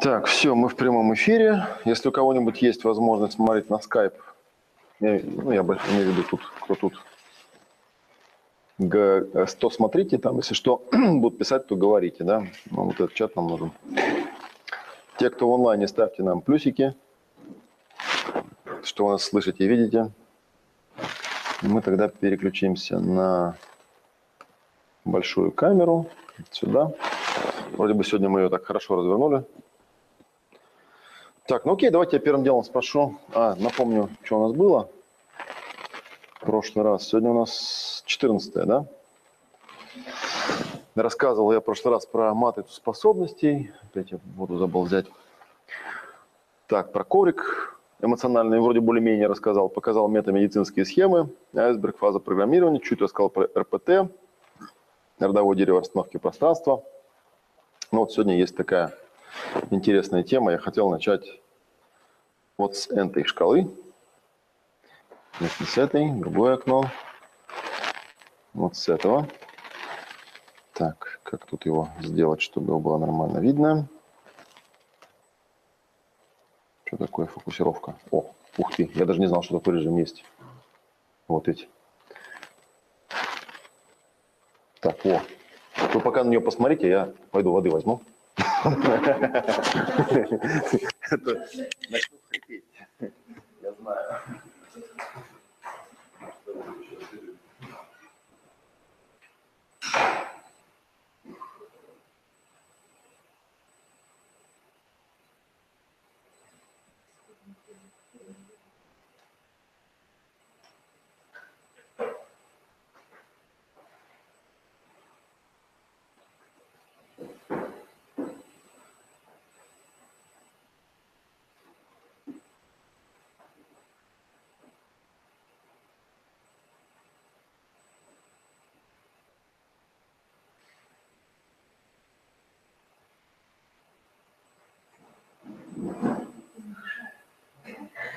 Так, все, мы в прямом эфире. Если у кого-нибудь есть возможность смотреть на скайп, я, ну, я имею в виду тут, кто тут, г, то смотрите, там, если что, будут писать, то говорите, да. Ну, вот этот чат нам нужен. Те, кто в онлайне, ставьте нам плюсики, что вы нас слышите и видите. Мы тогда переключимся на большую камеру, сюда. Вроде бы сегодня мы ее так хорошо развернули. Так, ну окей, давайте я первым делом спрошу. А, напомню, что у нас было в прошлый раз. Сегодня у нас 14 да? Рассказывал я в прошлый раз про матрицу способностей. Опять я воду забыл взять. Так, про коврик эмоциональный вроде более-менее рассказал. Показал метамедицинские схемы, айсберг, фаза программирования. Чуть рассказал про РПТ, родовое дерево расстановки пространства. Ну вот сегодня есть такая интересная тема. Я хотел начать вот с этой шкалы. Не с этой, другое окно. Вот с этого. Так, как тут его сделать, чтобы его было нормально видно? Что такое фокусировка? О, ух ты, я даже не знал, что такой режим есть. Вот эти. Так, о. Вы пока на нее посмотрите, я пойду воды возьму. Хрипеть. Я знаю.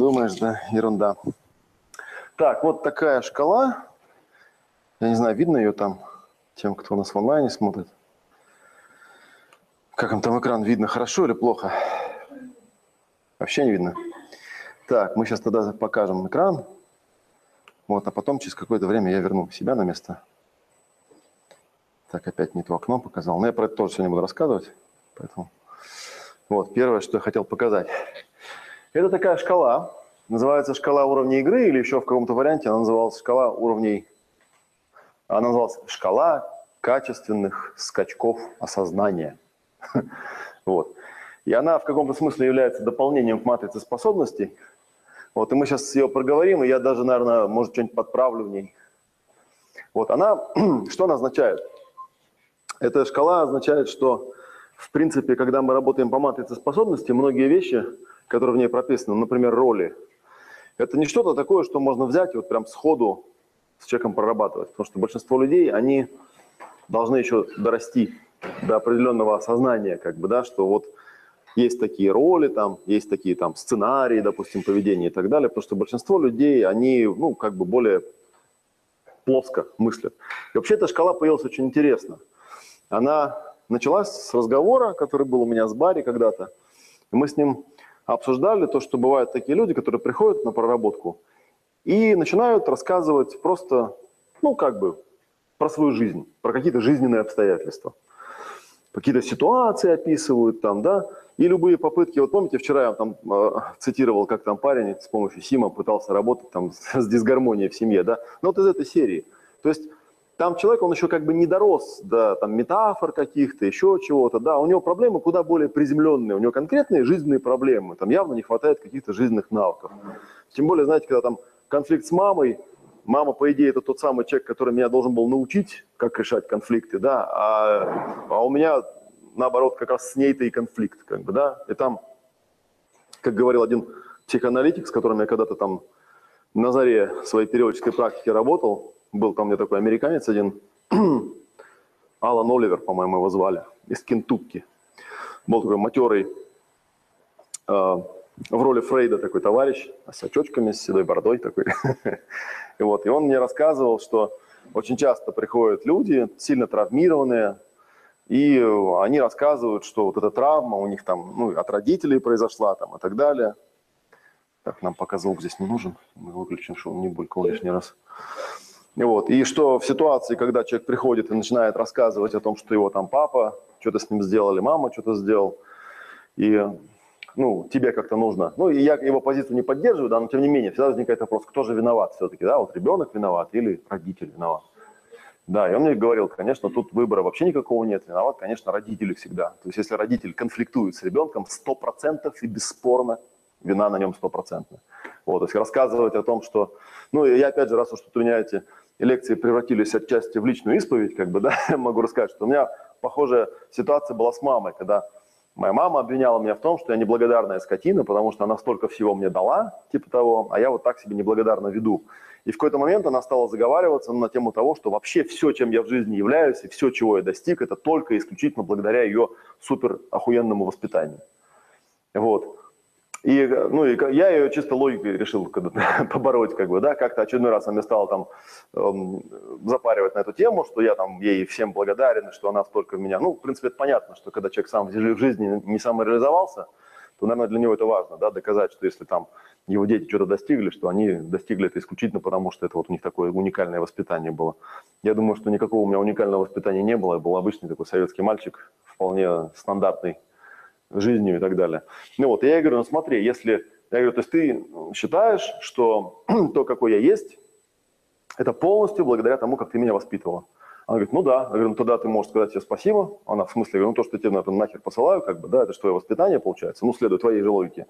Подумаешь, да, ерунда. Так, вот такая шкала. Я не знаю, видно ее там тем, кто у нас в онлайне смотрит. Как им там экран видно, хорошо или плохо? Вообще не видно. Так, мы сейчас тогда покажем экран. Вот, а потом через какое-то время я верну себя на место. Так, опять не то окно показал. Но я про это тоже сегодня буду рассказывать. Поэтому вот, первое, что я хотел показать. Это такая шкала. Называется шкала уровней игры, или еще в каком-то варианте она называлась шкала уровней... Она называлась шкала качественных скачков осознания. Вот. И она в каком-то смысле является дополнением к матрице способностей. Вот, и мы сейчас ее проговорим, и я даже, наверное, может, что-нибудь подправлю в ней. Вот, она, что она означает? Эта шкала означает, что, в принципе, когда мы работаем по матрице способностей, многие вещи, которые в ней прописаны, например, роли, это не что-то такое, что можно взять и вот прям сходу с человеком прорабатывать. Потому что большинство людей, они должны еще дорасти до определенного осознания, как бы, да, что вот есть такие роли, там, есть такие там сценарии, допустим, поведения и так далее, потому что большинство людей, они, ну, как бы более плоско мыслят. И вообще эта шкала появилась очень интересно. Она началась с разговора, который был у меня с Барри когда-то. Мы с ним обсуждали то, что бывают такие люди, которые приходят на проработку и начинают рассказывать просто, ну, как бы, про свою жизнь, про какие-то жизненные обстоятельства. Какие-то ситуации описывают там, да, и любые попытки, вот помните, вчера я там э, цитировал, как там парень с помощью Сима пытался работать там с, с дисгармонией в семье, да, ну вот из этой серии. То есть там человек, он еще как бы не дорос до там, метафор каких-то, еще чего-то, да, у него проблемы куда более приземленные, у него конкретные жизненные проблемы, там явно не хватает каких-то жизненных навыков. Тем более, знаете, когда там конфликт с мамой, мама, по идее, это тот самый человек, который меня должен был научить, как решать конфликты, да, а, а у меня, наоборот, как раз с ней-то и конфликт, как бы, да, и там, как говорил один психоаналитик, с которым я когда-то там на заре своей периодической практики работал, был там мне такой американец один, Алан Оливер, по-моему, его звали, из Кентукки. Был такой матерый, э, в роли Фрейда такой товарищ, с очочками, с седой бородой такой. и, вот, и он мне рассказывал, что очень часто приходят люди, сильно травмированные, и они рассказывают, что вот эта травма у них там ну, от родителей произошла там, и так далее. Так, нам пока звук здесь не нужен. Мы выключим, чтобы он не булькал лишний раз. Вот. И что в ситуации, когда человек приходит и начинает рассказывать о том, что его там папа, что-то с ним сделали, мама что-то сделал, и ну, тебе как-то нужно. Ну, и я его позицию не поддерживаю, да, но тем не менее, всегда возникает вопрос, кто же виноват все-таки, да, вот ребенок виноват или родитель виноват. Да, и он мне говорил, конечно, тут выбора вообще никакого нет, виноват, конечно, родители всегда. То есть если родитель конфликтует с ребенком, 100% и бесспорно вина на нем стопроцентная. Вот, то есть рассказывать о том, что... Ну, я опять же, раз уж тут у меня эти лекции превратились отчасти в личную исповедь, как бы, да, могу рассказать, что у меня похожая ситуация была с мамой, когда моя мама обвиняла меня в том, что я неблагодарная скотина, потому что она столько всего мне дала, типа того, а я вот так себе неблагодарно веду. И в какой-то момент она стала заговариваться на тему того, что вообще все, чем я в жизни являюсь, и все, чего я достиг, это только исключительно благодаря ее супер охуенному воспитанию. Вот. И, ну, и я ее чисто логикой решил побороть, как бы, да, как-то очередной раз она мне стала там эм, запаривать на эту тему, что я там ей всем благодарен, что она столько в меня. Ну, в принципе, это понятно, что когда человек сам в жизни не самореализовался, то, наверное, для него это важно, да, доказать, что если там его дети что-то достигли, что они достигли это исключительно потому, что это вот у них такое уникальное воспитание было. Я думаю, что никакого у меня уникального воспитания не было. Я был обычный такой советский мальчик, вполне стандартный жизнью и так далее. Ну вот, я говорю, ну смотри, если, я говорю, то есть ты считаешь, что то, какой я есть, это полностью благодаря тому, как ты меня воспитывала. Она говорит, ну да. Я говорю, ну тогда ты можешь сказать себе спасибо. Она в смысле, говорю, ну то, что я тебе на это нахер посылаю, как бы, да, это же твое воспитание получается, ну следует твоей же логике.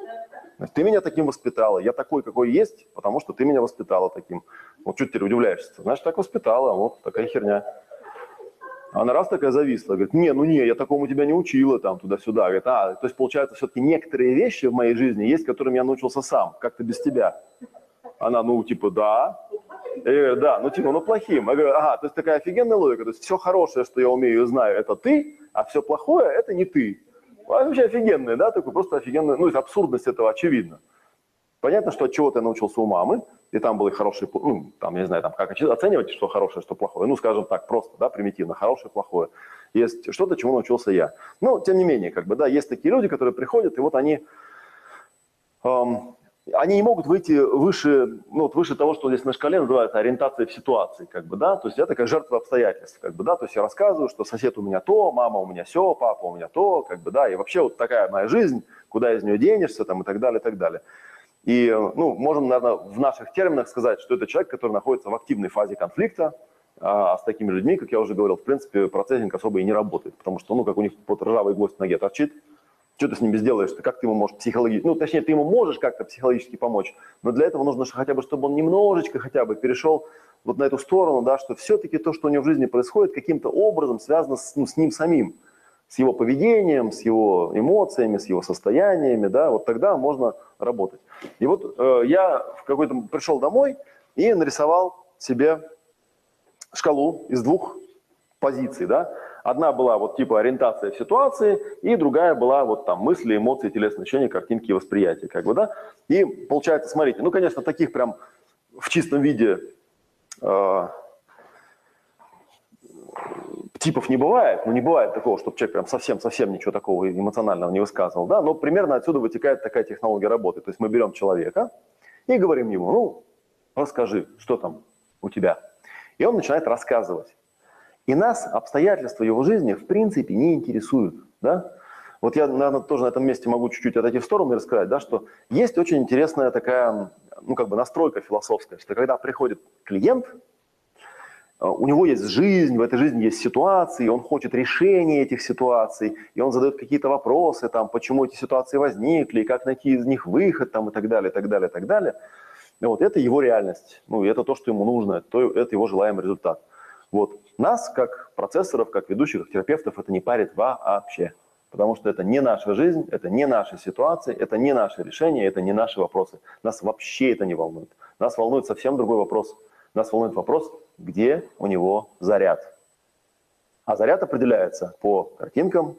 Ты меня таким воспитала, я такой, какой есть, потому что ты меня воспитала таким. Вот что ты теперь удивляешься? Значит, так воспитала, вот такая херня. Она раз такая зависла, говорит, не, ну не, я такому тебя не учила, там, туда-сюда. Говорит, а, то есть, получается, все-таки некоторые вещи в моей жизни есть, которым я научился сам, как-то без тебя. Она, ну, типа, да. Я говорю, да, ну, типа, ну, плохим. Я говорю, ага, то есть, такая офигенная логика, то есть, все хорошее, что я умею и знаю, это ты, а все плохое, это не ты. Вообще офигенная, да, такой просто офигенная, ну, абсурдность этого очевидна. Понятно, что от чего ты научился у мамы, и там были хорошие, ну, там, я не знаю, там, как оценивать, что хорошее, что плохое. Ну, скажем так, просто, да, примитивно, хорошее, плохое. Есть что-то, чему научился я. Но, тем не менее, как бы, да, есть такие люди, которые приходят, и вот они, эм, они не могут выйти выше, ну, вот выше того, что здесь на шкале называется ориентация в ситуации, как бы, да, то есть я такая жертва обстоятельств, как бы, да, то есть я рассказываю, что сосед у меня то, мама у меня все, папа у меня то, как бы, да, и вообще вот такая моя жизнь, куда из нее денешься, там, и так далее, и так далее. И, ну, можем, наверное, в наших терминах сказать, что это человек, который находится в активной фазе конфликта, а с такими людьми, как я уже говорил, в принципе, процессинг особо и не работает, потому что, ну, как у них под ржавый гвоздь в ноге торчит, что ты с ними сделаешь, ты, как ты ему можешь психологически, ну, точнее, ты ему можешь как-то психологически помочь, но для этого нужно хотя бы, чтобы он немножечко хотя бы перешел вот на эту сторону, да, что все-таки то, что у него в жизни происходит, каким-то образом связано с, ну, с ним самим с его поведением, с его эмоциями, с его состояниями, да, вот тогда можно работать. И вот э, я в какой-то пришел домой и нарисовал себе шкалу из двух позиций, да. Одна была вот типа ориентация в ситуации, и другая была вот там мысли, эмоции, телесные ощущения, картинки и восприятия, как бы, да. И получается, смотрите, ну, конечно, таких прям в чистом виде э, типов не бывает, ну не бывает такого, чтобы человек прям совсем-совсем ничего такого эмоционального не высказывал, да, но примерно отсюда вытекает такая технология работы. То есть мы берем человека и говорим ему, ну, расскажи, что там у тебя. И он начинает рассказывать. И нас обстоятельства его жизни в принципе не интересуют, да. Вот я, наверное, тоже на этом месте могу чуть-чуть отойти в сторону и рассказать, да, что есть очень интересная такая, ну, как бы настройка философская, что когда приходит клиент, у него есть жизнь, в этой жизни есть ситуации, он хочет решения этих ситуаций, и он задает какие-то вопросы, там, почему эти ситуации возникли, как найти из них выход, там, и так далее, и так далее, и так далее. Вот, это его реальность, ну, это то, что ему нужно, это, это его желаемый результат. Вот. Нас, как процессоров, как ведущих, как терапевтов, это не парит вообще. Потому что это не наша жизнь, это не наши ситуации, это не наши решения, это не наши вопросы. Нас вообще это не волнует. Нас волнует совсем другой вопрос. Нас волнует вопрос, где у него заряд. А заряд определяется по картинкам,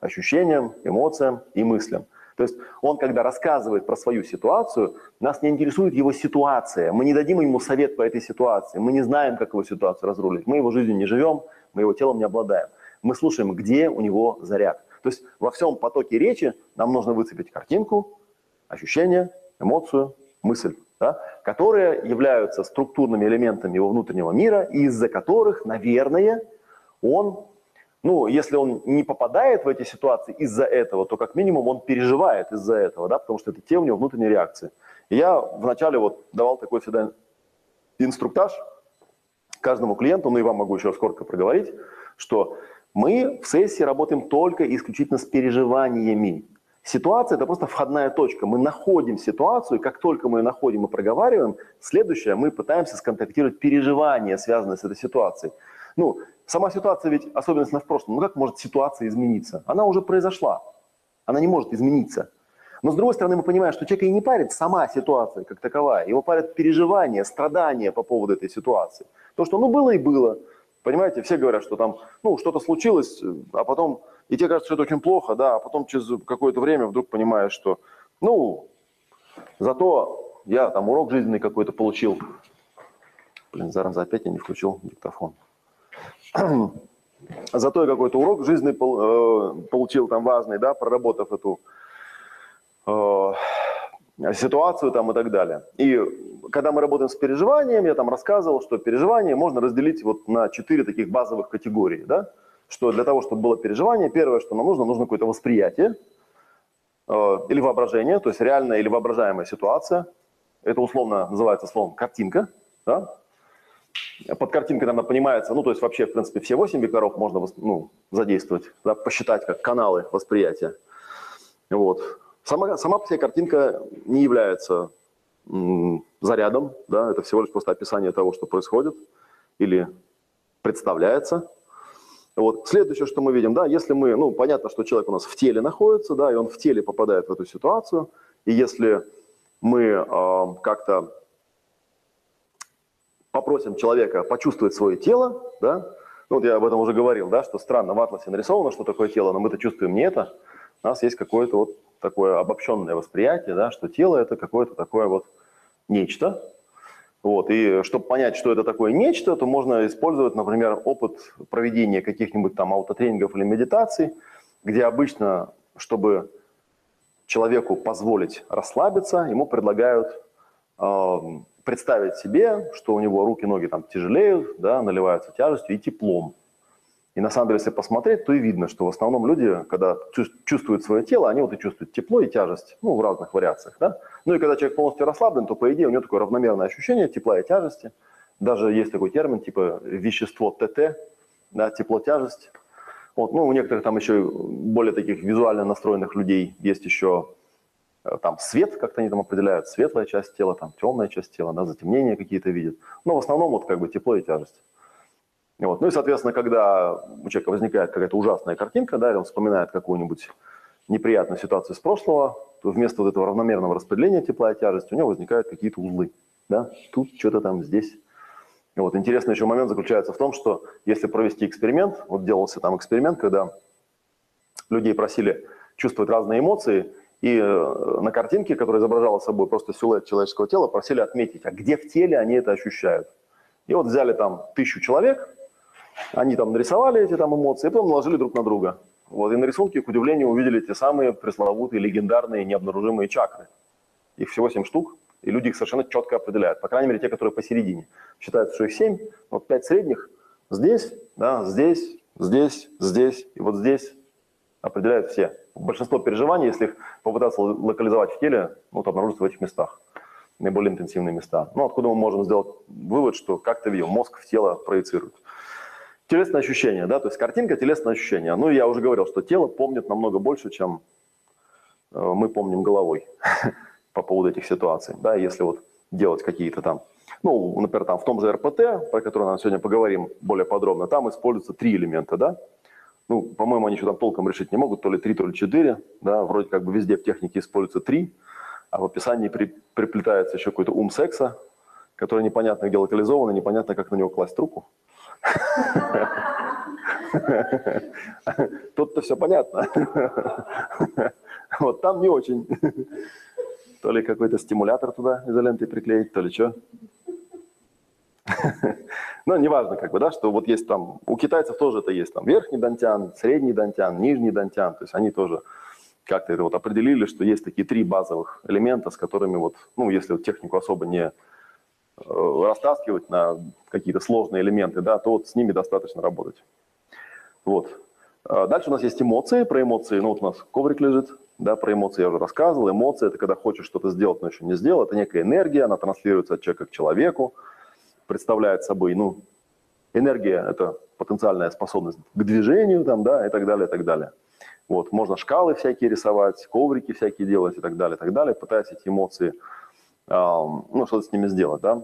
ощущениям, эмоциям и мыслям. То есть он, когда рассказывает про свою ситуацию, нас не интересует его ситуация. Мы не дадим ему совет по этой ситуации. Мы не знаем, как его ситуацию разрулить. Мы его жизнью не живем, мы его телом не обладаем. Мы слушаем, где у него заряд. То есть во всем потоке речи нам нужно выцепить картинку, ощущение, эмоцию, мысль, да, которые являются структурными элементами его внутреннего мира, из-за которых, наверное, он ну, если он не попадает в эти ситуации из-за этого, то как минимум он переживает из-за этого, да, потому что это те у него внутренние реакции. И я вначале вот давал такой всегда инструктаж каждому клиенту, ну и вам могу еще раз коротко проговорить, что мы в сессии работаем только и исключительно с переживаниями. Ситуация – это просто входная точка. Мы находим ситуацию, и как только мы ее находим и проговариваем, следующее – мы пытаемся сконтактировать переживания, связанные с этой ситуацией. Ну, сама ситуация ведь, особенность в прошлом, ну как может ситуация измениться? Она уже произошла, она не может измениться. Но с другой стороны, мы понимаем, что человека и не парит сама ситуация как таковая, его парят переживания, страдания по поводу этой ситуации. То, что ну было и было. Понимаете, все говорят, что там, ну, что-то случилось, а потом, и тебе кажется, что это очень плохо, да, а потом через какое-то время вдруг понимаешь, что, ну, зато я там урок жизненный какой-то получил. Блин, зараза, опять я не включил диктофон. Зато я какой-то урок жизни э, получил там важный, да, проработав эту э, ситуацию там и так далее. И когда мы работаем с переживанием, я там рассказывал, что переживание можно разделить вот на четыре таких базовых категории, да, что для того, чтобы было переживание, первое, что нам нужно, нужно какое-то восприятие э, или воображение, то есть реальная или воображаемая ситуация. Это условно называется словом картинка, да, под картинкой, наверное, понимается, ну, то есть вообще, в принципе, все восемь векторов можно ну, задействовать, да, посчитать как каналы восприятия. Вот. Сама, сама по себе картинка не является зарядом, да, это всего лишь просто описание того, что происходит или представляется. Вот. Следующее, что мы видим, да, если мы, ну, понятно, что человек у нас в теле находится, да, и он в теле попадает в эту ситуацию, и если мы э, как-то попросим человека почувствовать свое тело, да, ну, вот я об этом уже говорил, да, что странно, в атласе нарисовано, что такое тело, но мы-то чувствуем не это. У нас есть какое-то вот такое обобщенное восприятие, да, что тело – это какое-то такое вот нечто. Вот, и чтобы понять, что это такое нечто, то можно использовать, например, опыт проведения каких-нибудь там аутотренингов или медитаций, где обычно, чтобы человеку позволить расслабиться, ему предлагают э, представить себе, что у него руки, ноги там тяжелеют, да, наливаются тяжестью и теплом. И на самом деле, если посмотреть, то и видно, что в основном люди, когда чувствуют свое тело, они вот и чувствуют тепло и тяжесть, ну, в разных вариациях, да. Ну и когда человек полностью расслаблен, то, по идее, у него такое равномерное ощущение тепла и тяжести. Даже есть такой термин, типа вещество ТТ, да, тепло-тяжесть. Вот, ну, у некоторых там еще более таких визуально настроенных людей есть еще Э, там свет, как-то они там определяют, светлая часть тела, там темная часть тела, да, затемнения какие-то видят. Но в основном вот как бы тепло и тяжесть. Вот. Ну и, соответственно, когда у человека возникает какая-то ужасная картинка, да, или он вспоминает какую-нибудь неприятную ситуацию из прошлого, то вместо вот этого равномерного распределения тепла и тяжести у него возникают какие-то узлы. Да? Тут что-то там, здесь. Вот. Интересный еще момент заключается в том, что если провести эксперимент, вот делался там эксперимент, когда людей просили чувствовать разные эмоции, и э, на картинке, которая изображала собой просто силуэт человеческого тела, просили отметить, а где в теле они это ощущают. И вот взяли там тысячу человек, они там нарисовали эти там эмоции, и потом наложили друг на друга. Вот, и на рисунке, к удивлению, увидели те самые пресловутые, легендарные, необнаружимые чакры. Их всего семь штук, и люди их совершенно четко определяют. По крайней мере, те, которые посередине. Считается, что их семь, вот пять средних здесь, да, здесь, здесь, здесь и вот здесь определяют все большинство переживаний, если их попытаться локализовать в теле, вот обнаружится в этих местах, наиболее интенсивные места. Ну, откуда мы можем сделать вывод, что как-то ее мозг в тело проецирует. Телесное ощущение, да, то есть картинка, телесное ощущение. Ну, я уже говорил, что тело помнит намного больше, чем э, мы помним головой по поводу этих ситуаций. Да, если вот делать какие-то там. Ну, например, там в том же РПТ, про который мы сегодня поговорим более подробно, там используются три элемента, да. Ну, по-моему, они еще там толком решить не могут, то ли три, то ли четыре, да, вроде как бы везде в технике используется три, а в описании при, приплетается еще какой-то ум секса, который непонятно где локализован, и непонятно, как на него класть руку. Тут-то все понятно. Вот там не очень. То ли какой-то стимулятор туда изолентой приклеить, то ли что. Ну, неважно, как бы, да, что вот есть там, у китайцев тоже это есть, там, верхний дантян, средний дантян, нижний дантян, то есть они тоже как-то это вот определили, что есть такие три базовых элемента, с которыми вот, ну, если вот технику особо не растаскивать на какие-то сложные элементы, да, то вот с ними достаточно работать. Вот. А дальше у нас есть эмоции. Про эмоции, ну вот у нас коврик лежит, да, про эмоции я уже рассказывал. Эмоции – это когда хочешь что-то сделать, но еще не сделал. Это некая энергия, она транслируется от человека к человеку, представляет собой, ну, энергия – это потенциальная способность к движению, там, да, и так далее, и так далее. Вот, можно шкалы всякие рисовать, коврики всякие делать и так далее, и так далее, пытаясь эти эмоции, эм, ну, что-то с ними сделать, да.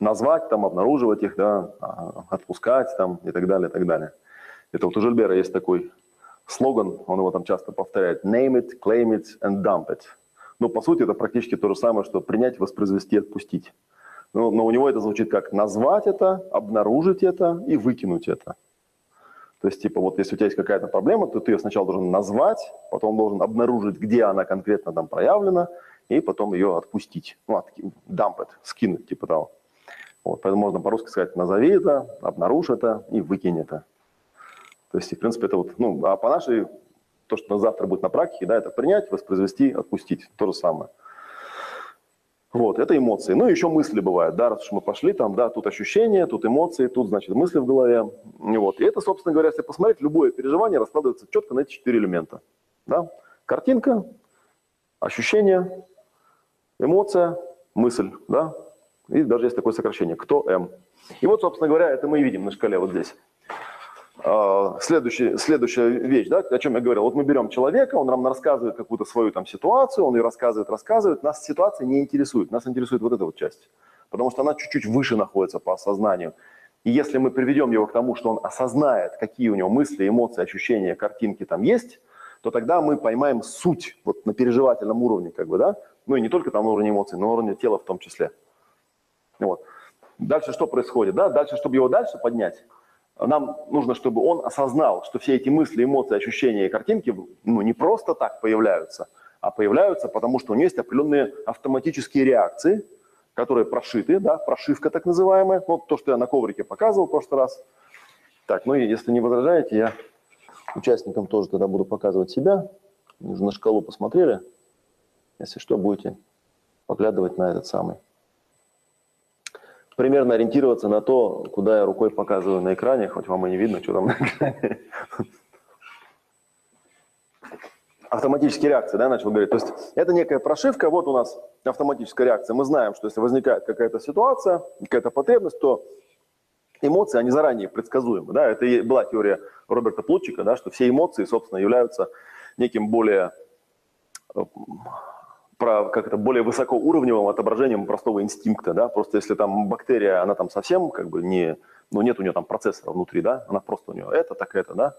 Назвать, там, обнаруживать их, да, а, отпускать, там, и так далее, и так далее. Это вот у Жильбера есть такой слоган, он его там часто повторяет, name it, claim it and dump it. Но по сути это практически то же самое, что принять, воспроизвести, отпустить. Но, но у него это звучит как назвать это, обнаружить это и выкинуть это. То есть, типа, вот если у тебя есть какая-то проблема, то ты ее сначала должен назвать, потом должен обнаружить, где она конкретно там проявлена, и потом ее отпустить. Ну, от, dump it, скинуть, типа того. Вот, поэтому можно по-русски сказать, назови это, обнаружь это и выкинь это. То есть, в принципе, это вот, ну, а по нашей, то, что завтра будет на практике, да, это принять, воспроизвести, отпустить, то же самое. Вот, это эмоции. Ну, еще мысли бывают, да, раз уж мы пошли, там, да, тут ощущения, тут эмоции, тут, значит, мысли в голове. Вот. И это, собственно говоря, если посмотреть, любое переживание раскладывается четко на эти четыре элемента. Да? Картинка, ощущение, эмоция, мысль, да, и даже есть такое сокращение, кто М. И вот, собственно говоря, это мы и видим на шкале вот здесь. А, следующая, следующая вещь, да, о чем я говорил. Вот мы берем человека, он нам рассказывает какую-то свою там ситуацию, он ее рассказывает, рассказывает. Нас ситуация не интересует, нас интересует вот эта вот часть. Потому что она чуть-чуть выше находится по осознанию. И если мы приведем его к тому, что он осознает, какие у него мысли, эмоции, ощущения, картинки там есть, то тогда мы поймаем суть вот на переживательном уровне, как бы, да, ну и не только там на уровне эмоций, но на уровне тела в том числе. Вот. Дальше что происходит, да? Дальше, чтобы его дальше поднять, нам нужно, чтобы он осознал, что все эти мысли, эмоции, ощущения и картинки ну, не просто так появляются, а появляются потому, что у него есть определенные автоматические реакции, которые прошиты, да, прошивка так называемая, вот то, что я на коврике показывал в прошлый раз. Так, ну и если не возражаете, я участникам тоже тогда буду показывать себя. Уже на шкалу посмотрели. Если что, будете поглядывать на этот самый примерно ориентироваться на то, куда я рукой показываю на экране, хоть вам и не видно, что там на экране. Автоматические реакции, да, начал говорить. То есть это некая прошивка, вот у нас автоматическая реакция. Мы знаем, что если возникает какая-то ситуация, какая-то потребность, то эмоции, они заранее предсказуемы. Да? Это и была теория Роберта Плутчика, да, что все эмоции, собственно, являются неким более про как это более высокоуровневым отображением простого инстинкта, да, просто если там бактерия, она там совсем как бы не, ну нет у нее там процессора внутри, да, она просто у нее это, так это, да,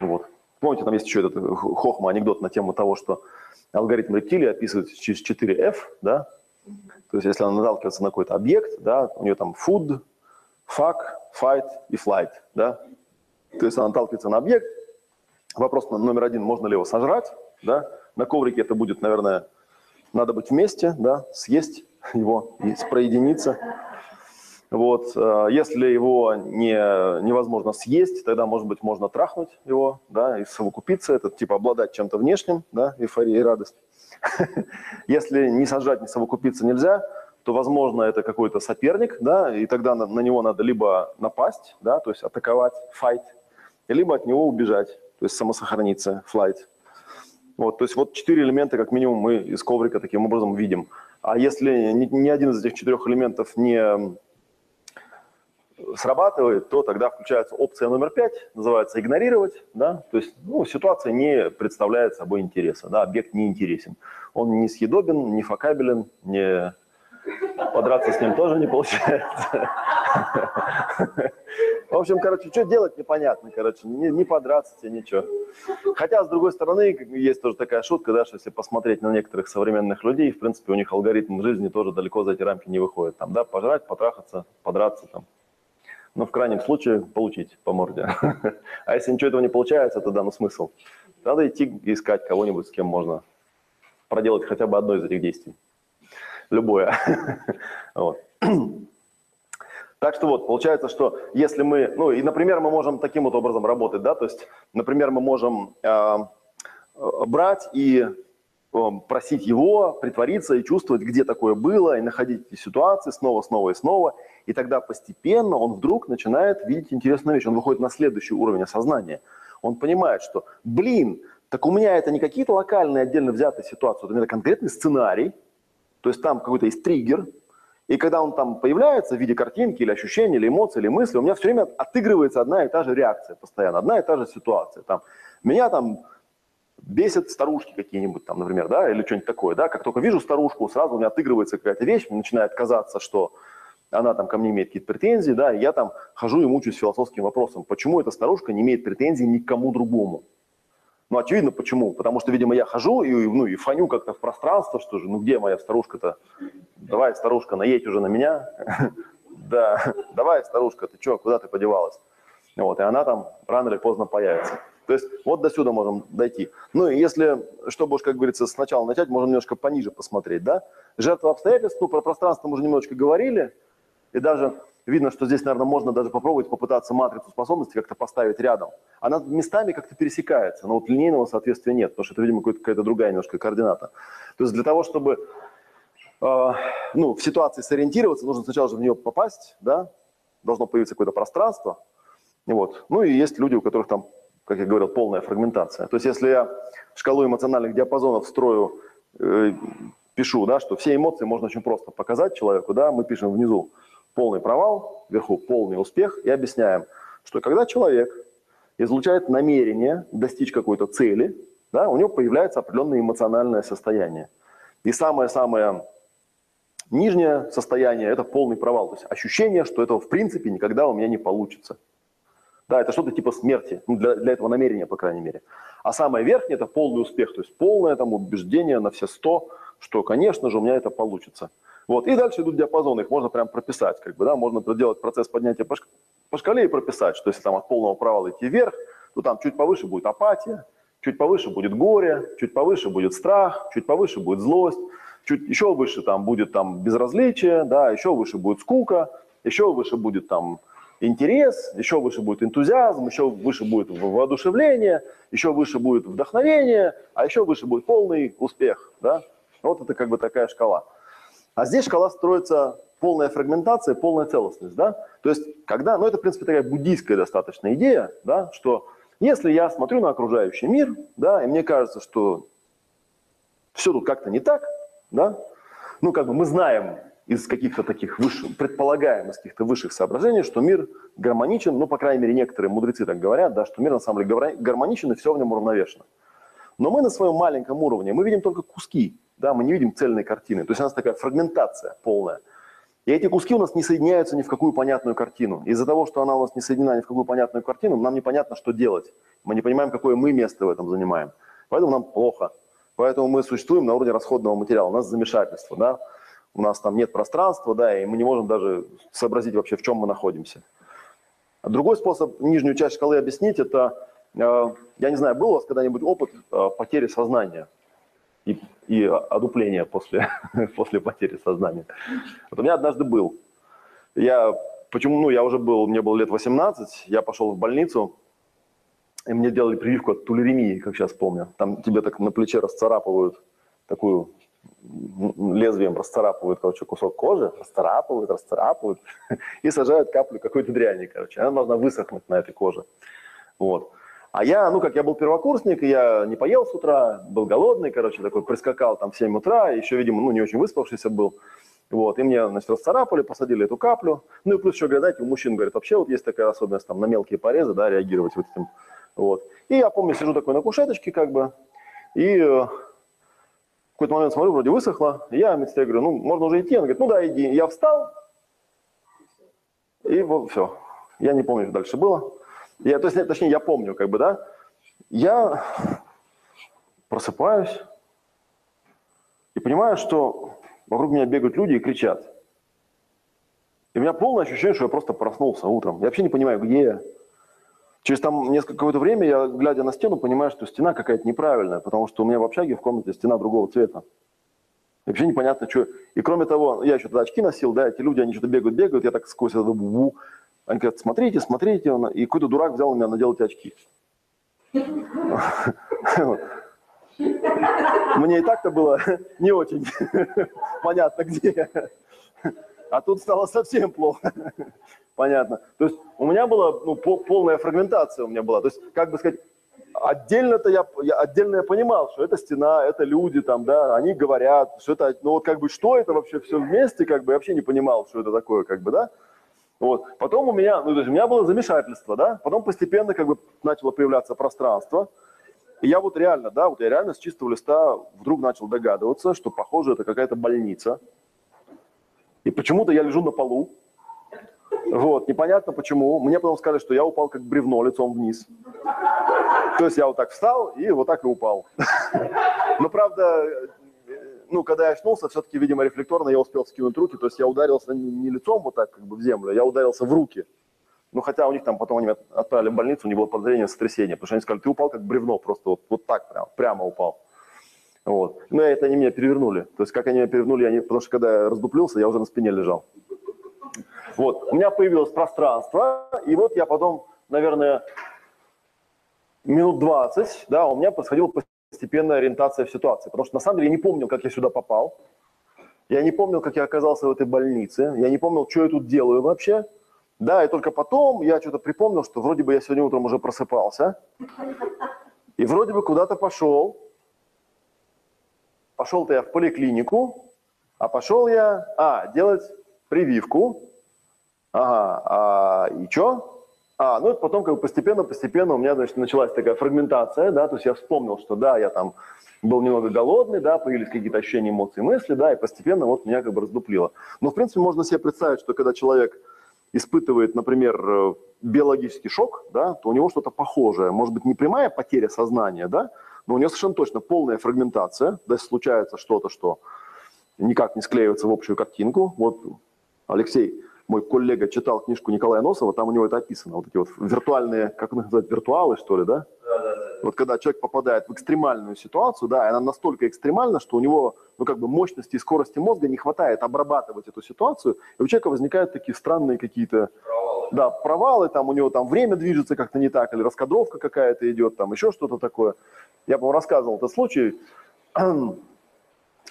вот. Помните, там есть еще этот хохма анекдот на тему того, что алгоритм рептилии описывает через 4F, да, то есть если она наталкивается на какой-то объект, да, у нее там food, fuck, fight и flight, да, то есть она наталкивается на объект, вопрос номер один, можно ли его сожрать, да, на коврике это будет, наверное, надо быть вместе, да, съесть его и спроединиться. Вот. Э, если его не, невозможно съесть, тогда, может быть, можно трахнуть его, да, и совокупиться, это типа обладать чем-то внешним, да, эйфория и радость. Если не сажать, не совокупиться нельзя, то, возможно, это какой-то соперник, да, и тогда на, на него надо либо напасть, да, то есть атаковать, fight, либо от него убежать, то есть самосохраниться, flight. Вот, то есть вот четыре элемента, как минимум, мы из коврика таким образом видим. А если ни, ни один из этих четырех элементов не, срабатывает, то тогда включается опция номер пять, называется игнорировать, да, то есть ну, ситуация не представляет собой интереса, да, объект не интересен. Он не съедобен, не факабелен, не подраться с ним тоже не получается. В общем, короче, что делать непонятно, короче, не, не подраться тебе, ничего. Хотя, с другой стороны, есть тоже такая шутка, да, что если посмотреть на некоторых современных людей, в принципе, у них алгоритм жизни тоже далеко за эти рамки не выходит. Там, да, пожрать, потрахаться, подраться, там, но в крайнем случае получить по морде. А если ничего этого не получается, то да, ну смысл. Надо идти искать кого-нибудь, с кем можно проделать хотя бы одно из этих действий. Любое. вот. Так что вот, получается, что если мы, ну и, например, мы можем таким вот образом работать, да, то есть, например, мы можем э, брать и э, просить его притвориться и чувствовать, где такое было, и находить эти ситуации снова, снова и снова, и тогда постепенно он вдруг начинает видеть интересную вещь. Он выходит на следующий уровень осознания. Он понимает, что, блин, так у меня это не какие-то локальные отдельно взятые ситуации, это конкретный сценарий, то есть там какой-то есть триггер, и когда он там появляется в виде картинки или ощущения, или эмоций, или мысли, у меня все время отыгрывается одна и та же реакция постоянно, одна и та же ситуация. Там, меня там бесят старушки какие-нибудь там, например, да, или что-нибудь такое, да, как только вижу старушку, сразу у меня отыгрывается какая-то вещь, мне начинает казаться, что она там ко мне имеет какие-то претензии, да, и я там хожу и мучаюсь философским вопросом, почему эта старушка не имеет претензий ни к кому другому. Ну, очевидно, почему. Потому что, видимо, я хожу и, ну, и фаню как-то в пространство, что же, ну, где моя старушка-то? Давай, старушка, наедь уже на меня. Да, давай, старушка, ты что, куда ты подевалась? Вот, и она там рано или поздно появится. То есть вот до сюда можем дойти. Ну и если, чтобы уж, как говорится, сначала начать, можем немножко пониже посмотреть, да? Жертва обстоятельств, ну, про пространство мы уже немножечко говорили, и даже видно, что здесь, наверное, можно даже попробовать попытаться матрицу способностей как-то поставить рядом. Она местами как-то пересекается, но вот линейного соответствия нет, потому что это, видимо, какая-то другая немножко координата. То есть для того, чтобы э, ну, в ситуации сориентироваться, нужно сначала же в нее попасть, да, должно появиться какое-то пространство. Вот. Ну и есть люди, у которых там, как я говорил, полная фрагментация. То есть если я шкалу эмоциональных диапазонов строю, э, пишу, да, что все эмоции можно очень просто показать человеку, да, мы пишем внизу полный провал, вверху полный успех, и объясняем, что когда человек излучает намерение достичь какой-то цели, да, у него появляется определенное эмоциональное состояние. И самое-самое нижнее состояние – это полный провал. То есть ощущение, что этого в принципе никогда у меня не получится. Да, это что-то типа смерти, ну, для, для этого намерения, по крайней мере. А самое верхнее – это полный успех, то есть полное там убеждение на все сто, что, конечно же, у меня это получится. Вот. И дальше идут диапазоны, их можно прям прописать. Как бы, да? Можно проделать процесс поднятия по, шкале и прописать, что если там от полного провала идти вверх, то там чуть повыше будет апатия, чуть повыше будет горе, чуть повыше будет страх, чуть повыше будет злость, чуть еще выше там будет там безразличие, да, еще выше будет скука, еще выше будет там интерес, еще выше будет энтузиазм, еще выше будет воодушевление, еще выше будет вдохновение, а еще выше будет полный успех, да. Вот это как бы такая шкала. А здесь шкала строится полная фрагментация, полная целостность, да? То есть, когда, ну это, в принципе, такая буддийская достаточно идея, да, что если я смотрю на окружающий мир, да, и мне кажется, что все тут как-то не так, да, ну как бы мы знаем из каких-то таких высших, предполагаем из каких-то высших соображений, что мир гармоничен, ну, по крайней мере, некоторые мудрецы так говорят, да, что мир на самом деле гармоничен и все в нем уравновешено. Но мы на своем маленьком уровне, мы видим только куски да, мы не видим цельной картины. То есть у нас такая фрагментация полная. И эти куски у нас не соединяются ни в какую понятную картину. Из-за того, что она у нас не соединена ни в какую понятную картину, нам непонятно, что делать. Мы не понимаем, какое мы место в этом занимаем. Поэтому нам плохо. Поэтому мы существуем на уровне расходного материала. У нас замешательство, да. У нас там нет пространства, да, и мы не можем даже сообразить вообще, в чем мы находимся. Другой способ нижнюю часть шкалы объяснить, это, я не знаю, был у вас когда-нибудь опыт э, потери сознания? и, и одупление после, после потери сознания. Вот у меня однажды был. Я, почему, ну, я уже был, мне было лет 18, я пошел в больницу, и мне делали прививку от тулеремии, как сейчас помню. Там тебе так на плече расцарапывают такую лезвием расцарапывают, короче, кусок кожи, расцарапывают, расцарапывают и сажают каплю какой-то дряни, короче. Она должна высохнуть на этой коже. Вот. А я, ну как я был первокурсник, я не поел с утра, был голодный, короче, такой прискакал там в 7 утра, еще, видимо, ну не очень выспавшийся был. Вот, и мне, значит, расцарапали, посадили эту каплю. Ну и плюс еще, говорят, знаете, у мужчин, говорят, вообще вот есть такая особенность там на мелкие порезы, да, реагировать вот этим. Вот. И я помню, сижу такой на кушеточке, как бы, и э, в какой-то момент смотрю, вроде высохло. Я медсестре говорю, ну, можно уже идти. Она говорит, ну да, иди. Я встал, и вот все. Я не помню, что дальше было. Я, то есть, точнее, я помню, как бы, да. Я просыпаюсь и понимаю, что вокруг меня бегают люди и кричат. И у меня полное ощущение, что я просто проснулся утром. Я вообще не понимаю, где я. Через там несколько какое-то время я, глядя на стену, понимаю, что стена какая-то неправильная, потому что у меня в общаге в комнате стена другого цвета. И вообще непонятно, что. И кроме того, я еще тогда очки носил, да, эти люди, они что-то бегают, бегают, я так сквозь это бу Они говорят, смотрите, смотрите. И какой-то дурак взял у меня надел эти очки. Мне и так-то было не очень понятно, где. А тут стало совсем плохо. Понятно. То есть у меня была ну, полная фрагментация у меня была. То есть, как бы сказать, отдельно-то я, я, отдельно я понимал, что это стена, это люди там, да, они говорят, что это, ну вот как бы, что это вообще все вместе, как бы, я вообще не понимал, что это такое, как бы, да. Вот. Потом у меня, ну, то есть у меня было замешательство, да, потом постепенно как бы начало появляться пространство, и я вот реально, да, вот я реально с чистого листа вдруг начал догадываться, что, похоже, это какая-то больница. И почему-то я лежу на полу. Вот, непонятно почему. Мне потом сказали, что я упал как бревно лицом вниз. То есть я вот так встал и вот так и упал. Но правда, ну, когда я очнулся, все-таки, видимо, рефлекторно я успел скинуть руки, то есть я ударился не лицом вот так как бы в землю, я ударился в руки. Ну, хотя у них там потом они отправили в больницу, не было подозрения сотрясения, потому что они сказали, ты упал как бревно, просто вот, вот так прям, прямо упал. Вот. Но это они меня перевернули. То есть как они меня перевернули, они, потому что когда я раздуплился, я уже на спине лежал. Вот. У меня появилось пространство, и вот я потом, наверное, минут 20, да, у меня происходила постепенная ориентация в ситуации. Потому что на самом деле я не помнил, как я сюда попал. Я не помнил, как я оказался в этой больнице. Я не помнил, что я тут делаю вообще. Да, и только потом я что-то припомнил, что вроде бы я сегодня утром уже просыпался, и вроде бы куда-то пошел. Пошел-то я в поликлинику, а пошел я, а, делать прививку. Ага, а, и что? А, ну, это потом как бы постепенно-постепенно у меня, значит, началась такая фрагментация, да, то есть я вспомнил, что да, я там был немного голодный, да, появились какие-то ощущения, эмоции, мысли, да, и постепенно вот меня как бы раздуплило. Но, в принципе, можно себе представить, что когда человек испытывает, например, э, биологический шок, да, то у него что-то похожее. Может быть, не прямая потеря сознания, да, но у него совершенно точно полная фрагментация, да, случается что-то, что никак не склеивается в общую картинку. Вот Алексей, мой коллега, читал книжку Николая Носова, там у него это описано, вот эти вот виртуальные, как их называют, виртуалы, что ли, да? Да, да, да. Вот когда человек попадает в экстремальную ситуацию, да, и она настолько экстремальна, что у него, ну, как бы мощности и скорости мозга не хватает обрабатывать эту ситуацию, и у человека возникают такие странные какие-то... Провалы. Да, провалы, там у него там время движется как-то не так, или раскадровка какая-то идет, там еще что-то такое. Я, по-моему, рассказывал этот случай,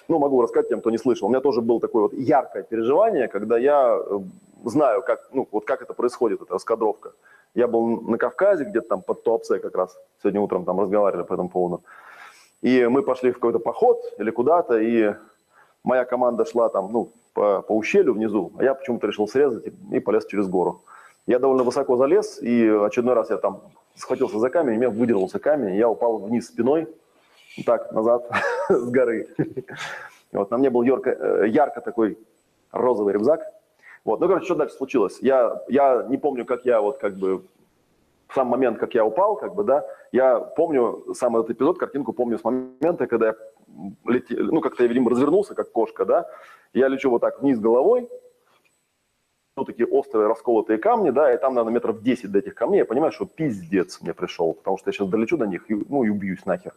ну, могу рассказать тем, кто не слышал. У меня тоже было такое вот яркое переживание, когда я э, знаю, как, ну, вот как это происходит, эта раскадровка. Я был на Кавказе, где-то там под Туапсе как раз, сегодня утром там разговаривали по этому поводу. И мы пошли в какой-то поход или куда-то, и моя команда шла там, ну, по, по ущелью внизу, а я почему-то решил срезать и, и полез через гору. Я довольно высоко залез, и очередной раз я там схватился за камень, и меня выдернулся камень, я упал вниз спиной, так, назад, с горы. Вот, на мне был ярко, э, ярко такой розовый рюкзак, вот, ну, короче, что дальше случилось? Я, я не помню, как я вот как бы в сам момент, как я упал, как бы, да, я помню сам этот эпизод, картинку помню с момента, когда я летел, ну, как-то я, видимо, развернулся, как кошка, да, я лечу вот так вниз головой, ну, такие острые расколотые камни, да, и там, наверное, метров 10 до этих камней, я понимаю, что пиздец мне пришел, потому что я сейчас долечу до них, и, ну, и убьюсь нахер.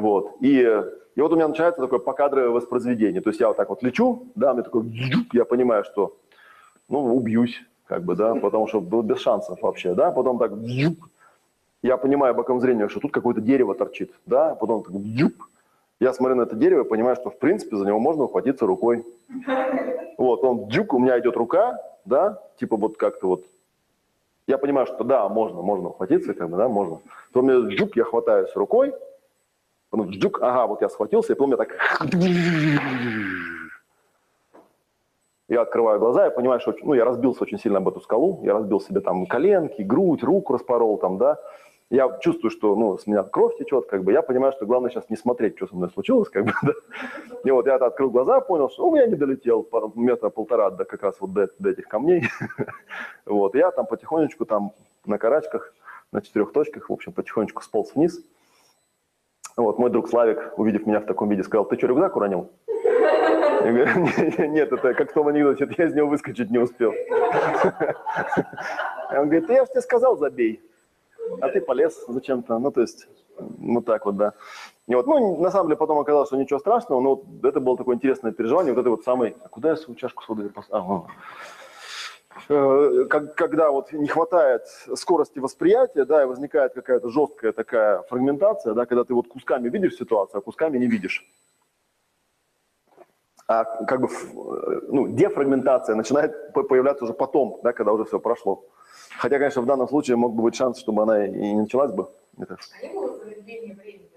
Вот, и и вот у меня начинается такое покадровое воспроизведение. То есть я вот так вот лечу, да, мне такой, я понимаю, что, ну, убьюсь, как бы, да, потому что было без шансов вообще, да, потом так, я понимаю боком зрения, что тут какое-то дерево торчит, да, потом так, я смотрю на это дерево и понимаю, что, в принципе, за него можно ухватиться рукой. Вот, он, джук, у меня идет рука, да, типа вот как-то вот, я понимаю, что да, можно, можно ухватиться, как бы, да, можно. То меня джук, я хватаюсь рукой, Потом вдруг, ага, вот я схватился, и потом я так... Я открываю глаза, я понимаю, что ну, я разбился очень сильно об эту скалу, я разбил себе там коленки, грудь, руку распорол там, да, я чувствую, что ну, с меня кровь течет, как бы, я понимаю, что главное сейчас не смотреть, что со мной случилось, как бы, да. И вот я открыл глаза, понял, что ну, я не долетел метра полтора до как раз вот до, до этих камней. Вот, я там потихонечку там на карачках, на четырех точках, в общем, потихонечку сполз вниз. Вот, мой друг Славик, увидев меня в таком виде, сказал, ты что, рюкзак уронил? Я говорю, нет, это как в том анекдоте, я из него выскочить не успел. Он говорит, я же тебе сказал, забей а ты полез зачем-то, ну, то есть, вот так вот, да. И вот, ну, на самом деле, потом оказалось, что ничего страшного, но вот это было такое интересное переживание, вот это вот самый, а куда я свою чашку с водой поставил? А, когда вот не хватает скорости восприятия, да, и возникает какая-то жесткая такая фрагментация, да, когда ты вот кусками видишь ситуацию, а кусками не видишь. А как бы, ну, дефрагментация начинает появляться уже потом, да, когда уже все прошло. Хотя, конечно, в данном случае мог бы быть шанс, чтобы она и не началась бы. Это... А не было замедления времени?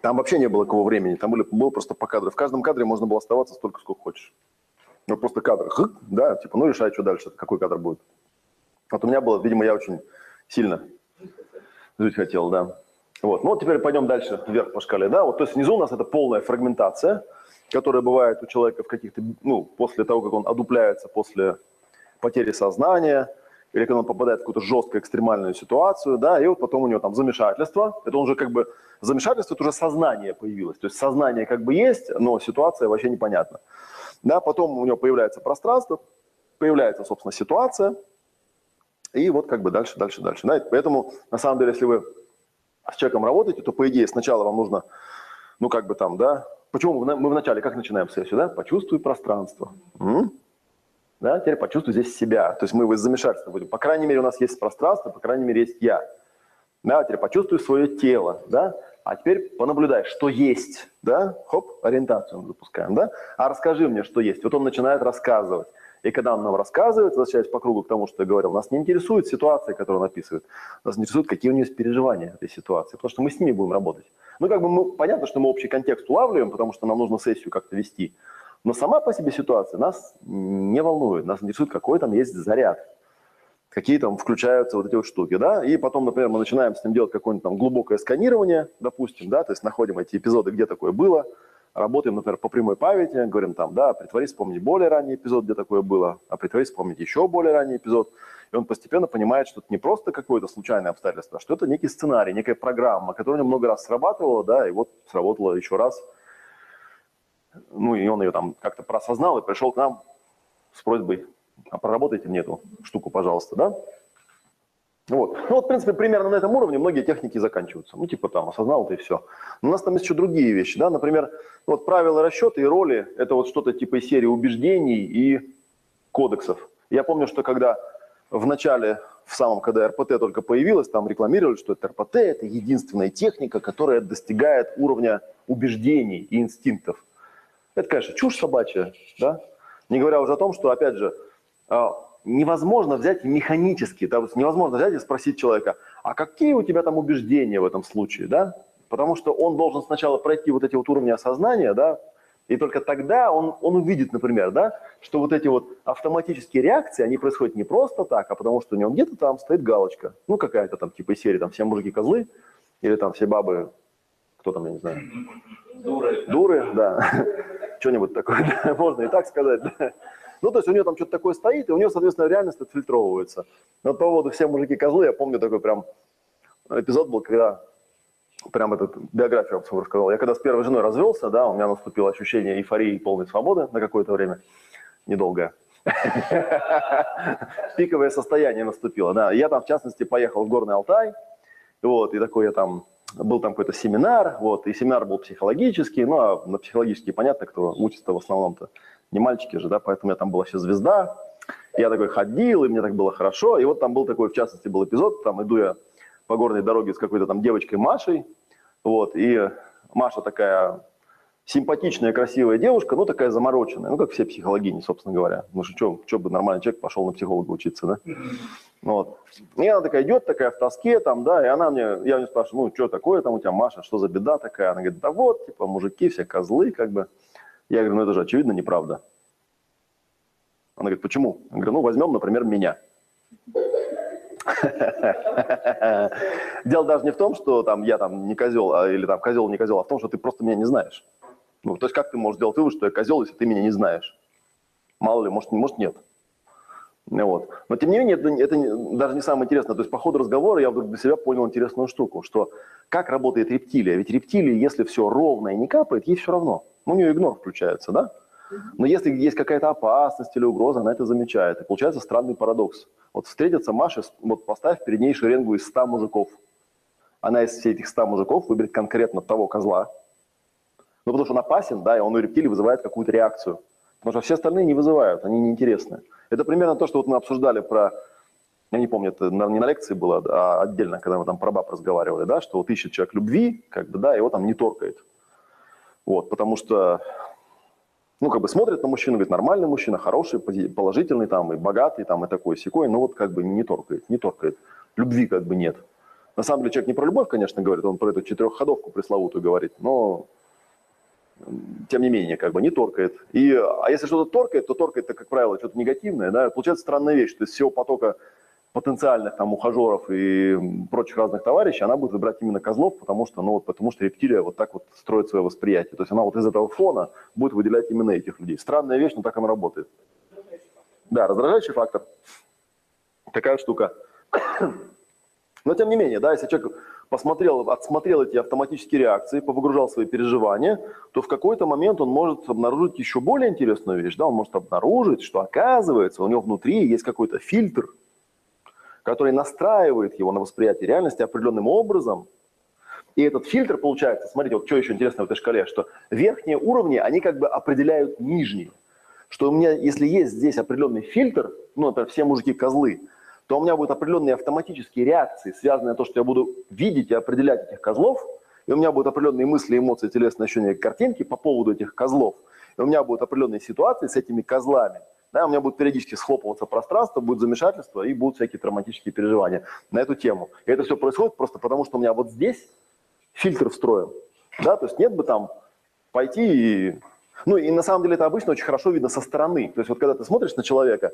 Там вообще не было какого времени, там были, было просто по кадру. В каждом кадре можно было оставаться столько, сколько хочешь. Ну, просто кадр, хык, да, типа, ну, решай, что дальше, какой кадр будет. Вот у меня было, видимо, я очень сильно жить хотел, да. Вот, ну, вот теперь пойдем дальше вверх по шкале, да. Вот, то есть внизу у нас это полная фрагментация, которая бывает у человека в каких-то, ну, после того, как он одупляется после потери сознания, или когда он попадает в какую-то жесткую экстремальную ситуацию, да, и вот потом у него там замешательство, это он уже как бы, замешательство, это уже сознание появилось, то есть сознание как бы есть, но ситуация вообще непонятна. Да, потом у него появляется пространство, появляется, собственно, ситуация, и вот как бы дальше, дальше, дальше. Да, поэтому, на самом деле, если вы с человеком работаете, то, по идее, сначала вам нужно, ну, как бы там, да, почему мы, вначале как начинаем сессию, да, почувствуй пространство. Да? Теперь почувствуй здесь себя. То есть мы из замешательства будем. По крайней мере, у нас есть пространство, по крайней мере, есть я. Да? Теперь почувствуй свое тело. Да? А теперь понаблюдай, что есть. Да? Хоп, ориентацию мы запускаем. Да? А расскажи мне, что есть. Вот он начинает рассказывать. И когда он нам рассказывает, возвращаясь по кругу к тому, что я говорил, нас не интересует ситуация, которую он описывает. Нас интересует, какие у него есть переживания этой ситуации, потому что мы с ними будем работать. Ну, как бы мы, понятно, что мы общий контекст улавливаем, потому что нам нужно сессию как-то вести. Но сама по себе ситуация нас не волнует, нас интересует, какой там есть заряд, какие там включаются вот эти вот штуки, да, и потом, например, мы начинаем с ним делать какое-нибудь там глубокое сканирование, допустим, да, то есть находим эти эпизоды, где такое было, работаем, например, по прямой памяти, говорим там, да, притворись вспомнить более ранний эпизод, где такое было, а притворись вспомнить еще более ранний эпизод, и он постепенно понимает, что это не просто какое-то случайное обстоятельство, а что это некий сценарий, некая программа, которая много раз срабатывала, да, и вот сработала еще раз – ну, и он ее там как-то просознал и пришел к нам с просьбой, а проработайте мне эту штуку, пожалуйста, да? Вот. Ну вот, в принципе, примерно на этом уровне многие техники заканчиваются. Ну, типа там, осознал ты и все. Но у нас там есть еще другие вещи, да, например, вот правила расчета и роли, это вот что-то типа из серии убеждений и кодексов. Я помню, что когда в начале, в самом, когда РПТ только появилась, там рекламировали, что это РПТ – это единственная техника, которая достигает уровня убеждений и инстинктов. Это, конечно, чушь собачья, да? Не говоря уже о том, что, опять же, невозможно взять механически, да, невозможно взять и спросить человека, а какие у тебя там убеждения в этом случае, да? Потому что он должен сначала пройти вот эти вот уровни осознания, да, и только тогда он, он увидит, например, да, что вот эти вот автоматические реакции, они происходят не просто так, а потому что у него где-то там стоит галочка. Ну, какая-то там типа из серии, там все мужики козлы, или там все бабы, кто там, я не знаю. Дуры. Дуры, да что-нибудь такое, да, можно и так сказать. Да. Ну, то есть у нее там что-то такое стоит, и у нее, соответственно, реальность отфильтровывается. Но по поводу «Все мужики козлы» я помню такой прям эпизод был, когда прям этот биографию вам рассказал. Я когда с первой женой развелся, да, у меня наступило ощущение эйфории и полной свободы на какое-то время, недолгое. Пиковое состояние наступило, да. Я там, в частности, поехал в Горный Алтай, вот, и такой я там был там какой-то семинар, вот, и семинар был психологический, ну, а на психологический понятно, кто учится в основном-то не мальчики же, да, поэтому я там была вообще звезда, я такой ходил, и мне так было хорошо, и вот там был такой, в частности, был эпизод, там иду я по горной дороге с какой-то там девочкой Машей, вот, и Маша такая симпатичная, красивая девушка, ну, такая замороченная, ну, как все психологини, собственно говоря. Ну, что, что бы нормальный человек пошел на психолога учиться, да? Вот. И она такая идет, такая в тоске, там, да, и она мне, я у нее спрашиваю, ну, что такое там у тебя, Маша, что за беда такая? Она говорит, да вот, типа, мужики все козлы, как бы. Я говорю, ну, это же очевидно неправда. Она говорит, почему? Я говорю, ну, возьмем, например, меня. Дело даже не в том, что там я там не козел, а, или там козел не козел, а в том, что ты просто меня не знаешь. Ну, то есть как ты можешь делать вывод, что я козел, если ты меня не знаешь? Мало ли, может, может нет. Вот. Но тем не менее, это, это даже не самое интересное. То есть по ходу разговора я вдруг для себя понял интересную штуку, что как работает рептилия. Ведь рептилия, если все ровно и не капает, ей все равно. У нее игнор включается, да? Но если есть какая-то опасность или угроза, она это замечает. И получается странный парадокс. Вот встретится Маша, вот поставь перед ней шеренгу из 100 мужиков. Она из всех этих 100 мужиков выберет конкретно того козла. Ну, потому что он опасен, да, и он у рептилии вызывает какую-то реакцию. Потому что все остальные не вызывают, они неинтересны. Это примерно то, что вот мы обсуждали про, я не помню, это не на лекции было, а отдельно, когда мы там про баб разговаривали, да, что вот ищет человек любви, как бы, да, его там не торкает. Вот, потому что, ну, как бы смотрит на мужчину, говорит, нормальный мужчина, хороший, положительный, там, и богатый, там, и такой секой, но вот как бы не торкает, не торкает. Любви как бы нет. На самом деле человек не про любовь, конечно, говорит, он про эту четырехходовку пресловутую говорит, но тем не менее, как бы не торкает. И, а если что-то торкает, то торкает, это, как правило, что-то негативное. Да? Получается странная вещь, что из всего потока потенциальных там ухажеров и прочих разных товарищей, она будет выбирать именно козлов, потому что, ну, вот, потому что рептилия вот так вот строит свое восприятие. То есть она вот из этого фона будет выделять именно этих людей. Странная вещь, но так она работает. Да, раздражающий фактор. Такая штука. Но тем не менее, да, если человек посмотрел, отсмотрел эти автоматические реакции, повыгружал свои переживания, то в какой-то момент он может обнаружить еще более интересную вещь. Да? Он может обнаружить, что оказывается у него внутри есть какой-то фильтр, который настраивает его на восприятие реальности определенным образом. И этот фильтр получается, смотрите, вот что еще интересно в этой шкале, что верхние уровни, они как бы определяют нижние. Что у меня, если есть здесь определенный фильтр, ну, например, все мужики козлы, то у меня будут определенные автоматические реакции, связанные с то, что я буду видеть и определять этих козлов, и у меня будут определенные мысли, эмоции, телесные ощущения, картинки по поводу этих козлов, и у меня будут определенные ситуации с этими козлами, да, у меня будет периодически схлопываться пространство, будет замешательство и будут всякие травматические переживания на эту тему. И это все происходит просто потому, что у меня вот здесь фильтр встроен. Да, то есть нет бы там пойти и ну и на самом деле это обычно очень хорошо видно со стороны. То есть вот когда ты смотришь на человека,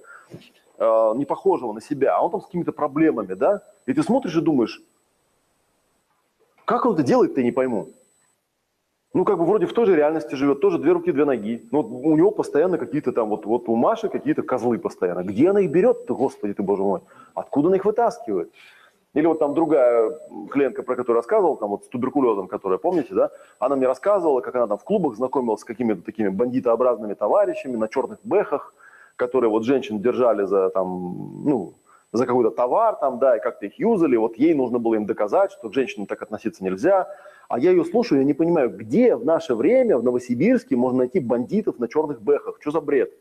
э, не похожего на себя, а он там с какими-то проблемами, да, и ты смотришь и думаешь, как он это делает, ты не пойму. Ну, как бы вроде в той же реальности живет, тоже две руки, две ноги. Но у него постоянно какие-то там, вот, вот у Маши какие-то козлы постоянно. Где она их берет-то, господи ты, боже мой? Откуда она их вытаскивает? Или вот там другая клиентка, про которую рассказывал, там вот с туберкулезом, которая, помните, да, она мне рассказывала, как она там в клубах знакомилась с какими-то такими бандитообразными товарищами на черных бэхах, которые вот женщин держали за там, ну, за какой-то товар там, да, и как-то их юзали, вот ей нужно было им доказать, что к женщинам так относиться нельзя. А я ее слушаю, я не понимаю, где в наше время в Новосибирске можно найти бандитов на черных бэхах? Что за бред?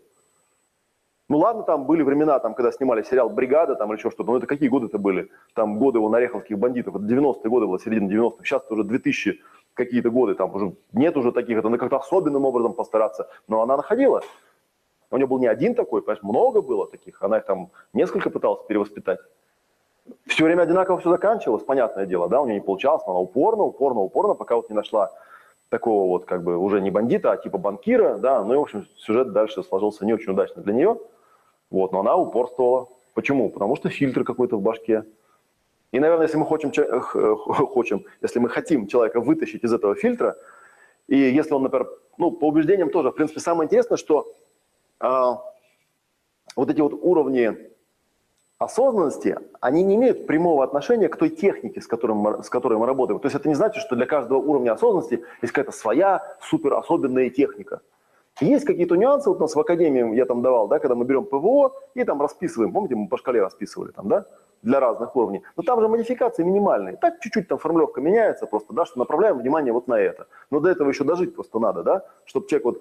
Ну ладно, там были времена, там, когда снимали сериал «Бригада» там, или еще что-то, но это какие годы это были? Там годы у Нареховских бандитов, это 90-е годы было, середина 90-х, сейчас уже 2000 какие-то годы, там уже нет уже таких, это надо как-то особенным образом постараться, но она находила. У нее был не один такой, понимаешь, много было таких, она их там несколько пыталась перевоспитать. Все время одинаково все заканчивалось, понятное дело, да, у нее не получалось, но она упорно, упорно, упорно, пока вот не нашла такого вот как бы уже не бандита, а типа банкира, да, ну и, в общем, сюжет дальше сложился не очень удачно для нее, вот, но она упорствовала. Почему? Потому что фильтр какой-то в башке. И, наверное, если мы хотим, хотим, если мы хотим человека вытащить из этого фильтра, и если он, например, ну, по убеждениям тоже, в принципе, самое интересное, что а, вот эти вот уровни осознанности, они не имеют прямого отношения к той технике, с, которым с которой мы работаем. То есть это не значит, что для каждого уровня осознанности есть какая-то своя супер особенная техника. Есть какие-то нюансы, вот у нас в академии я там давал, да, когда мы берем ПВО и там расписываем, помните, мы по шкале расписывали там, да, для разных уровней. Но там же модификации минимальные. Так чуть-чуть там формулировка меняется просто, да, что направляем внимание вот на это. Но до этого еще дожить просто надо, да, чтобы человек вот,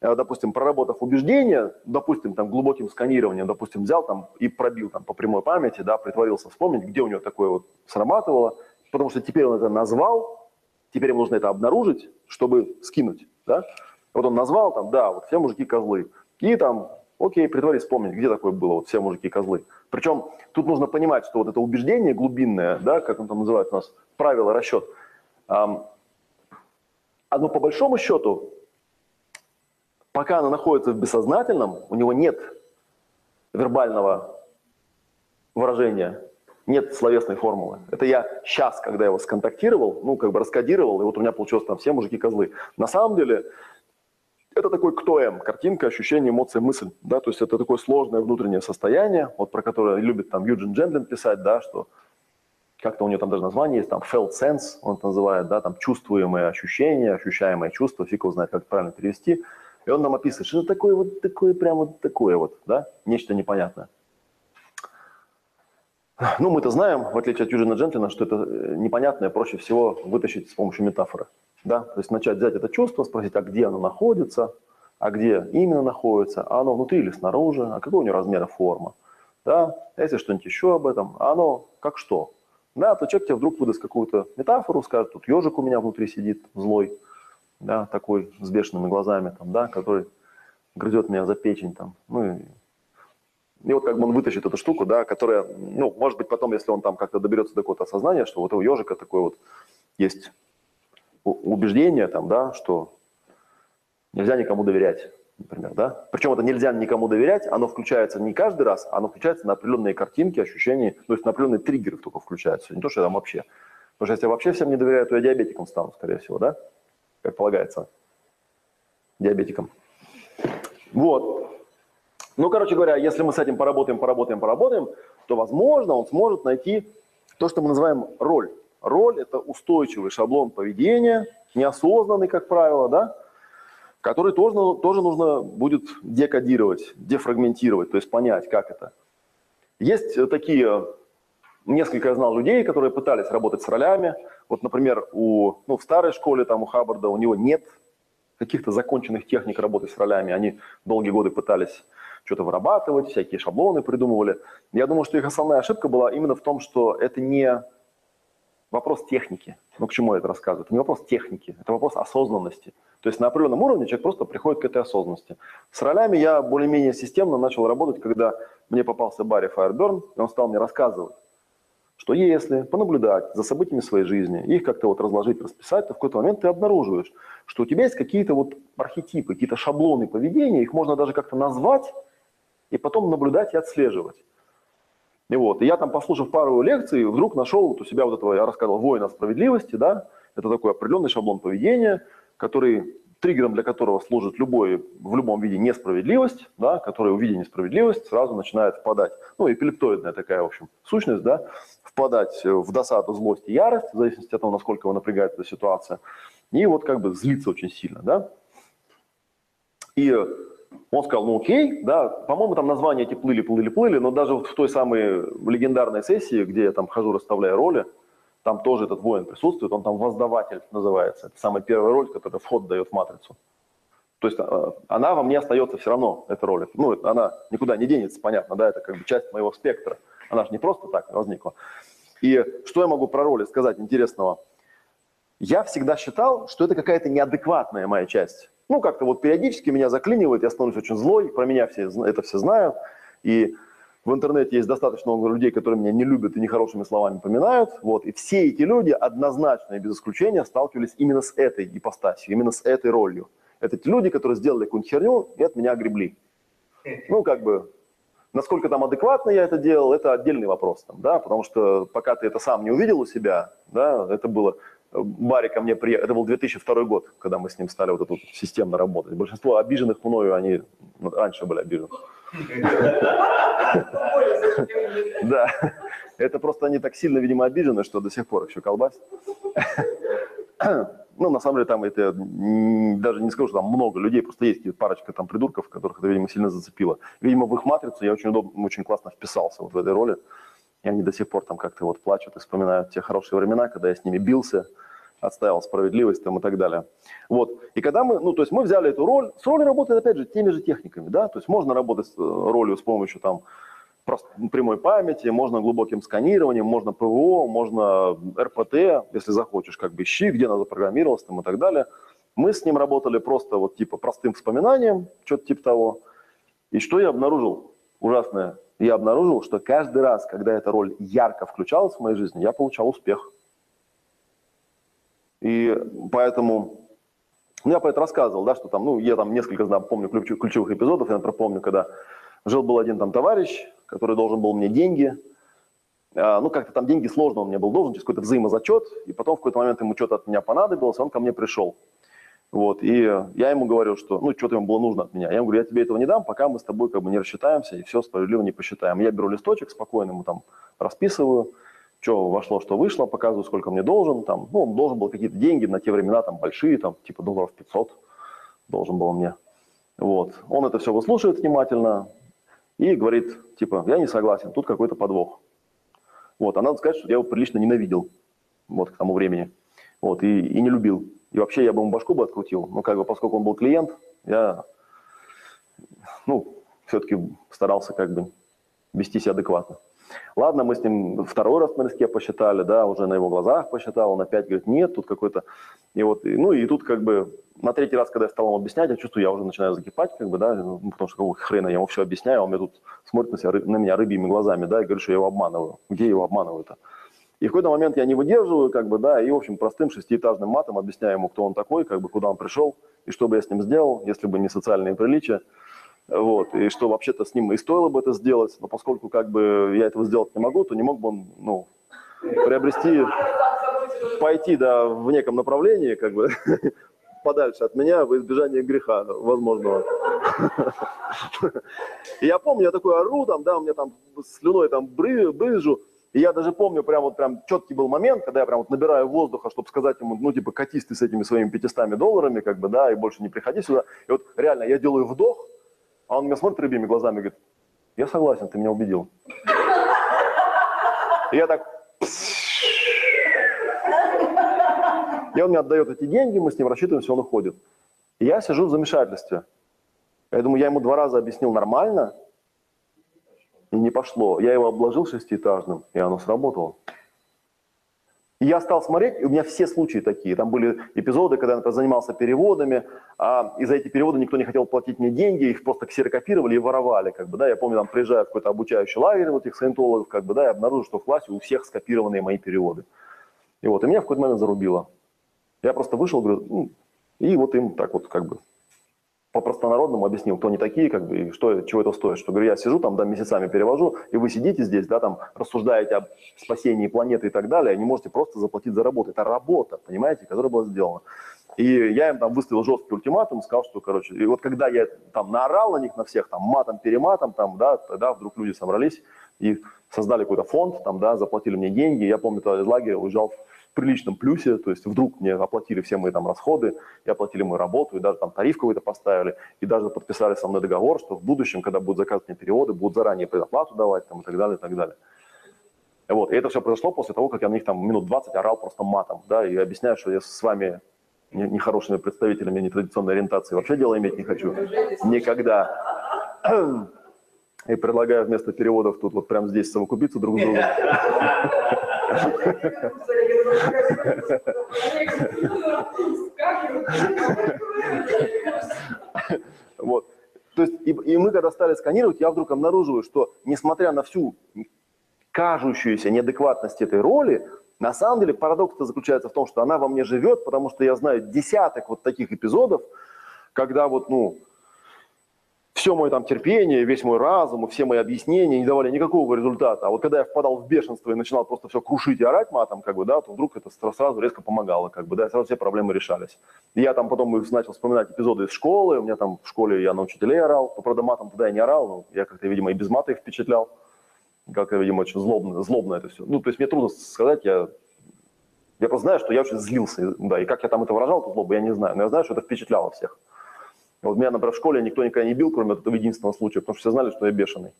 допустим, проработав убеждения, допустим, там глубоким сканированием, допустим, взял там и пробил там по прямой памяти, да, притворился вспомнить, где у него такое вот срабатывало, потому что теперь он это назвал, теперь ему нужно это обнаружить, чтобы скинуть, да, вот он назвал там, да, вот все мужики козлы. И там, окей, притворись вспомнить, где такое было, вот все мужики козлы. Причем тут нужно понимать, что вот это убеждение глубинное, да, как он там называет у нас, правило, расчет, эм, оно по большому счету, пока оно находится в бессознательном, у него нет вербального выражения, нет словесной формулы. Это я сейчас, когда его сконтактировал, ну, как бы раскодировал, и вот у меня получилось там все мужики козлы. На самом деле, это такой кто М, картинка, ощущение, эмоция, мысль, да, то есть это такое сложное внутреннее состояние, вот про которое любит там Юджин Джендлин писать, да, что как-то у него там даже название есть, там felt sense, он это называет, да, там чувствуемые ощущения, ощущаемое чувство, фиг его знает, как правильно перевести, и он нам описывает, что это такое вот такое, прямо вот такое вот, да, нечто непонятное. Ну, мы-то знаем, в отличие от Юджина Джентлина, что это э, непонятное проще всего вытащить с помощью метафоры. Да? То есть начать взять это чувство, спросить, а где оно находится, а где именно находится, а оно внутри или снаружи, а какой у него размера форма. Да? А если что-нибудь еще об этом, а оно как что. Да, то человек тебе вдруг выдаст какую-то метафору, скажет, тут ежик у меня внутри сидит злой, да, такой с бешеными глазами, там, да, который грызет меня за печень. Там, ну, и и вот как бы он вытащит эту штуку, да, которая, ну, может быть, потом, если он там как-то доберется до какого-то осознания, что вот у ежика такое вот есть убеждение, там, да, что нельзя никому доверять, например, да. Причем это нельзя никому доверять, оно включается не каждый раз, оно включается на определенные картинки, ощущения, то есть на определенные триггеры только включается, не то, что там вообще. Потому что если я вообще всем не доверяю, то я диабетиком стану, скорее всего, да, как полагается, диабетиком. Вот. Ну, короче говоря, если мы с этим поработаем, поработаем, поработаем, то, возможно, он сможет найти то, что мы называем роль. Роль – это устойчивый шаблон поведения, неосознанный, как правило, да, который тоже, тоже нужно будет декодировать, дефрагментировать, то есть понять, как это. Есть такие, несколько я знал людей, которые пытались работать с ролями. Вот, например, у, ну, в старой школе, там у Хаббарда, у него нет каких-то законченных техник работы с ролями. Они долгие годы пытались что-то вырабатывать, всякие шаблоны придумывали. Я думаю, что их основная ошибка была именно в том, что это не вопрос техники. Ну, к чему я это рассказываю? Это не вопрос техники, это вопрос осознанности. То есть на определенном уровне человек просто приходит к этой осознанности. С ролями я более-менее системно начал работать, когда мне попался Барри Файерберн, и он стал мне рассказывать, что если понаблюдать за событиями своей жизни, их как-то вот разложить, расписать, то в какой-то момент ты обнаруживаешь, что у тебя есть какие-то вот архетипы, какие-то шаблоны поведения, их можно даже как-то назвать, и потом наблюдать и отслеживать. И вот, и я там, послушав пару лекций, вдруг нашел вот у себя вот этого, я рассказывал, воина справедливости, да, это такой определенный шаблон поведения, который, триггером для которого служит любой, в любом виде несправедливость, да, который, увидя несправедливость, сразу начинает впадать, ну, эпилептоидная такая, в общем, сущность, да, впадать в досаду, злость и ярость, в зависимости от того, насколько его напрягает эта ситуация, и вот как бы злиться очень сильно, да. И он сказал, ну окей, да, по-моему, там названия эти плыли, плыли, плыли, но даже вот в той самой легендарной сессии, где я там хожу, расставляя роли, там тоже этот воин присутствует, он там воздаватель называется. Это самая первая роль, которая вход дает в матрицу. То есть э, она во мне остается все равно, эта роль. Ну, она никуда не денется, понятно, да, это как бы часть моего спектра. Она же не просто так возникла. И что я могу про роли сказать интересного? Я всегда считал, что это какая-то неадекватная моя часть ну, как-то вот периодически меня заклинивает, я становлюсь очень злой, про меня все это все знают, и в интернете есть достаточно много людей, которые меня не любят и нехорошими словами поминают, вот, и все эти люди однозначно и без исключения сталкивались именно с этой ипостасью, именно с этой ролью. Это те люди, которые сделали какую-нибудь херню и от меня огребли. Ну, как бы, насколько там адекватно я это делал, это отдельный вопрос, там, да, потому что пока ты это сам не увидел у себя, да, это было Барри ко мне приехал, это был 2002 год, когда мы с ним стали вот эту системно работать. Большинство обиженных мною, они ну, раньше были обижены. Да, это просто они так сильно, видимо, обижены, что до сих пор еще колбасят. Ну, на самом деле, там это, даже не скажу, что там много людей, просто есть парочка там придурков, которых это, видимо, сильно зацепило. Видимо, в их матрицу я очень удобно, очень классно вписался вот в этой роли. И они до сих пор там как-то вот плачут и вспоминают те хорошие времена, когда я с ними бился, отстаивал справедливость там и так далее. Вот. И когда мы, ну, то есть мы взяли эту роль, с ролью работает, опять же, теми же техниками, да, то есть можно работать с э, ролью с помощью там прямой памяти, можно глубоким сканированием, можно ПВО, можно РПТ, если захочешь, как бы ищи, где она запрограммировалась там и так далее. Мы с ним работали просто вот типа простым вспоминанием, что-то типа того. И что я обнаружил? Ужасное. Я обнаружил, что каждый раз, когда эта роль ярко включалась в моей жизни, я получал успех. И поэтому, ну, я про это рассказывал, да, что там, ну, я там несколько знаю, помню ключевых эпизодов, я, например, помню, когда Жил-был один там товарищ, который должен был мне деньги. А, ну, как-то там деньги сложно он мне был должен, через какой-то взаимозачет. И потом в какой-то момент ему что-то от меня понадобилось, он ко мне пришел. Вот, и я ему говорю, что, ну, что-то ему было нужно от меня. Я ему говорю, я тебе этого не дам, пока мы с тобой как бы не рассчитаемся и все справедливо не посчитаем. Я беру листочек, спокойно ему там расписываю, что вошло, что вышло, показываю, сколько мне должен. Там, ну, он должен был какие-то деньги на те времена, там, большие, там, типа долларов 500 должен был мне. Вот. Он это все выслушивает внимательно и говорит, типа, я не согласен, тут какой-то подвох. Вот. А надо сказать, что я его прилично ненавидел вот, к тому времени. Вот, и, и не любил. И вообще я бы ему башку бы открутил, но как бы поскольку он был клиент, я, ну, все-таки старался как бы вести себя адекватно. Ладно, мы с ним второй раз на риске посчитали, да, уже на его глазах посчитал, он опять говорит, нет, тут какой-то... И вот, ну и тут как бы на третий раз, когда я стал ему объяснять, я чувствую, я уже начинаю закипать, как бы, да, ну, потому что какого хрена я ему все объясняю, он мне тут смотрит на, себя, на меня рыбьими глазами, да, и говорит, что я его обманываю. Где я его обманываю-то? И в какой-то момент я не выдерживаю, как бы, да, и, в общем, простым шестиэтажным матом объясняю ему, кто он такой, как бы, куда он пришел, и что бы я с ним сделал, если бы не социальные приличия. Вот, и что вообще-то с ним и стоило бы это сделать, но поскольку как бы я этого сделать не могу, то не мог бы он, ну, приобрести, пойти, да, в неком направлении, как бы, подальше от меня в избежание греха возможного. И я помню, я такой ору, там, да, у меня там слюной там брызжу, и я даже помню, прям вот прям четкий был момент, когда я прям вот набираю воздуха, чтобы сказать ему, ну, типа, катись ты с этими своими 500 долларами, как бы, да, и больше не приходи сюда. И вот реально я делаю вдох, а он меня смотрит рыбьими глазами и говорит, я согласен, ты меня убедил. И я так... И он мне отдает эти деньги, мы с ним рассчитываемся, он уходит. И я сижу в замешательстве. Я думаю, я ему два раза объяснил нормально, и не пошло. Я его обложил шестиэтажным, и оно сработало. И я стал смотреть, и у меня все случаи такие. Там были эпизоды, когда я занимался переводами, а, и за эти переводы никто не хотел платить мне деньги, их просто ксерокопировали и воровали. Как бы, да. Я помню, там приезжаю в какой-то обучающий лагерь вот этих саентологов, как бы, да, и обнаружил, что в классе у всех скопированные мои переводы. И вот, и меня в какой-то момент зарубило. Я просто вышел, говорю, ну, и вот им так вот как бы по-простонародному объяснил, кто они такие, как бы, и что, чего это стоит. Что, говорю, я сижу там, да, месяцами перевожу, и вы сидите здесь, да, там, рассуждаете об спасении планеты и так далее, а не можете просто заплатить за работу. Это работа, понимаете, которая была сделана. И я им там выставил жесткий ультиматум, сказал, что, короче, и вот когда я там наорал на них, на всех, там, матом-перематом, там, да, тогда вдруг люди собрались и создали какой-то фонд, там, да, заплатили мне деньги. Я помню, тогда из лагеря уезжал приличном плюсе, то есть вдруг мне оплатили все мои там расходы, и оплатили мою работу, и даже там тариф какой-то поставили, и даже подписали со мной договор, что в будущем, когда будут заказывать мне переводы, будут заранее предоплату давать там, и так далее, и так далее. Вот, и это все произошло после того, как я на них там минут 20 орал просто матом, да, и объясняю, что я с вами нехорошими представителями нетрадиционной ориентации вообще дело иметь не хочу. Никогда. И предлагаю вместо переводов тут вот прямо здесь совокупиться друг с другом. Вот. То есть, и, и мы когда стали сканировать, я вдруг обнаруживаю, что несмотря на всю кажущуюся неадекватность этой роли, на самом деле парадокс заключается в том, что она во мне живет, потому что я знаю десяток вот таких эпизодов, когда вот, ну, все мое там терпение, весь мой разум все мои объяснения не давали никакого результата. А вот когда я впадал в бешенство и начинал просто все крушить и орать матом, как бы, да, то вдруг это сразу резко помогало, как бы, да, сразу все проблемы решались. И я там потом начал вспоминать эпизоды из школы, у меня там в школе я на учителей орал, но, правда, матом тогда я не орал, но я как-то, видимо, и без мата их впечатлял. Как-то, видимо, очень злобно, злобно это все. Ну, то есть мне трудно сказать, я я просто знаю, что я очень злился, да, и как я там это выражал, эту злобу, я не знаю, но я знаю, что это впечатляло всех. Вот меня, например, в школе никто никогда не бил, кроме этого единственного случая, потому что все знали, что я бешеный.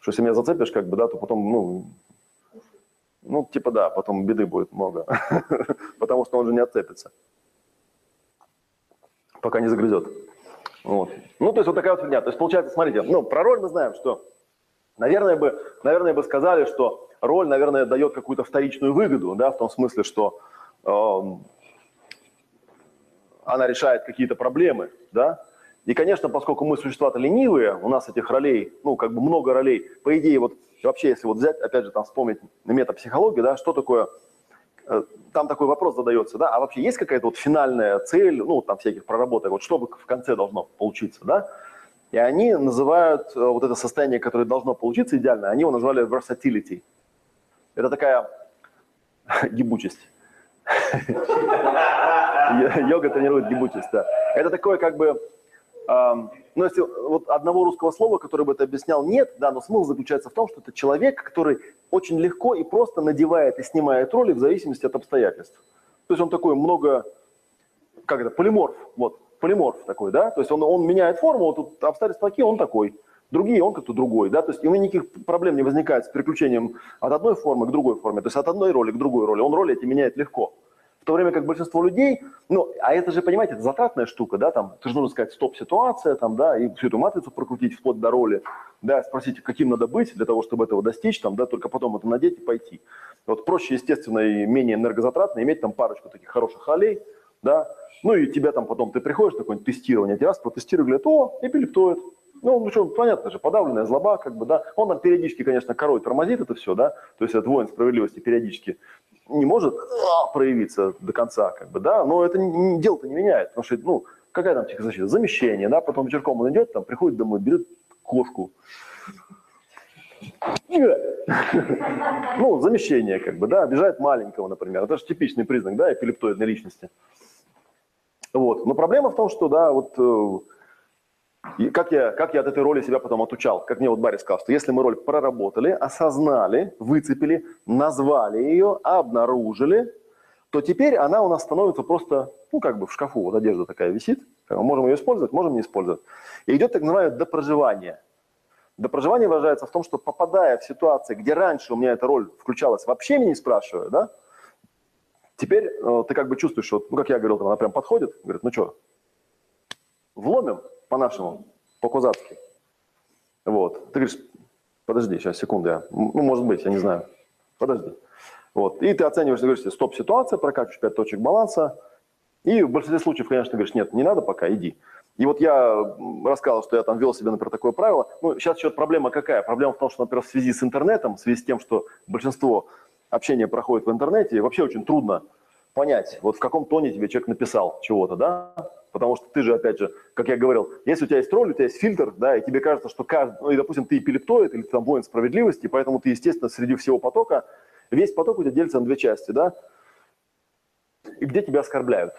Что если меня зацепишь, как бы, да, то потом, ну, ну, типа да, потом беды будет много, потому что он же не отцепится, пока не загрызет. Вот. Ну, то есть вот такая вот фигня. То есть получается, смотрите, ну, про роль мы знаем, что, наверное, бы, наверное, бы сказали, что роль, наверное, дает какую-то вторичную выгоду, да, в том смысле, что э, она решает какие-то проблемы, да, и, конечно, поскольку мы существа-то ленивые, у нас этих ролей, ну, как бы много ролей, по идее, вот вообще, если вот взять, опять же, там вспомнить метапсихологию, да, что такое, э, там такой вопрос задается, да, а вообще есть какая-то вот финальная цель, ну, там всяких проработок, вот что в конце должно получиться, да, И они называют э, вот это состояние, которое должно получиться идеально, они его назвали versatility. Это такая гибучесть. Йога тренирует гибучесть, да. Это такое как бы, ну если вот одного русского слова, которое бы это объяснял, нет, да, но смысл заключается в том, что это человек, который очень легко и просто надевает и снимает роли в зависимости от обстоятельств. То есть он такой много, как это, полиморф, вот, полиморф такой, да, то есть он, он меняет форму, вот тут обстоятельства такие, он такой другие, он как-то другой, да, то есть у него никаких проблем не возникает с переключением от одной формы к другой форме, то есть от одной роли к другой роли, он роли эти меняет легко. В то время как большинство людей, ну, а это же, понимаете, это затратная штука, да, там, ты же нужно сказать стоп-ситуация, там, да, и всю эту матрицу прокрутить вплоть до роли, да, спросить, каким надо быть для того, чтобы этого достичь, там, да, только потом это надеть и пойти. Вот проще, естественно, и менее энергозатратно иметь там парочку таких хороших аллей, да, ну и тебя там потом, ты приходишь, такое тестирование, тебя раз протестировали, говорят, о, эпилептоид, ну, ну что, понятно же, подавленная злоба, как бы, да. Он там периодически, конечно, корой тормозит это все, да, то есть этот воин справедливости периодически не может а, проявиться до конца, как бы, да, но это дело-то не меняет, потому что, ну, какая там психозащита? Замещение, да, потом вечерком он идет, там, приходит домой, берет кошку, ну, замещение, как бы, да, обижает маленького, например. Это же типичный признак, да, эпилептоидной личности. Вот. Но проблема в том, что, да, вот э, и как я, как я от этой роли себя потом отучал? Как мне вот Барри сказал, что если мы роль проработали, осознали, выцепили, назвали ее, обнаружили, то теперь она у нас становится просто, ну, как бы в шкафу, вот одежда такая висит, мы можем ее использовать, можем не использовать. И идет так называемое допроживание. Допроживание выражается в том, что попадая в ситуации, где раньше у меня эта роль включалась, вообще меня не спрашивая, да, теперь э, ты как бы чувствуешь, что, ну, как я говорил, она прям подходит, говорит, ну что, вломим, по-нашему, по-козацки. Вот. Ты говоришь, подожди, сейчас, секунду, я, ну, может быть, я не знаю, подожди. Вот. И ты оцениваешь, ты говоришь, стоп-ситуация, прокачиваешь 5 точек баланса, и в большинстве случаев, конечно, говоришь, нет, не надо пока, иди. И вот я рассказал, что я там вел себе, например, такое правило. Ну, сейчас еще проблема какая? Проблема в том, что, например, в связи с интернетом, в связи с тем, что большинство общения проходит в интернете, вообще очень трудно понять, вот в каком тоне тебе человек написал чего-то, да? Потому что ты же, опять же, как я говорил, если у тебя есть роль, у тебя есть фильтр, да, и тебе кажется, что каждый, ну, и, допустим, ты эпилептоид или ты там воин справедливости, поэтому ты, естественно, среди всего потока, весь поток у тебя делится на две части, да, и где тебя оскорбляют.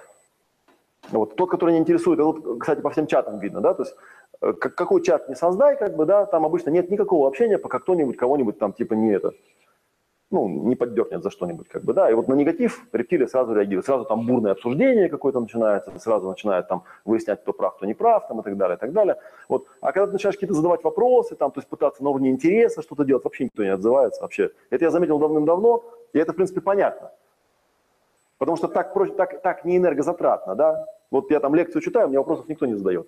Вот. Тот, который не интересует, это, кстати, по всем чатам видно, да, то есть э, какой чат не создай, как бы, да, там обычно нет никакого общения, пока кто-нибудь кого-нибудь там типа не это, ну, не поддернет за что-нибудь, как бы, да, и вот на негатив рептилия сразу реагирует, сразу там бурное обсуждение какое-то начинается, сразу начинает там выяснять, кто прав, кто не прав, там, и так далее, и так далее. Вот. А когда ты начинаешь какие-то задавать вопросы, там, то есть пытаться на уровне интереса что-то делать, вообще никто не отзывается вообще. Это я заметил давным-давно, и это, в принципе, понятно. Потому что так, проще, так, так не энергозатратно, да. Вот я там лекцию читаю, мне вопросов никто не задает.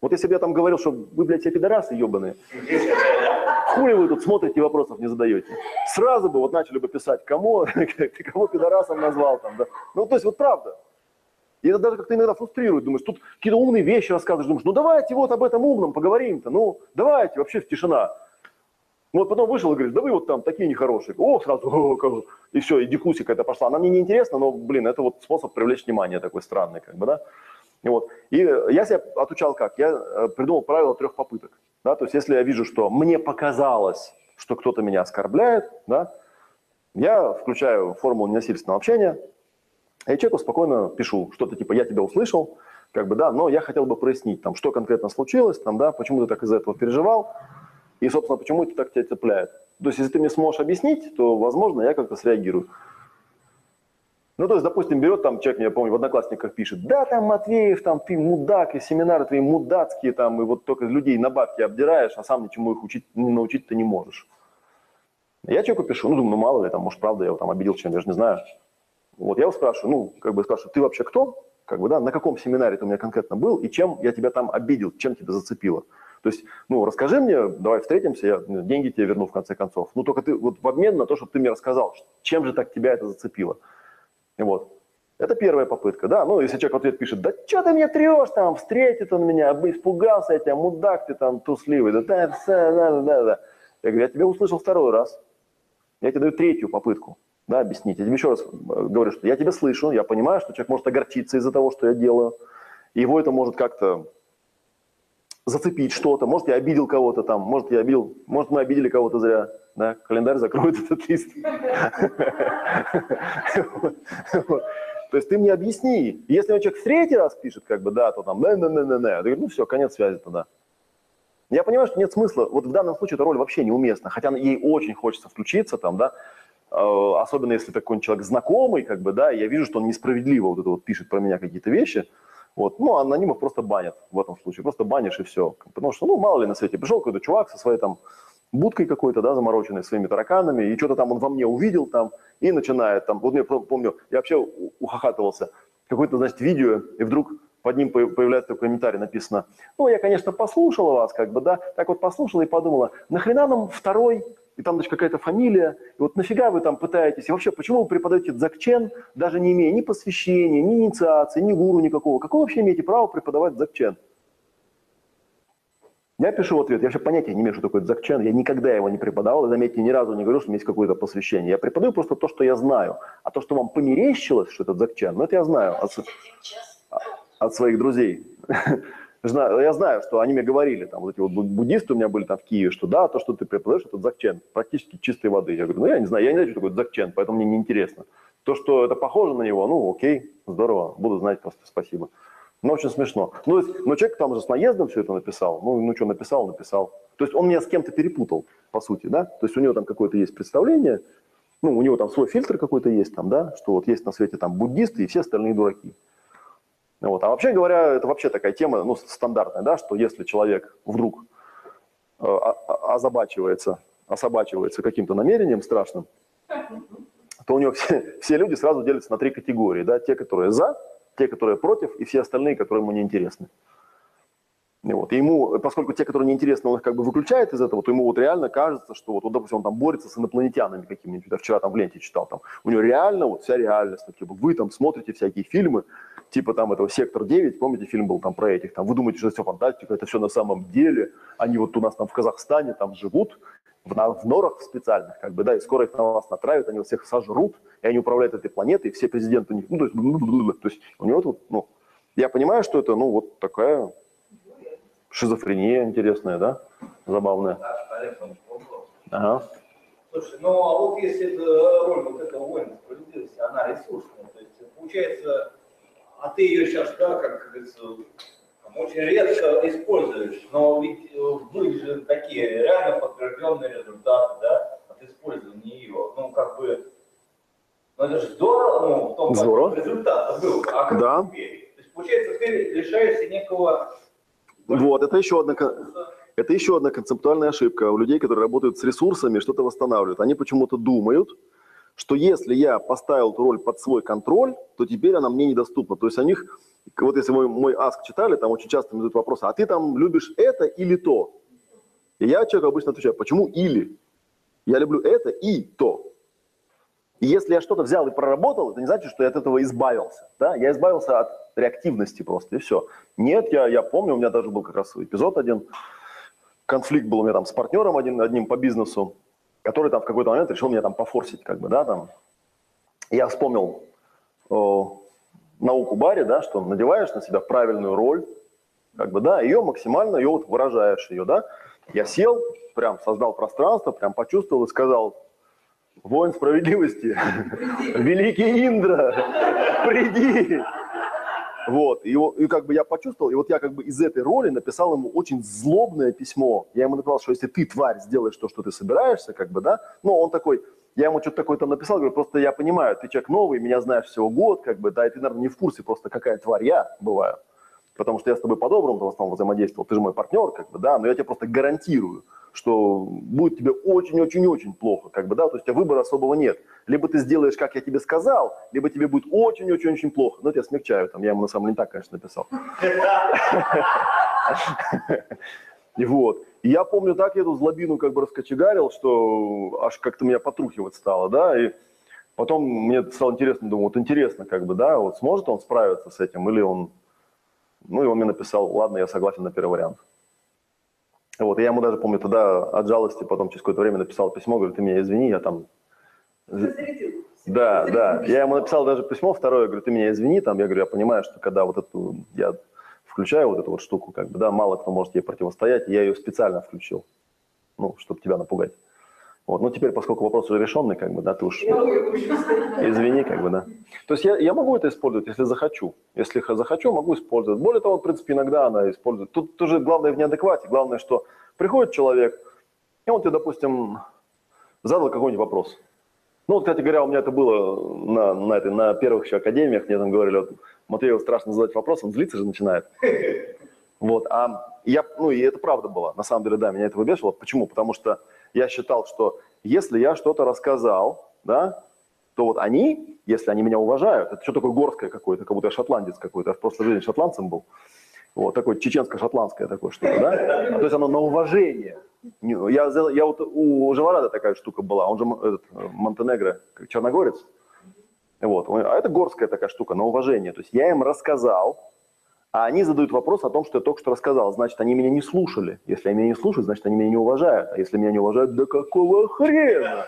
Вот если бы я там говорил, что вы, блядь, все пидорасы ебаные, хули вы тут смотрите и вопросов не задаете? Сразу бы вот начали бы писать, кому, ты кого пидорасом назвал там, да. Ну, то есть вот правда. И это даже как-то иногда фрустрирует. Думаешь, тут какие-то умные вещи рассказываешь. Думаешь, ну давайте вот об этом умном поговорим-то. Ну давайте, вообще тишина. Вот потом вышел и говорит, да вы вот там такие нехорошие. О, сразу, о, и все, и дикуси какая-то пошла. Она мне не интересна, но, блин, это вот способ привлечь внимание такой странный, как бы, да. Вот. И я себя отучал как? Я э, придумал правило трех попыток. Да? То есть если я вижу, что мне показалось, что кто-то меня оскорбляет, да, я включаю формулу ненасильственного общения, и человеку спокойно пишу что-то типа «я тебя услышал», как бы, да, но я хотел бы прояснить, там, что конкретно случилось, там, да, почему ты так из-за этого переживал, и, собственно, почему это так тебя цепляет. То есть, если ты мне сможешь объяснить, то, возможно, я как-то среагирую. Ну, то есть, допустим, берет там человек, я помню, в Одноклассниках пишет, да, там, Матвеев, там, ты мудак, и семинары твои мудацкие, там, и вот только людей на бабки обдираешь, а сам ничему их учить, научить ты не можешь. Я человеку пишу, ну, думаю, ну, мало ли, там, может, правда, я его там обидел чем, я же не знаю. Вот, я его спрашиваю, ну, как бы спрашиваю, ты вообще кто? Как бы, да, на каком семинаре ты у меня конкретно был, и чем я тебя там обидел, чем тебя зацепило? То есть, ну, расскажи мне, давай встретимся, я деньги тебе верну в конце концов. Ну, только ты, вот в обмен на то, чтобы ты мне рассказал, чем же так тебя это зацепило. Вот. Это первая попытка, да. Ну, если человек в ответ пишет, да что ты мне трешь, там, встретит он меня, испугался я тебя, мудак ты там, тусливый, да, да, да, да, да. Я говорю, я тебя услышал второй раз. Я тебе даю третью попытку, да, объяснить. Я тебе еще раз э, говорю, что я тебя слышу, я понимаю, что человек может огорчиться из-за того, что я делаю. Его это может как-то зацепить что-то, может, я обидел кого-то там, может, я обидел, может, мы обидели кого-то зря, да, календарь закроет этот лист. То есть ты мне объясни, если человек в третий раз пишет, как бы, да, то там, не не не не не я говорю, ну все, конец связи тогда. Я понимаю, что нет смысла, вот в данном случае эта роль вообще неуместна, хотя ей очень хочется включиться там, да, э, особенно если такой человек знакомый, как бы, да, я вижу, что он несправедливо вот это вот пишет про меня какие-то вещи, вот, ну, анонимов просто банят в этом случае, просто банишь и все, потому что, ну, мало ли на свете, пришел какой-то чувак со своей там будкой какой-то, да, замороченной своими тараканами, и что-то там он во мне увидел там, и начинает там, вот я помню, я вообще ухахатывался, какое-то, значит, видео, и вдруг под ним появляется такой комментарий, написано, ну, я, конечно, послушала вас, как бы, да, так вот послушала и подумала, нахрена нам второй, и там, значит, какая-то фамилия, и вот нафига вы там пытаетесь, и вообще, почему вы преподаете дзакчен, даже не имея ни посвящения, ни инициации, ни гуру никакого, какое вообще имеете право преподавать дзакчен? Я пишу ответ, я вообще понятия не имею, что такое дзакчен, я никогда его не преподавал, и заметьте, ни разу не говорю, что у меня есть какое-то посвящение. Я преподаю просто то, что я знаю. А то, что вам померещилось, что это дзакчен, ну это я знаю от, от своих друзей. Я знаю, что они мне говорили, там, вот эти вот буддисты у меня были там в Киеве, что да, то, что ты преподаешь, это дзакчен, практически чистой воды. Я говорю, ну я не знаю, я не знаю, что такое дзакчен, поэтому мне неинтересно. То, что это похоже на него, ну окей, здорово, буду знать просто, спасибо. Ну, очень смешно. Ну, есть, но человек там же с наездом все это написал. Ну, ну что, написал, написал. То есть он меня с кем-то перепутал, по сути, да? То есть у него там какое-то есть представление, ну, у него там свой фильтр какой-то есть там, да, что вот есть на свете там буддисты и все остальные дураки. Вот. А вообще говоря, это вообще такая тема, ну, стандартная, да, что если человек вдруг э, озабачивается, особачивается каким-то намерением страшным, то у него все, все люди сразу делятся на три категории, да, те, которые за, те, которые против, и все остальные, которые ему неинтересны. Вот. И ему, поскольку те, которые неинтересны, он их как бы выключает из этого, то ему вот реально кажется, что вот, вот допустим, он там борется с инопланетянами какими-нибудь. Я вчера там в ленте читал, там, у него реально вот вся реальность. Ну, типа, вы там смотрите всякие фильмы, типа там этого «Сектор 9», помните, фильм был там про этих, там, вы думаете, что это все фантастика, это все на самом деле, они вот у нас там в Казахстане там живут, в, норах специальных, как бы, да, и скоро их на вас натравят, они всех сожрут, и они управляют этой планетой, и все президенты у них, ну, то есть, то есть у него тут, ну, я понимаю, что это, ну, вот такая шизофрения интересная, да, забавная. Ага. Слушай, ну, а вот если роль вот этого воина справедливости, она ресурсная, то есть, получается, а ты ее сейчас, да, как говорится, очень редко используешь, но ведь были же такие реально подтвержденные результаты, да, от использования ее. Ну, как бы, ну это же здорово, ну, в том здорово. результат был. А как да. теперь? То есть, получается, ты лишаешься некого... Вот, это еще одна... Это еще одна концептуальная ошибка у людей, которые работают с ресурсами, что-то восстанавливают. Они почему-то думают, что если я поставил эту роль под свой контроль, то теперь она мне недоступна. То есть у них вот если мой, мой аск читали, там очень часто задают вопросы, а ты там любишь это или то? И я человеку обычно отвечаю, почему или? Я люблю это и то. И если я что-то взял и проработал, это не значит, что я от этого избавился. Да? Я избавился от реактивности просто, и все. Нет, я, я помню, у меня даже был как раз эпизод один, конфликт был у меня там с партнером один, одним по бизнесу, который там в какой-то момент решил меня там пофорсить, как бы, да, там. Я вспомнил о, науку баре, да, что надеваешь на себя правильную роль, как бы, да, ее максимально, ее вот выражаешь ее, да. Я сел, прям создал пространство, прям почувствовал и сказал, воин справедливости, великий Индра, приди. Вот, и, и как бы я почувствовал, и вот я как бы из этой роли написал ему очень злобное письмо. Я ему написал, что если ты, тварь, сделаешь то, что ты собираешься, как бы, да, но он такой, я ему что-то такое там написал, говорю, просто я понимаю, ты человек новый, меня знаешь всего год, как бы, да, и ты, наверное, не в курсе просто, какая тварь я бываю. Потому что я с тобой по-доброму в основном взаимодействовал, ты же мой партнер, как бы, да, но я тебе просто гарантирую, что будет тебе очень-очень-очень плохо, как бы, да, то есть у тебя выбора особого нет. Либо ты сделаешь, как я тебе сказал, либо тебе будет очень-очень-очень плохо. Ну, это я смягчаю, там, я ему на самом деле так, конечно, написал. И вот. И я помню, так я эту злобину как бы раскочегарил, что аж как-то меня потрухивать стало, да, и потом мне стало интересно, думаю, вот интересно, как бы, да, вот сможет он справиться с этим, или он, ну, и он мне написал, ладно, я согласен на первый вариант. Вот, и я ему даже, помню, тогда от жалости потом через какое-то время написал письмо, говорю, ты меня извини, я там... Да, да, я ему написал даже письмо второе, говорю, ты меня извини, там, я говорю, я понимаю, что когда вот эту, я включаю вот эту вот штуку, как бы, да, мало кто может ей противостоять, я ее специально включил, ну, чтобы тебя напугать. Вот, ну теперь, поскольку вопрос уже решенный, как бы, да, ты уж, извини, как бы, да. То есть я, я могу это использовать, если захочу. Если захочу, могу использовать. Более того, в принципе, иногда она использует. Тут тоже главное в неадеквате, главное, что приходит человек, и он тебе, допустим, задал какой-нибудь вопрос. Ну, вот, кстати говоря, у меня это было на, на, этой, на первых еще академиях, мне там говорили, вот, Матвею страшно задать вопрос, он злиться же начинает. Вот, а я, ну, и это правда было, на самом деле, да, меня это выбешивало. Почему? Потому что я считал, что если я что-то рассказал, да, то вот они, если они меня уважают, это что такое горское какое-то, как будто я шотландец какой-то, я в прошлой жизни шотландцем был, вот такое чеченско-шотландское такое что-то, да, то есть оно на уважение. Я, я вот у Живорада такая штука была, он же этот, Монтенегро, черногорец, вот, а это горская такая штука, на уважение, то есть я им рассказал, а они задают вопрос о том, что я только что рассказал. Значит, они меня не слушали. Если они меня не слушают, значит, они меня не уважают. А если меня не уважают, да какого хрена?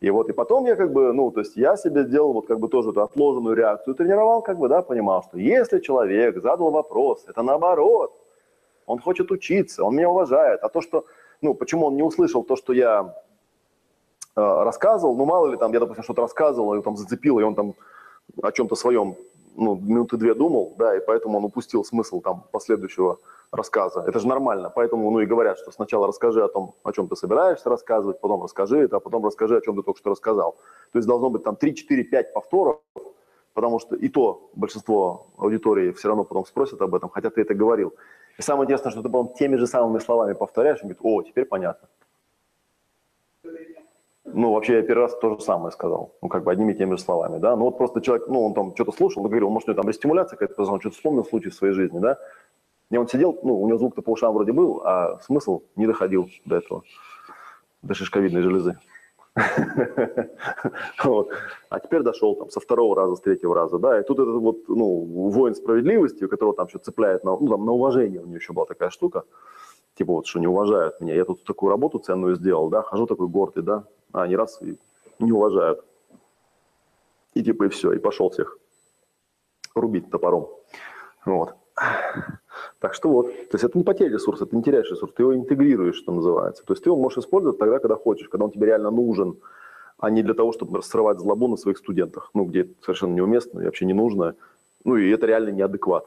И вот, и потом я как бы, ну, то есть я себе делал вот как бы тоже эту отложенную реакцию, тренировал, как бы, да, понимал, что если человек задал вопрос, это наоборот, он хочет учиться, он меня уважает. А то, что, ну, почему он не услышал то, что я э, рассказывал, ну, мало ли там, я, допустим, что-то рассказывал, и там зацепил, и он там о чем-то своем ну, минуты две думал, да, и поэтому он упустил смысл там последующего рассказа. Это же нормально, поэтому, ну, и говорят, что сначала расскажи о том, о чем ты собираешься рассказывать, потом расскажи это, а потом расскажи, о чем ты только что рассказал. То есть должно быть там 3, 4, 5 повторов, потому что и то большинство аудитории все равно потом спросят об этом, хотя ты это говорил. И самое интересное, что ты потом теми же самыми словами повторяешь, и говорит, о, теперь понятно. Ну, вообще, я первый раз то же самое сказал, ну, как бы одними и теми же словами, да. Ну, вот просто человек, ну, он там что-то слушал, говорил, может, у него там рестимуляция какая-то, он что-то вспомнил случай в своей жизни, да. И он сидел, ну, у него звук-то по ушам вроде был, а смысл не доходил до этого, до шишковидной железы. А теперь дошел там со второго раза, с третьего раза, да, и тут этот вот, ну, воин справедливости, которого там что цепляет на, ну, там, на уважение, у него еще была такая штука, типа вот, что не уважают меня, я тут такую работу ценную сделал, да, хожу такой гордый, да, а они раз и не уважают. И типа и все, и пошел всех рубить топором. Вот. Так что вот, то есть это не потеря ресурса, ты не теряешь ресурс, ты его интегрируешь, что называется. То есть ты его можешь использовать тогда, когда хочешь, когда он тебе реально нужен, а не для того, чтобы срывать злобу на своих студентах, ну, где это совершенно неуместно и вообще не нужно, ну, и это реально неадекват.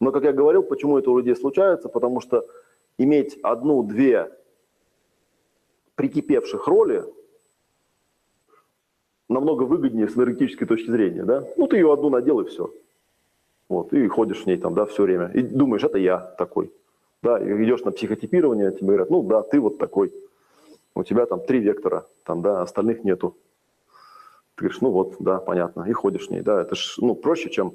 Но, как я говорил, почему это у людей случается, потому что иметь одну-две прикипевших роли намного выгоднее с энергетической точки зрения, да? Ну, ты ее одну надел и все. Вот, и ходишь в ней там, да, все время. И думаешь, это я такой. Да, и идешь на психотипирование, тебе говорят, ну да, ты вот такой. У тебя там три вектора, там, да, остальных нету. Ты говоришь, ну вот, да, понятно, и ходишь в ней, да, это ж, ну, проще, чем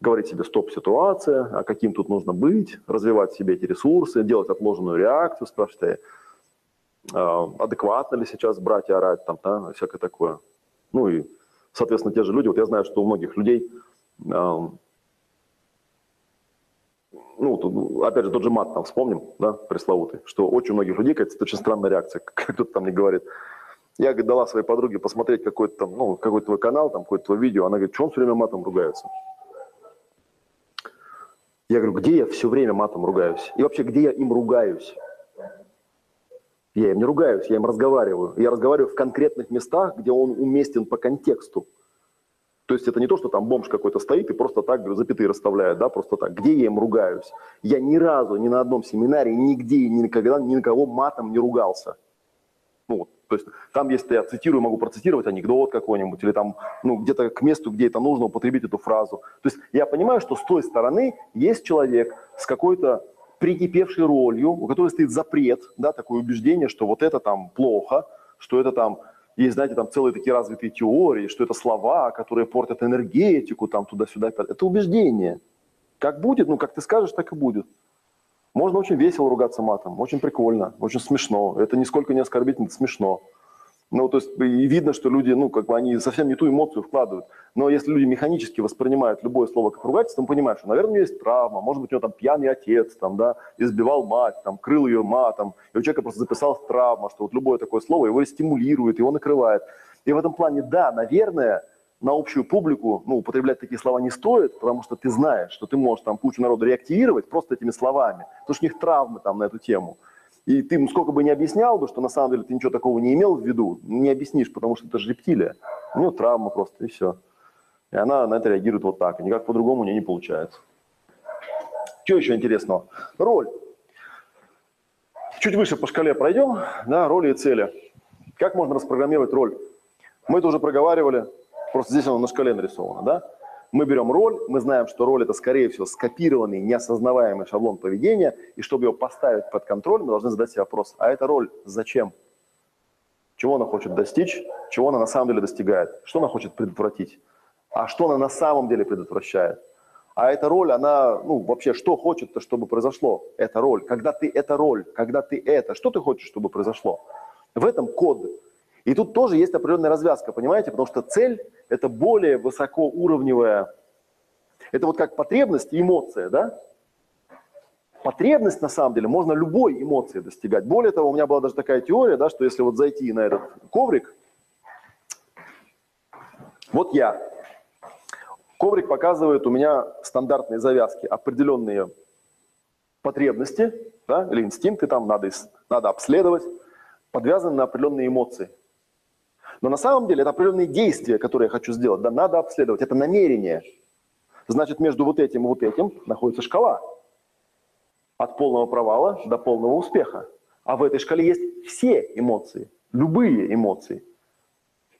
говорить себе стоп-ситуация, а каким тут нужно быть, развивать себе эти ресурсы, делать отложенную реакцию, спрашивать, а, адекватно ли сейчас брать и орать, там, да, всякое такое. Ну и, соответственно, те же люди, вот я знаю, что у многих людей, ну, опять же, тот же мат там вспомним, да, пресловутый, что очень многих людей какая-то очень странная реакция, как кто-то там мне говорит. Я, говорит, дала своей подруге посмотреть какой-то там, ну, какой-то твой канал, там, какое-то твое видео, она говорит, что он все время матом ругается? Я говорю, где я все время матом ругаюсь? И вообще, где я им ругаюсь? Я им не ругаюсь, я им разговариваю. Я разговариваю в конкретных местах, где он уместен по контексту. То есть это не то, что там бомж какой-то стоит и просто так запятые расставляет, да, просто так. Где я им ругаюсь? Я ни разу, ни на одном семинаре, нигде и никогда ни на кого матом не ругался. Ну, вот, то есть там, если я цитирую, могу процитировать анекдот какой-нибудь, или там, ну, где-то к месту, где это нужно, употребить эту фразу. То есть я понимаю, что с той стороны есть человек с какой-то прикипевшей ролью, у которой стоит запрет, да, такое убеждение, что вот это там плохо, что это там, есть, знаете, там целые такие развитые теории, что это слова, которые портят энергетику, там туда-сюда. Это убеждение. Как будет, ну, как ты скажешь, так и будет. Можно очень весело ругаться матом, очень прикольно, очень смешно. Это нисколько не оскорбительно, это смешно. Ну, то есть и видно, что люди, ну, как бы они совсем не ту эмоцию вкладывают. Но если люди механически воспринимают любое слово как ругательство, мы понимаем, что, наверное, у него есть травма, может быть, у него там пьяный отец, там, да, избивал мать, там, крыл ее матом, и у человека просто записалась травма, что вот любое такое слово его стимулирует, его накрывает. И в этом плане, да, наверное, на общую публику, ну, употреблять такие слова не стоит, потому что ты знаешь, что ты можешь там кучу народу реактивировать просто этими словами, потому что у них травмы там на эту тему. И ты ему сколько бы не объяснял бы, что на самом деле ты ничего такого не имел в виду, не объяснишь, потому что это же рептилия. У нее травма просто, и все. И она на это реагирует вот так, и никак по-другому у нее не получается. Что еще интересного? Роль. Чуть выше по шкале пройдем, да, роли и цели. Как можно распрограммировать роль? Мы это уже проговаривали, просто здесь оно на шкале нарисовано, да? Мы берем роль, мы знаем, что роль это, скорее всего, скопированный, неосознаваемый шаблон поведения, и чтобы его поставить под контроль, мы должны задать себе вопрос, а эта роль зачем? Чего она хочет достичь? Чего она на самом деле достигает? Что она хочет предотвратить? А что она на самом деле предотвращает? А эта роль, она, ну, вообще, что хочет-то, чтобы произошло? Эта роль. Когда ты эта роль, когда ты это, что ты хочешь, чтобы произошло? В этом код. И тут тоже есть определенная развязка, понимаете? Потому что цель – это более высокоуровневая, это вот как потребность и эмоция, да? Потребность, на самом деле, можно любой эмоции достигать. Более того, у меня была даже такая теория, да, что если вот зайти на этот коврик, вот я, Коврик показывает у меня стандартные завязки, определенные потребности да, или инстинкты, там надо, надо обследовать, подвязаны на определенные эмоции. Но на самом деле это определенные действия, которые я хочу сделать, да, надо обследовать, это намерение. Значит, между вот этим и вот этим находится шкала. От полного провала до полного успеха. А в этой шкале есть все эмоции, любые эмоции.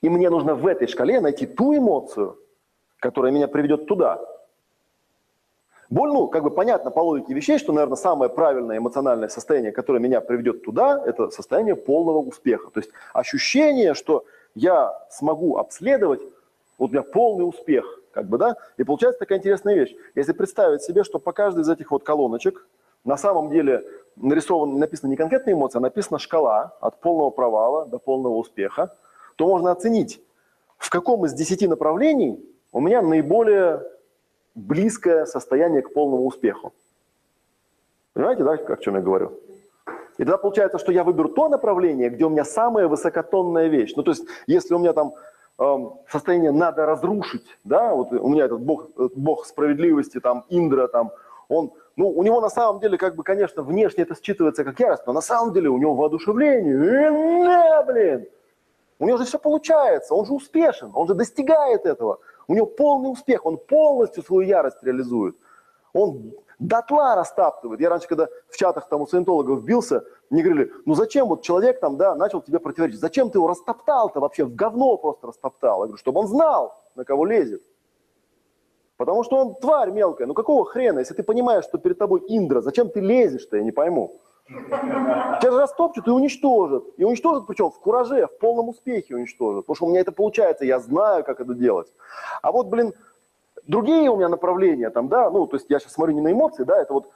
И мне нужно в этой шкале найти ту эмоцию, которая меня приведет туда. Боль, ну, как бы понятно по логике вещей, что, наверное, самое правильное эмоциональное состояние, которое меня приведет туда, это состояние полного успеха. То есть ощущение, что я смогу обследовать, вот у меня полный успех, как бы, да, и получается такая интересная вещь. Если представить себе, что по каждой из этих вот колоночек на самом деле нарисован, написана не конкретная эмоция, а написана шкала от полного провала до полного успеха, то можно оценить, в каком из десяти направлений у меня наиболее близкое состояние к полному успеху. Понимаете, да, о чем я говорю? И тогда получается, что я выберу то направление, где у меня самая высокотонная вещь. Ну, то есть, если у меня там э, состояние надо разрушить, да, вот у меня этот бог, бог справедливости, там, Индра, там, он, ну, у него на самом деле, как бы, конечно, внешне это считывается как ярость, но на самом деле у него воодушевление. Э, блин! У него же все получается, он же успешен, он же достигает этого. У него полный успех, он полностью свою ярость реализует. Он дотла растаптывает. Я раньше, когда в чатах там у саентологов бился, мне говорили, ну зачем вот человек там, да, начал тебе противоречить, зачем ты его растоптал-то вообще, в говно просто растоптал? Я говорю, чтобы он знал, на кого лезет. Потому что он тварь мелкая, ну какого хрена, если ты понимаешь, что перед тобой Индра, зачем ты лезешь-то, я не пойму. Тебя же растопчут и уничтожат. И уничтожат причем в кураже, в полном успехе уничтожат. Потому что у меня это получается, я знаю, как это делать. А вот, блин, другие у меня направления там, да, ну, то есть я сейчас смотрю не на эмоции, да, это вот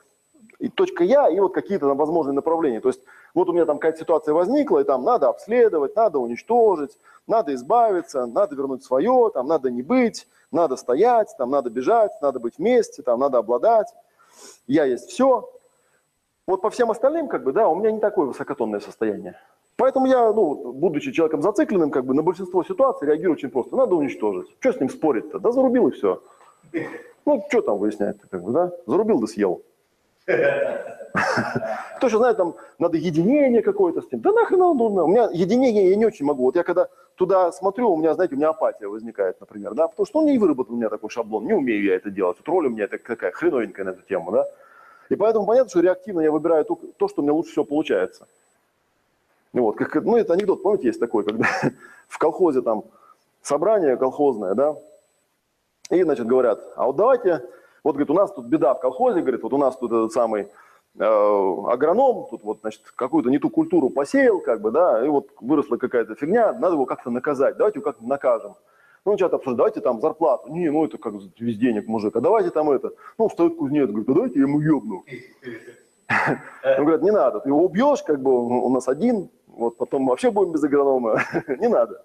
и точка Я, и вот какие-то там возможные направления. То есть вот у меня там какая-то ситуация возникла, и там надо обследовать, надо уничтожить, надо избавиться, надо вернуть свое, там надо не быть, надо стоять, там надо бежать, надо быть вместе, там надо обладать. Я есть все, вот по всем остальным, как бы, да, у меня не такое высокотонное состояние. Поэтому я, ну, будучи человеком зацикленным, как бы на большинство ситуаций реагирую очень просто. Надо уничтожить. Что с ним спорить-то? Да зарубил и все. Ну, что там выяснять-то, как бы, да? Зарубил да съел. Кто еще знает, там надо единение какое-то с ним. Да нахрен оно нужно. У меня единение я не очень могу. Вот я когда туда смотрю, у меня, знаете, у меня апатия возникает, например, да, потому что он не выработал у меня такой шаблон, не умею я это делать. Вот роль у меня такая хреновенькая на эту тему, да. И поэтому понятно, что реактивно я выбираю то, то что у меня лучше всего получается. Вот, как, ну, это анекдот, помните, есть такой, когда в колхозе там собрание колхозное, да, и, значит, говорят, а вот давайте, вот, говорит, у нас тут беда в колхозе, говорит, вот у нас тут этот самый э, агроном, тут вот, значит, какую-то не ту культуру посеял, как бы, да, и вот выросла какая-то фигня, надо его как-то наказать, давайте его как-то накажем. Ну, начинают обсуждать, давайте там зарплату. Не, ну это как весь денег мужик. А давайте там это. Ну, встает кузнец, говорит, а давайте я ему ебну. Он говорит, не надо, ты его убьешь, как бы у нас один, вот потом вообще будем без агронома. не надо.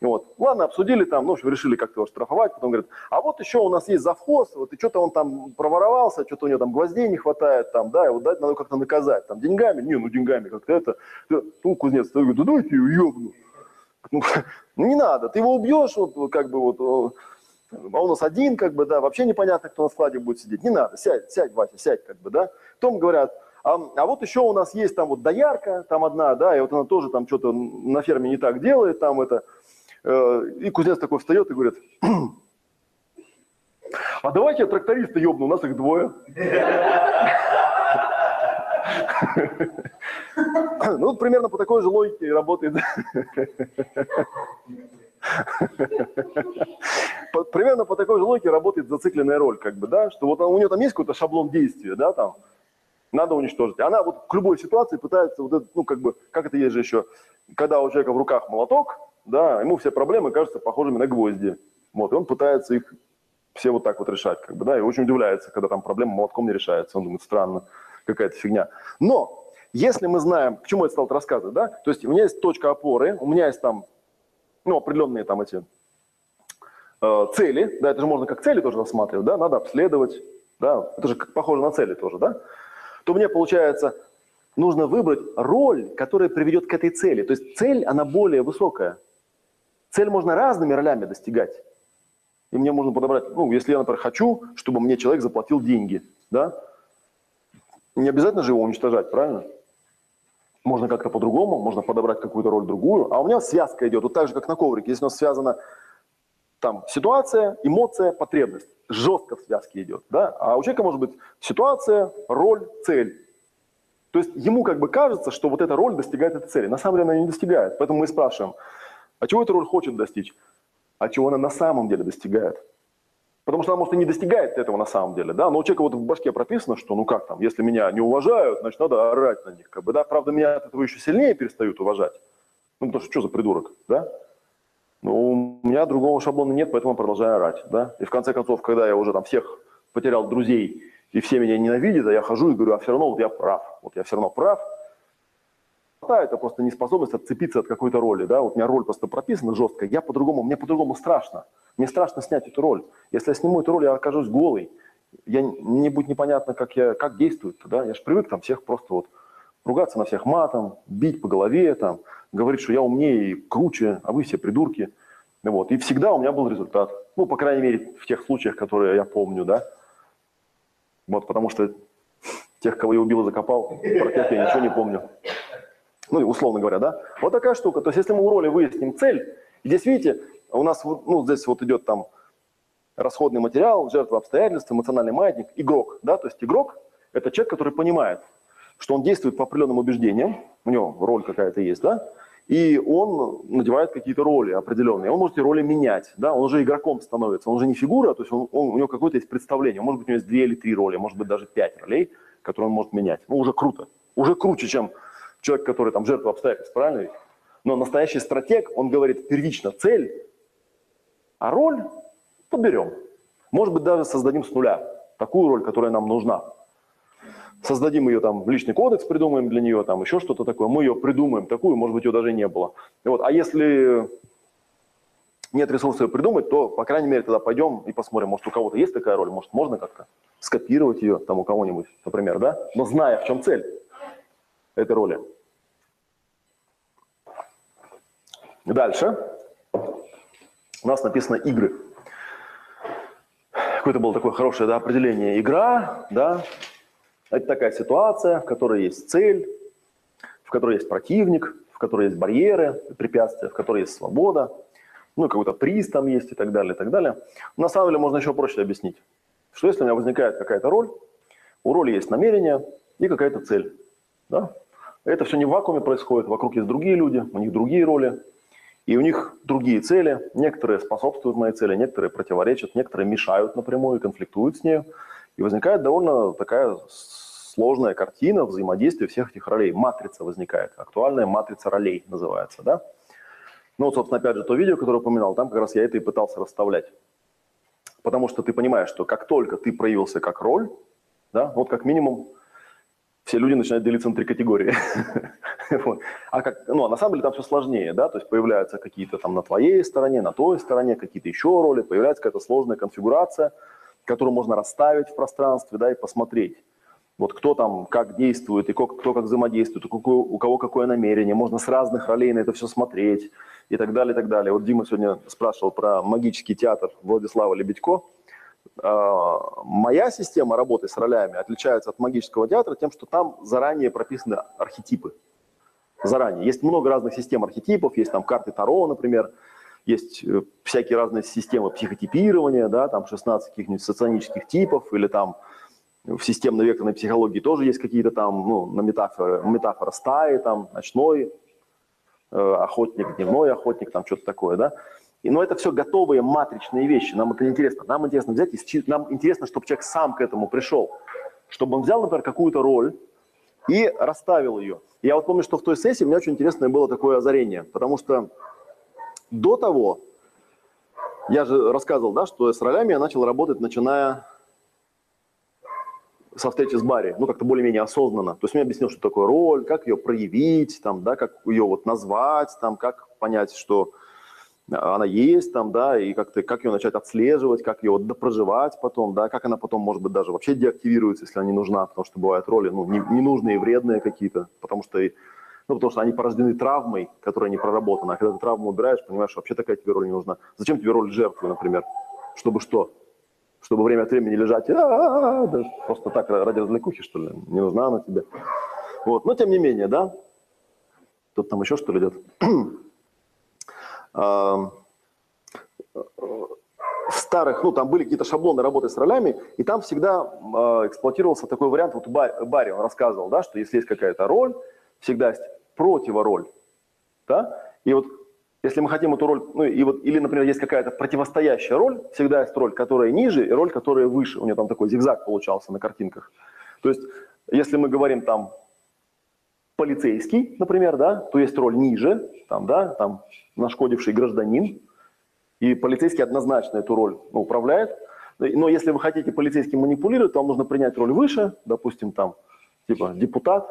Вот. Ладно, обсудили там, ну, решили как-то его штрафовать, потом говорят, а вот еще у нас есть завхоз, вот и что-то он там проворовался, что-то у него там гвоздей не хватает, там, да, его дать надо как-то наказать, там, деньгами, не, ну, деньгами как-то это. Ну, кузнец говорит, да давайте его ебну. Ну, ну не надо, ты его убьешь, вот как бы вот, а у нас один, как бы, да, вообще непонятно, кто на складе будет сидеть. Не надо, сядь, сядь, Вася, сядь, как бы, да. Потом говорят, а, а вот еще у нас есть там вот доярка, там одна, да, и вот она тоже там что-то на ферме не так делает, там это. Э, и кузнец такой встает и говорит, а давайте я тракториста ебну, у нас их двое. Ну, примерно по такой же логике работает. Примерно по такой же логике работает зацикленная роль, как бы, да, что вот у нее там есть какой-то шаблон действия, да, там, надо уничтожить. Она вот к любой ситуации пытается, вот это, ну, как бы, как это есть же еще, когда у человека в руках молоток, да, ему все проблемы кажутся похожими на гвозди. Вот, и он пытается их все вот так вот решать, как бы, да, и очень удивляется, когда там проблема молотком не решается. Он думает, странно, какая-то фигня. Но если мы знаем, к чему я стал рассказывать, да, то есть у меня есть точка опоры, у меня есть там, ну, определенные там эти э, цели, да, это же можно как цели тоже рассматривать, да, надо обследовать, да, это же похоже на цели тоже, да, то мне получается, нужно выбрать роль, которая приведет к этой цели. То есть цель, она более высокая. Цель можно разными ролями достигать. И мне можно подобрать, ну, если я, например, хочу, чтобы мне человек заплатил деньги, да, не обязательно же его уничтожать, правильно? Можно как-то по-другому, можно подобрать какую-то роль другую. А у меня связка идет, вот так же, как на коврике. Если у нас связана там ситуация, эмоция, потребность жестко в связке идет, да, а у человека может быть ситуация, роль, цель. То есть ему как бы кажется, что вот эта роль достигает этой цели. На самом деле она не достигает. Поэтому мы спрашиваем, а чего эта роль хочет достичь? А чего она на самом деле достигает? Потому что она, может, и не достигает этого на самом деле, да, но у человека вот в башке прописано, что, ну как там, если меня не уважают, значит, надо орать на них, как бы, да, правда, меня от этого еще сильнее перестают уважать, ну, потому что что за придурок, да, ну, у меня другого шаблона нет, поэтому продолжаю орать, да. И в конце концов, когда я уже там всех потерял друзей, и все меня ненавидят, а я хожу и говорю, а все равно вот я прав, вот я все равно прав. Да, это просто неспособность отцепиться от какой-то роли, да, вот у меня роль просто прописана жестко, я по-другому, мне по-другому страшно, мне страшно снять эту роль. Если я сниму эту роль, я окажусь голый, я, мне будет непонятно, как я, как действует, да, я же привык там всех просто вот ругаться на всех матом, бить по голове, там, говорить, что я умнее и круче, а вы все придурки. Вот. И всегда у меня был результат. Ну, по крайней мере, в тех случаях, которые я помню, да. Вот, потому что тех, кого я убил и закопал, про тех я ничего не помню. Ну, условно говоря, да. Вот такая штука. То есть, если мы у роли выясним цель, здесь, видите, у нас, ну, здесь вот идет там расходный материал, жертва обстоятельств, эмоциональный маятник, игрок, да, то есть игрок – это человек, который понимает, что он действует по определенным убеждениям, у него роль какая-то есть, да, и он надевает какие-то роли определенные. Он может эти роли менять, да, он уже игроком становится, он уже не фигура, то есть он, он, у него какое-то есть представление, может быть, у него есть две или три роли, может быть, даже пять ролей, которые он может менять. Ну, уже круто, уже круче, чем человек, который там жертва обстоятельств, правильно ведь? Но настоящий стратег, он говорит, первично цель, а роль подберем. Может быть, даже создадим с нуля такую роль, которая нам нужна создадим ее там, личный кодекс придумаем для нее, там еще что-то такое, мы ее придумаем такую, может быть, ее даже не было. Вот. А если нет ресурса ее придумать, то, по крайней мере, тогда пойдем и посмотрим, может, у кого-то есть такая роль, может, можно как-то скопировать ее там у кого-нибудь, например, да, но зная, в чем цель этой роли. Дальше у нас написано игры. Какое-то было такое хорошее да, определение. Игра, да, это такая ситуация, в которой есть цель, в которой есть противник, в которой есть барьеры, препятствия, в которой есть свобода, ну какой-то приз там есть и так далее, и так далее. На самом деле можно еще проще объяснить, что если у меня возникает какая-то роль, у роли есть намерение и какая-то цель. Да? Это все не в вакууме происходит, вокруг есть другие люди, у них другие роли, и у них другие цели. Некоторые способствуют моей цели, некоторые противоречат, некоторые мешают напрямую конфликтуют с ней. И возникает довольно такая сложная картина взаимодействия всех этих ролей. Матрица возникает, актуальная матрица ролей называется, да? Ну вот, собственно, опять же, то видео, которое упоминал, там как раз я это и пытался расставлять. Потому что ты понимаешь, что как только ты проявился как роль, да, вот как минимум все люди начинают делиться на три категории. А как, ну, а на самом деле там все сложнее, да, то есть появляются какие-то там на твоей стороне, на той стороне, какие-то еще роли, появляется какая-то сложная конфигурация, которую можно расставить в пространстве, да, и посмотреть. Вот кто там как действует, и кто, как взаимодействует, у кого, у кого какое намерение. Можно с разных ролей на это все смотреть и так далее, и так далее. Вот Дима сегодня спрашивал про магический театр Владислава Лебедько. А, моя система работы с ролями отличается от магического театра тем, что там заранее прописаны архетипы. Заранее. Есть много разных систем архетипов, есть там карты Таро, например, есть э, всякие разные системы психотипирования, да, там 16 каких-нибудь соционических типов, или там в системно-векторной психологии тоже есть какие-то там, ну, на метафоры, метафора стаи, там, ночной э, охотник, дневной охотник, там что-то такое, да. И, но это все готовые матричные вещи, нам это интересно. Нам интересно взять, и, нам интересно, чтобы человек сам к этому пришел. Чтобы он взял, например, какую-то роль и расставил ее. Я вот помню, что в той сессии у меня очень интересное было такое озарение, потому что до того, я же рассказывал, да, что с ролями я начал работать, начиная со встречи с Барри, ну, как-то более-менее осознанно. То есть мне объяснил, что такое роль, как ее проявить, там, да, как ее вот назвать, там, как понять, что она есть там, да, и как, -то, как ее начать отслеживать, как ее вот проживать потом, да, как она потом, может быть, даже вообще деактивируется, если она не нужна, потому что бывают роли, ну, не, ненужные и вредные какие-то, потому что, ну, потому что они порождены травмой, которая не проработана, а когда ты травму убираешь, понимаешь, вообще такая тебе роль не нужна. Зачем тебе роль жертвы, например? Чтобы что? Чтобы время от времени лежать, да, просто так ради развлекухи, что ли, не нужна она тебе. Вот, но тем не менее, да, тут там еще что ли идет? В старых, ну, там были какие-то шаблоны работы с ролями, и там всегда э, эксплуатировался такой вариант, вот Барри, он рассказывал, да, что если есть какая-то роль, всегда есть противороль, да, и вот если мы хотим эту роль, ну, и вот, или, например, есть какая-то противостоящая роль, всегда есть роль, которая ниже, и роль, которая выше, у нее там такой зигзаг получался на картинках. То есть, если мы говорим там полицейский, например, да, то есть роль ниже, там, да, там нашкодивший гражданин, и полицейский однозначно эту роль ну, управляет. Но если вы хотите полицейским манипулировать, то вам нужно принять роль выше, допустим, там, типа депутат,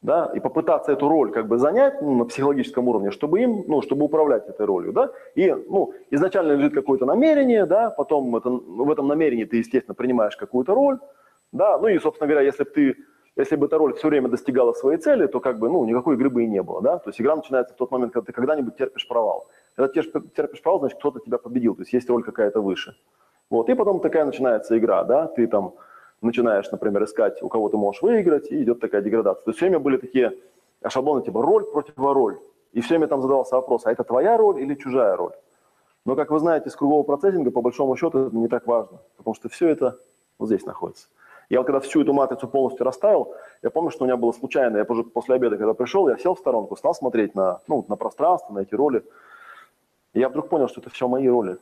да, и попытаться эту роль как бы занять ну, на психологическом уровне, чтобы им, ну, чтобы управлять этой ролью, да, и, ну, изначально лежит какое-то намерение, да, потом это, в этом намерении ты, естественно, принимаешь какую-то роль, да, ну и, собственно говоря, если бы ты если бы эта роль все время достигала своей цели, то как бы, ну, никакой игры бы и не было, да? То есть игра начинается в тот момент, когда ты когда-нибудь терпишь провал. Когда терпишь провал, значит, кто-то тебя победил, то есть есть роль какая-то выше. Вот, и потом такая начинается игра, да? Ты там начинаешь, например, искать, у кого ты можешь выиграть, и идет такая деградация. То есть все время были такие шаблоны, типа роль против роль. И все время там задавался вопрос, а это твоя роль или чужая роль? Но, как вы знаете, с кругового процессинга, по большому счету, это не так важно, потому что все это вот здесь находится. Я вот когда всю эту матрицу полностью расставил, я помню, что у меня было случайно, я уже после обеда, когда пришел, я сел в сторонку, стал смотреть на, ну, на пространство, на эти роли. И я вдруг понял, что это все мои роли.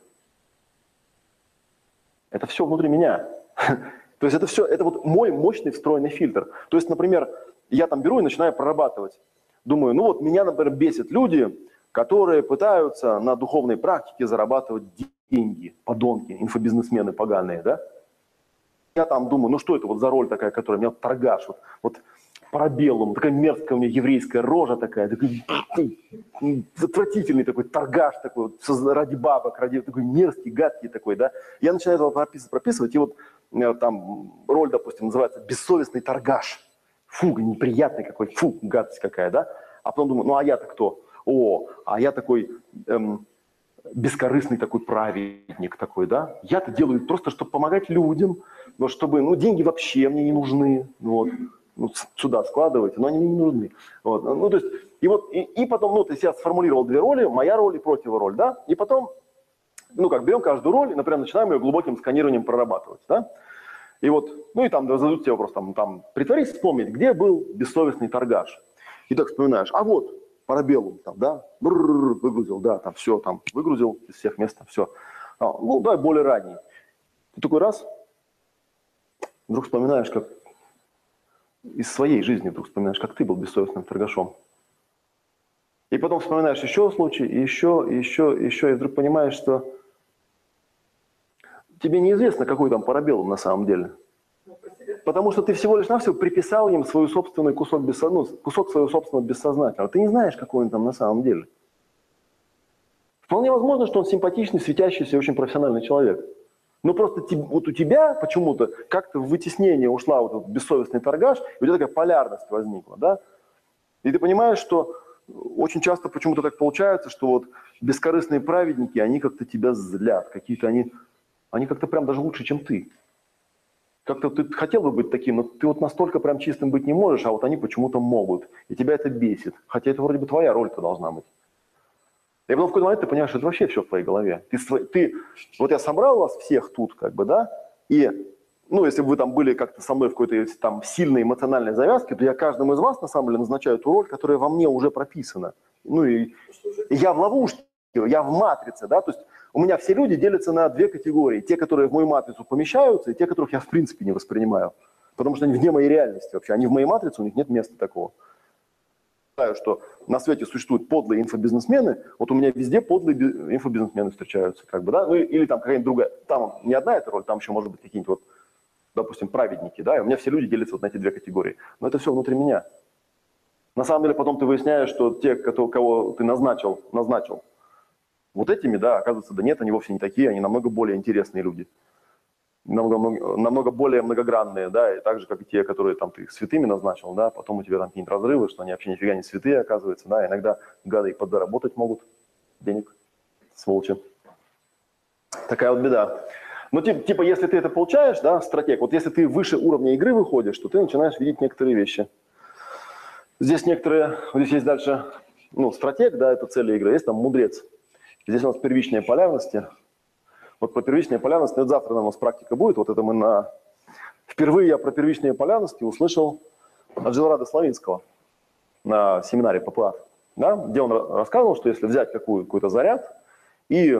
Это все внутри меня. То есть это все, это вот мой мощный встроенный фильтр. То есть, например, я там беру и начинаю прорабатывать. Думаю, ну вот меня, например, бесит люди, которые пытаются на духовной практике зарабатывать деньги, подонки, инфобизнесмены поганые, да? Я там думаю, ну что это вот за роль такая, которая меня торгаш, вот, вот парабеллум, такая мерзкая у меня еврейская рожа такая, такой, отвратительный такой торгаш такой, ради бабок, ради такой мерзкий, гадкий такой, да. Я начинаю этого прописывать, прописывать, и вот э, там роль, допустим, называется «бессовестный торгаш». Фу, неприятный какой, фу, гадость какая, да. А потом думаю, ну а я-то кто? О, а я такой эм, бескорыстный такой праведник такой, да. Я-то делаю просто, чтобы помогать людям, но чтобы, ну, деньги вообще мне не нужны, вот, ну, сюда складывайте, но они мне не нужны. Вот, ну, то есть, и вот, и, и потом, ну, то есть я сформулировал две роли, моя роль и противороль, да, и потом, ну, как берем каждую роль и, например, начинаем ее глубоким сканированием прорабатывать, да. И вот, ну, и там задают тебе вопрос, там, там, притворись вспомнить, где был бессовестный торгаш. И так вспоминаешь, а вот, парабеллум, там, да, выгрузил, да, там, все, там, выгрузил из всех мест, все. А, ну, давай более ранний. Ты такой раз, вдруг вспоминаешь, как из своей жизни вдруг вспоминаешь, как ты был бессовестным торгашом. И потом вспоминаешь еще случай, и еще, и еще, и еще, и вдруг понимаешь, что тебе неизвестно, какой там парабеллум на самом деле. Потому что ты всего лишь навсего приписал им свой собственный кусок, бессо... ну, кусок своего собственного бессознательного. Ты не знаешь, какой он там на самом деле. Вполне возможно, что он симпатичный, светящийся, очень профессиональный человек. Но просто вот у тебя почему-то как-то в вытеснение ушла вот этот бессовестный торгаш, и у тебя такая полярность возникла, да? И ты понимаешь, что очень часто почему-то так получается, что вот бескорыстные праведники, они как-то тебя злят, какие-то они, они как-то прям даже лучше, чем ты. Как-то ты хотел бы быть таким, но ты вот настолько прям чистым быть не можешь, а вот они почему-то могут. И тебя это бесит. Хотя это вроде бы твоя роль-то должна быть. И потом в какой-то момент ты понимаешь, что это вообще все в твоей голове. Ты, ты, вот я собрал вас всех тут, как бы, да, и, ну, если бы вы там были как-то со мной в какой-то там сильной эмоциональной завязке, то я каждому из вас, на самом деле, назначаю ту роль, которая во мне уже прописана. Ну, и, и я в ловушке, я в матрице, да, то есть у меня все люди делятся на две категории. Те, которые в мою матрицу помещаются, и те, которых я в принципе не воспринимаю. Потому что они вне моей реальности вообще. Они в моей матрице, у них нет места такого знаю, что на свете существуют подлые инфобизнесмены, вот у меня везде подлые инфобизнесмены встречаются, как бы, да, ну или там какая-нибудь другая, там не одна эта роль, там еще может быть какие-нибудь вот, допустим, праведники, да, и у меня все люди делятся вот на эти две категории, но это все внутри меня. На самом деле потом ты выясняешь, что те, кого ты назначил, назначил, вот этими, да, оказывается, да нет, они вовсе не такие, они намного более интересные люди намного, намного более многогранные, да, и так же, как и те, которые там ты святыми назначил, да, потом у тебя там какие-нибудь разрывы, что они вообще нифига не святые, оказывается, да, иногда гады и подзаработать могут денег, сволочи. Такая вот беда. Ну, типа, типа, если ты это получаешь, да, стратег, вот если ты выше уровня игры выходишь, то ты начинаешь видеть некоторые вещи. Здесь некоторые, вот здесь есть дальше, ну, стратег, да, это цель игры, есть там мудрец. Здесь у нас первичные полярности, вот про первичные полярности, это завтра у нас практика будет, вот это мы на... Впервые я про первичные полярности услышал от Джилрада Славинского на семинаре ППА, да, где он рассказывал, что если взять какую, какой-то заряд и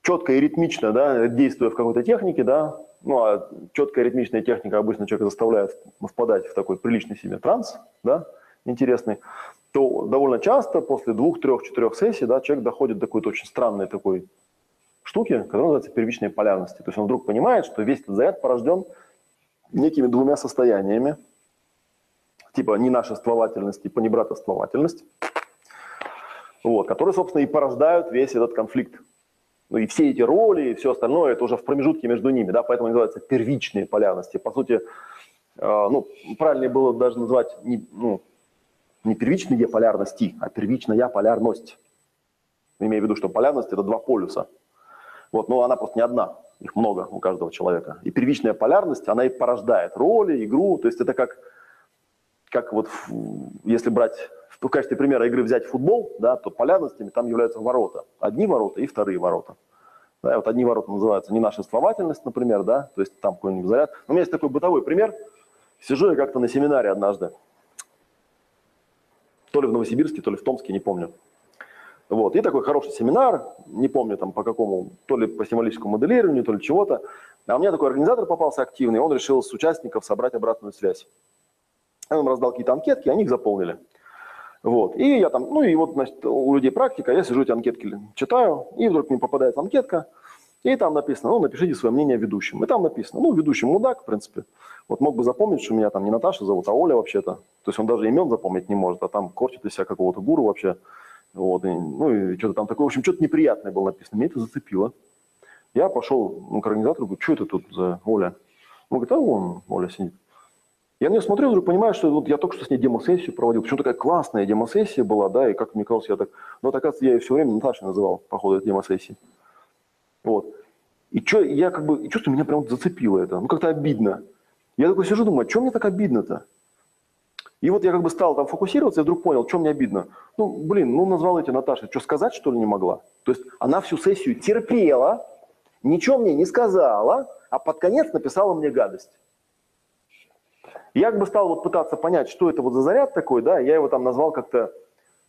четко и ритмично, да, действуя в какой-то технике, да, ну, а четкая ритмичная техника обычно человека заставляет впадать в такой приличный себе транс, да, интересный, то довольно часто после двух, трех, четырех сессий, да, человек доходит до какой-то очень странной такой штуки, которая называется первичной полярности. То есть он вдруг понимает, что весь этот заряд порожден некими двумя состояниями, типа ненашествовательность, типа небратоствовательность, вот, которые, собственно, и порождают весь этот конфликт. Ну и все эти роли и все остальное, это уже в промежутке между ними, да, поэтому называются первичные полярности. По сути, э, ну, правильнее было даже называть не, ну, не первичные полярности, а первичная полярность. Имея в виду, что полярность – это два полюса – вот, но она просто не одна, их много у каждого человека. И первичная полярность, она и порождает роли, игру. То есть это как, как вот, если брать в качестве примера игры взять футбол, да, то полярностями там являются ворота. Одни ворота и вторые ворота. Да, вот одни ворота называются ненашествовательность, например, да, то есть там какой-нибудь заряд. У меня есть такой бытовой пример. Сижу я как-то на семинаре однажды. То ли в Новосибирске, то ли в Томске, не помню. Вот. И такой хороший семинар, не помню там по какому, то ли по символическому моделированию, то ли чего-то. А у меня такой организатор попался активный, он решил с участников собрать обратную связь. Он раздал какие-то анкетки, они их заполнили. Вот. И я там, ну и вот, значит, у людей практика, я сижу эти анкетки читаю, и вдруг мне попадает анкетка, и там написано, ну, напишите свое мнение ведущим. И там написано, ну, ведущий мудак, в принципе. Вот мог бы запомнить, что меня там не Наташа зовут, а Оля вообще-то. То есть он даже имен запомнить не может, а там корчит из себя какого-то гуру вообще. Вот, и, ну и что-то там такое, в общем, что-то неприятное было написано. Меня это зацепило. Я пошел ну, к организатору, говорю, что это тут за Оля? Он говорит, а вон Оля сидит. Я на нее смотрел, уже понимаю, что вот я только что с ней демосессию проводил. Почему такая классная демосессия была, да, и как мне казалось, я так... Но, вот, оказывается, я ее все время Наташей называл по ходу этой демосессии. Вот. И что, я как бы, и чувствую, меня прям зацепило это. Ну, как-то обидно. Я такой сижу, думаю, а что мне так обидно-то? И вот я как бы стал там фокусироваться, и вдруг понял, что мне обидно. Ну, блин, ну назвал эти Наташа, что сказать что ли не могла? То есть она всю сессию терпела, ничего мне не сказала, а под конец написала мне гадость. Я как бы стал вот пытаться понять, что это вот за заряд такой, да, я его там назвал как-то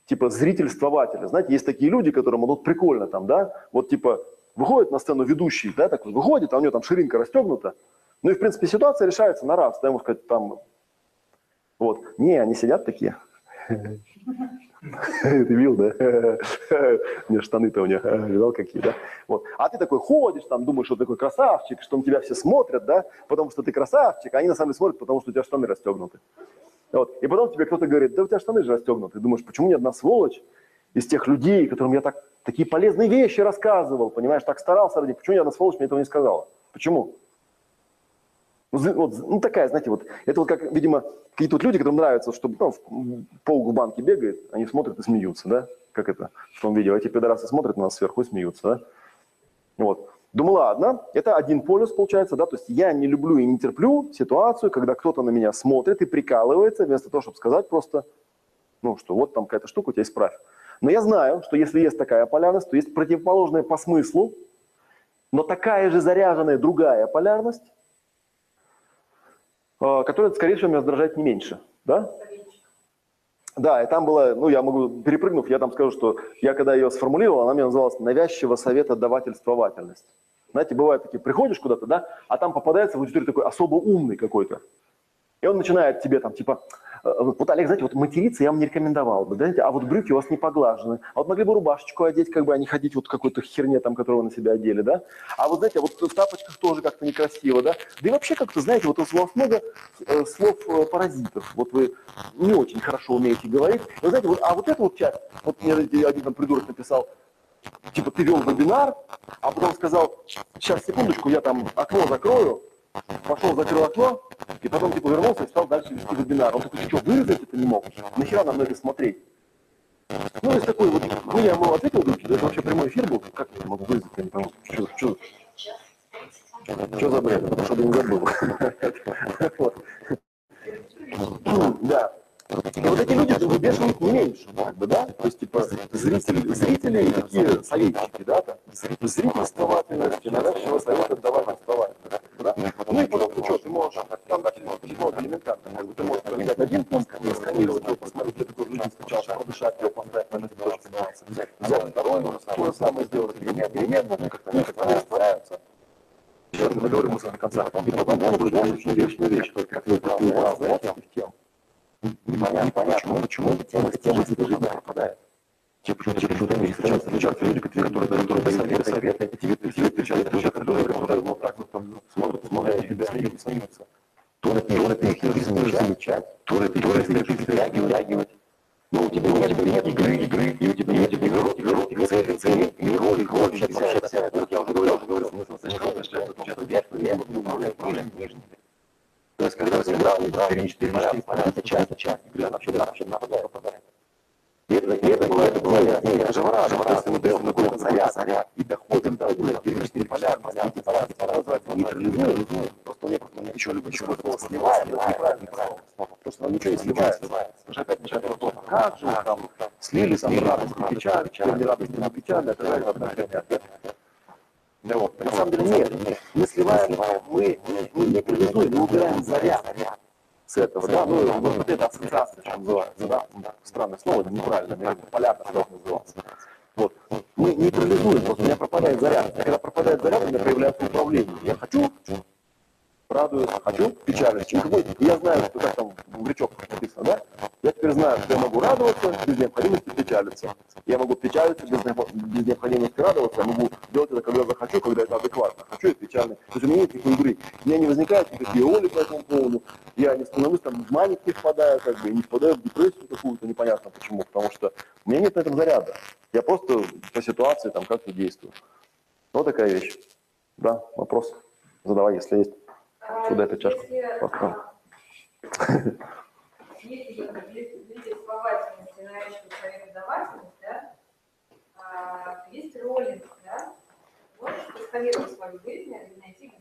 типа зрительствователя. Знаете, есть такие люди, которым вот прикольно там, да, вот типа выходит на сцену ведущий, да, так вот выходит, а у него там ширинка расстегнута, ну и в принципе ситуация решается на раз, да, ему сказать там вот. Не, они сидят такие. Ты видел, да? У меня штаны-то у них, видал какие, да? Вот. А ты такой ходишь, там, думаешь, что ты такой красавчик, что на тебя все смотрят, да? Потому что ты красавчик, а они на самом деле смотрят, потому что у тебя штаны расстегнуты. Вот. И потом тебе кто-то говорит, да у тебя штаны же расстегнуты. Ты думаешь, почему ни одна сволочь из тех людей, которым я так, такие полезные вещи рассказывал, понимаешь, так старался ради, почему я на сволочь мне этого не сказала? Почему? Ну, вот, ну, такая, знаете, вот, это вот как, видимо, какие-то вот люди, которым нравится, чтобы ну, паук в банке бегает, они смотрят и смеются, да? Как это в том видео? Эти пидорасы смотрят на нас сверху и смеются, да? Вот. Думаю, ладно, это один полюс получается, да, то есть я не люблю и не терплю ситуацию, когда кто-то на меня смотрит и прикалывается, вместо того, чтобы сказать просто, ну, что вот там какая-то штука, у тебя исправь. Но я знаю, что если есть такая полярность, то есть противоположная по смыслу, но такая же заряженная другая полярность, которая, скорее всего, меня раздражает не меньше. Да? Да, и там было, ну, я могу, перепрыгнув, я там скажу, что я когда ее сформулировал, она мне называлась «навязчиво совета давательствовательность». Знаете, бывает такие, приходишь куда-то, да, а там попадается в аудиторию такой особо умный какой-то. И он начинает тебе там, типа, вот, Олег, знаете, вот материться я вам не рекомендовал бы, знаете, а вот брюки у вас не поглажены, а вот могли бы рубашечку одеть, как бы, а не ходить вот какой-то херне там, которую вы на себя одели, да, а вот, знаете, вот в тапочках тоже как-то некрасиво, да, да и вообще как-то, знаете, вот у вас много э, слов э, паразитов, вот вы не очень хорошо умеете говорить, вы знаете, вот, а вот эта вот часть, вот мне один там придурок написал, типа, ты вел вебинар, а потом сказал, сейчас, секундочку, я там окно закрою, пошел, закрыл окно, и потом типа вернулся и стал дальше вести вебинар. Он такой, что, вырезать это не мог? Нахера нам на это смотреть? Ну, есть такой вот, ну, я ему ответил, говорю, это вообще прямой эфир был, как я могу вырезать, я не пойму, что, что, что за бред, чтобы не забыл. Да. И вот эти люди выбешивают не меньше, как бы, да? То есть, типа, зрители, зрители такие советчики, да, там, зрительствовательность, навязчиво совет отдавать, отдавать, да? Ну и потом, что, ты можешь, там дальше много элементарно, как бы, ты можешь взять один пункт, сканировать его, посмотреть, где такой жизнь сначала, подышать, его поставить на место, точки взять второй, то же самое сделать, переменно, ну, как-то они растворяются. Еще раз договорим до конца. И потом он будет очень вечную вещь, как вы знаете, тем, непонятно, почему, почему? Тема, тема этой жизни пропадает. Те почему-то почему-то не встречаются, встречаются люди, которые, которые, которые дают советы, и тебе встречаются люди, которые, которые вот так вот там смотрят, смотрят, тебя смеются. То на то на жизнь не замечать, то на то на жизнь реагировать. Но у тебя нет, нет игры, игры, и у тебя нет игры, игры, цели, цели, и роль, роль, вообще вся, вот я уже говорил, уже говорил, смысл, что это что-то вверх, вверх, вверх, вверх, вверх, то есть, когда сыграл, играл, перенести поля, поля, это часть, это часть, игра вообще, вообще нападает, ничего не потому что опять начинает вопрос, как же там, слили, там, радость, печаль, печаль, не радость, не печаль, это же отношения, да вот. На самом деле нет. Мы сливаем, мы, мы не привязуем, мы убираем заряд с этого. Да? Ну, вот это ассоциация, что называется. Да? Странное слово, это неправильно, мне полярно что называется. Вот. Мы нейтрализуем, просто у меня пропадает заряд. А когда пропадает заряд, у меня появляется управление. Я хочу, радуюсь, хочу, печалюсь. Я знаю, что как там в написано, да? Я теперь знаю, что я могу радоваться без необходимости печалиться. Я могу печалиться без, без необходимости радоваться, я могу делать это, когда захочу, когда это адекватно. Хочу и печально. То есть у меня нет никакой игры. У меня не возникают никакие роли по этому поводу. Я не становлюсь там в маник не впадаю, как бы, не впадаю в депрессию какую-то, непонятно почему. Потому что у меня нет на этом заряда. Я просто по ситуации там как-то действую. Вот такая вещь. Да, вопрос задавай, если есть. Сюда эту чашку. Если и советодавательность, да, а, есть роллинг, да, можешь свою жизнь найти,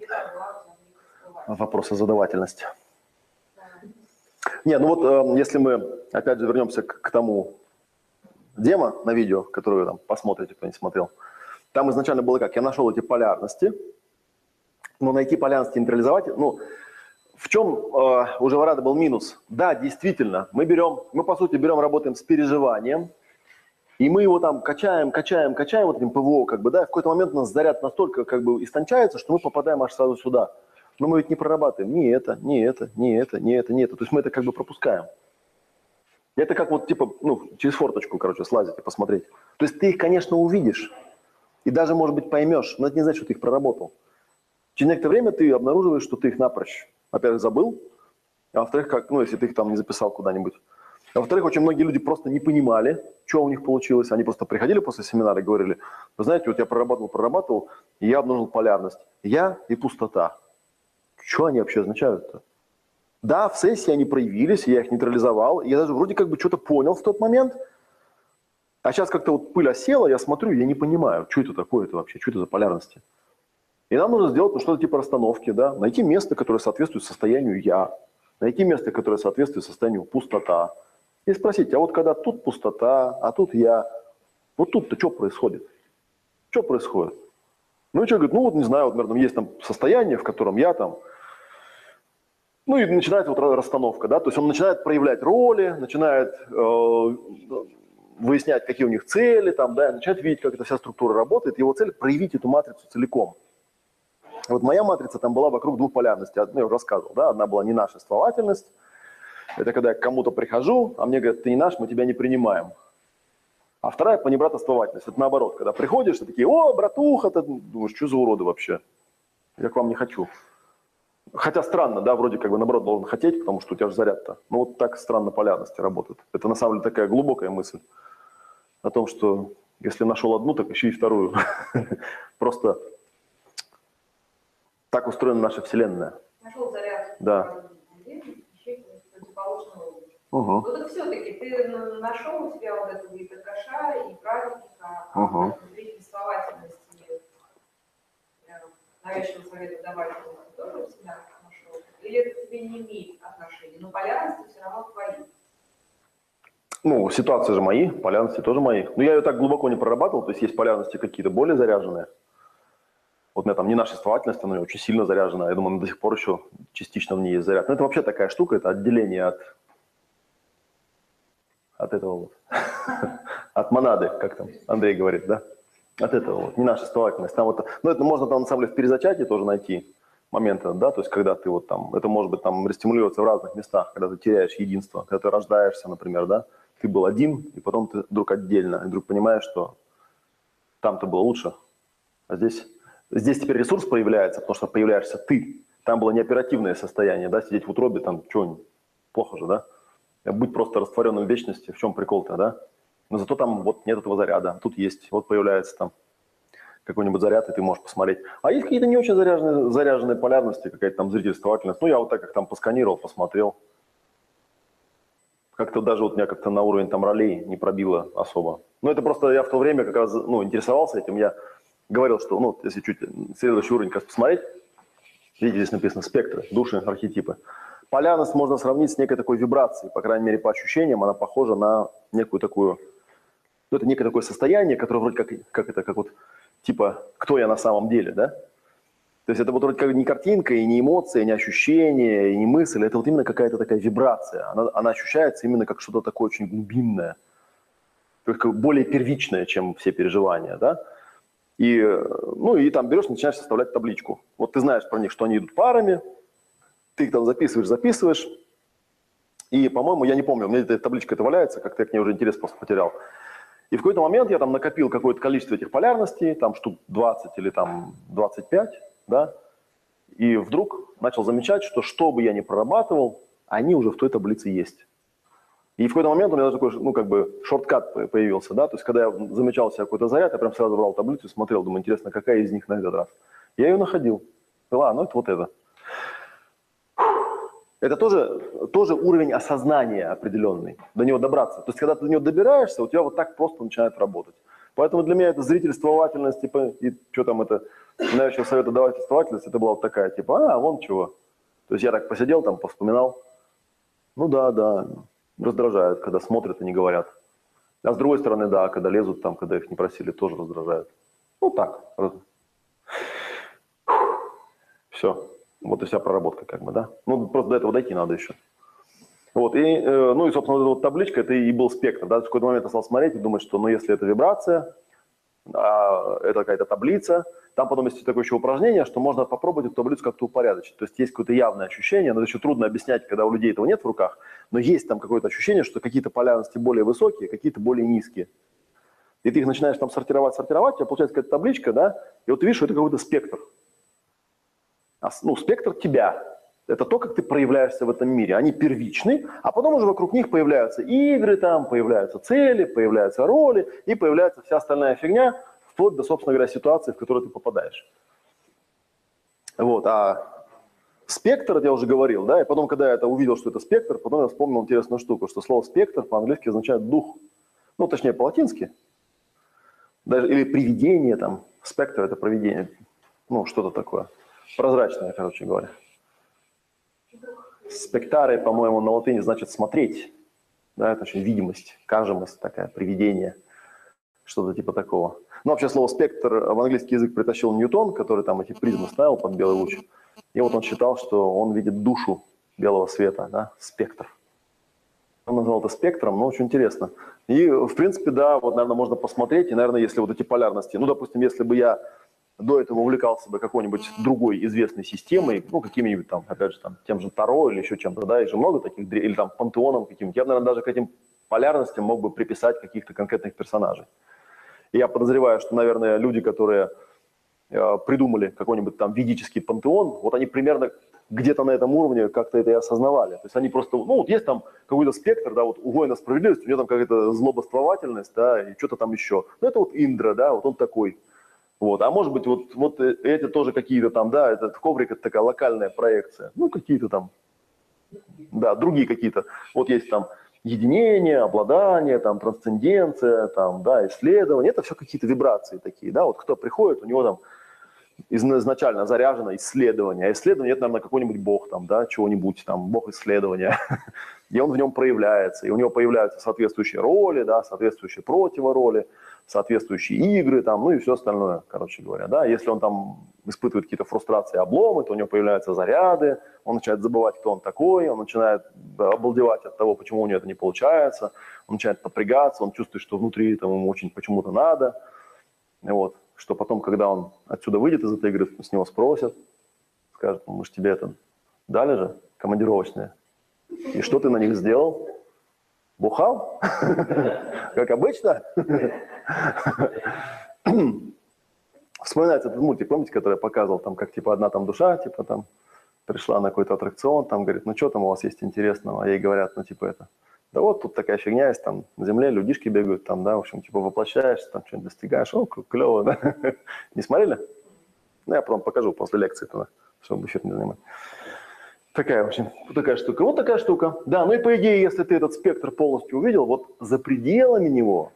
Вопрос о задавательности. Да. Не, ну вот э, если мы опять же вернемся к, к тому демо на видео, которое вы там посмотрите, кто не смотрел, там изначально было как, я нашел эти полярности, но найти полярности нейтрализовать, ну, в чем э, у Живорада был минус? Да, действительно, мы берем, мы по сути берем, работаем с переживанием, и мы его там качаем, качаем, качаем вот этим ПВО, как бы, да, в какой-то момент у нас заряд настолько как бы истончается, что мы попадаем аж сразу сюда. Но мы ведь не прорабатываем ни это, ни это, ни это, ни это, ни это. То есть мы это как бы пропускаем. Это как вот типа, ну, через форточку, короче, слазить и посмотреть. То есть ты их, конечно, увидишь, и даже, может быть, поймешь, но это не значит, что ты их проработал. Через некоторое время ты обнаруживаешь, что ты их напрочь во-первых, забыл, а во-вторых, как, ну, если ты их там не записал куда-нибудь. А во-вторых, очень многие люди просто не понимали, что у них получилось. Они просто приходили после семинара и говорили, вы знаете, вот я прорабатывал, прорабатывал, и я обнаружил полярность. Я и пустота. Что они вообще означают-то? Да, в сессии они проявились, я их нейтрализовал, я даже вроде как бы что-то понял в тот момент, а сейчас как-то вот пыль осела, я смотрю, я не понимаю, что это такое-то вообще, что это за полярности. И нам нужно сделать ну, что-то типа расстановки, да, найти место, которое соответствует состоянию «я», найти место, которое соответствует состоянию «пустота», и спросить, а вот когда тут пустота, а тут я, вот тут-то что происходит? Что происходит? Ну и человек говорит, ну вот не знаю, вот, наверное, есть там состояние, в котором я там, ну и начинается вот расстановка, да, то есть он начинает проявлять роли, начинает э, выяснять, какие у них цели, там, да, начинает видеть, как эта вся структура работает. Его цель – проявить эту матрицу целиком. Вот моя матрица там была вокруг двух полярностей. Ну, я уже рассказывал, да, одна была не наша ствовательность. Это когда я к кому-то прихожу, а мне говорят, ты не наш, мы тебя не принимаем. А вторая понебратоствовательность. Это наоборот, когда приходишь, ты такие, о, братуха, ты думаешь, что за уроды вообще? Я к вам не хочу. Хотя странно, да, вроде как бы наоборот должен хотеть, потому что у тебя же заряд-то. Но вот так странно полярности работает. Это на самом деле такая глубокая мысль о том, что если нашел одну, так еще и вторую. Просто так устроена наша Вселенная. Нашел заряд. Да. Угу. Ну так все-таки ты нашел у себя вот этого и ПКШ, и праведника, а угу. внутри повествовательности навязчивого совета давать тоже у себя нашел? Или это тебе не имеет отношения? Но полярности все равно твои. Ну, ситуации же мои, полярности тоже мои. Но я ее так глубоко не прорабатывал, то есть есть полярности какие-то более заряженные. Вот меня там не наша ствовательность, она очень сильно заряжена. Я думаю, до сих пор еще частично в ней есть заряд. Но это вообще такая штука, это отделение от, от этого вот. От монады, как там Андрей говорит, да? От этого вот, не наша ствовательность. Там вот, ну, это можно там на самом деле в перезачатии тоже найти моменты, да, то есть когда ты вот там, это может быть там рестимулируется в разных местах, когда ты теряешь единство, когда ты рождаешься, например, да, ты был один, и потом ты вдруг отдельно, и вдруг понимаешь, что там-то было лучше, а здесь, здесь теперь ресурс появляется, потому что появляешься ты. Там было неоперативное состояние, да, сидеть в утробе, там, что, плохо же, да? Быть просто растворенным в вечности, в чем прикол-то, да? Но зато там вот нет этого заряда, тут есть, вот появляется там какой-нибудь заряд, и ты можешь посмотреть. А есть какие-то не очень заряженные, заряженные полярности, какая-то там зрительствовательность. Ну, я вот так как там посканировал, посмотрел, как-то даже вот меня как-то на уровень там ролей не пробило особо. Ну, это просто я в то время как раз, ну, интересовался этим, я говорил, что, ну, если чуть следующий уровень как посмотреть, видите, здесь написано спектры, души, архетипы. Полярность можно сравнить с некой такой вибрацией, по крайней мере, по ощущениям, она похожа на некую такую, ну, это некое такое состояние, которое вроде как, как это, как вот, типа, кто я на самом деле, да? То есть это вот вроде как не картинка, и не эмоция, и не ощущение, и не мысль. Это вот именно какая-то такая вибрация. Она, она ощущается именно как что-то такое очень глубинное. То есть более первичное, чем все переживания, да? И, ну, и там берешь, начинаешь составлять табличку. Вот ты знаешь про них, что они идут парами, ты их там записываешь, записываешь. И, по-моему, я не помню, у меня эта табличка это валяется, как-то я к ней уже интерес просто потерял. И в какой-то момент я там накопил какое-то количество этих полярностей, там штук 20 или там 25, да, и вдруг начал замечать, что что бы я ни прорабатывал, они уже в той таблице есть. И в какой-то момент у меня даже такой, ну, как бы, шорткат появился, да, то есть, когда я замечал себя какой-то заряд, я прям сразу брал таблицу и смотрел, думаю, интересно, какая из них на этот раз. Я ее находил. А, ну, это вот это. Это тоже, тоже уровень осознания определенный, до него добраться. То есть, когда ты до него добираешься, у тебя вот так просто начинает работать. Поэтому для меня это зрительствовательность, типа, и что там это, навязчивого совета давать оставательность, это была вот такая, типа, а, вон чего. То есть я так посидел там, повспоминал. Ну да, да, раздражает, когда смотрят и не говорят. А с другой стороны, да, когда лезут там, когда их не просили, тоже раздражает. Ну так. Все. Вот и вся проработка, как бы, да. Ну, просто до этого дойти надо еще. Вот, и, э, ну и, собственно, вот эта вот табличка, это и был спектр, да, в какой-то момент я стал смотреть и думать, что, ну, если это вибрация, это какая-то таблица, там потом есть такое еще упражнение, что можно попробовать эту таблицу как-то упорядочить. То есть есть какое-то явное ощущение, но это еще трудно объяснять, когда у людей этого нет в руках, но есть там какое-то ощущение, что какие-то полярности более высокие, какие-то более низкие. И ты их начинаешь там сортировать, сортировать, у тебя получается какая-то табличка, да, и вот ты видишь, что это какой-то спектр. А, ну, спектр тебя. То это то, как ты проявляешься в этом мире. Они первичны, а потом уже вокруг них появляются игры, там, появляются цели, появляются роли, и появляется вся остальная фигня, вплоть до, собственно говоря, ситуации, в которую ты попадаешь. Вот, а спектр, я уже говорил, да, и потом, когда я это увидел, что это спектр, потом я вспомнил интересную штуку, что слово спектр по-английски означает дух, ну, точнее, по-латински, даже, или привидение там, спектр – это провидение, ну, что-то такое, прозрачное, короче говоря. Спектаре, по-моему, на латыни значит смотреть, да, это очень видимость, кажемость такая, привидение, что-то типа такого. Ну, вообще слово спектр в английский язык притащил Ньютон, который там эти призмы ставил под белый луч. И вот он считал, что он видит душу белого света, да, спектр. Он назвал это спектром, но очень интересно. И, в принципе, да, вот, наверное, можно посмотреть, и, наверное, если вот эти полярности, ну, допустим, если бы я до этого увлекался бы какой-нибудь другой известной системой, ну, какими-нибудь там, опять же, там, тем же Таро или еще чем-то, да, их же много таких, или там пантеоном каким-нибудь, я, наверное, даже к этим полярностям мог бы приписать каких-то конкретных персонажей. И я подозреваю, что, наверное, люди, которые э, придумали какой-нибудь там ведический пантеон, вот они примерно где-то на этом уровне как-то это и осознавали. То есть они просто, ну вот есть там какой-то спектр, да, вот у воина справедливости, у него там какая-то злобоствовательность, да, и что-то там еще. Ну это вот Индра, да, вот он такой. Вот. А может быть, вот, вот эти тоже какие-то там, да, этот коврик, это такая локальная проекция. Ну, какие-то там, да, другие какие-то. Вот есть там единение, обладание, там, трансценденция, там, да, исследование. Это все какие-то вибрации такие, да. Вот кто приходит, у него там изначально заряжено исследование. А исследование – это, наверное, какой-нибудь бог там, да, чего-нибудь, там, бог исследования. и он в нем проявляется. И у него появляются соответствующие роли, да, соответствующие противороли соответствующие игры, там, ну и все остальное, короче говоря. Да? Если он там испытывает какие-то фрустрации, обломы, то у него появляются заряды, он начинает забывать, кто он такой, он начинает обалдевать от того, почему у него это не получается, он начинает напрягаться, он чувствует, что внутри там, ему очень почему-то надо. Вот. Что потом, когда он отсюда выйдет из этой игры, с него спросят, скажут, мы же тебе это дали же, командировочные. И что ты на них сделал? Бухал? Как обычно? Вспоминается этот мультик, помните, который я показывал, там, как, типа, одна там душа, типа, там, пришла на какой-то аттракцион, там, говорит, ну, что там у вас есть интересного? А ей говорят, ну, типа, это, да вот тут такая фигня есть, там, на земле людишки бегают, там, да, в общем, типа, воплощаешься, там, что-нибудь достигаешь, о, клево, да? Не смотрели? Ну, я потом покажу после лекции тогда, чтобы эфир не занимать. Такая, в общем, такая штука. Вот такая штука. Да, ну и по идее, если ты этот спектр полностью увидел, вот за пределами него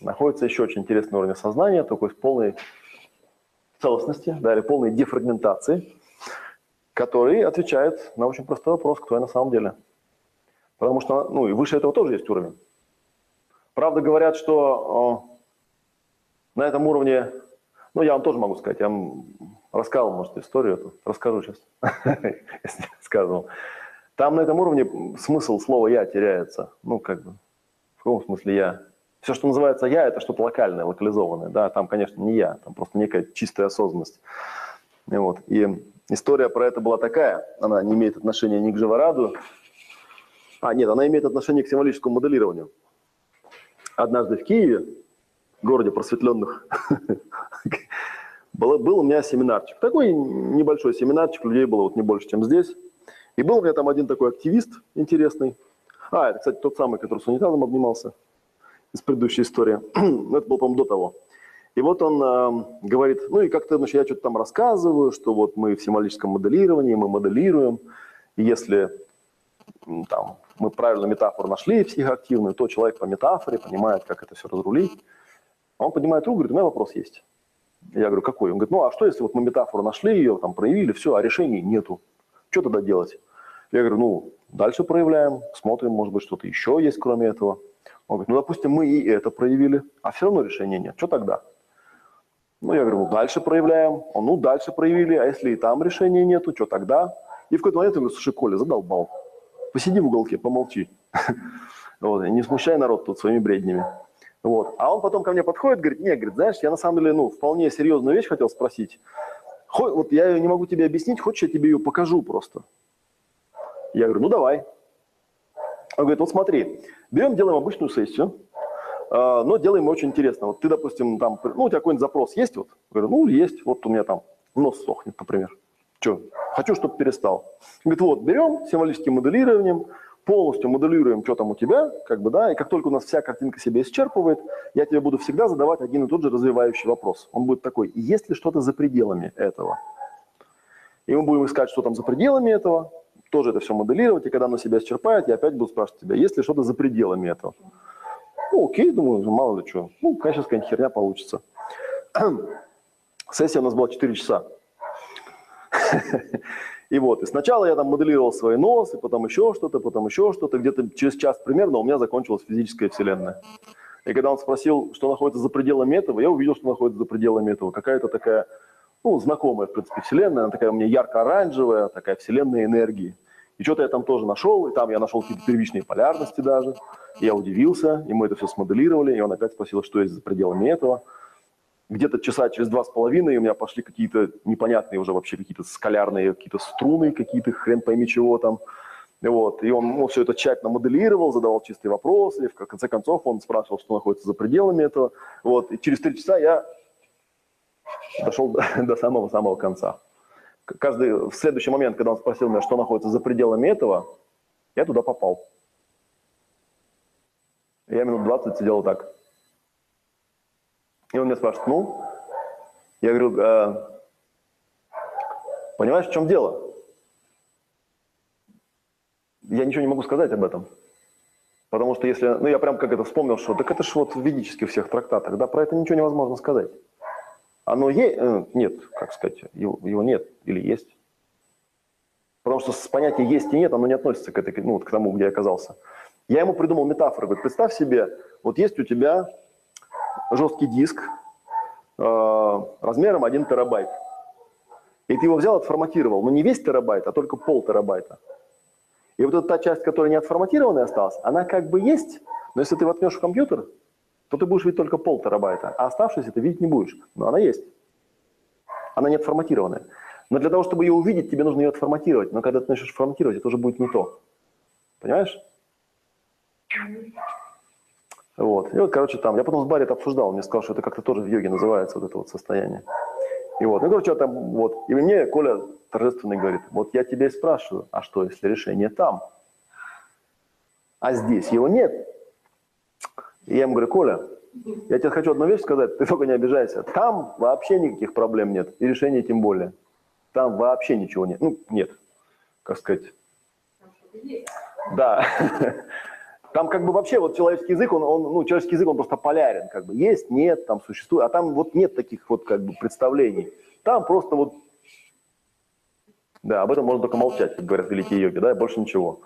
находится еще очень интересный уровень сознания, такой полной целостности, да, или полной дефрагментации, который отвечает на очень простой вопрос, кто я на самом деле. Потому что, ну, и выше этого тоже есть уровень. Правда, говорят, что на этом уровне, ну, я вам тоже могу сказать, я вам рассказывал, может, историю эту, расскажу сейчас, если рассказывал. Там на этом уровне смысл слова «я» теряется. Ну, как бы, в каком смысле «я»? Все, что называется «я», это что-то локальное, локализованное. Да, там, конечно, не «я», там просто некая чистая осознанность. И, вот. и история про это была такая, она не имеет отношения ни к живораду, а, нет, она имеет отношение к символическому моделированию. Однажды в Киеве, городе просветленных, был, был у меня семинарчик. Такой небольшой семинарчик, людей было вот не больше, чем здесь. И был у меня там один такой активист интересный. А, это, кстати, тот самый, который с унитазом обнимался из предыдущей истории. Ну, это был, по-моему, до того. И вот он э, говорит, ну и как-то значит, я что-то там рассказываю, что вот мы в символическом моделировании, мы моделируем, если там, мы правильно метафору нашли психоактивную, то человек по метафоре понимает, как это все разрулить. А он поднимает руку говорит, у меня вопрос есть. Я говорю, какой? Он говорит, ну а что, если вот мы метафору нашли, ее там проявили, все, а решений нету. Что тогда делать? Я говорю, ну, дальше проявляем, смотрим, может быть, что-то еще есть, кроме этого. Он говорит, ну, допустим, мы и это проявили, а все равно решения нет. Что тогда? Ну, я говорю, ну, дальше проявляем. Он, ну, дальше проявили, а если и там решения нету, что тогда? И в какой-то момент я говорю, слушай, Коля, задолбал. Посиди в уголке, помолчи. Вот, не смущай народ тут своими бреднями. Вот. А он потом ко мне подходит, говорит, нет, говорит, знаешь, я на самом деле, ну, вполне серьезную вещь хотел спросить. Вот я ее не могу тебе объяснить, хочешь, я тебе ее покажу просто? Я говорю, ну давай. Он говорит, вот смотри, берем, делаем обычную сессию, а, но делаем очень интересно. Вот ты, допустим, там, ну, у тебя какой-нибудь запрос есть? Вот? Я говорю, ну, есть, вот у меня там нос сохнет, например. Что? Хочу, чтобы перестал. Говорит, вот, берем символическим моделированием, полностью моделируем, что там у тебя, как бы, да, и как только у нас вся картинка себя исчерпывает, я тебе буду всегда задавать один и тот же развивающий вопрос. Он будет такой, есть ли что-то за пределами этого? И мы будем искать, что там за пределами этого, тоже это все моделировать, и когда оно себя исчерпает, я опять буду спрашивать тебя, есть ли что-то за пределами этого? Ну, окей, думаю, мало ли что. Ну, конечно, какая-нибудь херня получится. Сессия у нас была 4 часа. И вот, и сначала я там моделировал свои носы, потом еще что-то, потом еще что-то. Где-то через час примерно у меня закончилась физическая вселенная. И когда он спросил, что находится за пределами этого, я увидел, что находится за пределами этого. Какая-то такая, ну, знакомая, в принципе, вселенная. Она такая у меня ярко-оранжевая, такая вселенная энергии. И что-то я там тоже нашел, и там я нашел какие-то первичные полярности даже. И я удивился, и мы это все смоделировали, и он опять спросил, что есть за пределами этого где-то часа через два с половиной у меня пошли какие-то непонятные уже вообще какие-то скалярные какие-то струны, какие-то хрен пойми чего там. Вот. И он ну, все это тщательно моделировал, задавал чистые вопросы. И в конце концов он спрашивал, что находится за пределами этого. Вот. И через три часа я дошел до, до самого-самого конца. Каждый, в следующий момент, когда он спросил меня, что находится за пределами этого, я туда попал. Я минут 20 сидел так. И он меня спрашивает, ну? Я говорю, э, понимаешь, в чем дело? Я ничего не могу сказать об этом. Потому что если, ну я прям как это вспомнил, что так это же вот в ведических всех трактатах, да, про это ничего невозможно сказать. Оно есть, э, нет, как сказать, его, его нет или есть. Потому что с понятия есть и нет, оно не относится к, этой, ну, вот к тому, где я оказался. Я ему придумал метафору, говорю, представь себе, вот есть у тебя жесткий диск э, размером 1 терабайт. И ты его взял, отформатировал, но не весь терабайт, а только пол терабайта. И вот эта та часть, которая не отформатированная осталась, она как бы есть, но если ты воткнешь в компьютер, то ты будешь видеть только пол терабайта, а оставшуюся ты видеть не будешь. Но она есть. Она не отформатированная. Но для того, чтобы ее увидеть, тебе нужно ее отформатировать. Но когда ты начнешь форматировать, это уже будет не то. Понимаешь? Вот. И вот, короче, там, я потом с Барри это обсуждал, он мне сказал, что это как-то тоже в йоге называется, вот это вот состояние. И вот, ну, короче, там, вот, и мне Коля торжественно говорит, вот я тебя и спрашиваю, а что, если решение там, а здесь его нет? И я ему говорю, Коля, я тебе хочу одну вещь сказать, ты только не обижайся. Там вообще никаких проблем нет, и решения тем более. Там вообще ничего нет. Ну, нет, как сказать. Да. Там как бы вообще вот человеческий язык, он, он, ну, человеческий язык, он просто полярен, как бы есть, нет, там существует, а там вот нет таких вот как бы представлений. Там просто вот, да, об этом можно только молчать, как говорят великие йоги, да, и больше ничего.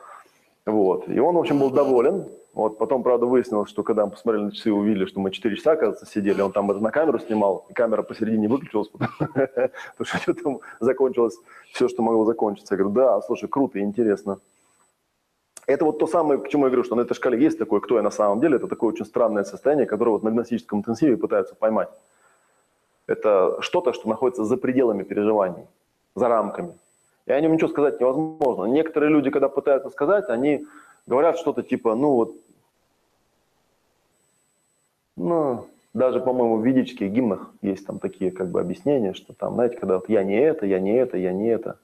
Вот, и он, в общем, был доволен. Вот, потом, правда, выяснилось, что когда мы посмотрели на часы и увидели, что мы 4 часа, кажется, сидели, он там это на камеру снимал, и камера посередине выключилась, потому что что-то закончилось все, что могло закончиться. Я говорю, да, слушай, круто, интересно. Это вот то самое, к чему я говорю, что на этой шкале есть такое, кто я на самом деле. Это такое очень странное состояние, которое вот на гностическом интенсиве пытаются поймать. Это что-то, что находится за пределами переживаний, за рамками. И о нем ничего сказать невозможно. Некоторые люди, когда пытаются сказать, они говорят что-то типа, ну вот, ну, даже, по-моему, в ведических гимнах есть там такие как бы объяснения, что там, знаете, когда вот я не это, я не это, я не это.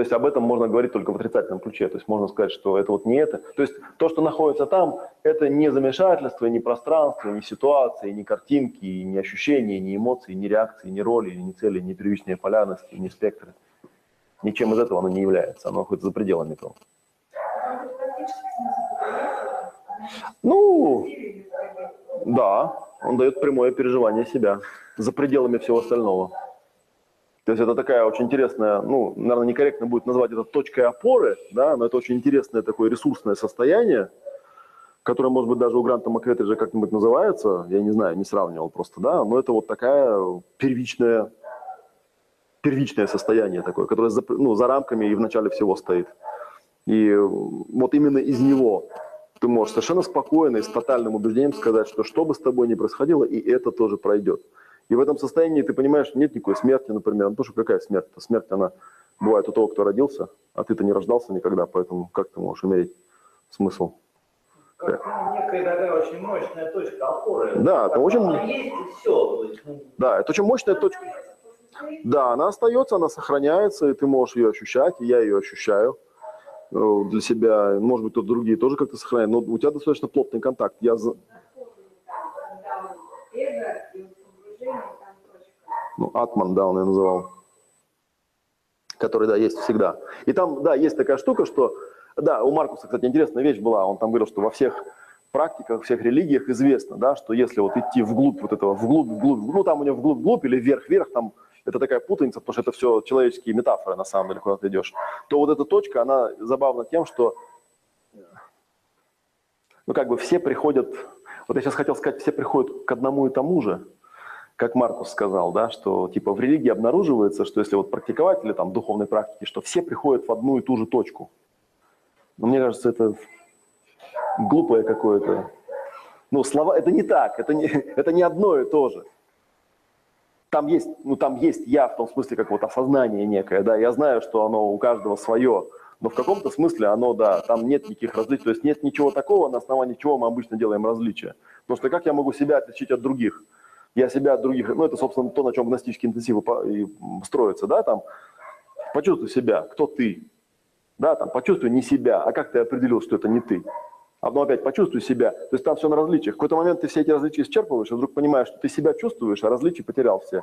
То есть об этом можно говорить только в отрицательном ключе. То есть можно сказать, что это вот не это. То есть то, что находится там, это не замешательство, не пространство, не ситуации, не картинки, не ощущения, не эмоции, не реакции, не роли, не цели, не первичные полярности, не спектры. Ничем из этого оно не является. Оно находится за пределами этого. Ну, да, он дает прямое переживание себя за пределами всего остального. То есть это такая очень интересная, ну, наверное, некорректно будет назвать это точкой опоры, да, но это очень интересное такое ресурсное состояние, которое, может быть, даже у Гранта Макретриджа как-нибудь называется, я не знаю, не сравнивал просто, да, но это вот такая первичная, первичное состояние такое, которое за, ну, за рамками и в начале всего стоит. И вот именно из него ты можешь совершенно спокойно и с тотальным убеждением сказать, что что бы с тобой ни происходило, и это тоже пройдет. И в этом состоянии ты понимаешь, нет никакой смерти, например. Ну, потому что какая смерть? -то? Смерть, она бывает у того, кто родился, а ты-то не рождался никогда, поэтому как ты можешь иметь смысл? Как ну, некая такая очень мощная точка опоры. Да, это очень... Она есть и все. ну... Да, это очень мощная точка. Да, она остается, она сохраняется, и ты можешь ее ощущать, и я ее ощущаю э, для себя. Может быть, тут другие тоже как-то сохраняют, но у тебя достаточно плотный контакт. Я ну, Атман, да, он ее называл, который, да, есть всегда. И там, да, есть такая штука, что, да, у Маркуса, кстати, интересная вещь была, он там говорил, что во всех практиках, всех религиях известно, да, что если вот идти вглубь вот этого, вглубь, вглубь, ну, там у него вглубь-вглубь или вверх-вверх, там это такая путаница, потому что это все человеческие метафоры, на самом деле, куда ты идешь, то вот эта точка, она забавна тем, что, ну, как бы все приходят, вот я сейчас хотел сказать, все приходят к одному и тому же, как Маркус сказал, да, что типа в религии обнаруживается, что если вот практиковать или там духовной практики, что все приходят в одну и ту же точку. Но мне кажется, это глупое какое-то. Ну, слова, это не так, это не, это не одно и то же. Там есть, ну, там есть я в том смысле, как вот осознание некое, да, я знаю, что оно у каждого свое, но в каком-то смысле оно, да, там нет никаких различий, то есть нет ничего такого, на основании чего мы обычно делаем различия. Потому что как я могу себя отличить от других? Я себя от других, ну, это, собственно, то, на чем гностический интенсив и строится, да, там, почувствуй себя, кто ты, да, там, почувствуй не себя, а как ты определил, что это не ты? А потом опять почувствуй себя. То есть там все на различиях. В какой-то момент ты все эти различия исчерпываешь, и вдруг понимаешь, что ты себя чувствуешь, а различий потерял все.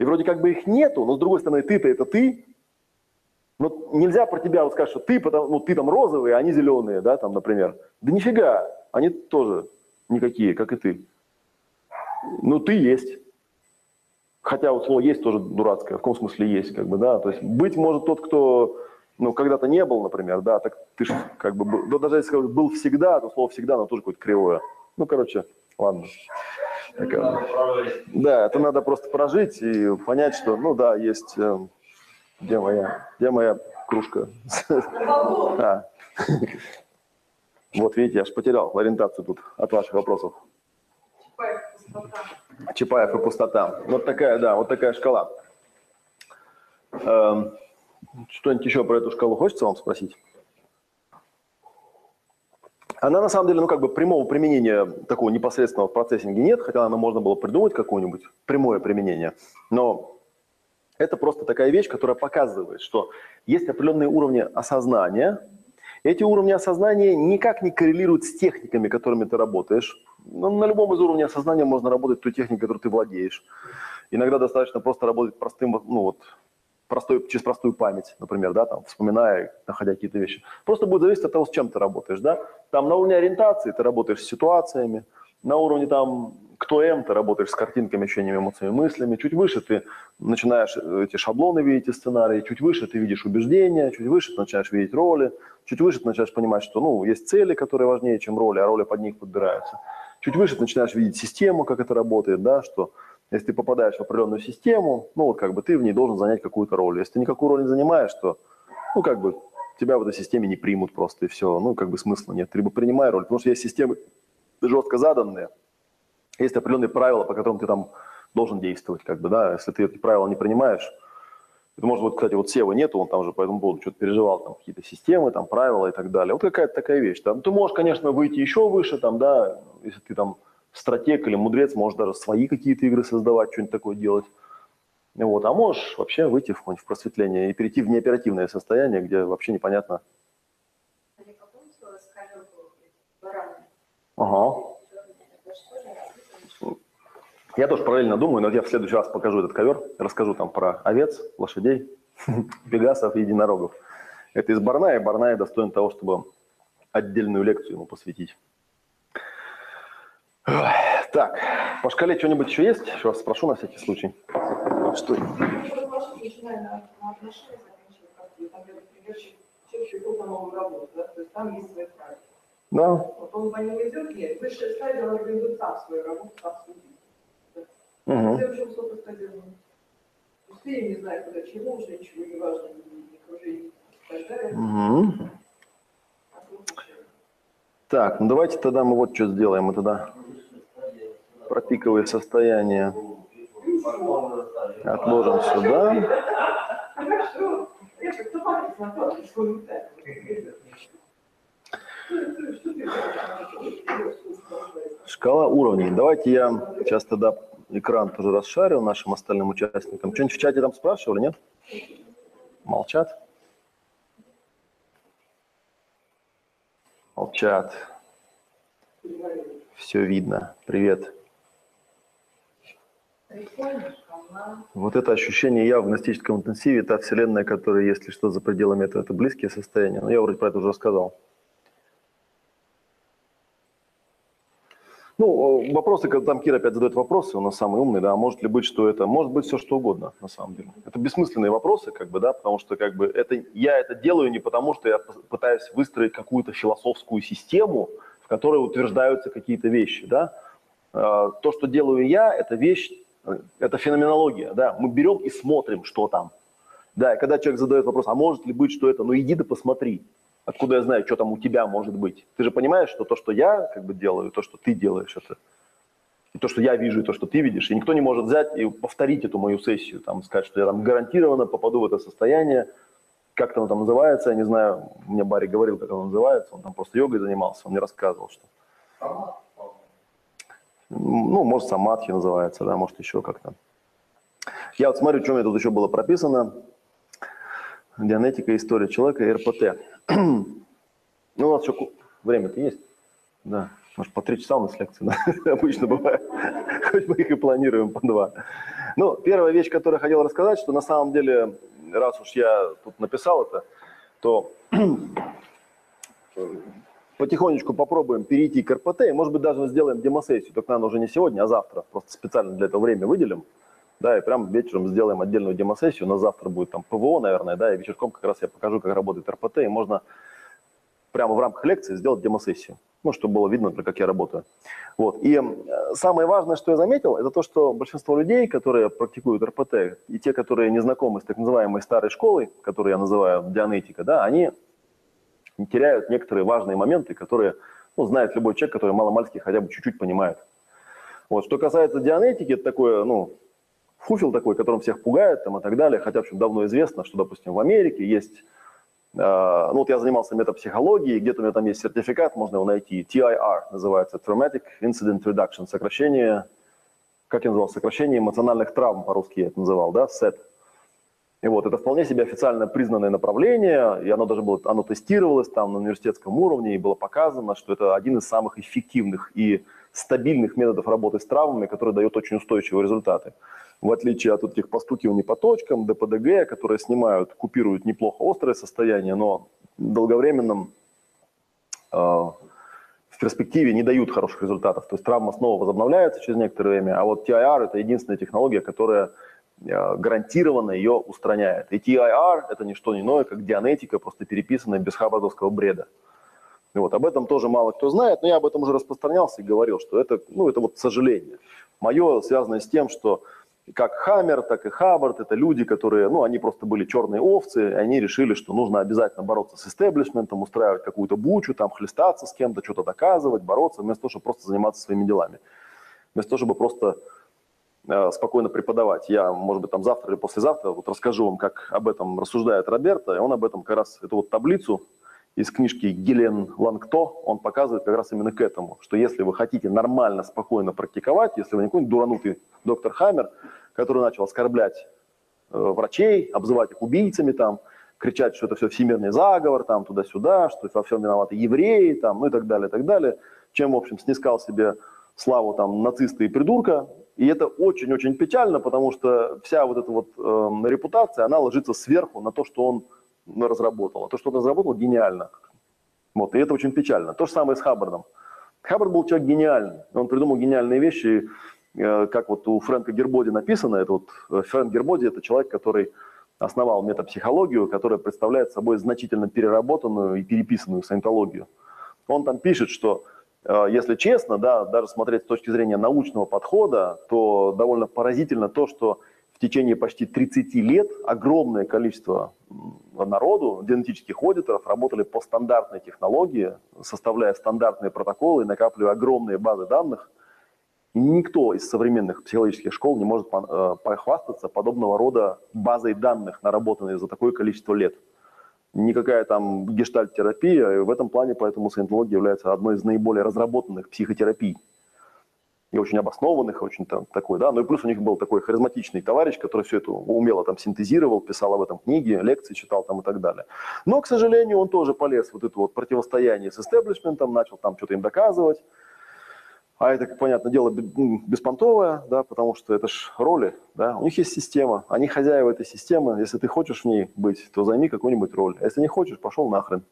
И вроде как бы их нету, но с другой стороны, ты-то это ты. Но нельзя про тебя вот сказать, что ты, потому, ну, ты там розовый, а они зеленые, да, там, например. Да нифига, они тоже никакие, как и ты. Ну, ты есть. Хотя вот слово «есть» тоже дурацкое. В каком смысле «есть», как бы, да. То есть быть может тот, кто ну, когда-то не был, например, да, так ты же как бы, был, да, даже если сказать, был всегда, то слово всегда, оно тоже какое-то кривое. Ну, короче, ладно. Надо прожить. Да, это надо просто прожить и понять, что, ну да, есть, э, где моя, где моя кружка? А. Вот видите, я же потерял ориентацию тут от ваших вопросов. Чапаев, и пустота. Вот такая, да, вот такая шкала. Эм, Что-нибудь еще про эту шкалу хочется вам спросить? Она на самом деле, ну как бы прямого применения такого непосредственного в процессинге нет, хотя она можно было придумать какое-нибудь прямое применение. Но это просто такая вещь, которая показывает, что есть определенные уровни осознания. Эти уровни осознания никак не коррелируют с техниками, которыми ты работаешь. Ну, на любом из уровней осознания можно работать той техникой, которой ты владеешь. Иногда достаточно просто работать простым, ну вот, простой, через простую память, например, да, там, вспоминая, находя какие-то вещи. Просто будет зависеть от того, с чем ты работаешь, да. Там на уровне ориентации ты работаешь с ситуациями, на уровне там кто М, ты работаешь с картинками, ощущениями, эмоциями, мыслями. Чуть выше ты начинаешь э, эти шаблоны видеть из сценария, чуть выше ты видишь убеждения, чуть выше ты начинаешь видеть роли, чуть выше ты начинаешь понимать, что ну, есть цели, которые важнее, чем роли, а роли под них подбираются. Чуть выше ты начинаешь видеть систему, как это работает, да, что если ты попадаешь в определенную систему, ну вот как бы ты в ней должен занять какую-то роль. Если ты никакую роль не занимаешь, то ну как бы тебя в этой системе не примут просто и все. Ну как бы смысла нет. Ты либо принимай роль, потому что есть системы жестко заданные, есть определенные правила, по которым ты там должен действовать, как бы, да. Если ты эти правила не принимаешь, это может быть, кстати, вот Сева нету, он там же по этому поводу что-то переживал, там какие-то системы, там правила и так далее. Вот какая-то такая вещь. Там, ты можешь, конечно, выйти еще выше, там, да, если ты там стратег или мудрец, можешь даже свои какие-то игры создавать, что-нибудь такое делать. Вот. А можешь вообще выйти в, какое-нибудь в просветление и перейти в неоперативное состояние, где вообще непонятно. Бараны? Ага. Это что же написано? Я тоже параллельно думаю, но я в следующий раз покажу этот ковер, расскажу там про овец, лошадей, пегасов и единорогов. Это из Барная, и Барная достоин того, чтобы отдельную лекцию ему посвятить. Так, по шкале что-нибудь еще есть? Еще раз спрошу на всякий случай. Что? да, то есть там есть свои правила. Да, Вот он по ним идет, нет, высшая стадия, он организует сам свою работу, сам свой Угу. Все очень высокостадионно. Пустые, не знаю, куда чего, уже ничего не важно, далее. Угу. А. Так, ну давайте тогда мы вот что сделаем. Мы тогда про пиковые состояния отложим сюда. Я Шкала уровней. Давайте я сейчас тогда экран тоже расшарил нашим остальным участникам. Что-нибудь в чате там спрашивали, нет? Молчат? Молчат. Все видно. Привет. Вот это ощущение я в гностическом интенсиве, та вселенная, которая, если что, за пределами этого, это близкие состояния. Но я вроде про это уже рассказал. Ну, э, вопросы, когда там Кира опять задает вопросы, он самый умный, да, может ли быть, что это, может быть все что угодно, на самом деле. Это бессмысленные вопросы, как бы, да, потому что, как бы, это, я это делаю не потому, что я пытаюсь выстроить какую-то философскую систему, в которой утверждаются какие-то вещи, да. Э, То, что делаю я, это вещь, э, это феноменология, да. Мы берем и смотрим, что там. Да, и когда человек задает вопрос, а может ли быть, что это, ну иди да посмотри. Откуда я знаю, что там у тебя может быть? Ты же понимаешь, что то, что я как бы делаю, то, что ты делаешь, это и то, что я вижу, и то, что ты видишь. И никто не может взять и повторить эту мою сессию, там, сказать, что я там гарантированно попаду в это состояние. Как оно там называется, я не знаю. Мне Барри говорил, как оно называется. Он там просто йогой занимался, он мне рассказывал, что... Ну, может, самадхи называется, да, может, еще как-то. Я вот смотрю, что у меня тут еще было прописано. Дианетика, история человека РПТ. Ну, у нас еще время-то есть. Да, может, по три часа у нас лекции, обычно бывает. Хоть мы их и планируем по два. Ну, первая вещь, которую я хотел рассказать, что на самом деле, раз уж я тут написал это, то потихонечку попробуем перейти к РПТ, и, может быть, даже сделаем демосессию, только, наверное, уже не сегодня, а завтра. Просто специально для этого время выделим. Да, и прям вечером сделаем отдельную демосессию. На завтра будет там ПВО, наверное, да, и вечерком как раз я покажу, как работает РПТ, и можно прямо в рамках лекции сделать демосессию. Ну, чтобы было видно, как я работаю. Вот. И э, самое важное, что я заметил, это то, что большинство людей, которые практикуют РПТ, и те, которые не знакомы с так называемой старой школой, которую я называю дианетика, да, они теряют некоторые важные моменты, которые ну, знает любой человек, который маломальски хотя бы чуть-чуть понимает. Вот. Что касается дианетики, это такое, ну, фуфел такой, которым всех пугает там, и так далее. Хотя, в общем, давно известно, что, допустим, в Америке есть... э, ну, вот я занимался метапсихологией, где-то у меня там есть сертификат, можно его найти. TIR называется, Traumatic Incident Reduction, сокращение, как я называл, сокращение эмоциональных травм, по-русски я это называл, да, SET. И вот, это вполне себе официально признанное направление, и оно даже было, оно тестировалось там на университетском уровне, и было показано, что это один из самых эффективных и стабильных методов работы с травмами, который дает очень устойчивые результаты. В отличие от вот этих постукиваний по точкам, ДПДГ, которые снимают, купируют неплохо острое состояние, но долговременном э, в перспективе не дают хороших результатов. То есть травма снова возобновляется через некоторое время, а вот TIR – это единственная технология, которая э, гарантированно ее устраняет. И TIR – это не что иное, как дианетика, просто переписанная без хаббардовского бреда. Вот об этом тоже мало кто знает, но я об этом уже распространялся и говорил, что это, ну, это вот сожаление. Мое связано с тем, что как Хаммер, так и Хаббард – это люди, которые, ну, они просто были черные овцы, и они решили, что нужно обязательно бороться с истеблишментом, устраивать какую-то бучу, там, хлестаться с кем-то, что-то доказывать, бороться, вместо того, чтобы просто заниматься своими делами. Вместо того, чтобы просто э, спокойно преподавать. Я, может быть, там завтра или послезавтра вот расскажу вам, как об этом рассуждает Роберто, и он об этом как раз, эту вот таблицу из книжки Гелен Лангто, он показывает как раз именно к этому, что если вы хотите нормально, спокойно практиковать, если вы не какой-нибудь дуранутый доктор Хаммер, который начал оскорблять э, врачей, обзывать их убийцами, там, кричать, что это все всемирный заговор, там, туда-сюда, что во всем виноваты евреи, там, ну и так далее, и так далее, чем, в общем, снискал себе славу там нациста и придурка. И это очень-очень печально, потому что вся вот эта вот э, репутация, она ложится сверху на то, что он разработал. А то, что он разработал, гениально. Вот, и это очень печально. То же самое с Хаббардом. Хаббард был человек гениальный. Он придумал гениальные вещи, э, как вот у Фрэнка Гербоди написано. Это вот э, Фрэнк Гербоди – это человек, который основал метапсихологию, которая представляет собой значительно переработанную и переписанную саентологию. Он там пишет, что э, если честно, да, даже смотреть с точки зрения научного подхода, то довольно поразительно то, что в течение почти 30 лет огромное количество народу, генетических аудиторов, работали по стандартной технологии, составляя стандартные протоколы и накапливая огромные базы данных. Никто из современных психологических школ не может э, похвастаться подобного рода базой данных, наработанной за такое количество лет. Никакая там гештальт-терапия, в этом плане поэтому саентология является одной из наиболее разработанных психотерапий. И очень обоснованных, очень там, такой, да, ну и плюс у них был такой харизматичный товарищ, который все это умело там синтезировал, писал об этом книги, лекции читал там и так далее. Но, к сожалению, он тоже полез в вот это вот противостояние с истеблишментом, начал там что-то им доказывать, а это, как понятно дело, беспонтовое, да, потому что это ж роли, да, у них есть система, они хозяева этой системы, если ты хочешь в ней быть, то займи какую-нибудь роль, а если не хочешь, пошел нахрен.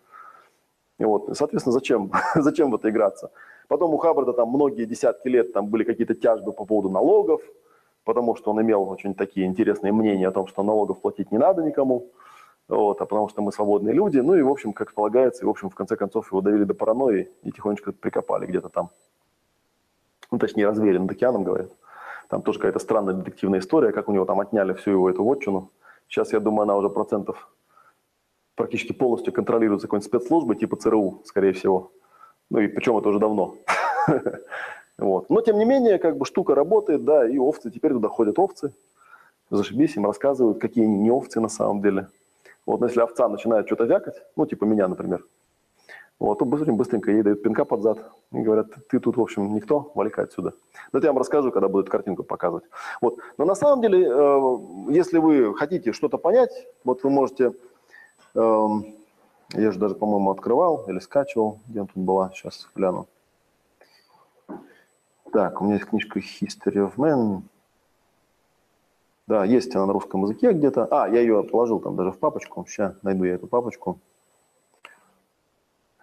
И вот, соответственно, зачем, зачем в это играться? Потом у Хаббарда там многие десятки лет там были какие-то тяжбы по поводу налогов, потому что он имел очень такие интересные мнения о том, что налогов платить не надо никому, вот, а потому что мы свободные люди. Ну и, в общем, как полагается, и, в общем, в конце концов его довели до паранойи и тихонечко прикопали где-то там ну, точнее, развеяли над океаном, говорят. Там тоже какая-то странная детективная история, как у него там отняли всю его эту вотчину. Сейчас, я думаю, она уже процентов практически полностью контролируется какой-нибудь спецслужбой типа ЦРУ, скорее всего. Ну и причем это уже давно. Вот. Но, тем не менее, как бы штука работает, да, и овцы, теперь туда ходят овцы, зашибись, им рассказывают, какие они не овцы на самом деле. Вот, но если овца начинает что-то вякать, ну, типа меня, например, вот, то быстренько, быстренько ей дают пинка под зад и говорят, ты тут, в общем, никто, вали-ка отсюда. Это я вам расскажу, когда буду эту картинку показывать. Вот. Но на самом деле, э, если вы хотите что-то понять, вот вы можете, э, я же даже, по-моему, открывал или скачивал, где она тут была, сейчас гляну. Так, у меня есть книжка History of Man. Да, есть она на русском языке где-то. А, я ее положил там даже в папочку. Сейчас найду я эту папочку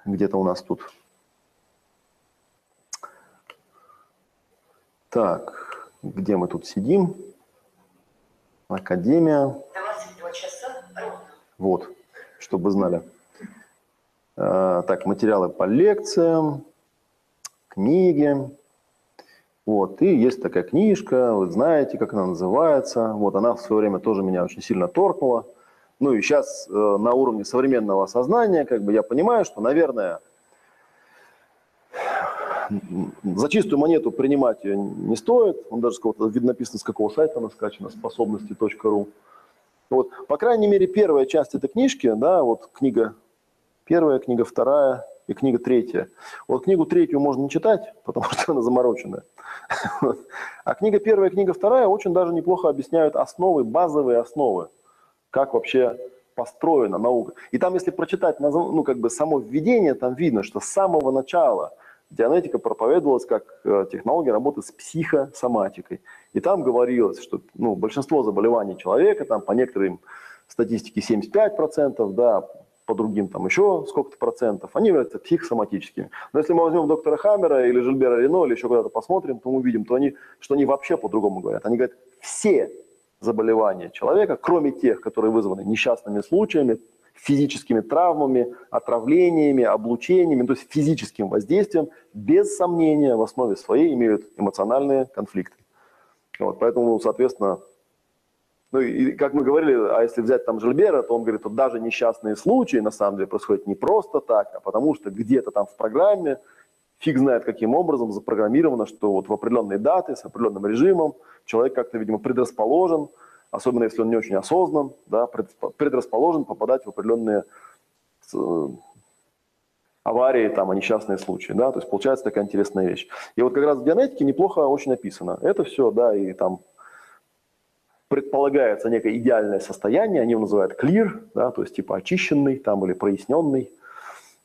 где-то у нас тут. Так, где мы тут сидим? Академия. 22 часа ровно. Вот, чтобы знали. А, так, материалы по лекциям, книги. Вот, и есть такая книжка, вы знаете, как она называется. Вот, она в свое время тоже меня очень сильно торкнула. Ну и сейчас э, на уровне современного сознания, как бы я понимаю, что, наверное, за чистую монету принимать ее не стоит. Он даже с какого-то, видно написано, с какого сайта она скачана, способности.ру. Вот, по крайней мере, первая часть этой книжки, да, вот книга первая, книга вторая и книга третья. Вот книгу третью можно не читать, потому что она замороченная. А книга первая, книга вторая очень даже неплохо объясняют основы, базовые основы как вообще построена наука. И там, если прочитать ну, как бы само введение, там видно, что с самого начала дианетика проповедовалась как э, технология работы с психосоматикой. И там говорилось, что ну, большинство заболеваний человека, там по некоторым статистике 75%, да, по другим там еще сколько-то процентов, они являются психосоматическими. Но если мы возьмем доктора Хаммера или Жильбера Рено или еще куда-то посмотрим, то мы увидим, то они, что они вообще по-другому говорят. Они говорят, все заболевания человека, кроме тех, которые вызваны несчастными случаями, физическими травмами, отравлениями, облучениями, то есть физическим воздействием, без сомнения в основе своей имеют эмоциональные конфликты. Вот, поэтому, соответственно, ну и как мы говорили, а если взять там Жильбера, то он говорит, что даже несчастные случаи на самом деле происходят не просто так, а потому что где-то там в программе фиг знает каким образом запрограммировано, что вот в определенные даты с определенным режимом человек как-то, видимо, предрасположен, особенно если он не очень осознан, да, предрасположен попадать в определенные аварии, там, а несчастные случаи, да, то есть получается такая интересная вещь. И вот как раз в генетике неплохо очень написано. Это все, да, и там предполагается некое идеальное состояние, они его называют clear, да, то есть типа очищенный там или проясненный,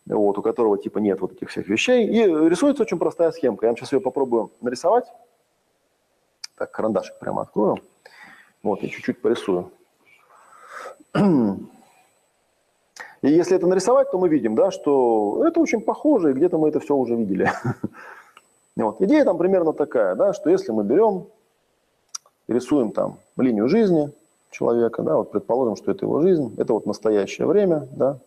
вот, у которого типа нет вот этих всех вещей. И рисуется очень простая схемка. Я вам сейчас ее попробую нарисовать. Так, карандашик прямо открою. Вот, я чуть-чуть порисую. И если это нарисовать, то мы видим, да, что это очень похоже, и где-то мы это все уже видели. Вот. Идея там примерно такая, да, что если мы берем, рисуем там линию жизни человека, да, вот предположим, что это его жизнь, это вот настоящее время, да,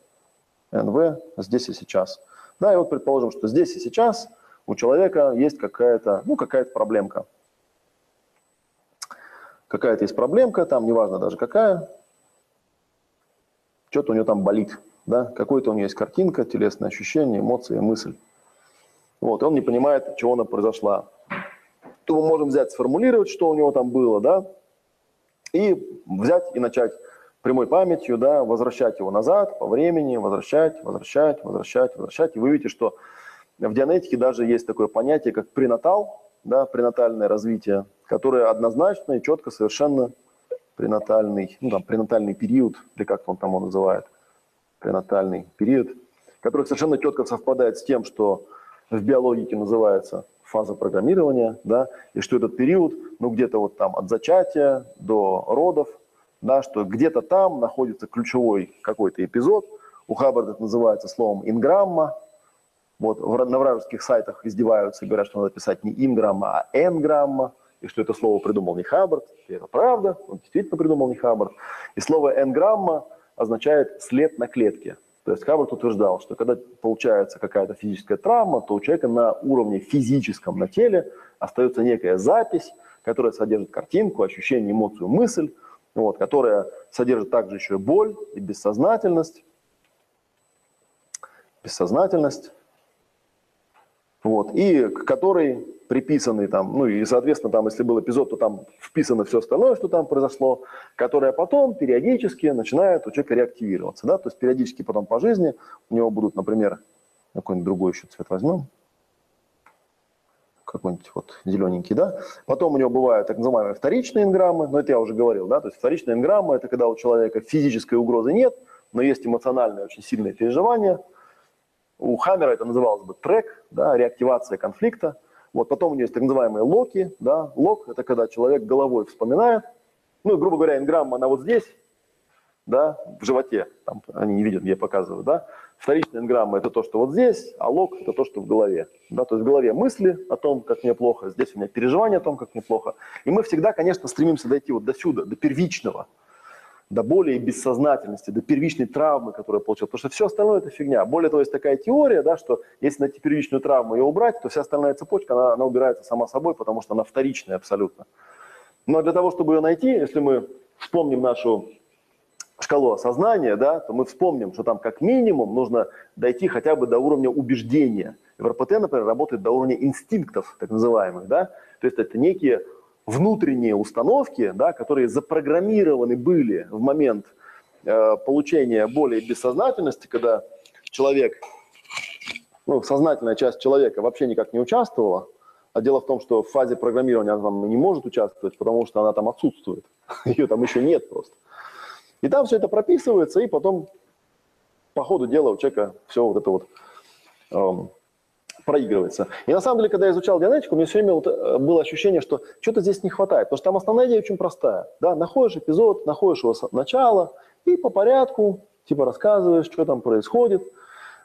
НВ здесь и сейчас. Да, и вот предположим, что здесь и сейчас у человека есть какая-то, ну, какая-то проблемка. Какая-то есть проблемка, там неважно даже какая, что-то у него там болит, да, какой-то у него есть картинка, телесное ощущение, эмоции, мысль. Вот, и он не понимает, чего она произошла. То мы можем взять, сформулировать, что у него там было, да, и взять и начать прямой памятью, да, возвращать его назад по времени, возвращать, возвращать, возвращать, возвращать. И вы видите, что в дианетике даже есть такое понятие, как пренатал, да, пренатальное развитие, которое однозначно и четко совершенно пренатальный, ну там пренатальный период, или как он там его называет, пренатальный период, который совершенно четко совпадает с тем, что в биологике называется фаза программирования, да, и что этот период, ну где-то вот там от зачатия до родов, да, что где-то там находится ключевой какой-то эпизод, у Хаббарда это называется словом инграмма, вот на вражеских сайтах издеваются и говорят, что надо писать не инграмма, а энграмма, и что это слово придумал не Хаббард, и это правда, он действительно придумал не Хаббард. И слово энграмма означает след на клетке. То есть Хаббард утверждал, что когда получается какая-то физическая травма, то у человека на уровне физическом на теле остается некая запись, которая содержит картинку, ощущение, эмоцию, мысль, вот, которая содержит также еще боль и бессознательность. Бессознательность. Вот, и к которой приписаны там, ну и, соответственно, там, если был эпизод, то там вписано все остальное, что там произошло, которое потом периодически начинает у человека реактивироваться, да, то есть периодически потом по жизни у него будут, например, какой-нибудь другой еще цвет возьмем, какой-нибудь вот зелененький, да. Потом у него бывают так называемые вторичные инграммы, но это я уже говорил, да, то есть вторичные инграммы – это когда у человека физической угрозы нет, но есть эмоциональное очень сильное переживание. У Хаммера это называлось бы трек, да, реактивация конфликта. Вот потом у него есть так называемые локи, да, лок – это когда человек головой вспоминает, ну, грубо говоря, инграмма, она вот здесь, да, в животе, там они не видят, я показываю, да, Вторичная энграмма – это то, что вот здесь, а лог – это то, что в голове. Да? То есть в голове мысли о том, как мне плохо, здесь у меня переживания о том, как мне плохо. И мы всегда, конечно, стремимся дойти вот до сюда, до первичного, до более бессознательности, до первичной травмы, которую получил. Потому что все остальное – это фигня. Более того, есть такая теория, да, что если найти первичную травму и ее убрать, то вся остальная цепочка, она, она убирается сама собой, потому что она вторичная абсолютно. Но для того, чтобы ее найти, если мы вспомним нашу шкалу осознания, да, то мы вспомним, что там как минимум нужно дойти хотя бы до уровня убеждения. В РПТ, например, работает до уровня инстинктов, так называемых, да, то есть это некие внутренние установки, да, которые запрограммированы были в момент э, получения более бессознательности, когда человек, ну, сознательная часть человека вообще никак не участвовала, а дело в том, что в фазе программирования она там не может участвовать, потому что она там отсутствует, ее там еще нет просто. И там все это прописывается, и потом по ходу дела у человека все вот это вот эм, проигрывается. И на самом деле, когда я изучал дианетику, у меня все время вот э, было ощущение, что что-то здесь не хватает. Потому что там основная идея очень простая. Да? Находишь эпизод, находишь его начало, и по порядку типа рассказываешь, что там происходит.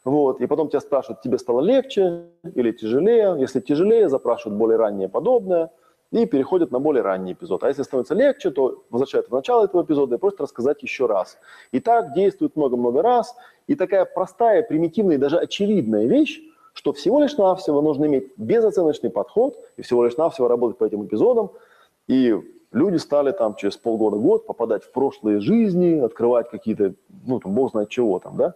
Вот, и потом тебя спрашивают, тебе стало легче или тяжелее. Если тяжелее, запрашивают более раннее подобное и переходят на более ранний эпизод. А если становится легче, то возвращают в начало этого эпизода и просто рассказать еще раз. И так действует много-много раз. И такая простая, примитивная и даже очевидная вещь, что всего лишь навсего нужно иметь безоценочный подход и всего лишь навсего работать по этим эпизодам. И люди стали там через полгода-год попадать в прошлые жизни, открывать какие-то, ну, там, бог знает чего там, да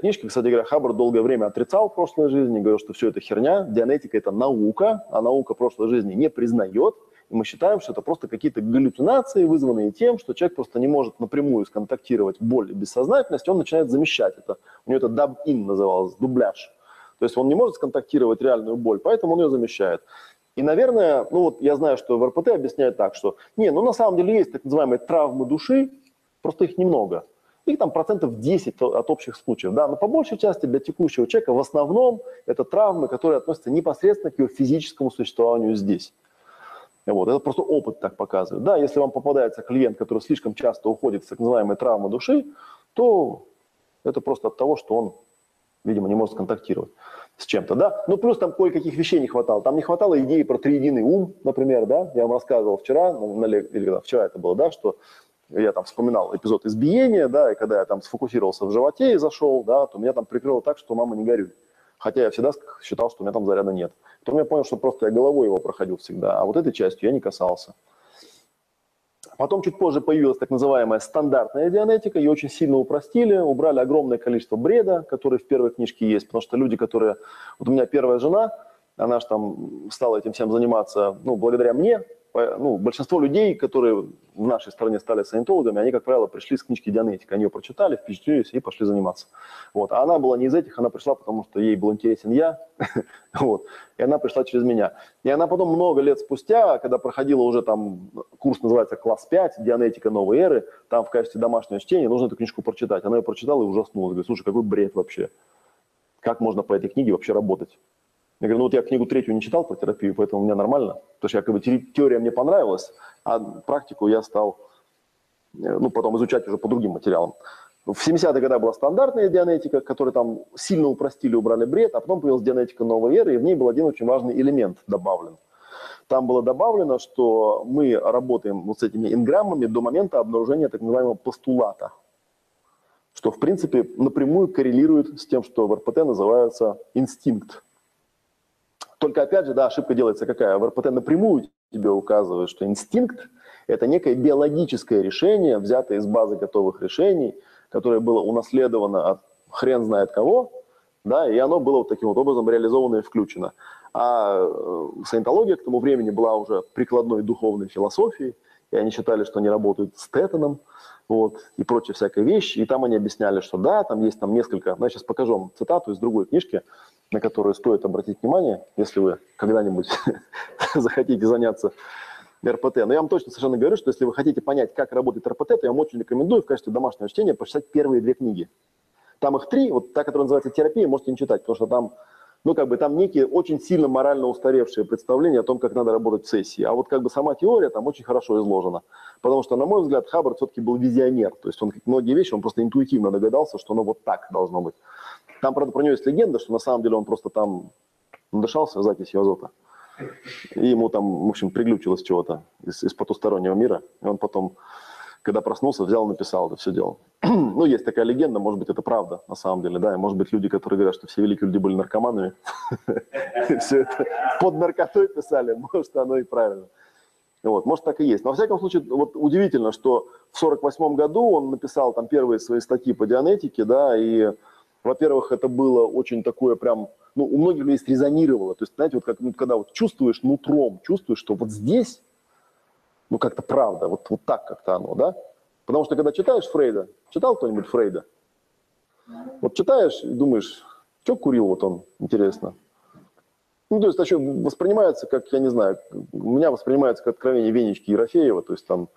книжке. Кстати говоря, Хаббард долгое время отрицал прошлой жизни, говорил, что все это херня, дианетика – это наука, а наука прошлой жизни не признает. Мы считаем, что это просто какие-то галлюцинации, вызванные тем, что человек просто не может напрямую сконтактировать боль и бессознательность, он начинает замещать это. У него это даб-ин называлось, дубляж. То есть он не может сконтактировать реальную боль, поэтому он ее замещает. И, наверное, ну вот я знаю, что в РПТ объясняют так, что не, ну на самом деле есть так называемые травмы души, просто их немного их там процентов 10 от общих случаев, да, но по большей части для текущего человека в основном это травмы, которые относятся непосредственно к его физическому существованию здесь. Вот, это просто опыт так показывает. Да, если вам попадается клиент, который слишком часто уходит в так называемые травмы души, то это просто от того, что он, видимо, не может контактировать с чем-то, да. Ну, плюс там кое-каких вещей не хватало. Там не хватало идеи про триединый ум, например, да. Я вам рассказывал вчера, на, на, или вчера это было, да, что я там вспоминал эпизод избиения, да, и когда я там сфокусировался в животе и зашел, да, то меня там прикрыло так, что мама не горюй. Хотя я всегда считал, что у меня там заряда нет. Потом я понял, что просто я головой его проходил всегда, а вот этой частью я не касался. Потом чуть позже появилась так называемая стандартная дианетика, ее очень сильно упростили, убрали огромное количество бреда, который в первой книжке есть, потому что люди, которые... Вот у меня первая жена, она же там стала этим всем заниматься, ну, благодаря мне, ну, большинство людей, которые в нашей стране стали санитологами, они, как правило, пришли с книжки Дианетика. Они ее прочитали, впечатлились и пошли заниматься. Вот. А она была не из этих, она пришла, потому что ей был интересен я. вот. И она пришла через меня. И она потом много лет спустя, когда проходила уже там, курс называется «Класс 5», «Дианетика новой эры», там в качестве домашнего чтения нужно эту книжку прочитать. Она ее прочитала и ужаснулась. Говорит, слушай, какой бред вообще. Как можно по этой книге вообще работать? Я говорю, ну вот я книгу третью не читал про терапию, поэтому у меня нормально. Потому что я, как бы, теория мне понравилась, а практику я стал, э, ну, потом изучать уже по другим материалам. В 70-е годы была стандартная дианетика, которую там сильно упростили, убрали бред, а потом появилась дианетика новой эры, и в ней был один очень важный элемент добавлен. Там было добавлено, что мы работаем вот с этими инграммами до момента обнаружения так называемого постулата, что, в принципе, напрямую коррелирует с тем, что в РПТ называется инстинкт. Только опять же, да, ошибка делается какая? В РПТ напрямую тебе указывает, что инстинкт – это некое биологическое решение, взятое из базы готовых решений, которое было унаследовано от хрен знает кого, да, и оно было вот таким вот образом реализовано и включено. А э, саентология к тому времени была уже прикладной духовной философией, и они считали, что они работают с Тетаном, вот, и прочие всякие вещи. И там они объясняли, что да, там есть там несколько, ну, я сейчас покажу вам цитату из другой книжки, на которую стоит обратить внимание, если вы когда-нибудь захотите заняться РПТ. Но я вам точно совершенно говорю, что если вы хотите понять, как работает РПТ, то я вам очень рекомендую в качестве домашнего чтения почитать первые две книги. Там их три, вот та, которая называется «Терапия», можете не читать, потому что там, ну, как бы, там некие очень сильно морально устаревшие представления о том, как надо работать в сессии. А вот как бы сама теория там очень хорошо изложена. Потому что, на мой взгляд, Хаббард все-таки был визионер. То есть он многие вещи, он просто интуитивно догадался, что оно вот так должно быть. Там, правда, про него есть легенда, что на самом деле он просто там надышался записью азота. И ему там, в общем, приглючилось чего-то из, из потустороннего мира. И он потом, когда проснулся, взял написал это все дело. ну, есть такая легенда, может быть, это правда на самом деле, да. И может быть, люди, которые говорят, что все великие люди были наркоманами, все это под наркотой писали, может, оно и правильно. Вот, может, так и есть. Но, во всяком случае, вот удивительно, что в 48 году он написал там первые свои статьи по дианетике, да, и во-первых, это было очень такое прям, ну, у многих людей резонировало. То есть, знаете, вот как, ну, когда вот чувствуешь нутром, чувствуешь, что вот здесь, ну, как-то правда, вот, вот так как-то оно, да? Потому что когда читаешь Фрейда, читал кто-нибудь Фрейда? Вот читаешь и думаешь, что курил вот он, интересно. Ну, то есть, а что, воспринимается, как, я не знаю, у меня воспринимается как откровение Венечки Ерофеева, то есть там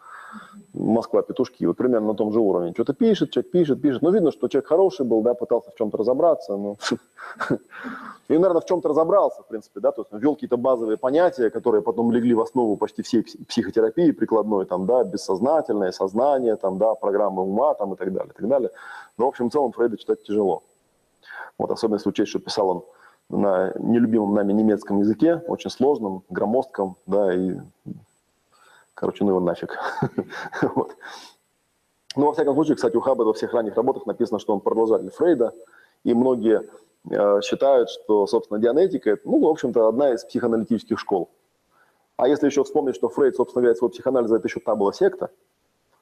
Москва, петушки, вот примерно на том же уровне. Что-то пишет, человек пишет, пишет. Ну, видно, что человек хороший был, да, пытался в чем-то разобраться. Ну, и, наверное, в чем-то разобрался, в принципе, да, то есть ввел какие-то базовые понятия, которые потом легли в основу почти всей психотерапии прикладной, там, да, бессознательное, сознание, там, да, программы ума, там, и так далее, и так далее. Но, в общем, в целом Фрейда читать тяжело. Вот, особенно если учесть, что писал он на нелюбимом нами немецком языке, очень сложном, громоздком, да, и Короче, ну его нафиг. вот. Ну, во всяком случае, кстати, у Хаббарда во всех ранних работах написано, что он продолжатель Фрейда, и многие э, считают, что, собственно, дианетика – это, ну, в общем-то, одна из психоаналитических школ. А если еще вспомнить, что Фрейд, собственно говоря, свой психоанализ – это еще та была секта,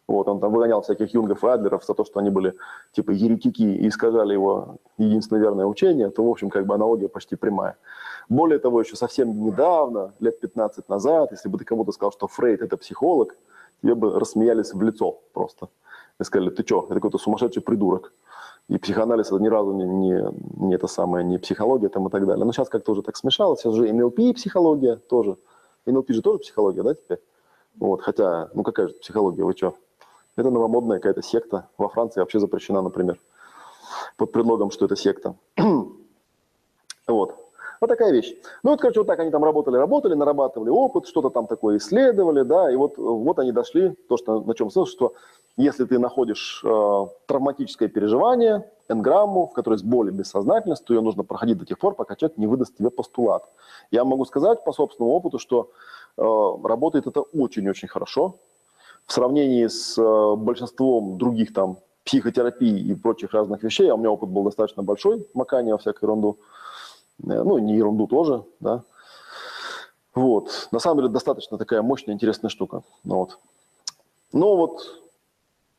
вот, он там выгонял всяких юнгов и адлеров за то, что они были типа еретики и искажали его единственное верное учение, то, в общем, как бы аналогия почти прямая. Более того, еще совсем недавно, лет 15 назад, если бы ты кому-то сказал, что Фрейд – это психолог, тебе бы рассмеялись в лицо просто. И сказали, ты что, это какой-то сумасшедший придурок. И психоанализ это ни разу не, не, не это самое, не психология там и так далее. Но сейчас как-то уже так смешалось. Сейчас же НЛП и психология тоже. НЛП же тоже психология, да, теперь? Вот, хотя, ну какая же психология, вы что? Это новомодная какая-то секта. Во Франции вообще запрещена, например, под предлогом, что это секта. вот. Вот такая вещь. Ну, вот, короче, вот так они там работали, работали, нарабатывали опыт, что-то там такое исследовали, да, и вот, вот они дошли, то, что, на чем смысл, что если ты находишь э, травматическое переживание, энграмму, в которой есть боль и бессознательность, то ее нужно проходить до тех пор, пока человек не выдаст тебе постулат. Я могу сказать по собственному опыту, что э, работает это очень-очень хорошо. В сравнении с э, большинством других там психотерапий и прочих разных вещей, а у меня опыт был достаточно большой, макания во всякую ерунду, ну, не ерунду тоже, да. Вот. На самом деле достаточно такая мощная, интересная штука. Ну, вот. Но вот,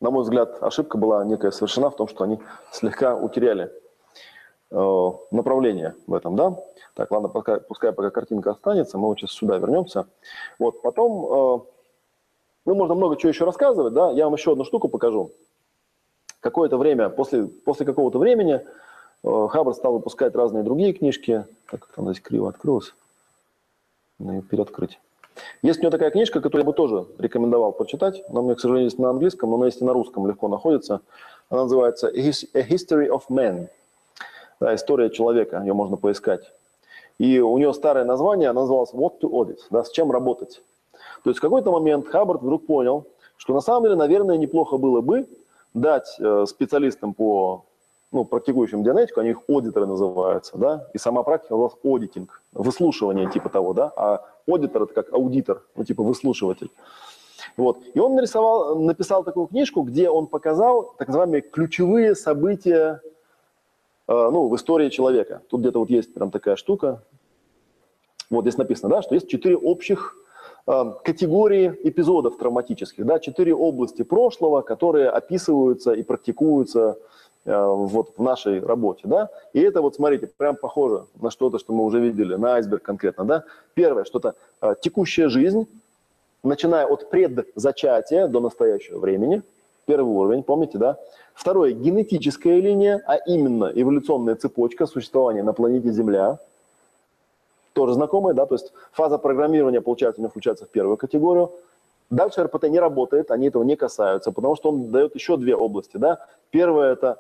на мой взгляд, ошибка была некая совершена в том, что они слегка утеряли э, направление в этом, да. Так, ладно, пока, пускай пока картинка останется, мы вот сейчас сюда вернемся. Вот, потом, э, ну, можно много чего еще рассказывать, да, я вам еще одну штуку покажу. Какое-то время, после, после какого-то времени э, Хаббард стал выпускать разные другие книжки. Так, как там здесь криво открылось. Надо ее переоткрыть. Есть у него такая книжка, которую я бы тоже рекомендовал прочитать. Она у меня, к сожалению, есть на английском, но она есть и на русском, легко находится. Она называется A History of Man. Да, история человека, ее можно поискать. И у нее старое название, она называлась What to Audit, да, с чем работать. То есть в какой-то момент Хаббард вдруг понял, что на самом деле, наверное, неплохо было бы дать э, специалистам по ну, практикующим дианетику, они их аудиторы называются, да, и сама практика называлась аудитинг, выслушивание типа того, да, а аудитор это как аудитор, ну, типа выслушиватель. Вот. И он нарисовал, написал такую книжку, где он показал так называемые ключевые события э, ну, в истории человека. Тут где-то вот есть прям такая штука. Вот здесь написано, да, что есть четыре общих э, категории эпизодов травматических, да, четыре области прошлого, которые описываются и практикуются вот в нашей работе, да, и это вот, смотрите, прям похоже на что-то, что мы уже видели, на айсберг конкретно, да. Первое, что-то э, текущая жизнь, начиная от предзачатия до настоящего времени, первый уровень, помните, да. Второе, генетическая линия, а именно эволюционная цепочка существования на планете Земля, тоже знакомая, да, то есть фаза программирования, получается, у него включается в первую категорию, Дальше РПТ не работает, они этого не касаются, потому что он дает еще две области. Да? Первое – это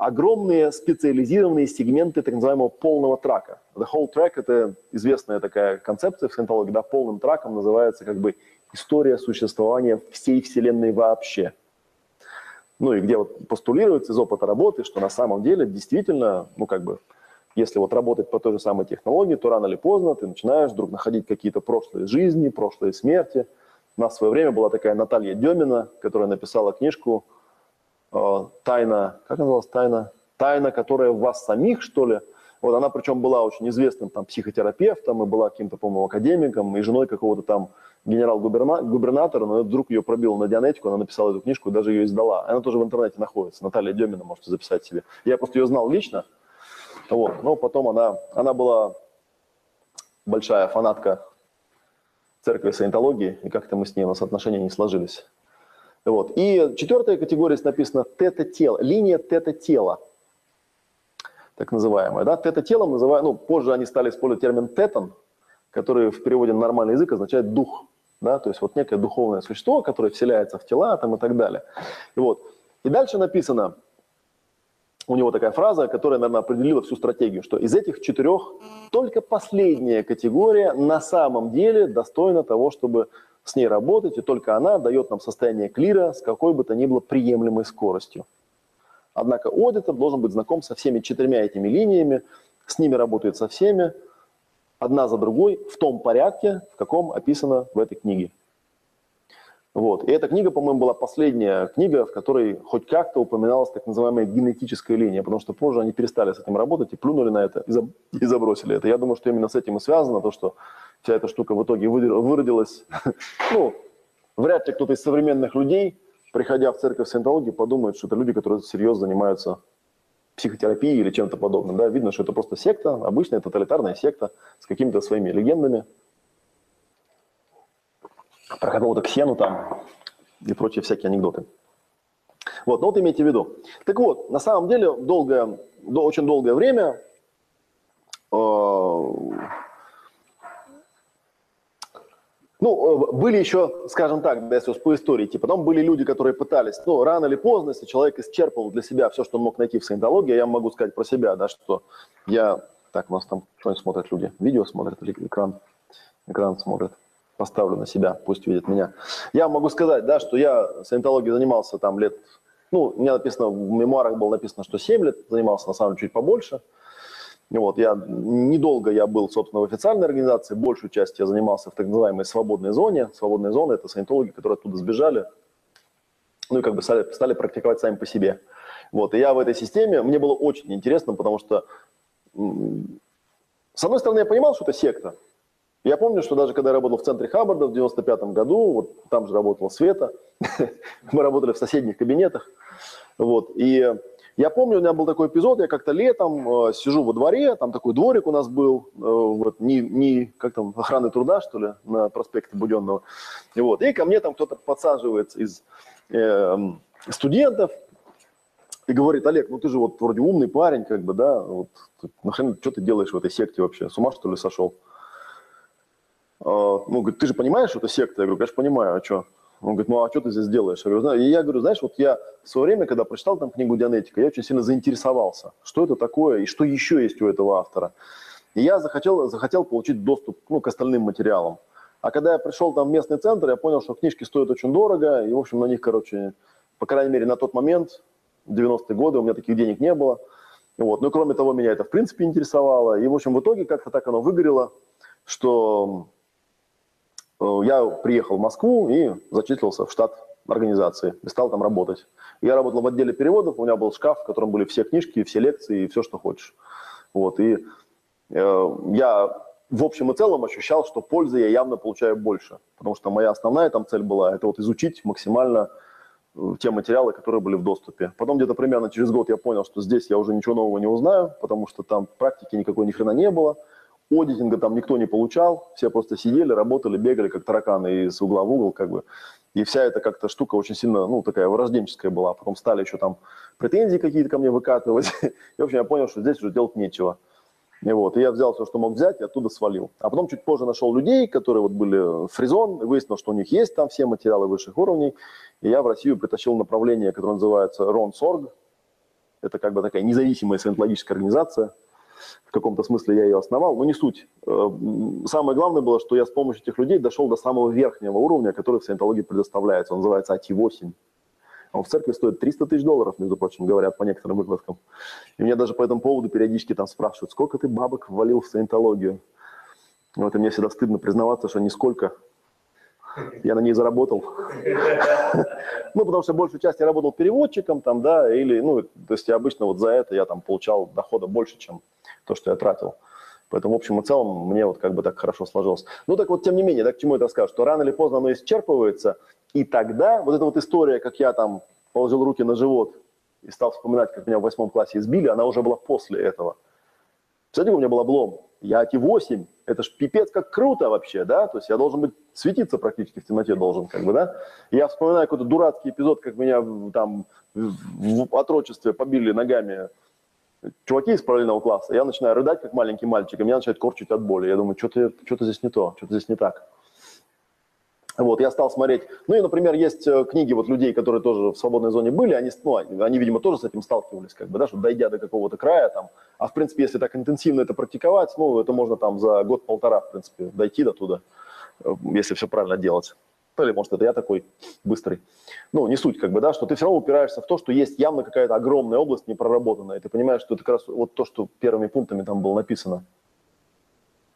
огромные специализированные сегменты так называемого полного трака. The whole track – это известная такая концепция в сcientology, да, полным траком называется как бы история существования всей Вселенной вообще. Ну и где вот постулируется из опыта работы, что на самом деле действительно, ну как бы, если вот работать по той же самой технологии, то рано или поздно ты начинаешь вдруг находить какие-то прошлые жизни, прошлые смерти. У нас в свое время была такая Наталья Демина, которая написала книжку тайна, как называлась тайна? Тайна, которая в вас самих, что ли? Вот она причем была очень известным там психотерапевтом и была каким-то, по-моему, академиком и женой какого-то там генерал-губернатора, но вдруг ее пробило на дианетику, она написала эту книжку и даже ее издала. Она тоже в интернете находится. Наталья Демина, можете записать себе. Я просто ее знал лично. Вот. Но потом она, она была большая фанатка церкви саентологии, и как-то мы с ней, у нас отношения не сложились. Вот. И четвертая категория здесь тета-тело, линия тета-тела, так называемая. Да? Тета-телом называют, ну, позже они стали использовать термин тетан, который в переводе на нормальный язык означает дух. Да? То есть вот некое духовное существо, которое вселяется в тела там, и так далее. И, вот. и дальше написано, у него такая фраза, которая, наверное, определила всю стратегию, что из этих четырех только последняя категория на самом деле достойна того, чтобы с ней работать, и только она дает нам состояние клира с какой бы то ни было приемлемой скоростью. Однако аудитор должен быть знаком со всеми четырьмя этими линиями, с ними работает со всеми, одна за другой, в том порядке, в каком описано в этой книге. Вот. И эта книга, по-моему, была последняя книга, в которой хоть как-то упоминалась так называемая генетическая линия, потому что позже они перестали с этим работать и плюнули на это и, забросили это. Я думаю, что именно с этим и связано то, что вся эта штука в итоге выродилась. Ну, вряд ли кто-то из современных людей, приходя в церковь саентологии, подумает, что это люди, которые серьезно занимаются психотерапией или чем-то подобным. Да? Видно, что это просто секта, обычная тоталитарная секта с какими-то своими легендами. Про какого-то ксену там и прочие всякие анекдоты. Вот, ну вот имейте в виду. Так вот, на самом деле, долгое, очень долгое время э, Ну, э, были еще, скажем так, если по истории, типа, потом были люди, которые пытались, ну, рано или поздно, если человек исчерпал для себя все, что он мог найти в саентологии, я могу сказать про себя, да, что я, так, у нас там что-нибудь смотрят люди, видео смотрят или экран, экран смотрят, поставлю на себя, пусть видят меня. Я могу сказать, да, что я саентологией занимался там лет, ну, у меня написано, в мемуарах было написано, что 7 лет, занимался на самом деле чуть побольше, вот, я, недолго я был, собственно, в официальной организации, большую часть я занимался в так называемой свободной зоне. Свободная зона – это саентологи, которые оттуда сбежали, ну и как бы стали, стали практиковать сами по себе. Вот, и я в этой системе, мне было очень интересно, потому что, с одной стороны, я понимал, что это секта. Я помню, что даже когда я работал в центре Хаббарда в 95 году, вот там же работала Света, мы работали в соседних кабинетах, вот, и Я помню, у меня был такой эпизод, я как-то летом э, сижу во дворе, там такой дворик у нас был, э, вот, не, не, как там, охраны труда, что ли, на проспекте Буденного. И, вот, и ко мне там кто-то подсаживается из э, студентов и говорит, Олег, ну ты же вот вроде умный парень, как бы, да, вот, нахрен, что ты делаешь в этой секте вообще, с ума что ли сошел? А, ну, говорит, ты же понимаешь, что это секта? Я говорю, конечно, понимаю, а что? Он говорит, ну а что ты здесь делаешь? Я говорю, и я говорю, знаешь, вот я в свое время, когда прочитал там книгу Дианетика, я очень сильно заинтересовался, что это такое и что еще есть у этого автора. И я захотел, захотел получить доступ ну, к остальным материалам. А когда я пришел там в местный центр, я понял, что книжки стоят очень дорого, и, в общем, на них, короче, по крайней мере, на тот момент, 90-е годы, у меня таких денег не было. Вот. Ну, кроме того, меня это, в принципе, интересовало. И, в общем, в итоге как-то так оно выгорело, что я приехал в Москву и зачислился в штат организации и стал там работать. Я работал в отделе переводов, у меня был шкаф, в котором были все книжки, все лекции и все, что хочешь. Вот, и э, я в общем и целом ощущал, что пользы я явно получаю больше, потому что моя основная там цель была это вот изучить максимально э, те материалы, которые были в доступе. Потом где-то примерно через год я понял, что здесь я уже ничего нового не узнаю, потому что там практики никакой ни хрена не было. Одитинга там никто не получал, все просто сидели, работали, бегали, как тараканы из угла в угол, как бы. И вся эта как-то штука очень сильно, ну, такая вырожденческая была. Потом стали еще там претензии какие-то ко мне выкатывать. И, в общем, я понял, что здесь уже делать нечего. И вот, и я взял все, что мог взять, и оттуда свалил. А потом чуть позже нашел людей, которые вот были фризон, выяснил, что у них есть там все материалы высших уровней. И я в Россию притащил направление, которое называется RONSORG. Это как бы такая независимая саентологическая организация – в каком-то смысле я ее основал, но не суть. Э, самое главное было, что я с помощью этих людей дошел до самого верхнего уровня, который в саентологии предоставляется. Он называется АТ-8. Он в церкви стоит 300 тысяч долларов, между прочим, говорят по некоторым выкладкам. И меня даже по этому поводу периодически там спрашивают, сколько ты бабок ввалил в саентологию? Вот, и мне всегда стыдно признаваться, что нисколько. Я на ней заработал. Ну, потому что большую часть я работал переводчиком там, да, или, ну, то есть я обычно вот за это я там получал дохода больше, чем то, что я тратил. Поэтому, в общем и целом, мне вот как бы так хорошо сложилось. Ну, так вот, тем не менее, да, к чему это скажу, что рано или поздно оно исчерпывается, и тогда вот эта вот история, как я там положил руки на живот и стал вспоминать, как меня в восьмом классе избили, она уже была после этого. Кстати, у меня был облом. Я эти 8 это ж пипец как круто вообще, да, то есть я должен быть, светиться практически в темноте должен, как бы, да. Я вспоминаю какой-то дурацкий эпизод, как меня там в отрочестве побили ногами чуваки из параллельного класса, я начинаю рыдать, как маленький мальчик, и меня начинает корчить от боли. Я думаю, что-то что здесь не то, что-то здесь не так. Вот, я стал смотреть. Ну и, например, есть э, книги вот людей, которые тоже в свободной зоне были, они, ну, они, видимо, тоже с этим сталкивались, как бы, да, что дойдя до какого-то края, там, а в принципе, если так интенсивно это практиковать, ну, это можно там за год-полтора, в принципе, дойти до туда, э, если все правильно делать. Или, может, это я такой быстрый. Ну, не суть, как бы, да, что ты все равно упираешься в то, что есть явно какая-то огромная область непроработанная, и ты понимаешь, что это как раз вот то, что первыми пунктами там было написано.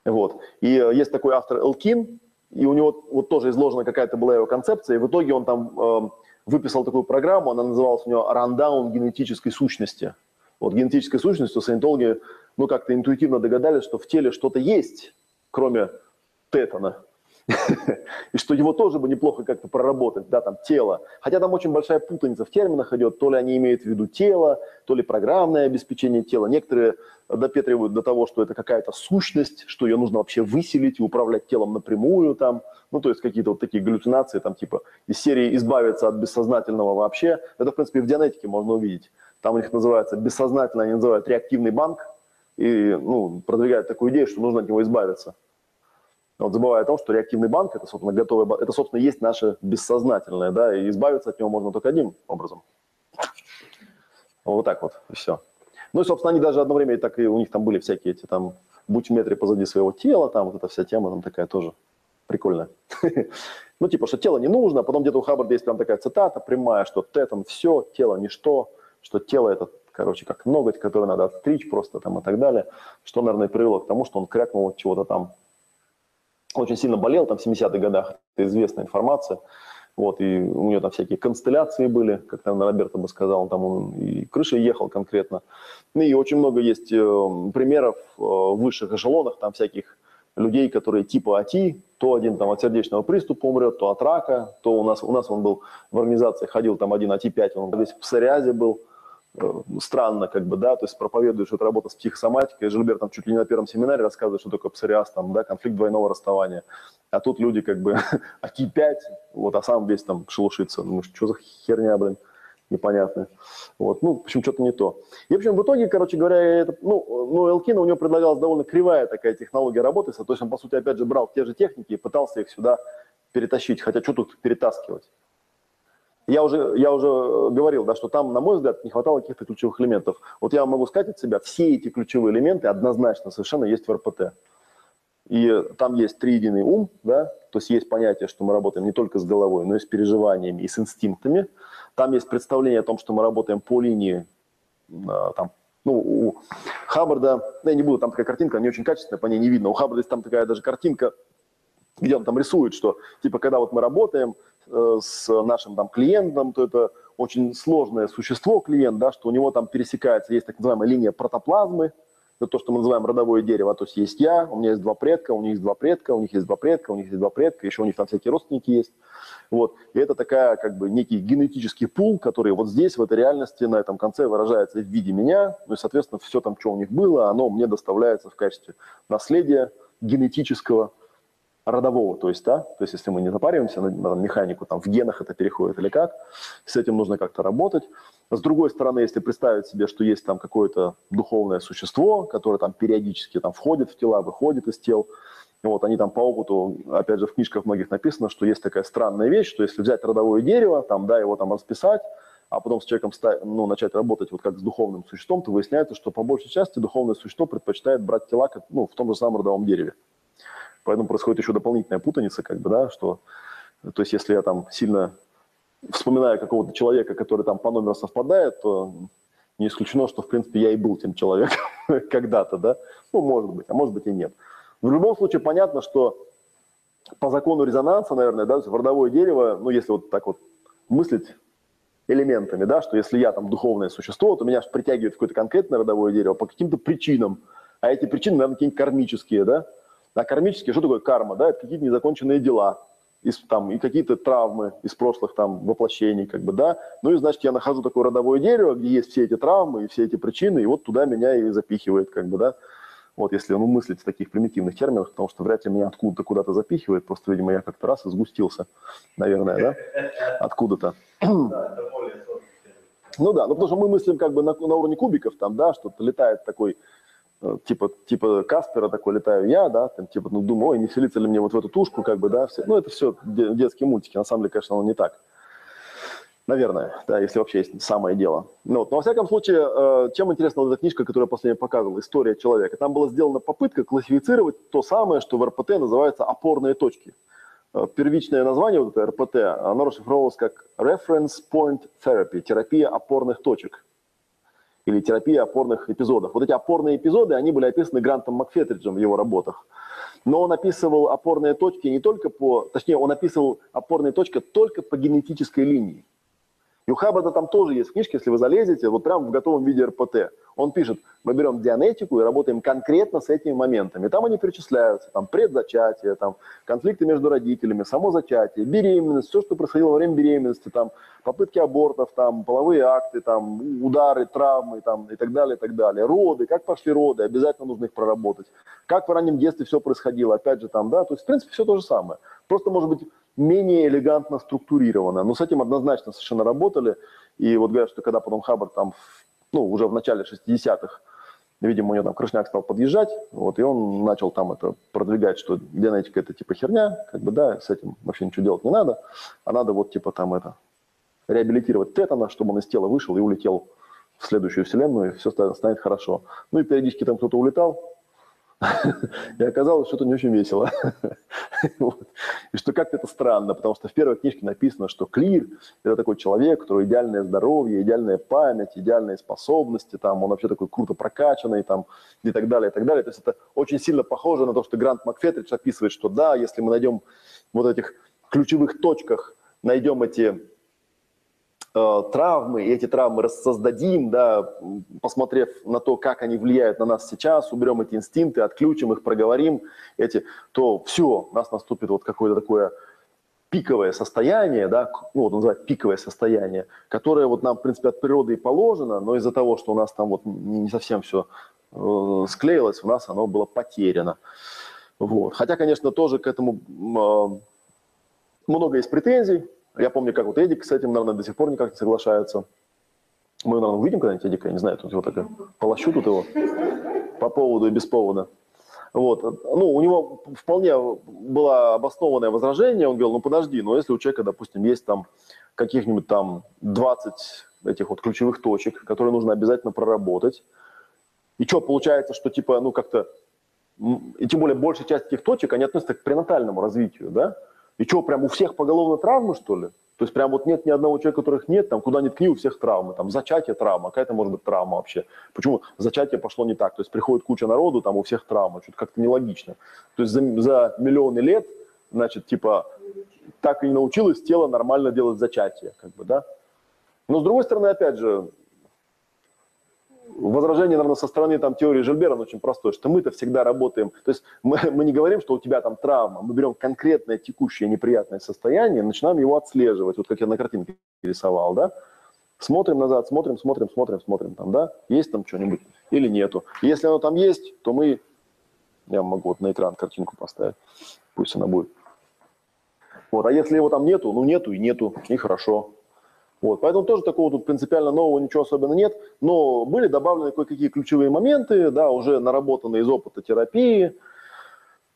Вот. И э, есть такой автор Элкин, и у него вот тоже изложена какая-то была его концепция, и в итоге он там э, выписал такую программу, она называлась у него «Рандаун генетической сущности». Вот генетической сущностью саентологи, ну, как-то интуитивно догадались, что в теле что-то есть, кроме тетана, и что его тоже бы неплохо как-то проработать, да, там, тело. Хотя там очень большая путаница в терминах идет, то ли они имеют в виду тело, то ли программное обеспечение тела. Некоторые допетривают до того, что это какая-то сущность, что ее нужно вообще выселить и управлять телом напрямую там. Ну, то есть какие-то вот такие галлюцинации, там, типа, из серии избавиться от бессознательного вообще. Это, в принципе, в дианетике можно увидеть. Там у них называется бессознательно, они называют реактивный банк, и, ну, продвигают такую идею, что нужно от него избавиться. Вот забывая о том, что реактивный банк это, собственно, готовый, это, собственно, есть наше бессознательное, да, и избавиться от него можно только одним образом. Вот так вот, и все. Ну и, собственно, они даже одно время, и так и у них там были всякие эти там, будь в метре позади своего тела, там вот эта вся тема там такая тоже прикольная. Ну, типа, что тело не нужно, а потом где-то у Хаббарда есть прям такая цитата прямая, что тетан все, тело ничто, что тело это, короче, как ноготь, который надо отстричь просто там и так далее, что, наверное, привело к тому, что он крякнул чего-то там очень сильно болел там в 70-х годах, это известная информация. Вот, и у него там всякие констелляции были, как там Роберто бы сказал, там он и крышей ехал конкретно. Ну и очень много есть э, примеров э, в высших эшелонах, там всяких людей, которые типа АТИ, то один там от сердечного приступа умрет, то от рака, то у нас, у нас он был в организации, ходил там один АТи-5, он весь в псориазе был, странно, как бы, да, то есть проповедуешь эту работу с психосоматикой, Жильбер там чуть ли не на первом семинаре рассказывает, что такое псориаз, там, да, конфликт двойного расставания, а тут люди как бы аки-5, вот, а сам весь там шелушится, думаешь, что за херня, блин, непонятная, вот, ну, в общем, что-то не то. И, в общем, в итоге, короче говоря, это, ну, ну, Элкина у него предлагалась довольно кривая такая технология работы, то есть он, по сути, опять же, брал те же техники и пытался их сюда перетащить, хотя что тут перетаскивать? Я уже, я уже говорил, да, что там, на мой взгляд, не хватало каких-то ключевых элементов. Вот я могу сказать от себя, все эти ключевые элементы однозначно совершенно есть в РПТ. И там есть триединый ум, да, то есть есть понятие, что мы работаем не только с головой, но и с переживаниями, и с инстинктами. Там есть представление о том, что мы работаем по линии, а, там, ну, у Хаббарда, ну, я не буду, там такая картинка, не очень качественная, по ней не видно. У Хаббарда есть там такая даже картинка, где он там рисует, что, типа, когда вот мы работаем, Э, с нашим там клиентом, то это очень сложное существо клиент, да, что у него там пересекается, есть так называемая линия протоплазмы, это то, что мы называем родовое дерево, то есть есть я, у меня есть два предка, у них есть два предка, у них есть два предка, у них есть два предка, еще у них там всякие родственники есть. Вот. И это такая, как бы, некий генетический пул, который вот здесь, в этой реальности, на этом конце выражается в виде меня, ну и, соответственно, все там, что у них было, оно мне доставляется в качестве наследия генетического, родового, то есть, да, то есть если мы не запариваемся на, на механику, там в генах это переходит или как, с этим нужно как-то работать. С другой стороны, если представить себе, что есть там какое-то духовное существо, которое там периодически там входит в тела, выходит из тел, вот, они там по опыту, опять же, в книжках многих написано, что есть такая странная вещь, что если взять родовое дерево, там, да, его там расписать, а потом с человеком ну, начать работать вот как с духовным существом, то выясняется, что по большей части духовное существо предпочитает брать тела ну, в том же самом родовом дереве. Поэтому происходит еще дополнительная путаница, как бы, да, что, то есть если я там сильно вспоминаю какого-то человека, который там по номеру совпадает, то не исключено, что, в принципе, я и был тем человеком когда-то, да, ну, может быть, а может быть и нет. В любом случае понятно, что по закону резонанса, наверное, да, в родовое дерево, ну, если вот так вот мыслить элементами, да, что если я там духовное существо, то меня притягивает какое-то конкретное родовое дерево по каким-то причинам, а эти причины, наверное, какие-нибудь кармические, да, а кармические, что такое карма? Да, это какие-то незаконченные дела, из, там, и какие-то травмы из прошлых там воплощений, как бы, да. Ну и, значит, я нахожу такое родовое дерево, где есть все эти травмы и все эти причины, и вот туда меня и запихивает, как бы, да. Вот, если ну, мыслить в таких примитивных терминах, потому что вряд ли меня откуда-то куда-то запихивает, просто, видимо, я как-то раз и сгустился, наверное, да, откуда-то. Ну да, ну потому что мы мыслим как бы на, на уровне кубиков, там, да, что-то летает такой типа, типа Каспера такой летаю я, да, там, типа, ну, думаю, ой, не вселиться ли мне вот в эту тушку, как бы, да, все. Ну, это все детские мультики, на самом деле, конечно, оно не так. Наверное, да, если вообще есть самое дело. Ну, вот. Но, во всяком случае, э, чем интересна вот эта книжка, которую я последнее показывал, «История человека». Там была сделана попытка классифицировать то самое, что в РПТ называется опорные точки. Э, первичное название вот этой РПТ, оно расшифровывалось как Reference Point Therapy, терапия опорных точек или терапия опорных эпизодов. Вот эти опорные эпизоды, они были описаны Грантом Макфетриджем в его работах. Но он описывал опорные точки не только по, точнее, он описывал опорные точки только по генетической линии. У Хаббарда там тоже есть книжки, если вы залезете, вот прямо в готовом виде РПТ. Он пишет, мы берем дианетику и работаем конкретно с этими моментами. Там они перечисляются, там предзачатие, там конфликты между родителями, само зачатие, беременность, все, что происходило во время беременности, там попытки абортов, там половые акты, там удары, травмы, там и так далее, и так далее. Роды, как пошли роды, обязательно нужно их проработать. Как в раннем детстве все происходило, опять же там, да, то есть в принципе все то же самое. Просто может быть менее элегантно структурировано. Но с этим однозначно совершенно работали. И вот говорят, что когда потом Хаббард там, ну, уже в начале 60-х, видимо, у него там крышняк стал подъезжать, вот, и он начал там это продвигать, что генетика это типа херня, как бы, да, с этим вообще ничего делать не надо, а надо вот типа там это, реабилитировать Тетана, чтобы он из тела вышел и улетел в следующую вселенную, и все станет хорошо. Ну и периодически там кто-то улетал, И оказалось, что это не очень весело. И что как-то это странно, потому что в первой книжке написано, что Клир – это такой человек, у которого идеальное здоровье, идеальная память, идеальные способности, там, он вообще такой круто прокачанный там, и так далее, и так далее. То есть это очень сильно похоже на то, что Грант Макфетридж описывает, что да, если мы найдем вот этих ключевых точках, найдем эти травмы, и эти травмы рассоздадим, да, посмотрев на то, как они влияют на нас сейчас, уберем эти инстинкты, отключим их, проговорим эти, то все, у нас наступит вот какое-то такое пиковое состояние, да, ну, вот он называет пиковое состояние, которое вот нам, в принципе, от природы и положено, но из-за того, что у нас там вот не совсем все склеилось, у нас оно было потеряно. Вот. Хотя, конечно, тоже к этому э, много есть претензий. Я помню, как вот Эдик с этим, наверное, до сих пор никак не соглашается. Мы, наверное, увидим когда-нибудь Эдика, я не знаю, тут его так полощу тут его по поводу и без повода. Вот. Ну, у него вполне было обоснованное возражение. Он говорил, ну подожди, но если у человека, допустим, есть там каких-нибудь там 20 этих вот ключевых точек, которые нужно обязательно проработать, и что, получается, что типа, ну как-то, и тем более большая часть этих точек, они относятся к пренатальному развитию, да? И что, прям у всех поголовно травмы, что ли? То есть прям вот нет ни одного человека, которых нет, там куда ни ткни, у всех травмы, там зачатие травма, какая-то может быть травма вообще. Почему зачатие пошло не так? То есть приходит куча народу, там у всех травма, что-то как-то нелогично. То есть за, за миллионы лет, значит, типа, так и не научилось тело нормально делать зачатие, как бы, да? Но с другой стороны, опять же, возражение, наверное, со стороны там, теории Жильбера очень простое, что мы-то всегда работаем, то есть мы, мы не говорим, что у тебя там травма, мы берем конкретное текущее неприятное состояние, начинаем его отслеживать, вот как я на картинке рисовал, да, смотрим назад, смотрим, смотрим, смотрим, смотрим, там, да, есть там что-нибудь или нету. Если оно там есть, то мы, я могу вот на экран картинку поставить, пусть она будет. Вот, а если его там нету, ну нету и нету, и хорошо. Вот, поэтому тоже такого тут принципиально нового ничего особенно нет, но были добавлены кое-какие ключевые моменты, да, уже наработанные из опыта терапии,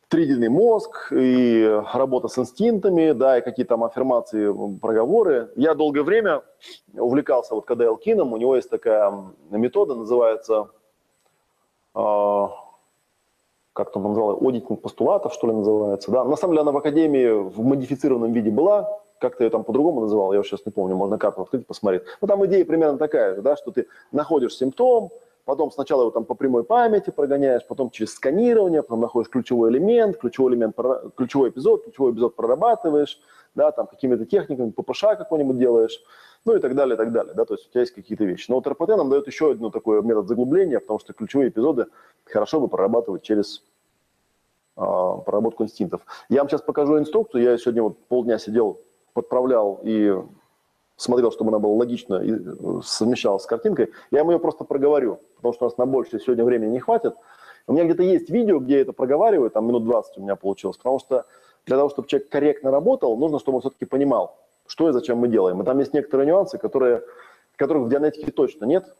тридельный мозг и работа с инстинктами, да, и какие там аффирмации, проговоры. Я долгое время увлекался вот КД Элкином, у него есть такая метода, называется, э, как там называлось, одитинг постулатов, что ли, называется, да. На самом деле она в Академии в модифицированном виде была, как-то ее там по-другому называл, я сейчас не помню, можно карту открыть, посмотреть. Ну, там идея примерно такая же, да, что ты находишь симптом, потом сначала его там по прямой памяти прогоняешь, потом через сканирование, потом находишь ключевой элемент, ключевой элемент, ключевой эпизод, ключевой эпизод прорабатываешь, да, там какими-то техниками, ППШ какой-нибудь делаешь, ну и так далее, и так далее, да, то есть у тебя есть какие-то вещи. Но вот РПТ нам дает еще один такой метод заглубления, потому что ключевые эпизоды хорошо бы прорабатывать через а, проработку инстинктов. Я вам сейчас покажу инструкцию, я сегодня вот полдня сидел подправлял и смотрел, чтобы она была логично и э, совмещалась с картинкой, я вам ее просто проговорю, потому что у нас на больше сегодня времени не хватит. У меня где-то есть видео, где я это проговариваю, там минут 20 у меня получилось, потому что для того, чтобы человек корректно работал, нужно, чтобы он все-таки понимал, что и зачем мы делаем. И там есть некоторые нюансы, которые, которых в дианетике точно нет,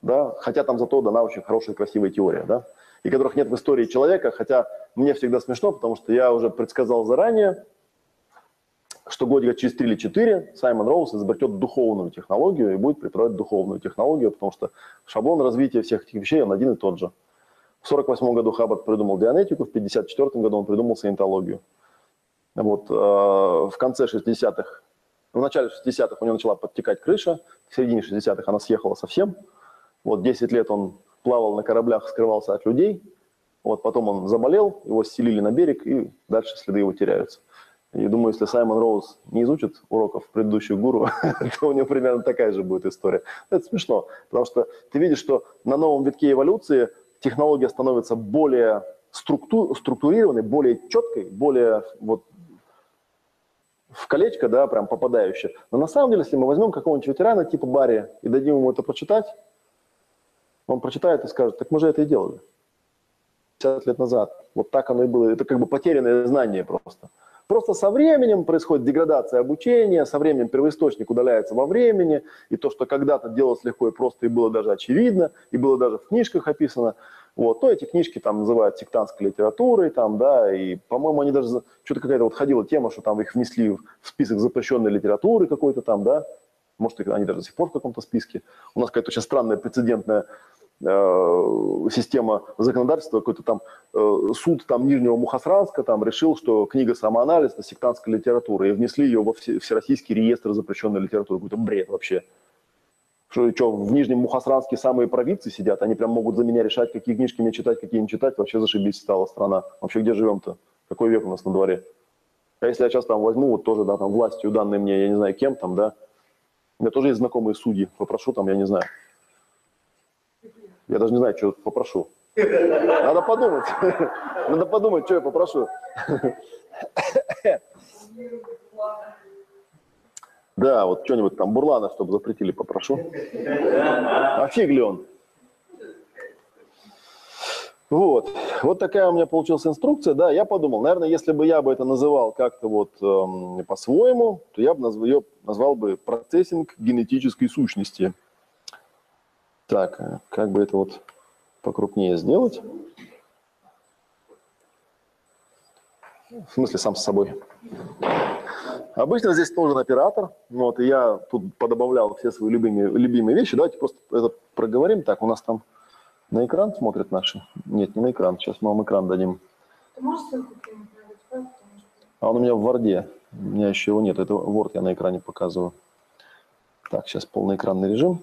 да, хотя там зато дана очень хорошая, красивая теория, да, и которых нет в истории человека, хотя мне всегда смешно, потому что я уже предсказал заранее, что годика через 3 или 4 Саймон Роуз изобретет духовную технологию и будет преподавать духовную технологию, потому что шаблон развития всех этих вещей, он один и тот же. В 48 году Хаббард придумал дианетику, в 54 году он придумал саентологию. Вот, э, в конце 60-х, в начале 60-х у него начала подтекать крыша, в середине 60-х она съехала совсем. Вот 10 лет он плавал на кораблях, скрывался от людей. Вот потом он заболел, его селили на берег, и дальше следы его теряются. И думаю, если Саймон Роуз не изучит уроков предыдущих гуру, то у него примерно такая же будет история. Это смешно, потому что ты видишь, что на новом витке эволюции технология становится более структу, структурированной, более четкой, более вот в колечко, да, прям попадающее. Но на самом деле, если мы возьмем какого-нибудь ветерана типа Барри и дадим ему это прочитать, он прочитает и скажет, так мы же это и делали 50 лет назад. Вот так оно и было. Это как бы потерянное знание просто. Просто со временем происходит деградация обучения, со временем первоисточник удаляется во времени, и то, что когда-то делалось легко и просто, и было даже очевидно, и было даже в книжках описано, вот, то эти книжки там называют сектантской литературой, там, да, и, по-моему, они даже, что-то какая-то вот ходила тема, что там их внесли в список запрещенной литературы какой-то там, да, может, они даже до сих пор в каком-то списке. У нас какая-то очень странная прецедентная Э, система законодательства, какой-то там э, суд там Нижнего Мухосранска там решил, что книга «Самоанализ» – это сектантская литература, и внесли ее во все, Всероссийский реестр запрещенной литературы. Какой-то бред вообще. Что, что, в Нижнем Мухосранске самые провидцы сидят, они прям могут за меня решать, какие книжки мне читать, какие не читать, вообще зашибись стала страна. Вообще где живем-то? Какой век у нас на дворе? А если я сейчас там возьму, вот тоже, да, там властью данные мне, я не знаю кем там, да, у меня тоже есть знакомые судьи, попрошу там, я не знаю, я даже не знаю, что попрошу. Надо подумать. Надо подумать, что я попрошу. Да, вот что-нибудь там Бурлана, чтобы запретили, попрошу. А ли он? Вот, вот такая у меня получилась инструкция, да, я подумал, наверное, если бы я бы это называл как-то вот эм, по-своему, то я бы назв, ее назвал бы процессинг генетической сущности. Так, э, как бы это вот покрупнее сделать? В смысле, сам с собой. Обычно здесь нужен оператор, вот, и я тут подобавлял все свои любимые, любимые вещи. Давайте просто это проговорим. Так, у нас там на экран смотрят наши? Нет, не на экран. Сейчас мы вам экран дадим. Ты можешь ссылку. А он у меня в Варде. У меня еще его нет. Это Word я на экране показываю. Так, сейчас полноэкранный режим.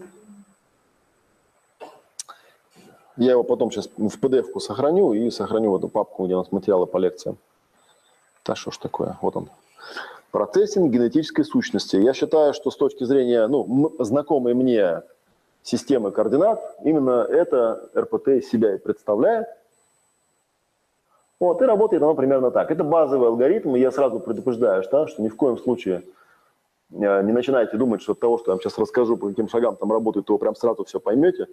Я его потом сейчас в PDF-ку сохраню и сохраню в эту папку, где у нас материалы по лекциям. Да что ж такое? Вот он. Процессинг генетической сущности. Я считаю, что с точки зрения ну, знакомой мне системы координат, именно это РПТ из себя и представляет. Вот, и работает оно примерно так. Это базовый алгоритм, и я сразу предупреждаю, что, что ни в коем случае э, не начинайте думать, что от того, что я вам сейчас расскажу, по каким шагам там работает, то вы прям сразу все поймете.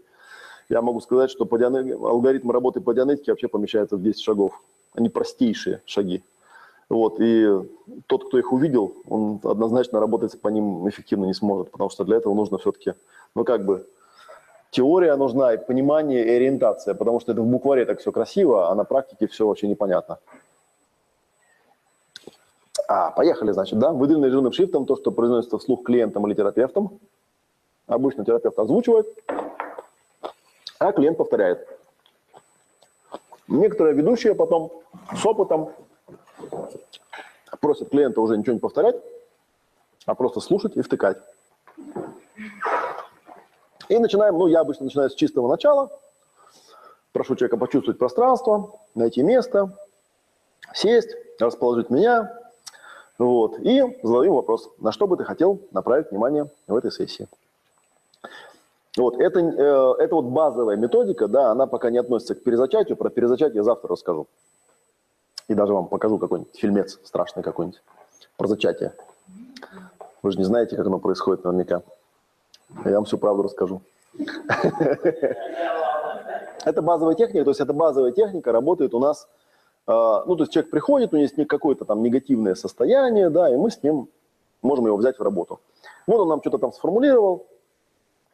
Я могу сказать, что алгоритм работы по дианетике вообще помещается в 10 шагов. Они простейшие шаги. Вот, и тот, кто их увидел, он однозначно работать по ним эффективно не сможет, потому что для этого нужно все-таки, ну как бы, теория нужна, и понимание, и ориентация, потому что это в букваре так все красиво, а на практике все очень непонятно. А, поехали, значит, да? Выделенный жирным шрифтом то, что произносится вслух клиентом или терапевтом. Обычно терапевт озвучивает, а клиент повторяет. Некоторые ведущие потом с опытом просят клиента уже ничего не повторять, а просто слушать и втыкать. И начинаем, ну, я обычно начинаю с чистого начала. Прошу человека почувствовать пространство, найти место, сесть, расположить меня. Вот, и задаю вопрос, на что бы ты хотел направить внимание в этой сессии. Вот, это, э, это вот базовая методика, да, она пока не относится к перезачатию, про перезачатие завтра расскажу. И даже вам покажу какой-нибудь фильмец страшный какой-нибудь про зачатие. Вы же не знаете, как оно происходит наверняка. Я вам всю правду расскажу. Это базовая техника, то есть это базовая техника работает у нас, а, ну, то есть человек приходит, у него есть какое-то там негативное состояние, да, и мы с ним можем его взять в работу. Вот он нам что-то там сформулировал,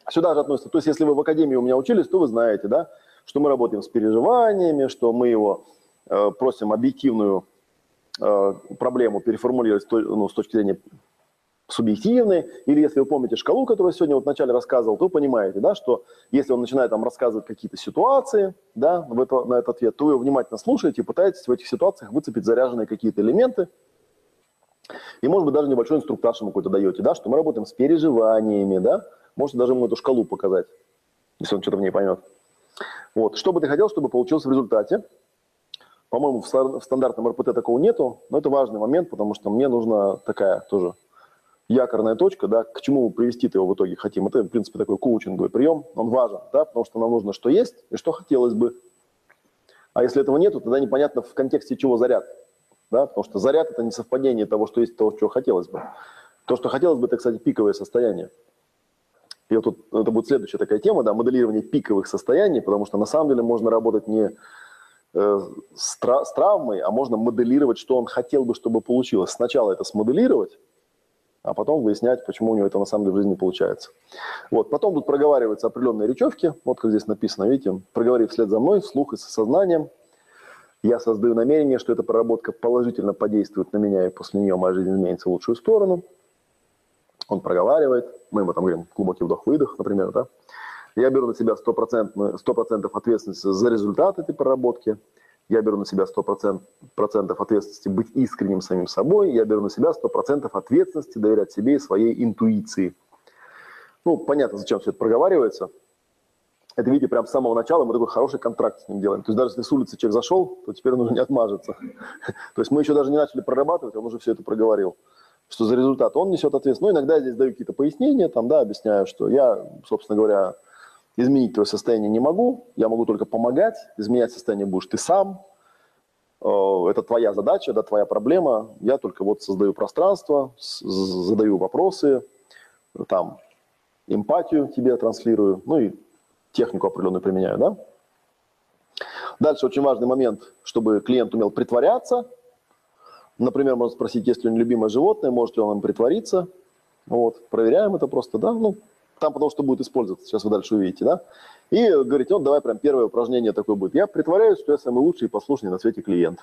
сюда же относится, то есть если вы в академии у меня учились, то вы знаете, да, что мы работаем с переживаниями, что мы его просим объективную э, проблему переформулировать ну, с точки зрения субъективны, или если вы помните шкалу, которую я сегодня вот вначале рассказывал, то понимаете, да, что если он начинает там рассказывать какие-то ситуации да, в это, на этот ответ, то вы его внимательно слушаете и пытаетесь в этих ситуациях выцепить заряженные какие-то элементы, и, может быть, даже небольшой инструктаж ему какой-то даете, да, что мы работаем с переживаниями, да, можете даже ему эту шкалу показать, если он что-то в ней поймет. Вот. Что бы ты хотел, чтобы получилось в результате? По-моему, в стандартном РПТ такого нету, но это важный момент, потому что мне нужна такая тоже якорная точка, да, к чему привести-то его в итоге хотим. Это, в принципе, такой коучинговый прием, он важен, да, потому что нам нужно, что есть и что хотелось бы. А если этого нету, тогда непонятно в контексте чего заряд, да, потому что заряд – это не совпадение того, что есть, того, чего хотелось бы. То, что хотелось бы, это, кстати, пиковое состояние. И вот тут это будет следующая такая тема, да, моделирование пиковых состояний, потому что на самом деле можно работать не с, тра- с травмой, а можно моделировать, что он хотел бы, чтобы получилось. Сначала это смоделировать, а потом выяснять, почему у него это на самом деле в жизни получается. Вот. Потом тут проговариваются определенные речевки, вот как здесь написано, видите, проговори вслед за мной, вслух и со сознанием. Я создаю намерение, что эта проработка положительно подействует на меня, и после нее моя жизнь изменится в лучшую сторону. Он проговаривает, мы ему там говорим глубокий вдох-выдох, например, да. Я беру на себя 100%, 100% ответственности за результат этой проработки – я беру на себя 100% ответственности быть искренним самим собой, я беру на себя 100% ответственности доверять себе и своей интуиции. Ну, понятно, зачем все это проговаривается. Это, видите, прям с самого начала мы такой хороший контракт с ним делаем. То есть даже если с улицы человек зашел, то теперь он уже не отмажется. То есть мы еще даже не начали прорабатывать, он уже все это проговорил. Что за результат он несет ответственность. Ну, иногда я здесь даю какие-то пояснения, там, да, объясняю, что я, собственно говоря, Изменить твое состояние не могу, я могу только помогать. Изменять состояние будешь ты сам. э, это твоя задача, да, твоя проблема. Я только вот создаю пространство, задаю вопросы, там, эмпатию тебе транслирую, ну и технику определенную применяю, да. Дальше очень важный момент, чтобы клиент умел притворяться. Например, можно спросить, есть ли у него любимое животное, может ли он им притвориться. Вот, проверяем это просто, да, ну, там потому что будет использоваться, сейчас вы дальше увидите, да. И говорите, вот давай прям первое упражнение такое будет. Я притворяюсь, что я самый лучший и послушный на свете клиент.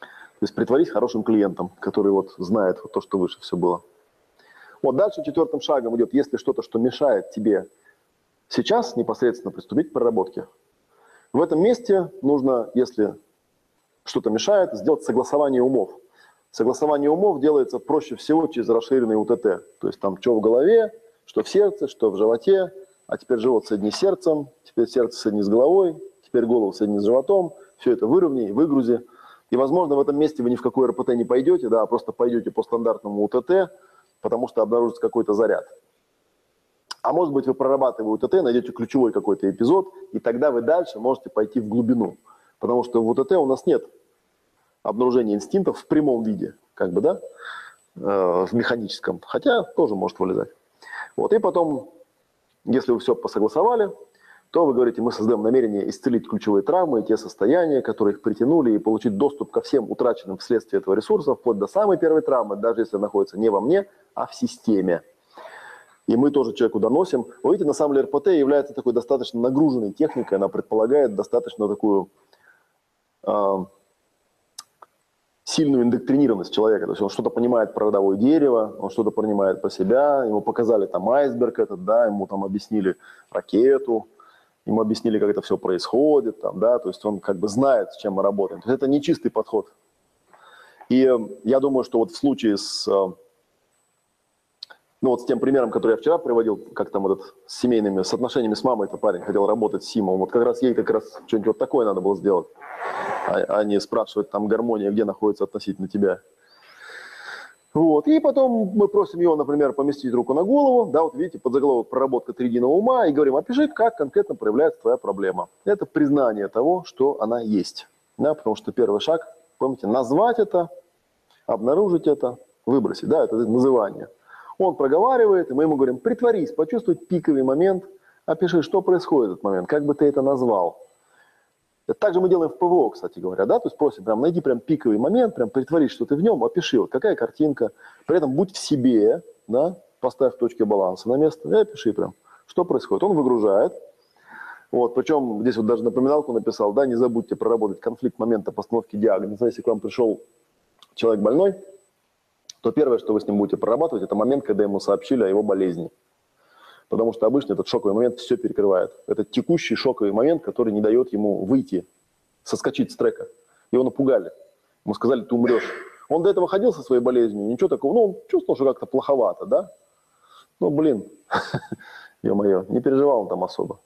То есть притворись хорошим клиентом, который вот знает вот то, что выше все было. Вот дальше четвертым шагом идет, если что-то, что мешает тебе сейчас непосредственно приступить к проработке. В этом месте нужно, если что-то мешает, сделать согласование умов. Согласование умов делается проще всего через расширенный УТТ. То есть там что в голове, что в сердце, что в животе, а теперь живот соедини с сердцем, теперь сердце соедини с головой, теперь голову соедини с животом, все это выровняй, выгрузи. И, возможно, в этом месте вы ни в какой РПТ не пойдете, да, а просто пойдете по стандартному УТТ, потому что обнаружится какой-то заряд. А может быть, вы прорабатывая УТТ, найдете ключевой какой-то эпизод, и тогда вы дальше можете пойти в глубину. Потому что в УТТ у нас нет обнаружения инстинктов в прямом виде, как бы, да, э, в механическом, хотя тоже может вылезать. Вот, и потом, если вы все посогласовали, то вы говорите, мы создаем намерение исцелить ключевые травмы и те состояния, которые их притянули, и получить доступ ко всем утраченным вследствие этого ресурса, вплоть до самой первой травмы, даже если находится не во мне, а в системе и мы тоже человеку доносим. Вы видите, на самом деле РПТ является такой достаточно нагруженной техникой, она предполагает достаточно такую э, сильную индоктринированность человека. То есть он что-то понимает про родовое дерево, он что-то понимает про себя, ему показали там айсберг этот, да, ему там объяснили ракету, ему объяснили, как это все происходит, там, да, то есть он как бы знает, с чем мы работаем. То есть это не чистый подход. И я думаю, что вот в случае с ну вот с тем примером, который я вчера приводил, как там этот с семейными, с отношениями с мамой, это парень хотел работать с Симом, вот как раз ей как раз что-нибудь вот такое надо было сделать, а, а не спрашивать там гармония, где находится относительно тебя. Вот. И потом мы просим его, например, поместить руку на голову, да, вот видите, под заголовок «Проработка триединого ума», и говорим, опиши, как конкретно проявляется твоя проблема. Это признание того, что она есть. Да, потому что первый шаг, помните, назвать это, обнаружить это, выбросить, да, это называние – он проговаривает, и мы ему говорим, притворись, почувствуй пиковый момент, опиши, что происходит в этот момент, как бы ты это назвал. Это также мы делаем в ПВО, кстати говоря, да, то есть просим, прям найди прям пиковый момент, прям притворись, что ты в нем, опиши, вот какая картинка, при этом будь в себе, да, поставь точки баланса на место и опиши прям, что происходит. Он выгружает, вот, причем здесь вот даже напоминалку написал, да, не забудьте проработать конфликт момента постановки диагноза, если к вам пришел человек больной, то первое, что вы с ним будете прорабатывать, это момент, когда ему сообщили о его болезни. Потому что обычно этот шоковый момент все перекрывает. Это текущий шоковый момент, который не дает ему выйти, соскочить с трека. Его напугали. Ему сказали, ты умрешь. Он до этого ходил со своей болезнью, ничего такого. Ну, он чувствовал, что как-то плоховато, да? Ну, блин, ё-моё, не переживал он там особо.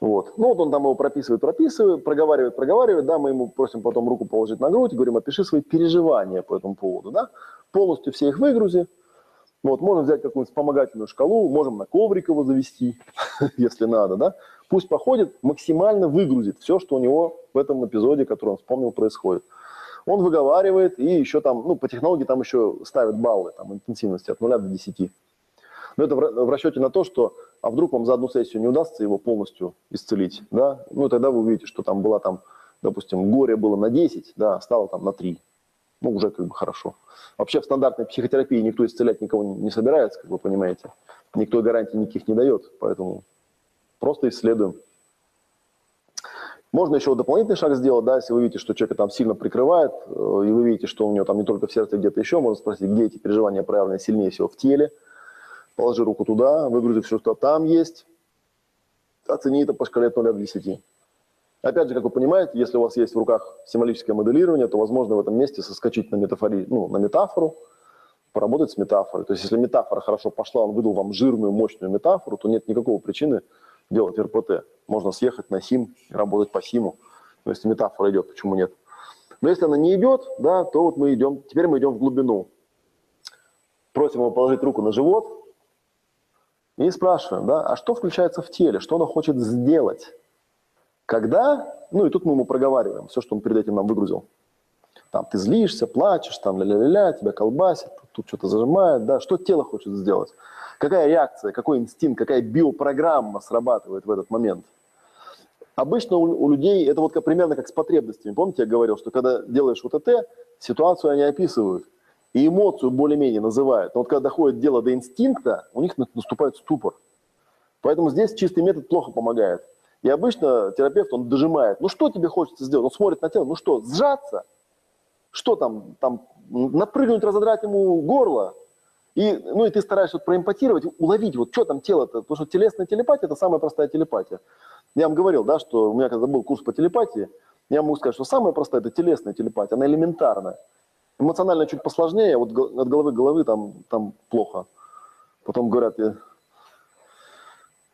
Вот. Ну, вот он там его прописывает, прописывает, проговаривает, проговаривает, да, мы ему просим потом руку положить на грудь говорим, опиши свои переживания по этому поводу, да полностью все их выгрузи. Вот, можно взять какую-нибудь вспомогательную шкалу, можем на коврик его завести, если надо, да. Пусть походит, максимально выгрузит все, что у него в этом эпизоде, который он вспомнил, происходит. Он выговаривает, и еще там, ну, по технологии там еще ставят баллы, там, интенсивности от 0 до 10. Но это в расчете на то, что, а вдруг вам за одну сессию не удастся его полностью исцелить, да, ну, тогда вы увидите, что там была там, допустим, горе было на 10, да, стало там на 3, ну, уже как бы хорошо. Вообще в стандартной психотерапии никто исцелять никого не собирается, как вы понимаете. Никто гарантий никаких не дает, поэтому просто исследуем. Можно еще дополнительный шаг сделать, да, если вы видите, что человека там сильно прикрывает, э, и вы видите, что у него там не только в сердце, где-то еще, можно спросить, где эти переживания проявлены сильнее всего в теле. Положи руку туда, выгрузи все, что там есть. Оцени это по шкале от 0 до 10. Опять же, как вы понимаете, если у вас есть в руках символическое моделирование, то возможно в этом месте соскочить на, метафори, ну, на метафору, поработать с метафорой. То есть если метафора хорошо пошла, он выдал вам жирную, мощную метафору, то нет никакого причины делать РПТ. Можно съехать на СИМ и работать по СИМу. Но если метафора идет, почему нет? Но если она не идет, да, то вот мы идем, теперь мы идем в глубину. Просим его положить руку на живот и спрашиваем, да, а что включается в теле, что оно хочет сделать? Когда, ну и тут мы ему проговариваем все, что он перед этим нам выгрузил. Там ты злишься, плачешь, там ля-ля-ля, тебя колбасит, тут что-то зажимает, да, что тело хочет сделать? Какая реакция, какой инстинкт, какая биопрограмма срабатывает в этот момент? Обычно у, у людей это вот как, примерно как с потребностями. Помните, я говорил, что когда делаешь это, ситуацию они описывают и эмоцию более-менее называют. Но вот когда доходит дело до инстинкта, у них наступает ступор. Поэтому здесь чистый метод плохо помогает. И обычно терапевт, он дожимает. Ну что тебе хочется сделать? Он смотрит на тело, ну что, сжаться? Что там, там напрыгнуть, разодрать ему горло? И, ну, и ты стараешься вот проэмпатировать, уловить, вот что там тело-то. Потому что телесная телепатия – это самая простая телепатия. Я вам говорил, да, что у меня когда был курс по телепатии, я могу сказать, что самая простая – это телесная телепатия, она элементарная. Эмоционально чуть посложнее, вот от головы к головы там, там плохо. Потом говорят,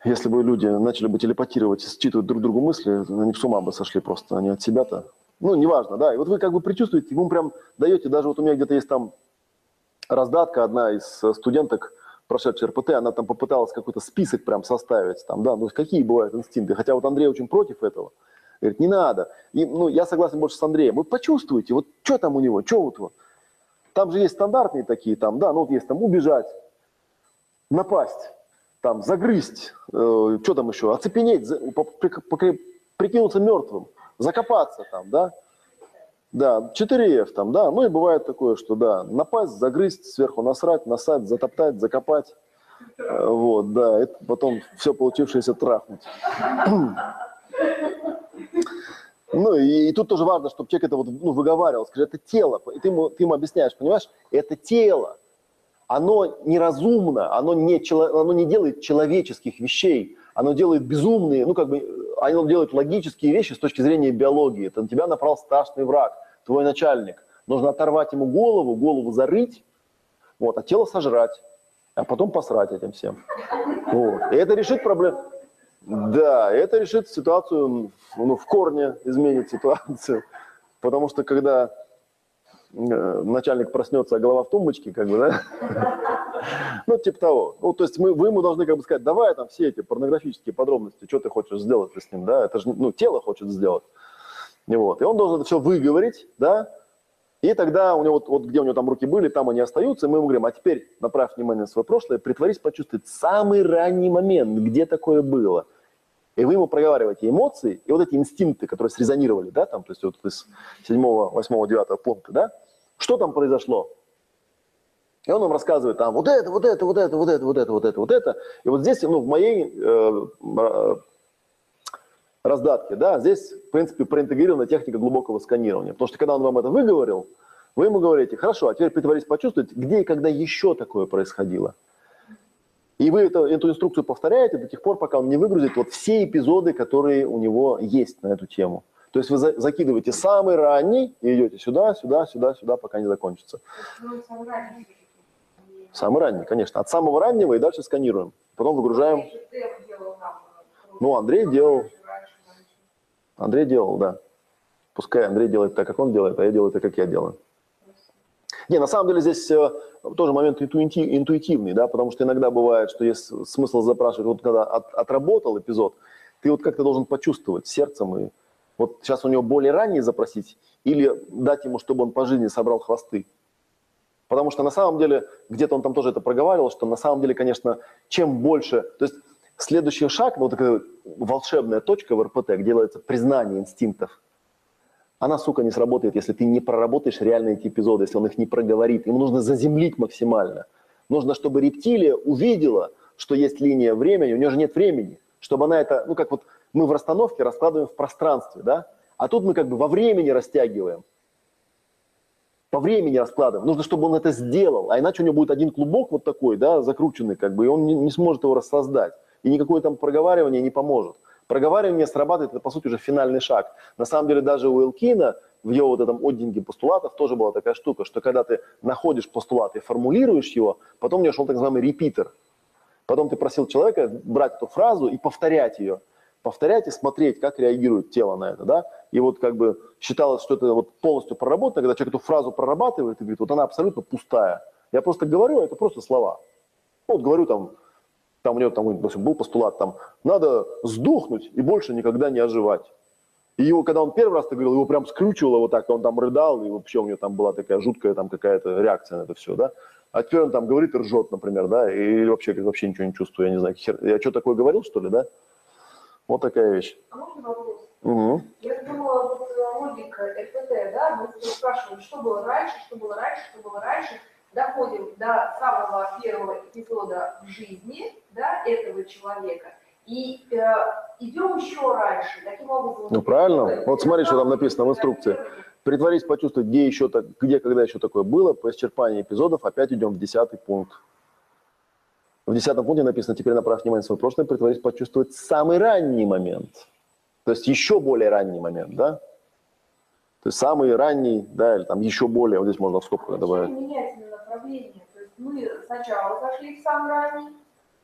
если бы люди начали бы телепатировать, считывать друг другу мысли, они с ума бы сошли просто, они от себя-то. Ну, неважно, да. И вот вы как бы предчувствуете, вы прям даете, даже вот у меня где-то есть там раздатка, одна из студенток, прошедшая РПТ, она там попыталась какой-то список прям составить, там, да, ну, какие бывают инстинкты. Хотя вот Андрей очень против этого. Говорит, не надо. И, ну, я согласен больше с Андреем. Вы почувствуйте, вот что там у него, что вот, вот. Там же есть стандартные такие, там, да, ну вот есть там убежать, напасть, там, загрызть, э, что там еще, оцепенеть, за, прикинуться мертвым, закопаться там, да. Да, 4F там, да, ну и бывает такое, что да, напасть, загрызть, сверху насрать, насать, затоптать, закопать, э, вот, да, это потом все получившееся трахнуть. Ну и, и тут тоже важно, чтобы человек это вот ну, выговаривал, скажи, это тело, и ты ему, ты ему объясняешь, понимаешь, это тело, оно неразумно, оно не, оно не делает человеческих вещей, оно делает безумные, ну как бы, оно делает логические вещи с точки зрения биологии. Это на тебя напал страшный враг, твой начальник. Нужно оторвать ему голову, голову зарыть, вот, а тело сожрать, а потом посрать этим всем. Вот. И это решит проблему. Да, это решит ситуацию, ну, в корне изменит ситуацию. Потому что когда э, начальник проснется, а голова в тумбочке, как бы, да? Ну, типа того. Ну, то есть мы, вы ему должны как бы сказать, давай там все эти порнографические подробности, что ты хочешь сделать с ним, да? Это же, ну, тело хочет сделать. И вот. И он должен это все выговорить, да? И тогда у него, вот, вот где у него там руки были, там они остаются, и мы ему говорим, а теперь направь внимание на свое прошлое, притворись почувствовать самый ранний момент, где такое было – и вы ему проговариваете эмоции, и вот эти инстинкты, которые срезонировали, да, там, то есть вот из 7, 8, 9 пункта, да, что там произошло? И он нам рассказывает там вот это, вот это, вот это, вот это, вот это, вот это, вот это. И вот здесь, ну, в моей э, э раздатке, да, здесь, в принципе, проинтегрирована техника глубокого сканирования. Потому что когда он вам это выговорил, вы ему говорите, хорошо, а теперь притворись почувствовать, где и когда еще такое происходило. И вы это, эту инструкцию повторяете до тех пор, пока он не выгрузит вот все эпизоды, которые у него есть на эту тему. То есть вы за, закидываете самый ранний и идете сюда, сюда, сюда, сюда, пока не закончится. Самый ранний, конечно. От самого раннего и дальше сканируем. Потом выгружаем. Ну, Андрей делал. Андрей делал, да. Пускай Андрей делает так, как он делает, а я делаю так, как я делаю. Не, на самом деле здесь э, тоже момент интуитивный, да, потому что иногда бывает, что есть смысл запрашивать, вот когда от, отработал эпизод, ты вот как-то должен почувствовать сердцем и вот сейчас у него более ранний запросить или дать ему, чтобы он по жизни собрал хвосты. Потому что на самом деле, где-то он там тоже это проговаривал, что на самом деле, конечно, чем больше, то есть следующий шаг, ну, вот такая волшебная точка в РПТ, где делается признание инстинктов, она, сука, не сработает, если ты не проработаешь реально эти эпизоды, если он их не проговорит. Ему нужно заземлить максимально. Нужно, чтобы рептилия увидела, что есть линия времени, у нее же нет времени, чтобы она это, ну как вот мы в расстановке раскладываем в пространстве, да, а тут мы как бы во времени растягиваем, по времени раскладываем. Нужно, чтобы он это сделал, а иначе у него будет один клубок вот такой, да, закрученный как бы, и он не, не сможет его рассоздать. И никакое там проговаривание не поможет. Проговаривание срабатывает, это, по сути, уже финальный шаг. На самом деле, даже у Элкина в его вот этом отдинге постулатов тоже была такая штука, что когда ты находишь постулат и формулируешь его, потом у него шел так называемый репитер. Потом ты просил человека брать эту фразу и повторять ее. Повторять и смотреть, как реагирует тело на это, да. И вот как бы считалось, что это вот полностью проработано, когда человек эту фразу прорабатывает и говорит, вот она абсолютно пустая. Я просто говорю, а это просто слова. Вот говорю там, там у него там, допустим, был постулат, там, надо сдохнуть и больше никогда не оживать. И его, когда он первый раз это говорил, его прям скрючивало вот так, он там рыдал, и вообще у него там была такая жуткая там какая-то реакция на это все, да. А теперь он там говорит и ржет, например, да, или вообще, говорит, вообще ничего не чувствую, я не знаю, хер... я что такое говорил, что ли, да? Вот такая вещь. А можно вопрос? Угу. Я думала, вот э, логика РПТ, да, мы спрашиваем, что было раньше, что было раньше, что было раньше, доходим до самого первого эпизода в жизни, да, этого человека, и э, идем еще раньше, таким образом... Ну, правильно. Вот смотри, что там написано в инструкции. Притворись, почувствовать, где еще так, где, когда еще такое было. По исчерпании эпизодов опять идем в десятый пункт. В десятом пункте написано, теперь направь внимание на свое прошлое, притворись почувствовать самый ранний момент. То есть еще более ранний момент, да? То есть самый ранний, да, или там еще более, вот здесь можно в скобках добавить. Направление? То есть мы сначала зашли в ранний,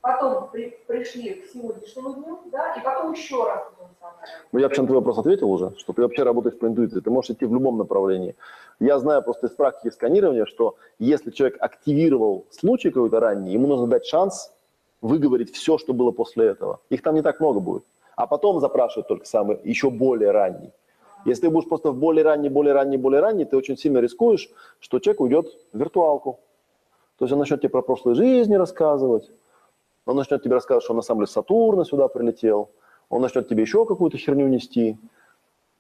потом при- пришли к сегодняшнему дню, да, и потом еще раз в самый ранний. Ну, я вообще на твой вопрос ответил уже, что ты вообще работаешь по интуиции, ты можешь идти в любом направлении. Я знаю просто из практики сканирования, что если человек активировал случай какой-то ранний, ему нужно дать шанс выговорить все, что было после этого. Их там не так много будет. А потом запрашивают только самый еще более ранний. Если ты будешь просто в более ранний, более ранний, более ранний, ты очень сильно рискуешь, что человек уйдет в виртуалку. То есть он начнет тебе про прошлые жизни рассказывать, он начнет тебе рассказывать, что он на самом деле Сатурна сюда прилетел, он начнет тебе еще какую-то херню нести.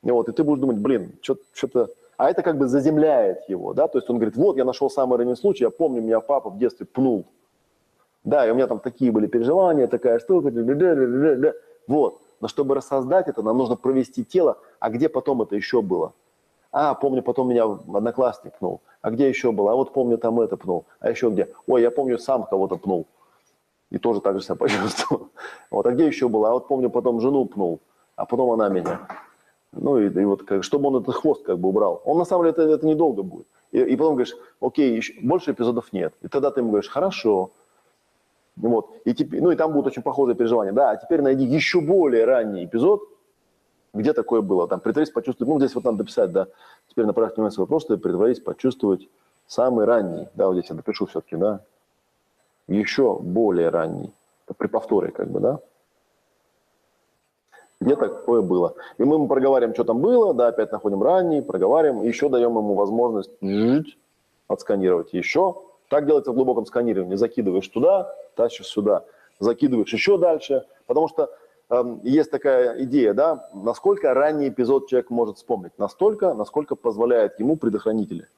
И, вот, и ты будешь думать, блин, что-то... А это как бы заземляет его, да, то есть он говорит, вот, я нашел самый ранний случай, я помню, меня папа в детстве пнул. Да, и у меня там такие были переживания, такая штука, вот. Но чтобы рассоздать это, нам нужно провести тело, а где потом это еще было? А, помню, потом меня одноклассник пнул. А где еще было? А вот помню, там это пнул. А еще где? Ой, я помню, сам кого-то пнул. И тоже так же себя почувствовал. Вот, а где еще было? А вот помню, потом жену пнул. А потом она меня. Ну и, и вот, как, чтобы он этот хвост как бы убрал. Он на самом деле это, это недолго будет. И, и потом говоришь, окей, еще, больше эпизодов нет. И тогда ты ему говоришь, хорошо. Вот. И теперь, ну и там будут очень похожие переживания. Да, а теперь найди еще более ранний эпизод, где такое было. Там притворись, почувствовать. Ну, здесь вот надо дописать, да. Теперь направь внимание свой просто притворись, почувствовать самый ранний. Да, вот здесь я допишу все-таки, да. Еще более ранний. При повторе, как бы, да. Где такое было. И мы ему проговариваем, что там было, да, опять находим ранний, проговариваем, еще даем ему возможность отсканировать еще. Так делается в глубоком сканировании. Закидываешь туда, тащишь сюда, закидываешь еще дальше, потому что э, есть такая идея, да, насколько ранний эпизод человек может вспомнить, настолько, насколько позволяет ему предохранители.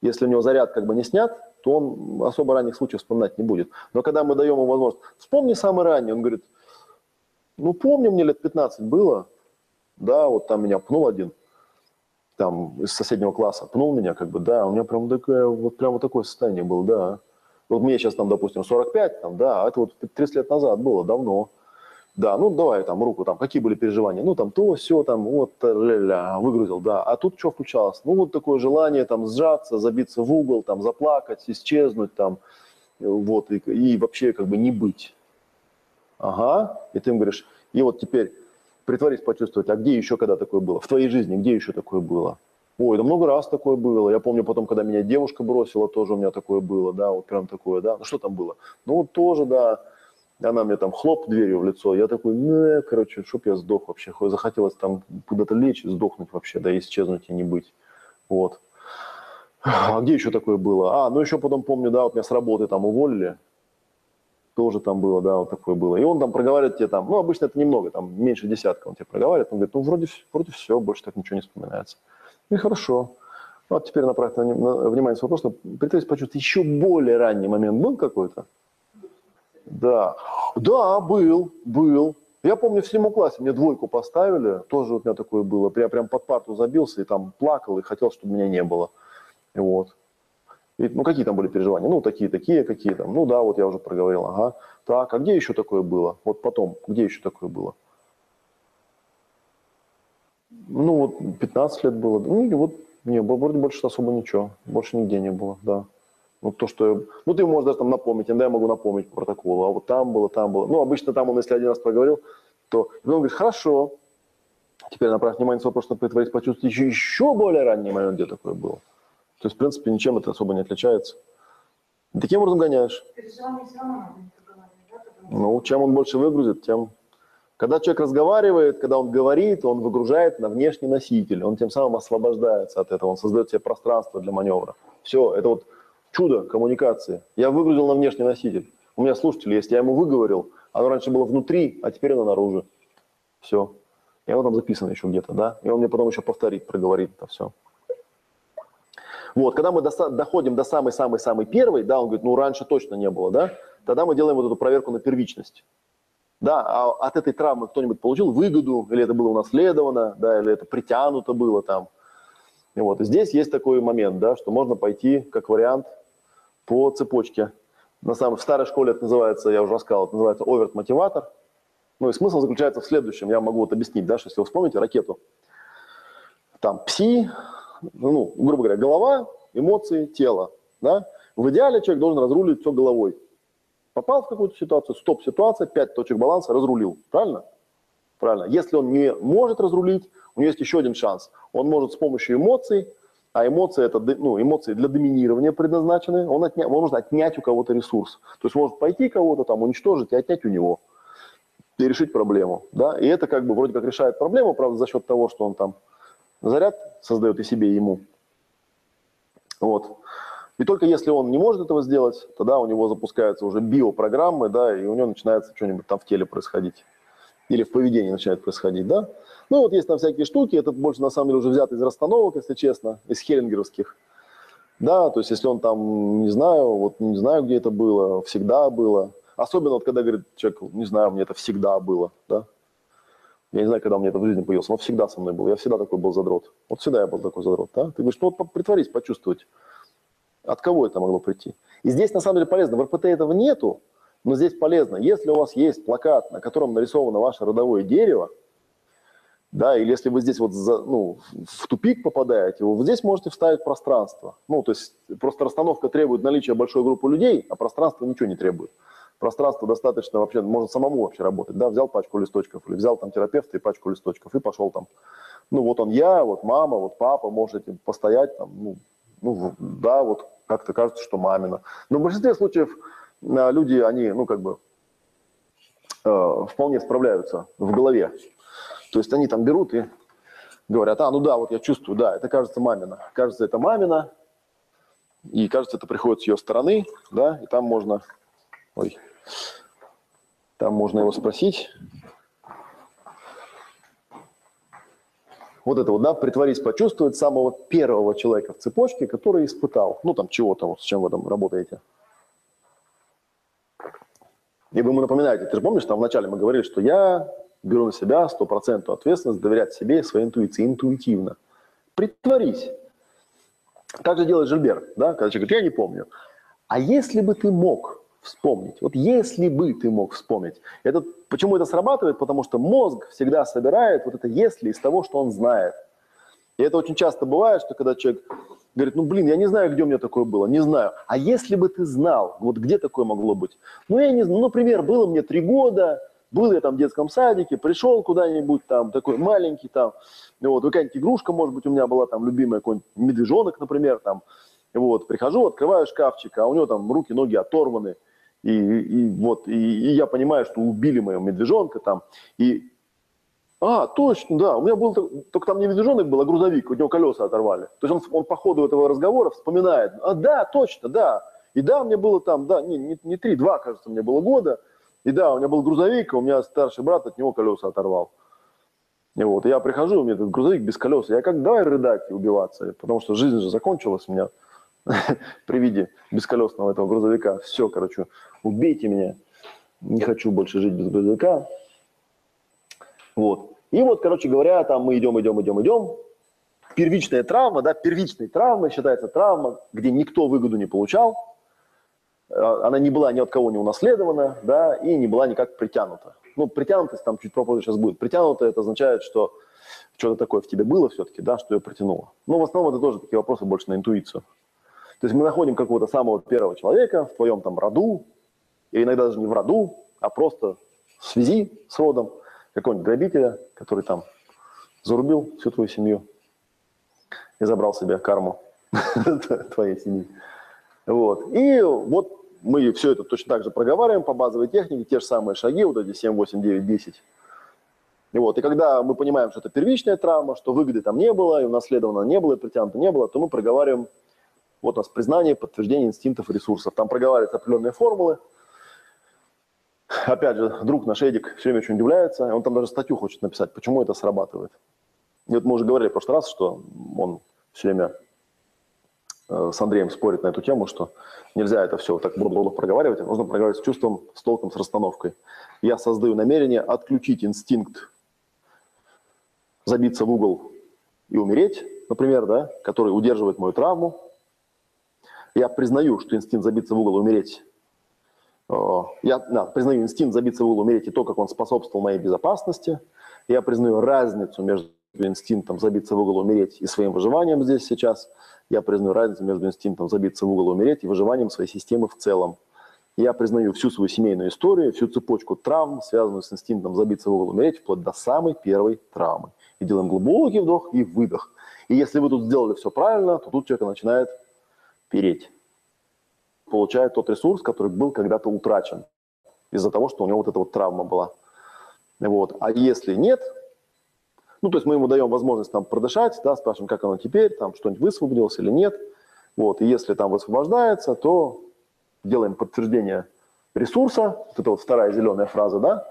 Если у него заряд как бы не снят, то он особо ранних случаев вспоминать не будет. Но когда мы даем ему возможность, вспомни самый ранний, он говорит, ну помню, мне лет 15 было, да, вот там меня пнул один, там из соседнего класса, пнул меня, как бы, да, у меня прям такое, вот прям вот такое состояние было, да. Вот мне сейчас там, допустим, 45, там, да, а это вот 30 лет назад было, давно. Да, ну давай там руку, там, какие были переживания, ну там то, все, там, вот, ля-ля, выгрузил, да. А тут что включалось? Ну вот такое желание там сжаться, забиться в угол, там, заплакать, исчезнуть, там, вот, и, и вообще как бы не быть. Ага, и ты им говоришь, и вот теперь притворись почувствовать, а где еще когда такое было? В твоей жизни где еще такое было? Ой, да много раз такое было. Я помню потом, когда меня девушка бросила, тоже у меня такое было, да, вот прям такое, да. Ну что там было? Ну вот тоже, да. Она мне там хлоп дверью в лицо. Я такой, ну, короче, чтоб я сдох вообще. Захотелось там куда-то лечь, сдохнуть вообще, да, исчезнуть и не быть. Вот. А где еще такое было? А, ну еще потом помню, да, вот меня с работы там уволили. Тоже там было, да, вот такое было. И он там проговаривает тебе там, ну, обычно это немного, там меньше десятка он тебе проговаривает. Он говорит, ну, вроде, вроде все, больше так ничего не вспоминается. И хорошо. Вот теперь направь на, на, внимание свой вопрос. Притворись почувствовать, еще более ранний момент был какой-то? Да. Да, был, был. Я помню, в седьмом классе мне двойку поставили, тоже у меня такое было. Я прям под парту забился и там плакал, и хотел, чтобы меня не было. И вот. И, ну, какие там были переживания? Ну, такие, такие, какие там. Ну, да, вот я уже проговорил, ага. Так, а где еще такое было? Вот потом, где еще такое было? Ну, вот 15 лет было. Ну, и вот, не, вроде больше особо ничего. Больше нигде не было, да. Ну, то, что... Ну, ты можешь даже там напомнить, иногда я могу напомнить по протоколу, а вот там было, там было. Ну, обычно там он, если один раз проговорил, то... И он говорит, хорошо, теперь направь внимание на вопрос, чтобы притворить, почувствовать еще, еще более ранний момент, где такое было. То есть, в принципе, ничем это особо не отличается. И таким образом гоняешь. Ну, чем он больше выгрузит, тем Когда человек разговаривает, когда он говорит, он выгружает на внешний носитель, он тем самым освобождается от этого, он создает себе пространство для маневра. Все, это вот чудо коммуникации. Я выгрузил на внешний носитель. У меня слушатель есть, я ему выговорил, оно раньше было внутри, а теперь оно наружу. Все. И оно там записано еще где-то, да? И он мне потом еще повторит, проговорит это все. Вот, когда мы доходим до самой-самой-самой первой, да, он говорит, ну раньше точно не было, да, тогда мы делаем вот эту проверку на первичность. Да, а от этой травмы кто-нибудь получил выгоду, или это было унаследовано, да, или это притянуто было там. И вот, здесь есть такой момент, да, что можно пойти, как вариант, по цепочке. На самом, в старой школе это называется, я уже рассказал, это называется оверт-мотиватор. Ну и смысл заключается в следующем, я могу вот объяснить, да, что если вы вспомните ракету, там пси, ну, грубо говоря, голова, эмоции, тело, да, в идеале человек должен разрулить все головой. Попал в какую-то ситуацию, стоп-ситуация, пять точек баланса, разрулил. Правильно? Правильно. Если он не может разрулить, у него есть еще один шанс. Он может с помощью эмоций, а эмоции это ну, эмоции для доминирования предназначены, он, отня, он может отнять у кого-то ресурс. То есть может пойти кого-то там уничтожить и отнять у него и решить проблему. Да? И это как бы вроде как решает проблему, правда, за счет того, что он там заряд создает и себе, и ему. Вот. И только если он не может этого сделать, тогда у него запускаются уже биопрограммы, да, и у него начинается что-нибудь там в теле происходить. Или в поведении начинает происходить, да. Ну вот есть там всякие штуки, это больше на самом деле уже взято из расстановок, если честно, из херингеровских. Да, то есть если он там, не знаю, вот не знаю, где это было, всегда было. Особенно вот когда говорит человек, не знаю, мне это всегда было, да. Я не знаю, когда у меня это в жизни появилось, но всегда со мной был. Я всегда такой был задрот. Вот всегда я был такой задрот, да. Ты говоришь, ну вот притворись, почувствовать. От кого это могло прийти? И здесь на самом деле полезно. В РПТ этого нету, но здесь полезно. Если у вас есть плакат, на котором нарисовано ваше родовое дерево, да, или если вы здесь вот за, ну, в тупик попадаете, вы здесь можете вставить пространство. Ну, то есть просто расстановка требует наличия большой группы людей, а пространство ничего не требует. Пространство достаточно вообще, можно самому вообще работать, да, взял пачку листочков или взял там терапевта и пачку листочков и пошел там. Ну, вот он я, вот мама, вот папа, можете постоять там, ну, ну, да, вот как-то кажется, что мамина. Но в большинстве случаев э, люди, они, ну, как бы, э, вполне справляются в голове. То есть они там берут и говорят, а, ну да, вот я чувствую, да, это кажется мамина. Кажется, это мамина, и кажется, это приходит с ее стороны, да, и там можно, ой, там можно его спросить, вот это вот, да, притворись, почувствовать самого первого человека в цепочке, который испытал, ну, там, чего-то, вот, с чем вы там работаете. И вы ему напоминаете, ты же помнишь, там вначале мы говорили, что я беру на себя стопроцентную ответственность доверять себе и своей интуиции, интуитивно. Притворись. Как же делает Жильбер, да, когда человек говорит, я не помню. А если бы ты мог вспомнить, вот если бы ты мог вспомнить, это Почему это срабатывает? Потому что мозг всегда собирает вот это «если» из того, что он знает. И это очень часто бывает, что когда человек говорит, ну, блин, я не знаю, где у меня такое было, не знаю. А если бы ты знал, вот где такое могло быть? Ну, я не знаю, ну, например, было мне три года, был я там в детском садике, пришел куда-нибудь там, такой маленький там, вот, какая-нибудь игрушка, может быть, у меня была там любимая, какой-нибудь медвежонок, например, там, вот, прихожу, открываю шкафчик, а у него там руки, ноги оторваны, и, и вот, и, и я понимаю, что убили моего медвежонка там, и а, точно, да, у меня был, только там не медвежонок был, а грузовик, у него колеса оторвали. То есть он, он по ходу этого разговора вспоминает, а, да, точно, да, и да, мне было там, да, не, не, не три, два, кажется, мне было года, и да, у меня был грузовик, у меня старший брат от него колеса оторвал. И вот, я прихожу, у меня этот грузовик без колес, я как, давай рыдать и убиваться, потому что жизнь же закончилась у меня при виде бесколесного этого грузовика. Все, короче, убейте меня, не хочу больше жить без грузовика. Вот. И вот, короче говоря, там мы идем, идем, идем, идем. Первичная травма, да, первичной травмой считается травма, где никто выгоду не получал, а, она не была ни от кого не унаследована, да, и не была никак притянута. Ну, притянутость там чуть попозже сейчас будет. Притянуто это означает, что что-то такое в тебе было все-таки, да, что ее притянуло. Но в основном это тоже такие вопросы больше на интуицию. То есть мы находим какого-то самого первого человека в твоем там роду, или иногда даже не в роду, а просто в связи с родом какого-нибудь грабителя, который там зарубил всю твою семью и забрал себе карму твоей семьи. Вот. И вот мы все это точно так же проговариваем по базовой технике, те же самые шаги, вот эти 7, 8, 9, 10. И вот, и когда мы понимаем, что это первичная травма, что выгоды там не было, и унаследовано не было, и притянуто не было, то мы проговариваем, вот у нас признание, подтверждение инстинктов и ресурсов. Там проговариваются определенные формулы. Опять же, друг наш Эдик все время очень удивляется, он там даже статью хочет написать, почему это срабатывает. И вот мы уже говорили в прошлый раз, что он все время э, с Андреем спорит на эту тему, что нельзя это все так бла проговаривать, а нужно проговаривать с чувством, с толком, с расстановкой. Я создаю намерение отключить инстинкт забиться в угол и умереть, например, да, который удерживает мою травму. Я признаю, что инстинкт забиться в угол и умереть. Э, я да, признаю инстинкт забиться в угол и умереть и то, как он способствовал моей безопасности. Я признаю разницу между инстинктом забиться в угол и умереть и своим выживанием здесь сейчас. Я признаю разницу между инстинктом забиться в угол и умереть и выживанием своей системы в целом. Я признаю всю свою семейную историю, всю цепочку травм, связанную с инстинктом забиться в угол умереть, вплоть до самой первой травмы и делаем глубокий вдох и выдох. И если вы тут сделали все правильно, то тут человек начинает переть. Получает тот ресурс, который был когда-то утрачен из-за того, что у него вот эта вот травма была. Вот. А если нет, ну, то есть мы ему даем возможность там продышать, да, спрашиваем, как оно теперь, там что-нибудь высвободилось или нет. Вот. И если там высвобождается, то делаем подтверждение ресурса, вот это вот вторая зеленая фраза, да,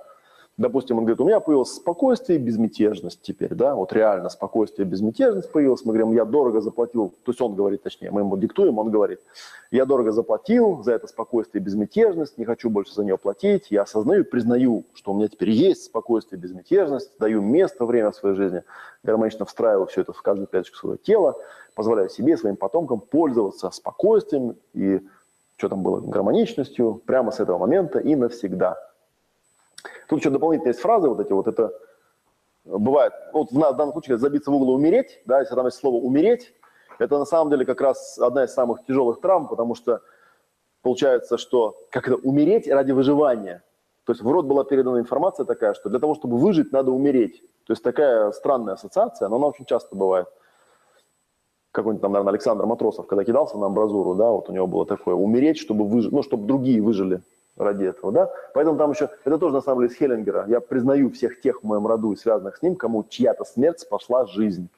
Допустим, он говорит, у меня появилось спокойствие и безмятежность теперь, да, вот реально спокойствие и безмятежность появилась. Мы говорим, я дорого заплатил, то есть он говорит, точнее, мы ему диктуем, он говорит, я дорого заплатил за это спокойствие и безмятежность, не хочу больше за нее платить, я осознаю, признаю, что у меня теперь есть спокойствие и безмятежность, даю место, время в своей жизни, гармонично встраиваю все это в каждую клеточку своего тела, позволяю себе, своим потомкам пользоваться спокойствием и что там было, гармоничностью прямо с этого момента и навсегда. Тут еще дополнительные есть фразы, вот эти вот, это бывает, вот в данном случае забиться в угол и умереть, да, если там есть слово «умереть», это на самом деле как раз одна из самых тяжелых травм, потому что получается, что как это умереть ради выживания. То есть в рот была передана информация такая, что для того, чтобы выжить, надо умереть. То есть такая странная ассоциация, но она очень часто бывает. Какой-нибудь там, наверное, Александр Матросов, когда кидался на амбразуру, да, вот у него было такое, умереть, чтобы выжить, ну, чтобы другие выжили ради этого, да? Поэтому там еще, это тоже на самом деле с Хеллингера. Я признаю всех тех в моем роду и связанных с ним, кому чья-то смерть спасла жизнь.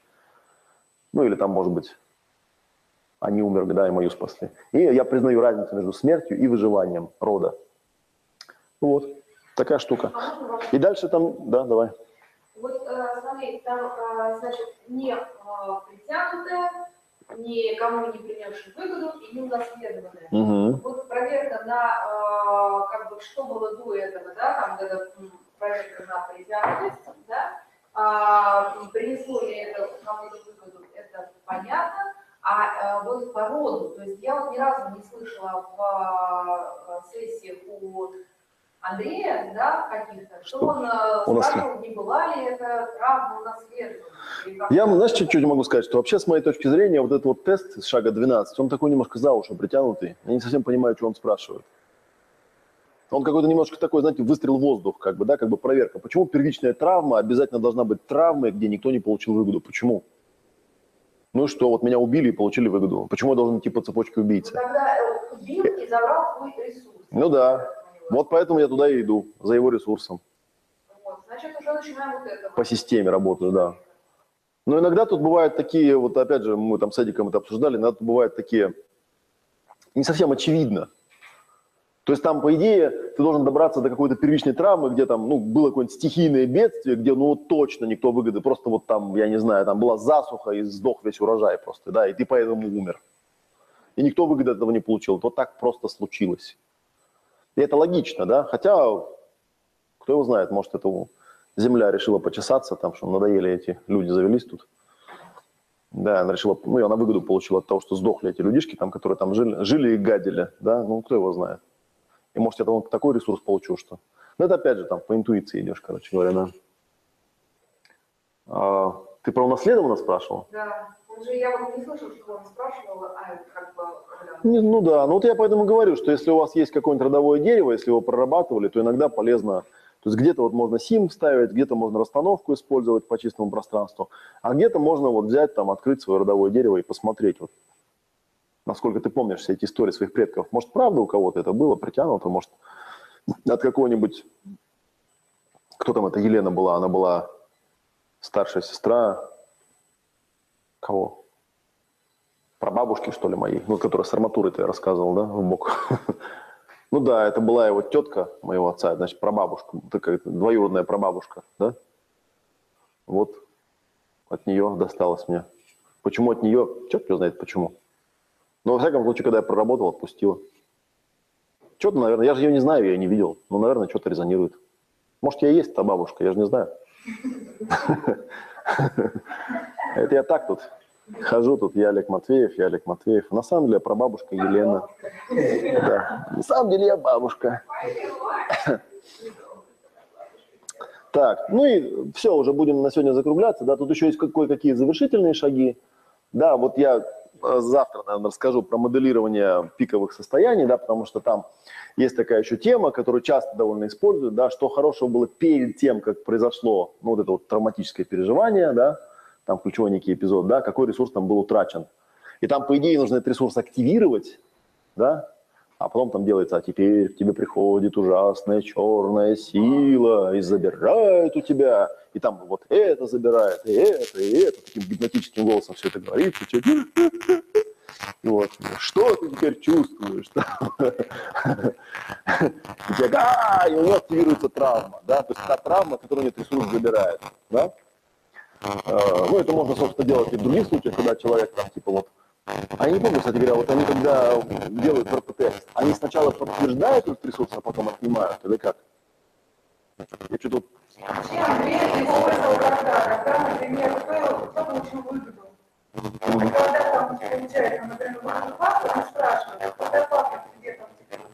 Ну или там, может быть, они умерли, да, и мою спасли. И я признаю разницу между смертью и выживанием рода. Вот, такая штука. А и дальше там, да, давай. Вот э, смотри, там, э, значит, не э, притянутая, никому не принесший выгоду и не унаследованное. Угу. Вот проверка на, э, как бы, что было до этого, да, там эта проверка на притянутость, да, а, принесло ли это кому-то выгоду, это понятно, а э, вот по роду, то есть я вот ни разу не слышала в э, сессиях у Андрея, да, каких-то, что он э, спрашивал, не была ли это травма унаследована. Я, знаешь, чуть-чуть могу сказать, что вообще, с моей точки зрения, вот этот вот тест с шага 12, он такой немножко за уши притянутый. Я не совсем понимаю, что он спрашивает. Он какой-то немножко такой, знаете, выстрел в воздух, как бы, да, как бы проверка. Почему первичная травма обязательно должна быть травмой, где никто не получил выгоду? Почему? Ну и что, вот меня убили и получили выгоду. Почему я должен идти по цепочке убийцы? Ну, тогда убил и забрал твой ресурс. Ну да. Вот поэтому я туда и иду, за его ресурсом. Вот, значит, уже начинаем вот это. По системе работаю, да. Но иногда тут бывают такие, вот опять же, мы там с Эдиком это обсуждали, иногда тут бывают такие, не совсем очевидно. То есть там, по идее, ты должен добраться до какой-то первичной травмы, где там, ну, было какое-нибудь стихийное бедствие, где, ну, точно никто выгоды, просто вот там, я не знаю, там была засуха и сдох весь урожай просто, да, и ты поэтому умер. И никто выгоды от этого не получил. Вот так просто случилось. И это логично, да, хотя, кто его знает, может, это земля решила почесаться, там, что надоели эти люди, завелись тут. Да, она решила, ну, и она выгоду получила от того, что сдохли эти людишки, там, которые там жили, жили и гадили, да, ну, кто его знает. И, может, я там такой ресурс получу, что... Ну, это, опять же, там, по интуиции идешь, короче говоря, да. А, ты про унаследованно спрашивал? Да. А. Не, ну да, ну вот я поэтому говорю, что если у вас есть какое-нибудь родовое дерево, если его прорабатывали, то иногда полезно то есть где-то вот можно сим вставить, где-то можно расстановку использовать по чистому пространству, а где-то можно вот взять, там, открыть свое родовое дерево и посмотреть, вот, насколько ты помнишь все эти истории своих предков. Может, правда у кого-то это было притянуто, может, от какого-нибудь, кто там это, Елена была, она была старшая сестра кого? Про бабушки, что ли, моей, ну, которая с арматурой-то я рассказывал, да, в бок. Ну да, это была его тетка моего отца, значит, прабабушка, такая двоюродная прабабушка, да? Вот от нее досталось мне. Почему от нее? Черт его знает почему. Но во всяком случае, когда я проработал, отпустила. Что-то, наверное, я же ее не знаю, я ее не видел. Но, наверное, что-то резонирует. Может, я и есть та бабушка, я же не знаю. Это я так тут хожу, тут я Олег Матвеев, я Олег Матвеев. На самом деле, прабабушка Елена. Да. На самом деле, я бабушка. Так, ну и все, уже будем на сегодня закругляться. Да, тут еще есть кое-какие завершительные шаги. Да, вот я э, завтра, наверное, расскажу про моделирование пиковых состояний, да, потому что там есть такая еще тема, которую часто довольно используют, да, что хорошего было перед тем, как произошло ну, вот это вот травматическое переживание, да, там ключевой некий эпизод, да, какой ресурс там был утрачен. И там, по идее, нужно этот ресурс активировать, да, а потом там делается, а теперь к тебе приходит ужасная черная сила и забирает у тебя, и там вот это забирает, и это, и это, таким гипнотическим голосом все это говорит, и тебе... Вот. Что ты теперь чувствуешь? Тебе, да, и у него активируется травма, да, то есть та травма, которую нет ресурс забирает, да. А, ну, это можно, собственно, делать и в других случаях, когда человек там, типа, вот, а я не помню, кстати говоря, вот они когда делают РПТ, они сначала подтверждают этот ресурс, а потом отнимают, или как? Я что тут... Чем смысл когда? Когда, например, кто получил выгоду? Когда там получается, например, фактор, он спрашивает, когда фактор тебе там,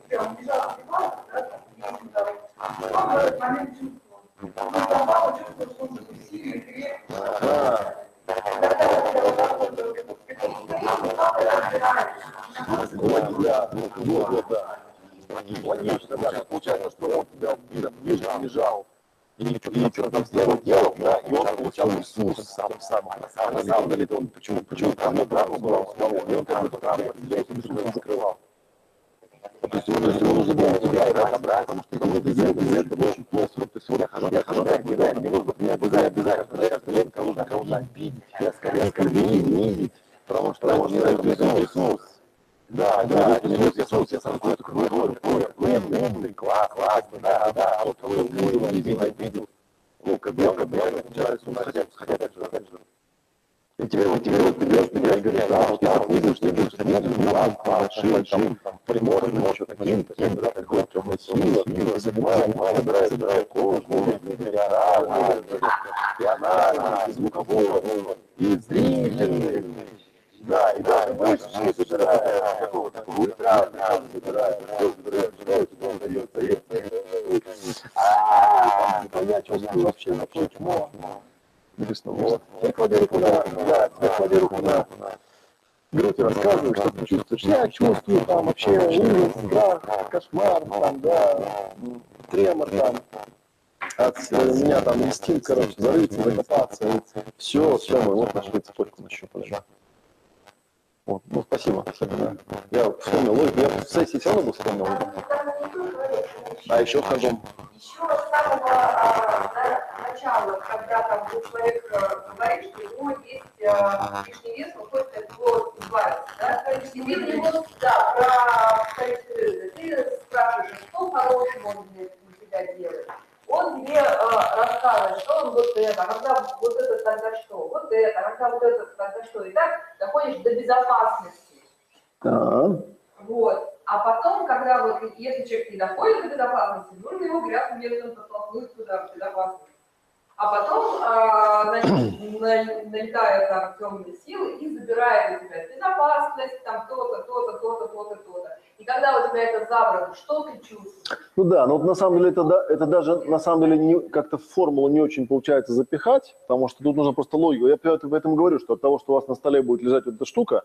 типа, он бежал, бежал, да, там, и там, он в этот момент чувствовал. Он там папа чувствует, что он такой сильный, крепкий. Вот, да, вот, вот, да. Логично, да, получается, что он тебя бежал, бежал, и ничего там сделал, делал, да, и он получал ресурс сам, сам, а на самом деле он почему, почему там не травма была у самого, и он как бы травму сделал, чтобы он закрывал. То есть ему, то есть ему нужно было тебя разобрать, потому что если ты сделал, ты это было очень плохо, вот ты сегодня хожу, я хожу, я не мне нужно, мне обязательно, обязательно, каждый день кого-то, кого-то обидеть, я скорее оскорбить, унизить, потому что он не дает ресурс. Да, да, это не ресурс, я сам какой-то крутой, умный, умный, класс, классно, да, да, а вот кого я видел, видел, ну, как бы, как бы, я ресурс, хотя, хотя, опять же, опять же, и тебе, вот тебе вот придешь, тебя и говорят, да, вот так, видишь, ты видишь, ты видишь, ну, ладно, фальшивый, там, прибор, ну, что таким, таким, да, такой темной силой, силой, забивает, забирает, забирает кожу, и звукового, и зрительный, да, и да, больше не забирает, какого такого утра, да, забирает, забирает, забирает, он дает, дает, дает, а, понять, что вообще, вообще, чмо, Написано, вот, я кладу руку на, да, я кладу руку на, беру тебе рассказываю, что ты чувствуешь. Я чувствую там вообще ужас, страх, кошмар, там, да, тремор там, от меня там инстинкт, короче, зарыться, закопаться, все, все, мы вот нашли цепочку нащупали, да. Вот, ну, спасибо, спасибо, да. Я вспомнил логику, я в сессии все равно бы вспомнил. А еще в каком? Еще с самого а, начала, когда там человек э, говорит, что у него есть э, лишний вес, он хочет от него избавиться, да? Ты для него, да, про количество ты спрашиваешь, что хорошего он для тебя делает. Он тебе э, рассказывает, что он вот это, а когда вот это тогда что, вот это, а когда вот это тогда что, и так доходишь до безопасности. Да. Вот. А потом, когда вот, если человек не доходит до безопасности, нужно его грязным методом подтолкнуть туда, в безопасность. А потом, а, значит, налетают там темные силы и забирают у тебя безопасность, там то-то, то-то, то-то, то-то, то-то. И когда у тебя это забрано, что ты чувствуешь? Ну да, но вот на самом деле это, да, это даже на самом деле не, как-то в формулу не очень получается запихать, потому что тут нужно просто логику. Я поэтому говорю, что от того, что у вас на столе будет лежать вот эта штука,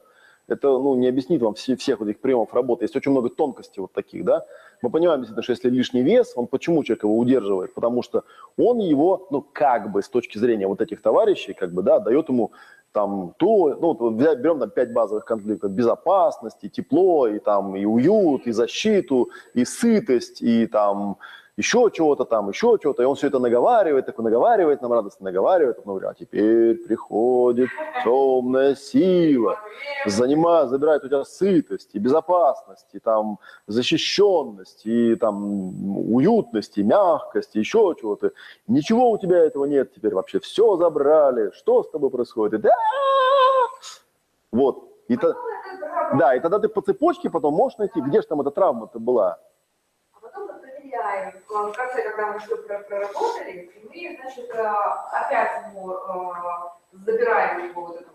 это ну, не объяснит вам все, всех вот этих приемов работы. Есть очень много тонкостей вот таких, да. Мы понимаем, действительно, что если лишний вес, он почему человек его удерживает? Потому что он его, ну, как бы с точки зрения вот этих товарищей, как бы, да, дает ему там то, ну, вот берем там пять базовых конфликтов, безопасность, и тепло, и там, и уют, и защиту, и сытость, и там, еще чего-то там, еще чего-то, и он все это наговаривает, такой наговаривает, нам радостно наговаривает, потом говорит, а теперь приходит темная сила, занимает, забирает у тебя сытость и безопасность, и там защищенность, и там уютность, и мягкость, и еще чего-то. Ничего у тебя этого нет теперь вообще, все забрали, что с тобой происходит? Да! Вот. И то- да, и тогда ты по цепочке потом можешь найти, где же там эта травма-то была. Мы проверяем. В конце, когда мы все про- проработали, и мы, значит, э, опять ему э, забираем его вот эту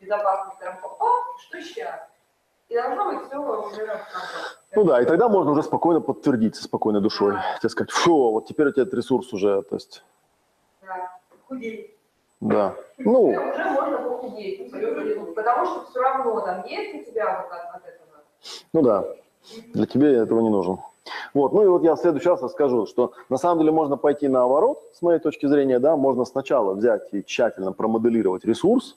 безопасность рампопа, что сейчас. И должно быть все уже. Ну да, и тогда можно уже спокойно подтвердить, спокойной душой. Тебе сказать, фу, вот теперь у тебя этот ресурс уже, то есть, Да, худеть. да. Ну, Уже уже можно похудеть, потому что все равно там есть у тебя вот от, от этого. ну да, для тебя этого не нужен. Вот, ну и вот я в следующий раз расскажу, что на самом деле можно пойти наоборот, с моей точки зрения, да, можно сначала взять и тщательно промоделировать ресурс,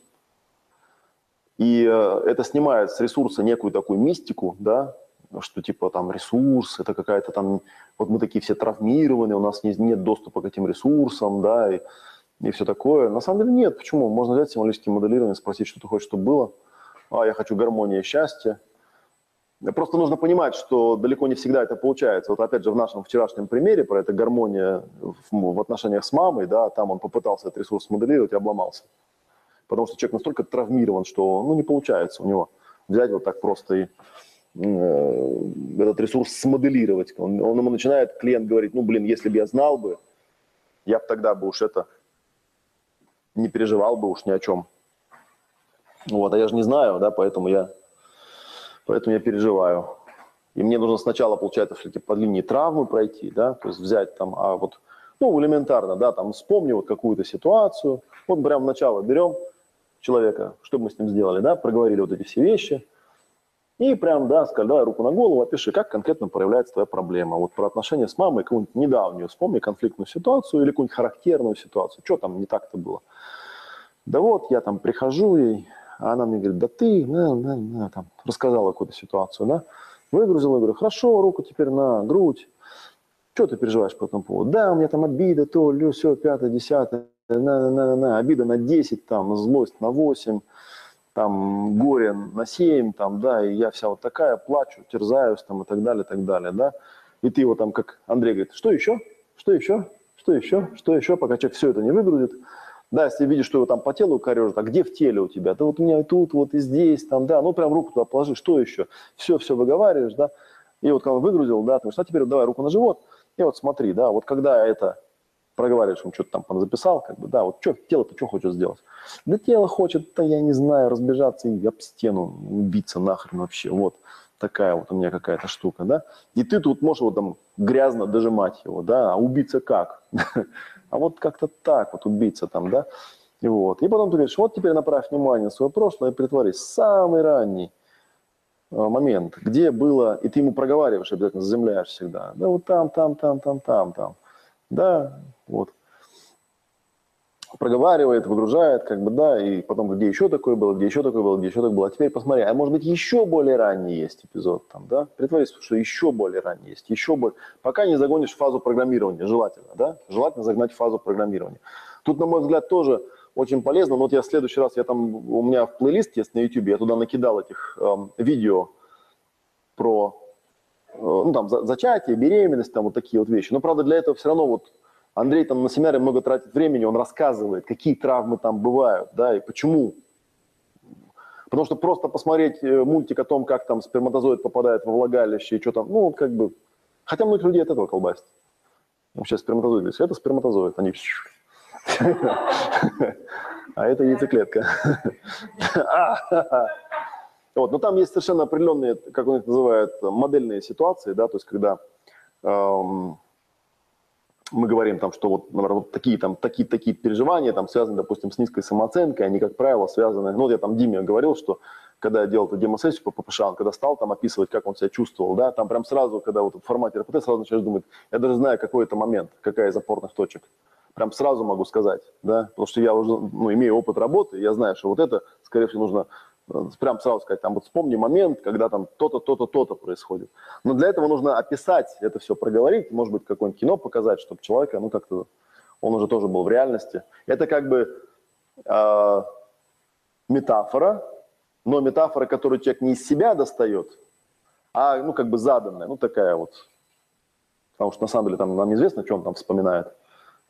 и э, это снимает с ресурса некую такую мистику, да, что типа там ресурс, это какая-то там, вот мы такие все травмированные, у нас не- нет доступа к этим ресурсам, да, и, и все такое. На самом деле нет, почему? Можно взять символическое моделирование, спросить, что ты хочешь, чтобы было. А, я хочу гармонии и счастья. Просто нужно понимать, что далеко не всегда это получается. Вот опять же в нашем вчерашнем примере про это гармония в, отношениях с мамой, да, там он попытался этот ресурс моделировать и обломался. Потому что человек настолько травмирован, что ну, не получается у него взять вот так просто и э, этот ресурс смоделировать. Он, он ему начинает, клиент говорит, ну, блин, если бы я знал бы, я бы тогда бы уж это не переживал бы уж ни о чем. Вот, а я же не знаю, да, поэтому я, поэтому я переживаю. И мне нужно сначала, получается, все-таки по линии травмы пройти, да, то есть взять там, а вот, ну, элементарно, да, там, вспомни вот какую-то ситуацию, вот прямо начало берем человека, что мы с ним сделали, да, проговорили вот эти все вещи, и прям, да, сказали, давай руку на голову, опиши, как конкретно проявляется твоя проблема. Вот про отношения с мамой, какую-нибудь недавнюю, вспомни конфликтную ситуацию или какую-нибудь характерную ситуацию. Что там не так-то было? Да вот, я там прихожу ей, а она мне говорит, да ты, на, на, на, там, рассказала какую-то ситуацию, да, выгрузила, я говорю, хорошо, руку теперь на грудь, что ты переживаешь по этому поводу? Да, у меня там обида, то, лю, все, пятое, десятое, на, на, на, на, обида на 10, там, злость на 8, там, горе на 7, там, да, и я вся вот такая, плачу, терзаюсь, там, и так далее, и так далее, да. И ты его там, как Андрей говорит, что еще? Что еще? Что еще? Что еще? Пока человек все это не выгрузит. Да, если видишь, что его там по телу корежит, а где в теле у тебя? Да вот у меня и тут, вот и здесь, там, да, ну прям руку туда положи, что еще? Все, все выговариваешь, да. И вот когда выгрузил, да, ты говоришь, а теперь вот давай руку на живот, и вот смотри, да, вот когда это проговариваешь, он что-то там записал, как бы, да, вот что, тело-то что хочет сделать? Да тело хочет, да я не знаю, разбежаться и об стену убиться нахрен вообще, вот такая вот у меня какая-то штука, да, и ты тут можешь вот там грязно дожимать его, да, а убиться как? А вот как-то так вот убиться там, да, и вот, и потом ты говоришь, вот теперь направь внимание на свое прошлое и притворись, самый ранний э, момент, где было, и ты ему проговариваешь, обязательно заземляешь всегда, да, вот там, там, там, там, там, там, да, вот. Проговаривает, выгружает, как бы, да, и потом, где еще такое было, где еще такое было, где еще такое было. А теперь посмотри, а может быть еще более ранний есть эпизод там, да? Притворись, что еще более ранний есть, еще более. Пока не загонишь фазу программирования, желательно, да? Желательно загнать фазу программирования. Тут, на мой взгляд, тоже очень полезно, но вот я в следующий раз, я там, у меня в плейлист есть на YouTube, я туда накидал этих эм, видео про э, ну, там, за- зачатие, беременность, там, вот такие вот вещи. Но, правда, для этого все равно вот Андрей там на семинаре много тратит времени, он рассказывает, какие травмы там бывают, да, и почему. Потому что просто посмотреть э, мультик о том, как там сперматозоид попадает во влагалище и что там, ну, как бы... Хотя многих людей от этого колбасит. Вообще сперматозоид, говорит, это сперматозоид, они... А это яйцеклетка. Вот, но там есть совершенно определенные, как он их называет, модельные ситуации, да, то есть когда эм, мы говорим там, что вот, например, вот такие там такие такие переживания там связаны, допустим, с низкой самооценкой, они как правило связаны. Ну вот я там Диме говорил, что когда я делал эту демосессию по ППШ, он когда стал там описывать, как он себя чувствовал, да, там прям сразу, когда вот в формате РПТ, сразу начинаешь думать, я даже знаю, какой это момент, какая из опорных точек. Прям сразу могу сказать, да, потому что я уже ну, имею опыт работы, я знаю, что вот это, скорее всего, нужно прям сразу сказать, там вот вспомни момент, когда там то-то, то-то, то-то происходит. Но для этого нужно описать это все, проговорить, может быть, какое-нибудь кино показать, чтобы человека, ну, как-то, он уже тоже был в реальности. Это как бы э, метафора, но метафора, которую человек не из себя достает, а, ну, как бы заданная, ну, такая вот. Потому что, на самом деле, там нам неизвестно, что он там вспоминает,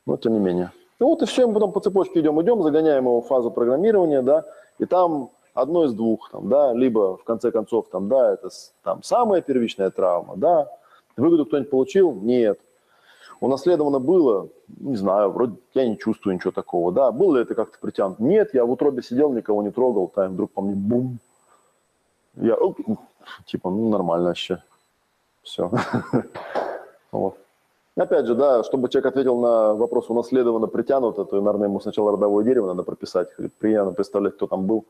но тем не менее. Ну, вот и все, мы потом по цепочке идем, идем, загоняем его в фазу программирования, да, и там одно из двух, там, да, либо, в конце концов, там, да, это там самая первичная травма, да, выгоду кто-нибудь получил? Нет. Унаследовано было? Не знаю, вроде я не чувствую ничего такого, да. Было ли это как-то притянуто? Нет, я в утробе сидел, никого не трогал, там вдруг по мне бум. Я, типа, ну, нормально вообще. Все. Вот. Опять же, да, чтобы человек ответил на вопрос унаследовано, притянуто, то, наверное, ему сначала родовое дерево надо прописать, приятно представлять, кто там был.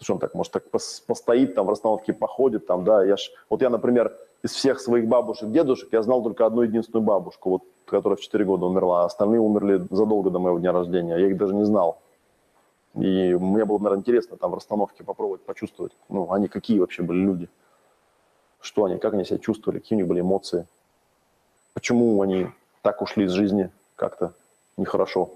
Что он так, может, так постоит, там в расстановке походит, там, да, я ж, вот я, например, из всех своих бабушек, дедушек, я знал только одну единственную бабушку, вот, которая в 4 года умерла, а остальные умерли задолго до моего дня рождения, я их даже не знал. И мне было, наверное, интересно там в расстановке попробовать почувствовать, ну, они какие вообще были люди, что они, как они себя чувствовали, какие у них были эмоции, почему они так ушли из жизни как-то нехорошо.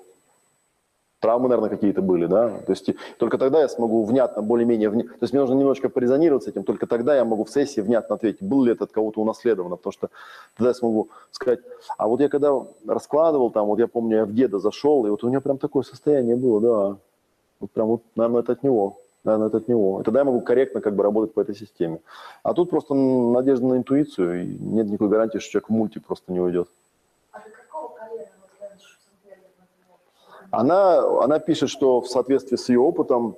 Травмы, наверное, какие-то были, да? То есть только тогда я смогу внятно, более-менее... Вня... То есть мне нужно немножко порезонировать с этим, только тогда я могу в сессии внятно ответить, был ли это от кого-то унаследовано, потому что тогда я смогу сказать, а вот я когда раскладывал там, вот я помню, я в деда зашел, и вот у него прям такое состояние было, да, вот прям вот, наверное, это от него, наверное, это от него. И тогда я могу корректно как бы работать по этой системе. А тут просто надежда на интуицию, и нет никакой гарантии, что человек в мульти просто не уйдет. А до какого колена вот она, она пишет, что в соответствии с ее опытом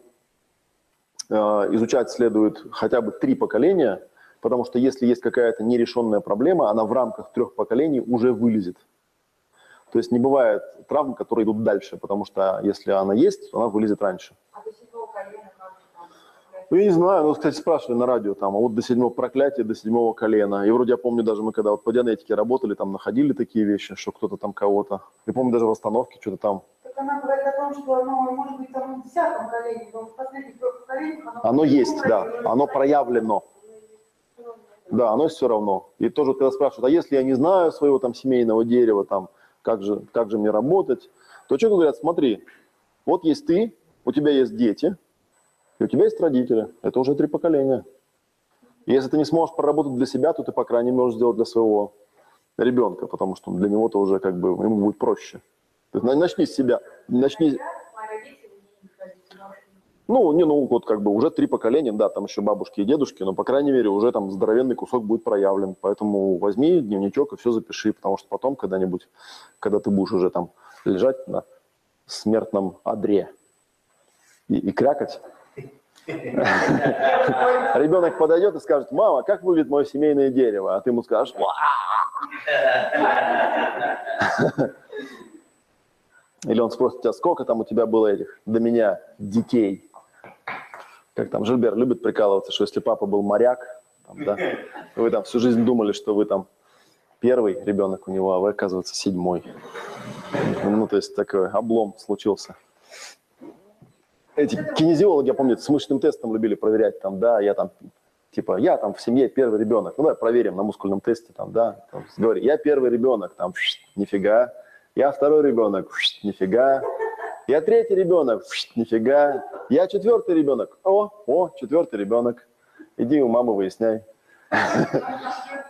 э, изучать следует хотя бы три поколения, потому что если есть какая-то нерешенная проблема, она в рамках трех поколений уже вылезет. То есть не бывает травм, которые идут дальше, потому что если она есть, то она вылезет раньше. А до седьмого колена как же там? Ну, я не знаю, ну, кстати, спрашивали на радио, там, а вот до седьмого проклятия, до седьмого колена. И вроде я помню, даже мы когда вот по дианетике работали, там находили такие вещи, что кто-то там кого-то. Я помню, даже в остановке что-то там. Она говорит о том, что оно может быть там в десятом колене, но в последних трех поколениях оно... Оно есть, да, оно проявлено. Да, оно все равно. И тоже, когда спрашивают, а если я не знаю своего там семейного дерева, там, как же, как же мне работать, то человеку говорят, смотри, вот есть ты, у тебя есть дети, и у тебя есть родители. Это уже три поколения. И если ты не сможешь проработать для себя, то ты, по крайней мере, можешь сделать для своего ребенка, потому что для него то уже как бы ему будет проще. Начни с себя, начни... Ну, не, ну, вот как бы уже три поколения, да, там еще бабушки и дедушки, но, по крайней мере, уже там здоровенный кусок будет проявлен. Поэтому возьми дневничок и все запиши, потому что потом когда-нибудь, когда ты будешь уже там лежать на смертном одре и, и крякать, ребенок подойдет и скажет, мама, как выглядит мое семейное дерево? А ты ему скажешь, или он спросит тебя, сколько там у тебя было этих до меня детей? Как там Жильбер любит прикалываться, что если папа был моряк, там, да, вы там всю жизнь думали, что вы там первый ребенок у него, а вы, оказывается, седьмой. Ну, то есть такой облом случился. Эти кинезиологи, я помню, с мышечным тестом любили проверять, там, да, я там, типа, я там в семье первый ребенок, ну, давай проверим на мускульном тесте, там, да, там, говори, я первый ребенок, там, нифига, я второй ребенок, нифига, я третий ребенок, нифига, я четвертый ребенок, о, о, четвертый ребенок, иди у мамы выясняй.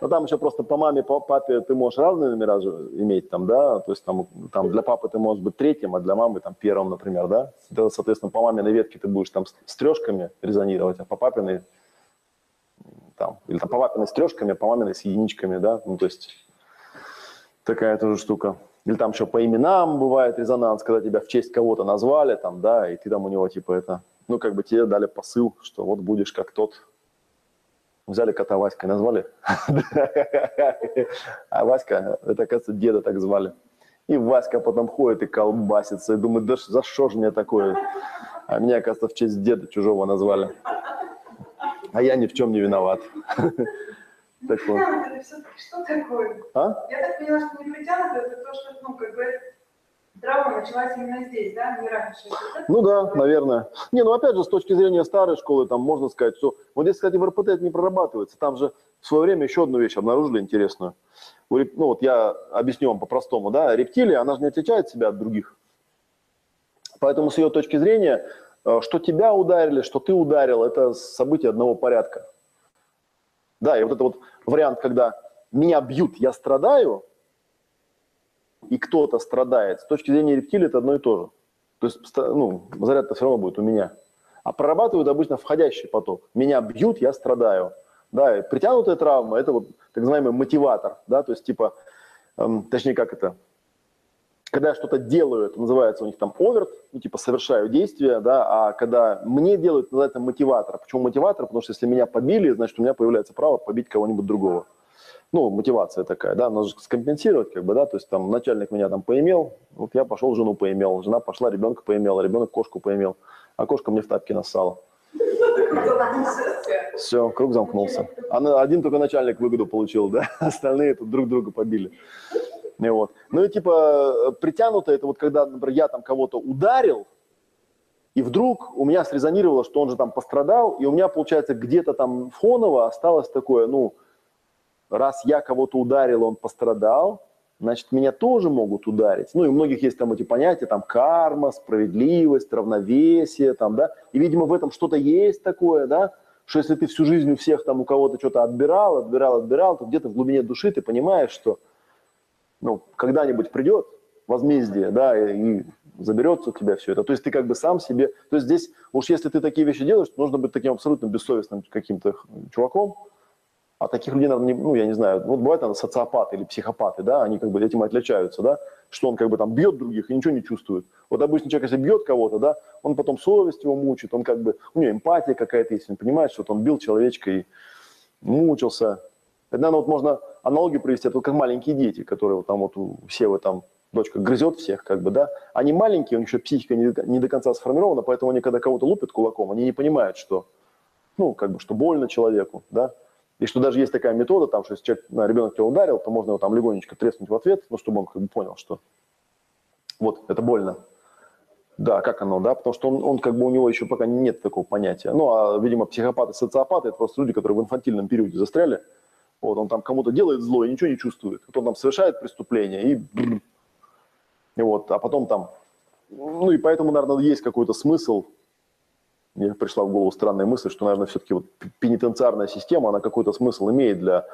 Ну, там еще просто по маме, по папе ты можешь разные номера иметь там, да, то есть там, там для папы ты можешь быть третьим, а для мамы там первым, например, да. Соответственно, по маме на ветке ты будешь там с трешками резонировать, а по папиной там, или там по папиной с трешками, а по маминой с единичками, да, ну, то есть такая тоже штука. Или там еще по именам бывает резонанс, когда тебя в честь кого-то назвали, там, да, и ты там у него типа это, ну, как бы тебе дали посыл, что вот будешь как тот, Взяли кота Васькой, назвали. А Васька, это, кажется, деда так звали. И Васька потом ходит и колбасится, и думает, да за что же мне такое? А меня, оказывается, в честь деда чужого назвали. А я ни в чем не виноват. Так вот. Что такое? А? Я так поняла, что не притянуто, это то, что, ну, как бы, травма началась именно здесь, да, не раньше. Это Ну да, вот. наверное. Не, ну опять же, с точки зрения старой школы, там можно сказать, что... Вот здесь, кстати, в РПТ это не прорабатывается. Там же в свое время еще одну вещь обнаружили интересную. Ну вот я объясню вам по-простому, да, рептилия, она же не отличает себя от других. Поэтому с ее точки зрения, э, что тебя ударили, что ты ударил, это события одного порядка. Да, и вот это вот вариант, когда меня бьют, я страдаю, и кто-то страдает, с точки зрения рептилии это одно и то же. То есть, ну, заряд-то все равно будет у меня. А прорабатывают обычно входящий поток. Меня бьют, я страдаю. Да, и притянутая травма – это вот так называемый мотиватор. Да, то есть, типа, эм, точнее, как это, когда что-то делаю, это называется у них там оверт, ну, типа, совершаю действие, да, а когда мне делают, называется мотиватор. Почему мотиватор? Потому что если меня побили, значит, у меня появляется право побить кого-нибудь другого. Ну, мотивация такая, да, же скомпенсировать, как бы, да, то есть там начальник меня там поимел, вот я пошел жену поимел, жена пошла ребенка поимела, ребенок кошку поимел, а кошка мне в тапки нассала. Все, круг замкнулся. А один только начальник выгоду получил, да, остальные тут друг друга побили. Вот. Ну и типа притянуто, это вот когда, например, я там кого-то ударил, и вдруг у меня срезонировало, что он же там пострадал, и у меня, получается, где-то там фоново осталось такое, ну, раз я кого-то ударил, он пострадал, значит, меня тоже могут ударить. Ну, и у многих есть там эти понятия, там, карма, справедливость, равновесие, там, да, и, видимо, в этом что-то есть такое, да, что если ты всю жизнь у всех там у кого-то что-то отбирал, отбирал, отбирал, то где-то в глубине души ты понимаешь, что, ну, когда-нибудь придет возмездие, да, и, и заберется у тебя все это. То есть ты как бы сам себе... То есть здесь, уж если ты такие вещи делаешь, то нужно быть таким абсолютно бессовестным каким-то чуваком, а таких людей, наверное, не, ну, я не знаю, вот бывают, наверное, социопаты или психопаты, да, они как бы этим отличаются, да, что он как бы там бьет других и ничего не чувствует. Вот обычный человек, если бьет кого-то, да, он потом совесть его мучает, он как бы, у него эмпатия какая-то есть, он понимает, что вот он бил человечка и мучился. Это, наверное, вот можно аналогию провести, это вот как маленькие дети, которые вот там вот у Севы там дочка грызет всех, как бы, да, они маленькие, у них еще психика не не до конца сформирована, поэтому они, когда кого-то лупят кулаком, они не понимают, что, ну, как бы, что больно человеку, да, и что даже есть такая метода, там, что если человек, ну, ребенок тебя ударил, то можно его там легонечко треснуть в ответ, ну, чтобы он как бы понял, что вот, это больно. Да, как оно, да, потому что он, он как бы у него еще пока нет такого понятия. Ну, а, видимо, психопаты, социопаты – это просто люди, которые в инфантильном периоде застряли. Вот, он там кому-то делает зло и ничего не чувствует. Вот он там совершает преступление и... бррр. Вот, а потом там... Ну, и поэтому, наверное, есть какой-то смысл мне пришла в голову странная мысль, что, наверное, все-таки вот пенитенциарная система, она какой-то смысл имеет для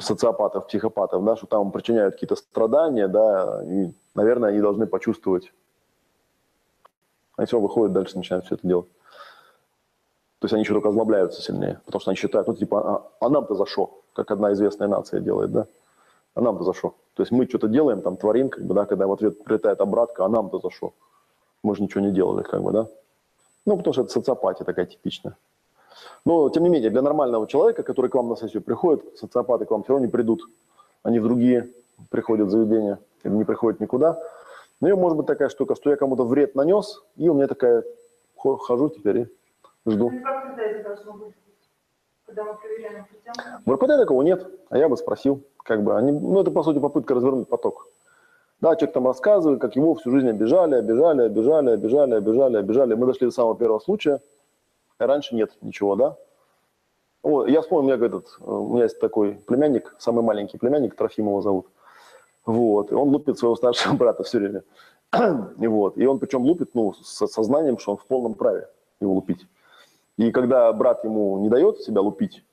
социопатов, психопатов, да, что там причиняют какие-то страдания, да, и, наверное, они должны почувствовать. Они все выходят дальше, начинают все это делать. То есть они еще только озлобляются сильнее, потому что они считают, ну, типа, а, а нам-то за шо, как одна известная нация делает, да? А нам-то за шо? То есть мы что-то делаем, там, творим, как бы, да, когда в ответ прилетает обратка, а нам-то за шо? Мы же ничего не делали, как бы, да? Ну, потому что это социопатия такая типичная. Но, тем не менее, для нормального человека, который к вам на сессию приходит, социопаты к вам все равно не придут. Они в другие приходят в заведения или не приходят никуда. Но ее может быть такая штука, что я кому-то вред нанес, и у меня такая, хо- хожу теперь и жду. Путем? В РПТ такого нет, а я бы спросил. Как бы они, ну, это, по сути, попытка развернуть поток. Да, человек там рассказывает, как его всю жизнь обижали, обижали, обижали, обижали, обижали, обижали. Мы дошли до самого первого случая. А раньше нет ничего, да? О, я вспомнил, у меня, этот, э, у меня есть такой племянник, самый маленький племянник, Трофим его зовут. Вот, и он лупит своего старшего брата все время. И вот, и он причем лупит, ну, с сознанием, что он в полном праве его лупить. И когда брат ему не дает себя лупить,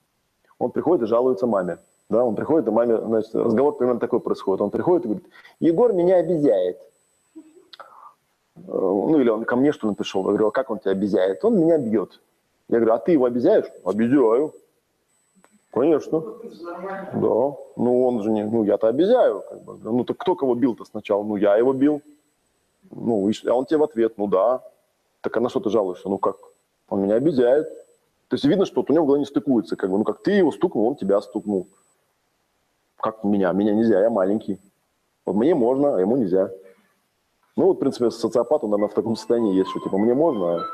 он приходит и жалуется маме. Да, он приходит, и маме, значит, разговор примерно такой происходит. Он приходит и говорит, Егор меня обезяет. Э, Ну, или он ко мне, что ли, пришел. Я говорю, а как он тебя обезяет? Он меня бьет. Я говорю, а ты его обезяешь? Обезяю. Конечно. Да. Ну, он же не... Ну, я-то обезяю. Как бы. Ну, так кто кого бил-то сначала? Ну, я его бил. Ну, а он тебе в ответ, ну, да. Так а на что ты жалуешься? Ну, как? Он меня обезяет. То есть видно, что вот у него в голове не стыкуется. Как бы, ну, как ты его стукнул, он тебя стукнул. Как меня? Меня нельзя, я маленький. Вот мне можно, а ему нельзя. Ну, вот, в принципе, социопат, он, наверное, в таком состоянии есть, что, типа, мне можно, а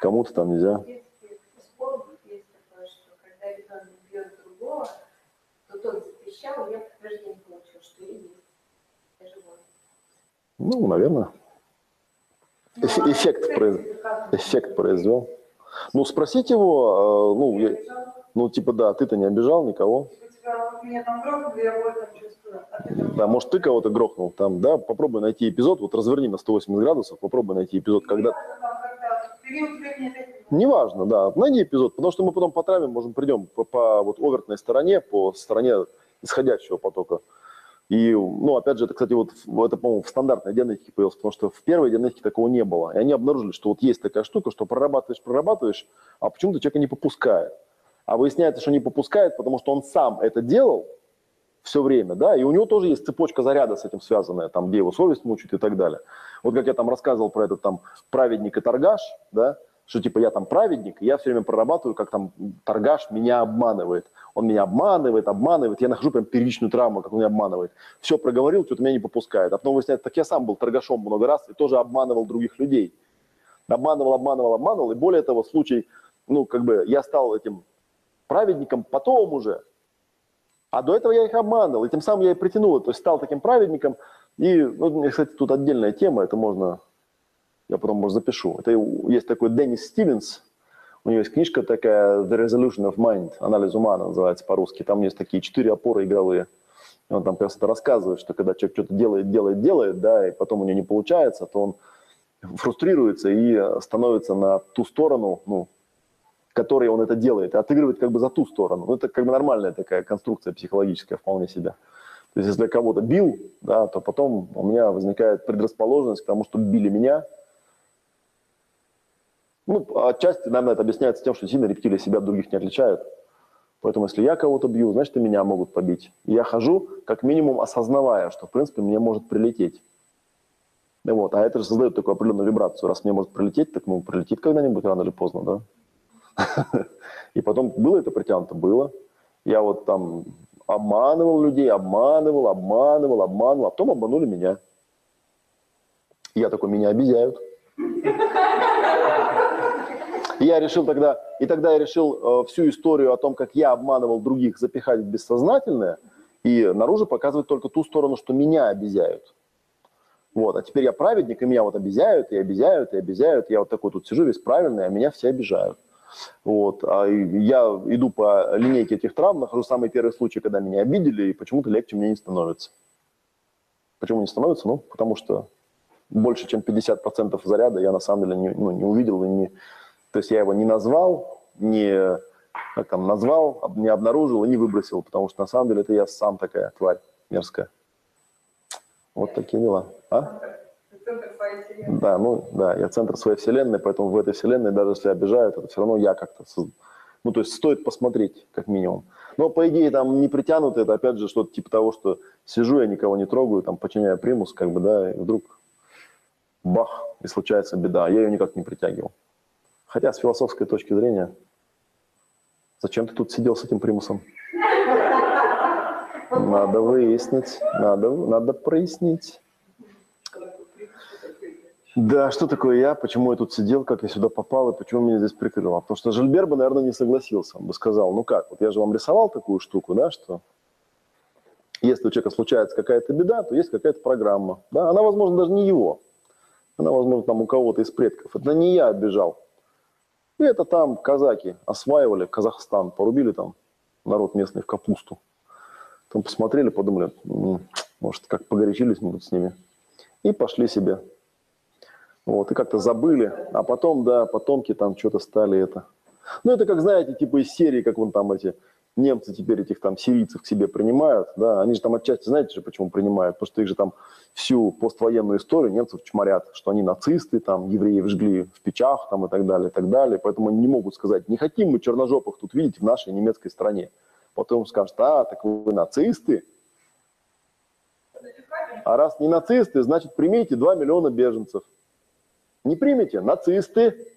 кому-то там нельзя. Ну, наверное. Эф- эффект, произ- эффект произвел. Ну, спросить его, э, ну, я- ну, типа, да, ты-то не обижал никого. Типа. А Да, может, ты кого-то грохнул там, да, попробуй найти эпизод, вот разверни на 180 градусов, попробуй найти эпизод, когда... Неважно, да, найди эпизод, потому что мы потом по травме можем придем по, по вот овертной стороне, по стороне исходящего потока. И, ну, опять же, это, кстати, вот это, по-моему, в стандартной диагностике появилось, потому что в первой диагностике такого не было. И они обнаружили, что вот есть такая штука, что прорабатываешь, прорабатываешь, а почему-то человека не попускает. А выясняется, что не попускает, потому что он сам это делал все время, да, и у него тоже есть цепочка заряда с этим связанная, там, где его совесть мучает и так далее. Вот как я там рассказывал про этот там праведник и торгаш, да, что типа я там праведник, я все время прорабатываю, как там торгаш меня обманывает. Он меня обманывает, обманывает, я нахожу прям первичную травму, как он меня обманывает. Все проговорил, что-то меня не попускает. А потом выясняется, так я сам был торгашом много раз и тоже обманывал других людей. Обманывал, обманывал, обманывал. И более того, случай, ну, как бы я стал этим праведником потом уже. А до этого я их обманывал, и тем самым я и притянул. То есть стал таким праведником. И, ну, кстати, тут отдельная тема, это можно, я потом, может, запишу. Это есть такой Деннис Стивенс, у него есть книжка такая The Resolution of Mind, анализ ума она называется по-русски. Там есть такие четыре опоры игровые. И он там это рассказывает, что когда человек что-то делает, делает, делает, да, и потом у него не получается, то он фрустрируется и становится на ту сторону, ну, которой он это делает, и отыгрывает как бы за ту сторону. Ну, это как бы нормальная такая конструкция психологическая вполне себе. То есть, если я кого-то бил, да, то потом у меня возникает предрасположенность к тому, чтобы били меня. Ну, отчасти, наверное, это объясняется тем, что сильно рептилии себя от других не отличают. Поэтому, если я кого-то бью, значит, и меня могут побить. И я хожу, как минимум, осознавая, что, в принципе, мне может прилететь. Вот, а это же создает такую определенную вибрацию. Раз мне может прилететь, так ну, прилетит когда-нибудь, рано или поздно, да? И потом было это притянуто? Было. Я вот там обманывал людей, обманывал, обманывал, обманывал, а потом обманули меня. И я такой, меня обезьяют. Я решил тогда, и тогда я решил э, всю историю о том, как я обманывал других, запихать в бессознательное, и наружу показывать только ту сторону, что меня обезьяют. Вот, а теперь я праведник, и меня вот обезьяют, и обезьяют, и обезьяют. Я вот такой тут сижу весь правильный, а меня все обижают. Вот, а я иду по линейке этих травм, нахожу самый первый случай, когда меня обидели, и почему-то легче мне не становится. Почему не становится? Ну, потому что больше, чем 50% заряда я на самом деле не, ну, не увидел и не... То есть я его не назвал, не как там, назвал, не обнаружил и не выбросил, потому что на самом деле это я сам такая тварь мерзкая. Вот такие дела. А? Да, ну да, я центр своей вселенной, поэтому в этой вселенной, даже если обижают, это все равно я как-то... Ну, то есть стоит посмотреть, как минимум. Но, по идее, там не притянуто, это опять же что-то типа того, что сижу, я никого не трогаю, там, подчиняю примус, как бы, да, и вдруг бах, и случается беда. Я ее никак не притягивал. Хотя с философской точки зрения, зачем ты тут сидел с этим примусом? Надо выяснить, надо, надо прояснить. Да, что такое я, почему я тут сидел, как я сюда попал и почему меня здесь прикрыло? Потому что Жильбер бы, наверное, не согласился. Он бы сказал, ну как, вот я же вам рисовал такую штуку, да, что если у человека случается какая-то беда, то есть какая-то программа. Да? Она, возможно, даже не его. Она, возможно, там у кого-то из предков. Это не я обижал. И это там казаки осваивали Казахстан, порубили там народ местный в капусту. Там посмотрели, подумали, «М, может, как погорячились мы тут с ними. И пошли себе. Вот, и как-то забыли. А потом, да, потомки там что-то стали это. Ну, это как, знаете, типа из серии, как вон там эти немцы теперь этих там сирийцев к себе принимают, да, они же там отчасти, знаете же, почему принимают? Потому что их же там всю поствоенную историю немцев чморят, что они нацисты, там, евреев жгли в печах, там, и так далее, и так далее. Поэтому они не могут сказать, не хотим мы черножопых тут видеть в нашей немецкой стране. Потом скажут, а, так вы нацисты, а раз не нацисты, значит, примите 2 миллиона беженцев. Не примете? Нацисты.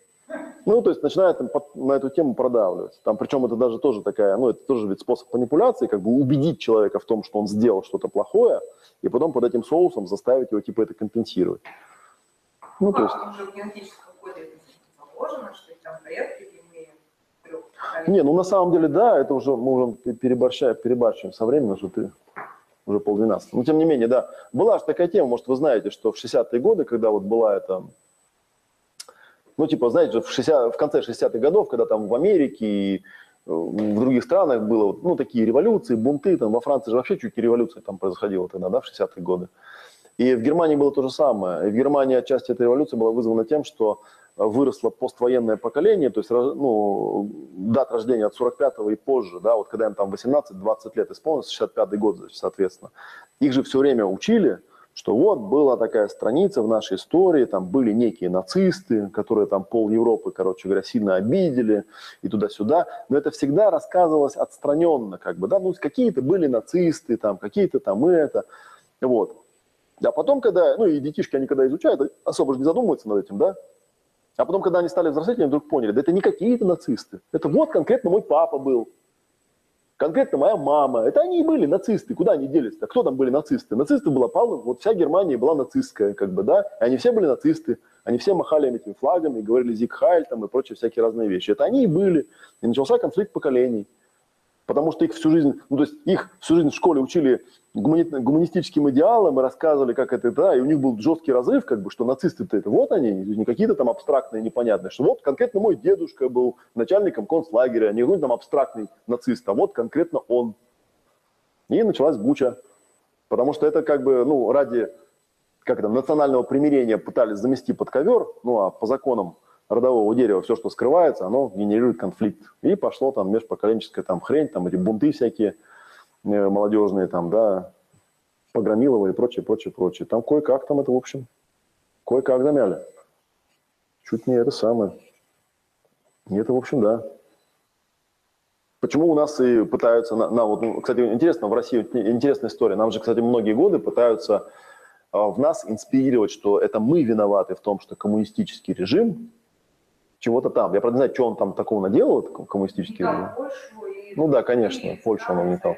Ну, то есть начинают там на эту тему продавливать. Там, причем это даже тоже такая, ну, это тоже вид способ манипуляции, как бы убедить человека в том, что он сделал что-то плохое, и потом под этим соусом заставить его, типа, это компенсировать. Ну, то есть, А, уже трех не, ну, на самом деле, да, это уже, мы уже переборщаем, перебарщиваем со временем, что ты уже полдвенадцатого. Но тем не менее, да, была же такая тема, может, вы знаете, что в 60-е годы, когда вот была эта, ну, типа, знаете, в, 60, в конце 60-х годов, когда там в Америке и э, в других странах было, ну, такие революции, бунты, там во Франции же вообще чуть не революция там происходила тогда, да, в 60-е годы. И в Германии было то же самое. И в Германии отчасти эта революция была вызвана тем, что выросло поствоенное поколение, то есть ну, дат рождения от 45-го и позже, да, вот когда им там 18-20 лет исполнилось, 65-й год, соответственно, их же все время учили, что вот была такая страница в нашей истории, там были некие нацисты, которые там пол Европы, короче говоря, сильно обидели и туда-сюда, но это всегда рассказывалось отстраненно, как бы, да, ну какие-то были нацисты, там какие-то там это, вот. А потом, когда, ну и детишки, они когда изучают, особо же не задумываются над этим, да, а потом, когда они стали взрослеть, они вдруг поняли, да это не какие-то нацисты. Это вот конкретно мой папа был. Конкретно моя мама. Это они и были нацисты. Куда они делись-то? Кто там были нацисты? Нацисты была Павлов, вот вся Германия была нацистская, как бы, да. И они все были нацисты. Они все махали этими флагами, говорили «Зиг Хайль» там и прочие всякие разные вещи. Это они и были. И начался конфликт поколений потому что их всю жизнь, ну, то есть их всю жизнь в школе учили гумани, гуманистическим идеалам и рассказывали, как это, да, и у них был жесткий разрыв, как бы, что нацисты-то это вот они, не какие-то там абстрактные, непонятные, что вот конкретно мой дедушка был начальником концлагеря, не какой-то там абстрактный нацист, а вот конкретно он. И началась буча, потому что это как бы, ну, ради, как это, национального примирения пытались замести под ковер, ну, а по законам родового дерева все, что скрывается, оно генерирует конфликт. И пошло там межпоколенческая там хрень, там эти бунты всякие э, молодежные, там, да, Погромилова и прочее, прочее, прочее. Там кое-как там это, в общем, кое-как замяли. Чуть не это самое. И это, в общем, да. Почему у нас и пытаются, на, на вот, ну, кстати, интересно, в России интересная история. Нам же, кстати, многие годы пытаются а, в нас инспирировать, что это мы виноваты в том, что коммунистический режим чего-то там. Я, правда, не знаю, что он там такого наделал, коммунистический режим. Ну да, конечно, Польшу он угнетал.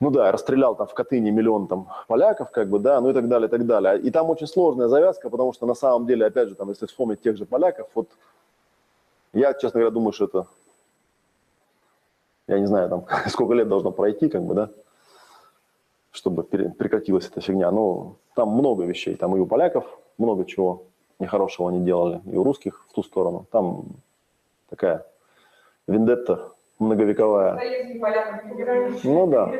Ну да, расстрелял там в Катыни миллион там поляков, как бы, да, ну и так далее, и так далее. И там очень сложная завязка, потому что на самом деле, опять же, там, если вспомнить тех же поляков, вот я, честно говоря, думаю, что это, я не знаю, там, сколько лет должно пройти, как бы, да, чтобы прекратилась эта фигня. Но там много вещей, там и у поляков много чего нехорошего они делали, и у русских в ту сторону. Там такая вендетта многовековая. Ну да.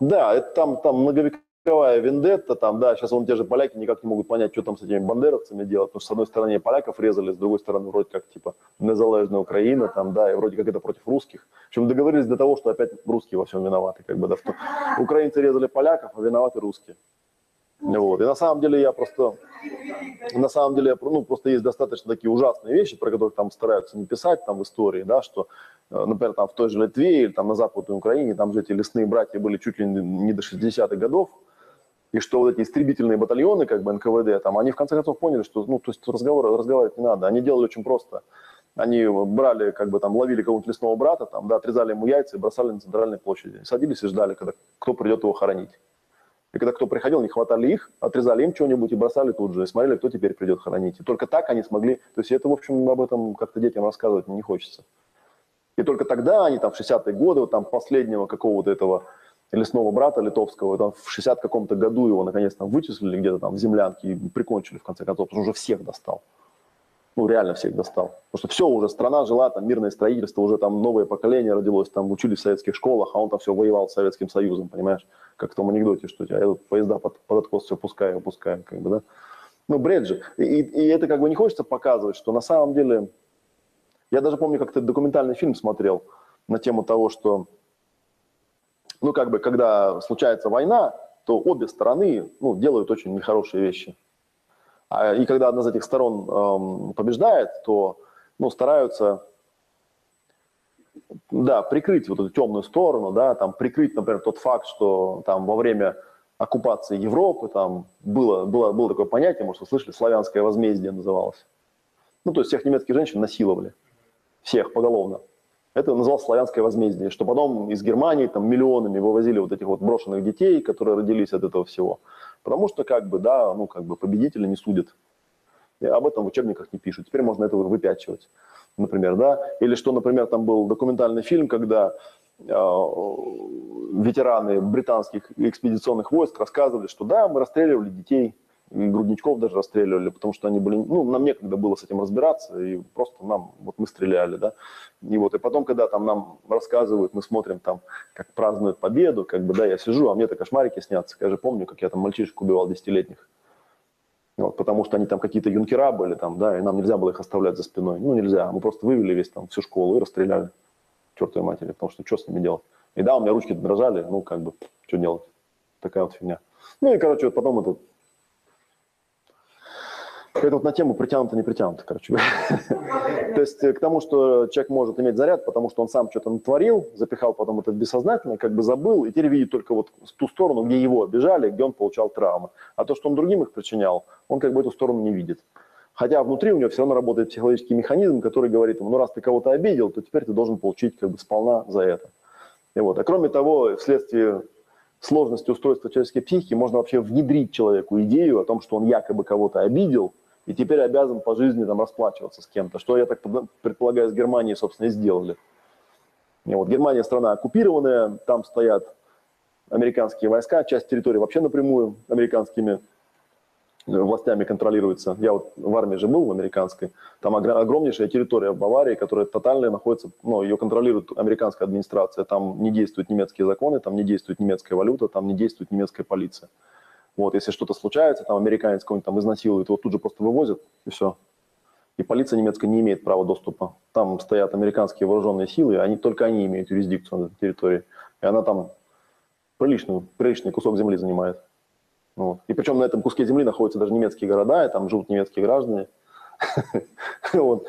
Да, это там, там многовековая вендетта, там, да, сейчас вон те же поляки никак не могут понять, что там с этими бандеровцами делать, потому что с одной стороны поляков резали, с другой стороны вроде как типа незалежная Украина, там, да, и вроде как это против русских. В общем, договорились до того, что опять русские во всем виноваты, как бы, да, что украинцы резали поляков, а виноваты русские. Вот. И на самом деле я просто, на самом деле, ну, просто есть достаточно такие ужасные вещи, про которые там стараются не писать там в истории, да, что, э, например, там в той же Литве или там на Западной Украине, там же эти лесные братья были чуть ли не до 60-х годов, и что вот эти истребительные батальоны, как бы НКВД, там, они в конце концов поняли, что, ну, то есть разговор, разговаривать не надо. Они делали очень просто. Они брали, как бы там, ловили кого-нибудь лесного брата, там, да, отрезали ему яйца и бросали на центральной площади. Садились и ждали, когда кто придет его хоронить. И когда кто приходил, не хватали их, отрезали им что-нибудь и бросали тут же, и смотрели, кто теперь придет хоронить. И только так они смогли, то есть это, в общем, об этом как-то детям рассказывать не хочется. И только тогда они там в 60-е годы, вот там последнего какого-то этого лесного брата литовского, там в 60 каком-то году его наконец там вычислили где-то там в землянке и прикончили в конце концов, потому что уже всех достал ну, реально всех достал. Потому что все, уже страна жила, там мирное строительство, уже там новое поколение родилось, там учились в советских школах, а он там все воевал с Советским Союзом, понимаешь? Как в том анекдоте, что я тут поезда под, под откос все пускаю, пускаю, как бы, да? Ну, бред же. И, и это как бы не хочется показывать, что на самом деле... Я даже помню, как-то документальный фильм смотрел на тему того, что, ну, как бы, когда случается война, то обе стороны, ну, делают очень нехорошие вещи. А, и когда одна из этих сторон эм, побеждает, то ну, стараются да, прикрыть вот эту темную сторону, да, там, прикрыть, например, тот факт, что там во время оккупации Европы там было, было, было такое понятие, может, вы слышали, славянское возмездие называлось. Ну, то есть всех немецких женщин насиловали, всех поголовно. Это называлось славянское возмездие, что потом из Германии там миллионами вывозили вот этих вот брошенных детей, которые родились от этого всего. Потому что, как бы, да, ну, как бы победителя не судят. И об этом в учебниках не пишут. Теперь можно это выпячивать, например, да. Или что, например, там был документальный фильм, когда ветераны британских экспедиционных войск рассказывали, что да, мы расстреливали детей, грудничков даже расстреливали, потому что они были, ну, нам некогда было с этим разбираться, и просто нам, вот мы стреляли, да, и вот, и потом, когда там нам рассказывают, мы смотрим там, как празднуют победу, как бы, да, я сижу, а мне-то кошмарики снятся, я же помню, как я там мальчишек убивал десятилетних, вот, потому что они там какие-то юнкера были, там, да, и нам нельзя было их оставлять за спиной, ну, нельзя, мы просто вывели весь там всю школу и расстреляли, чертовой матери, потому что что с ними делать? И да, у меня ручки дрожали, ну, как бы, что делать? Такая вот фигня. Ну и, короче, вот потом это это вот на тему притянуто, не притянуто, короче. То есть э, к тому, что человек может иметь заряд, потому что он сам что-то натворил, запихал потом это в бессознательное, как бы забыл, и теперь видит только вот ту сторону, где его обижали, где он получал травмы. А то, что он другим их причинял, он как бы эту сторону не видит. Хотя внутри у него все равно работает психологический механизм, который говорит ему, ну раз ты кого-то обидел, то теперь ты должен получить как бы сполна за это. И вот. А кроме того, вследствие сложности устройства человеческой психики можно вообще внедрить человеку идею о том, что он якобы кого-то обидел, и теперь обязан по жизни там расплачиваться с кем-то, что я так предполагаю с Германией, собственно, и сделали. И вот Германия страна оккупированная, там стоят американские войска, часть территории вообще напрямую американскими властями контролируется. Я вот в армии же был, в американской. Там огромнейшая территория в Баварии, которая тотально находится, ну, ее контролирует американская администрация. Там не действуют немецкие законы, там не действует немецкая валюта, там не действует немецкая полиция. Вот, если что-то случается, там американец какой-нибудь там изнасилует, его тут же просто вывозят, и все. И полиция немецкая не имеет права доступа. Там стоят американские вооруженные силы, они, только они имеют юрисдикцию на этой территории. И она там приличный, приличный кусок земли занимает. Вот. И причем на этом куске земли находятся даже немецкие города, и там живут немецкие граждане.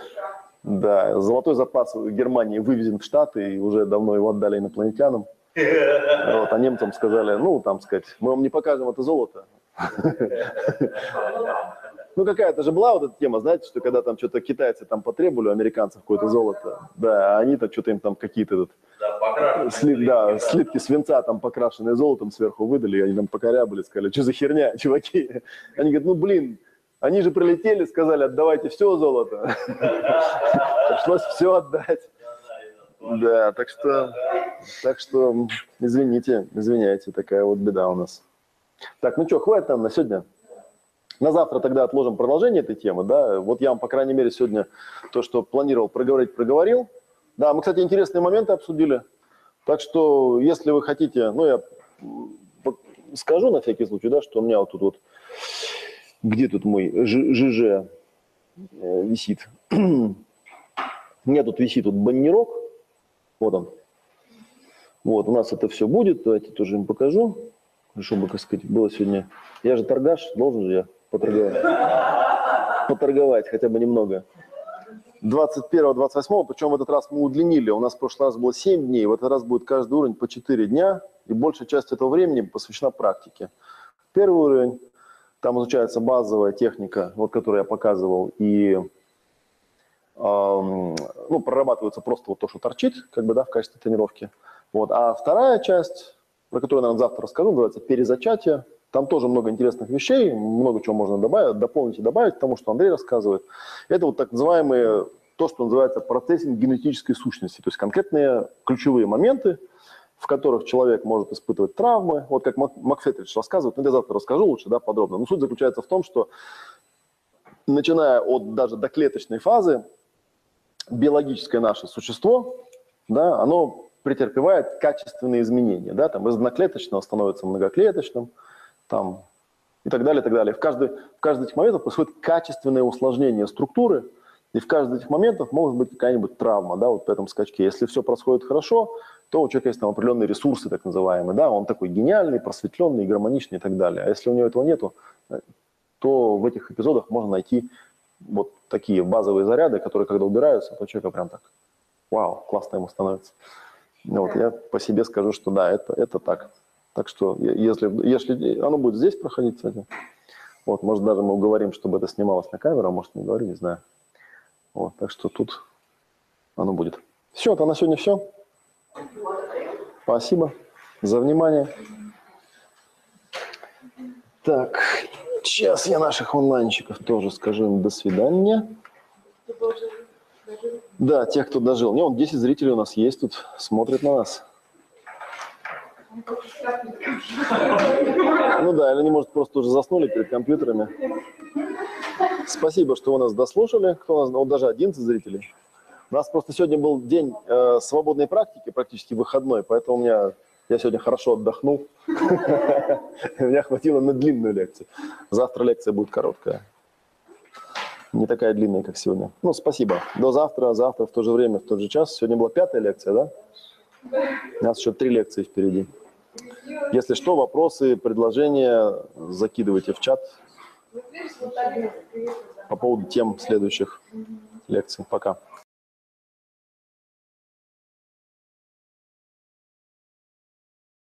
Да, золотой запас Германии вывезен в Штаты, и уже давно его отдали инопланетянам. Вот, а немцам сказали, ну, там сказать, мы вам не покажем это золото. Ну, какая-то же была вот эта тема, знаете, что когда там что-то китайцы там потребовали у американцев какое-то золото, да, они-то что-то им там какие-то да, сли, да, слитки свинца там покрашенные золотом сверху выдали, они там покорябали, сказали, что за херня, чуваки. Они говорят, ну, блин, они же прилетели, сказали, отдавайте все золото. Пришлось все отдать. Да, так что, так что, извините, извиняйте, такая вот беда у нас. Так, ну что, хватит там на сегодня? На завтра тогда отложим продолжение этой темы, да. Вот я вам, по крайней мере, сегодня то, что планировал проговорить, проговорил. Да, мы, кстати, интересные моменты обсудили. Так что, если вы хотите, ну, я скажу на всякий случай, да, что у меня вот тут вот, где тут мой ЖЖ э, висит? у меня тут висит вот баннерок, вот он. Вот, у нас это все будет. Давайте тоже им покажу. Чтобы, как сказать, было сегодня... Я же торгаш, должен же я поторговать. Поторговать хотя бы немного. 21-28, причем в этот раз мы удлинили. У нас в прошлый раз было 7 дней, в этот раз будет каждый уровень по 4 дня, и большая часть этого времени посвящена практике. Первый уровень, там изучается базовая техника, вот которую я показывал, и ну, прорабатывается просто вот то, что торчит, как бы, да, в качестве тренировки. Вот. А вторая часть, про которую я, наверное, завтра расскажу, называется перезачатие. Там тоже много интересных вещей, много чего можно добавить, дополнить и добавить к тому, что Андрей рассказывает. Это вот так называемые, то, что называется процессинг генетической сущности, то есть конкретные ключевые моменты, в которых человек может испытывать травмы. Вот как Макфетридж рассказывает, ну, я завтра расскажу лучше, да, подробно. Но суть заключается в том, что начиная от даже доклеточной фазы, биологическое наше существо, да, оно претерпевает качественные изменения. Да, там из одноклеточного становится многоклеточным, там, и так далее, и так далее. В каждый, в каждый этих моментов происходит качественное усложнение структуры, и в каждом из этих моментов может быть какая-нибудь травма, да, вот в этом скачке. Если все происходит хорошо, то у человека есть там определенные ресурсы, так называемые, да, он такой гениальный, просветленный, гармоничный и так далее. А если у него этого нету, то в этих эпизодах можно найти вот такие базовые заряды, которые когда убираются, то человека прям так, вау, классно ему становится. Ну вот, я по себе скажу, что да, это, это так. Так что если, если оно будет здесь проходить, кстати, вот, может даже мы уговорим, чтобы это снималось на камеру, а может не говорим, не знаю. Вот, так что тут оно будет. Все, это на сегодня все. Спасибо за внимание. Так, Сейчас я наших онлайнчиков тоже скажу им до свидания. Да, тех, кто дожил. Не, он 10 зрителей у нас есть тут, смотрят на нас. Ну да, или они, может, просто уже заснули перед компьютерами. Спасибо, что вы нас дослушали. Кто у нас, вот даже 11 зрителей. У нас просто сегодня был день э, свободной практики, практически выходной, поэтому у меня, я сегодня хорошо отдохнул. Меня хватило на длинную лекцию. Завтра лекция будет короткая. Не такая длинная, как сегодня. Ну, спасибо. До завтра. Завтра в то же время, в тот же час. Сегодня была пятая лекция, да? У нас еще три лекции впереди. Если что, вопросы, предложения закидывайте в чат по поводу тем следующих лекций. Пока.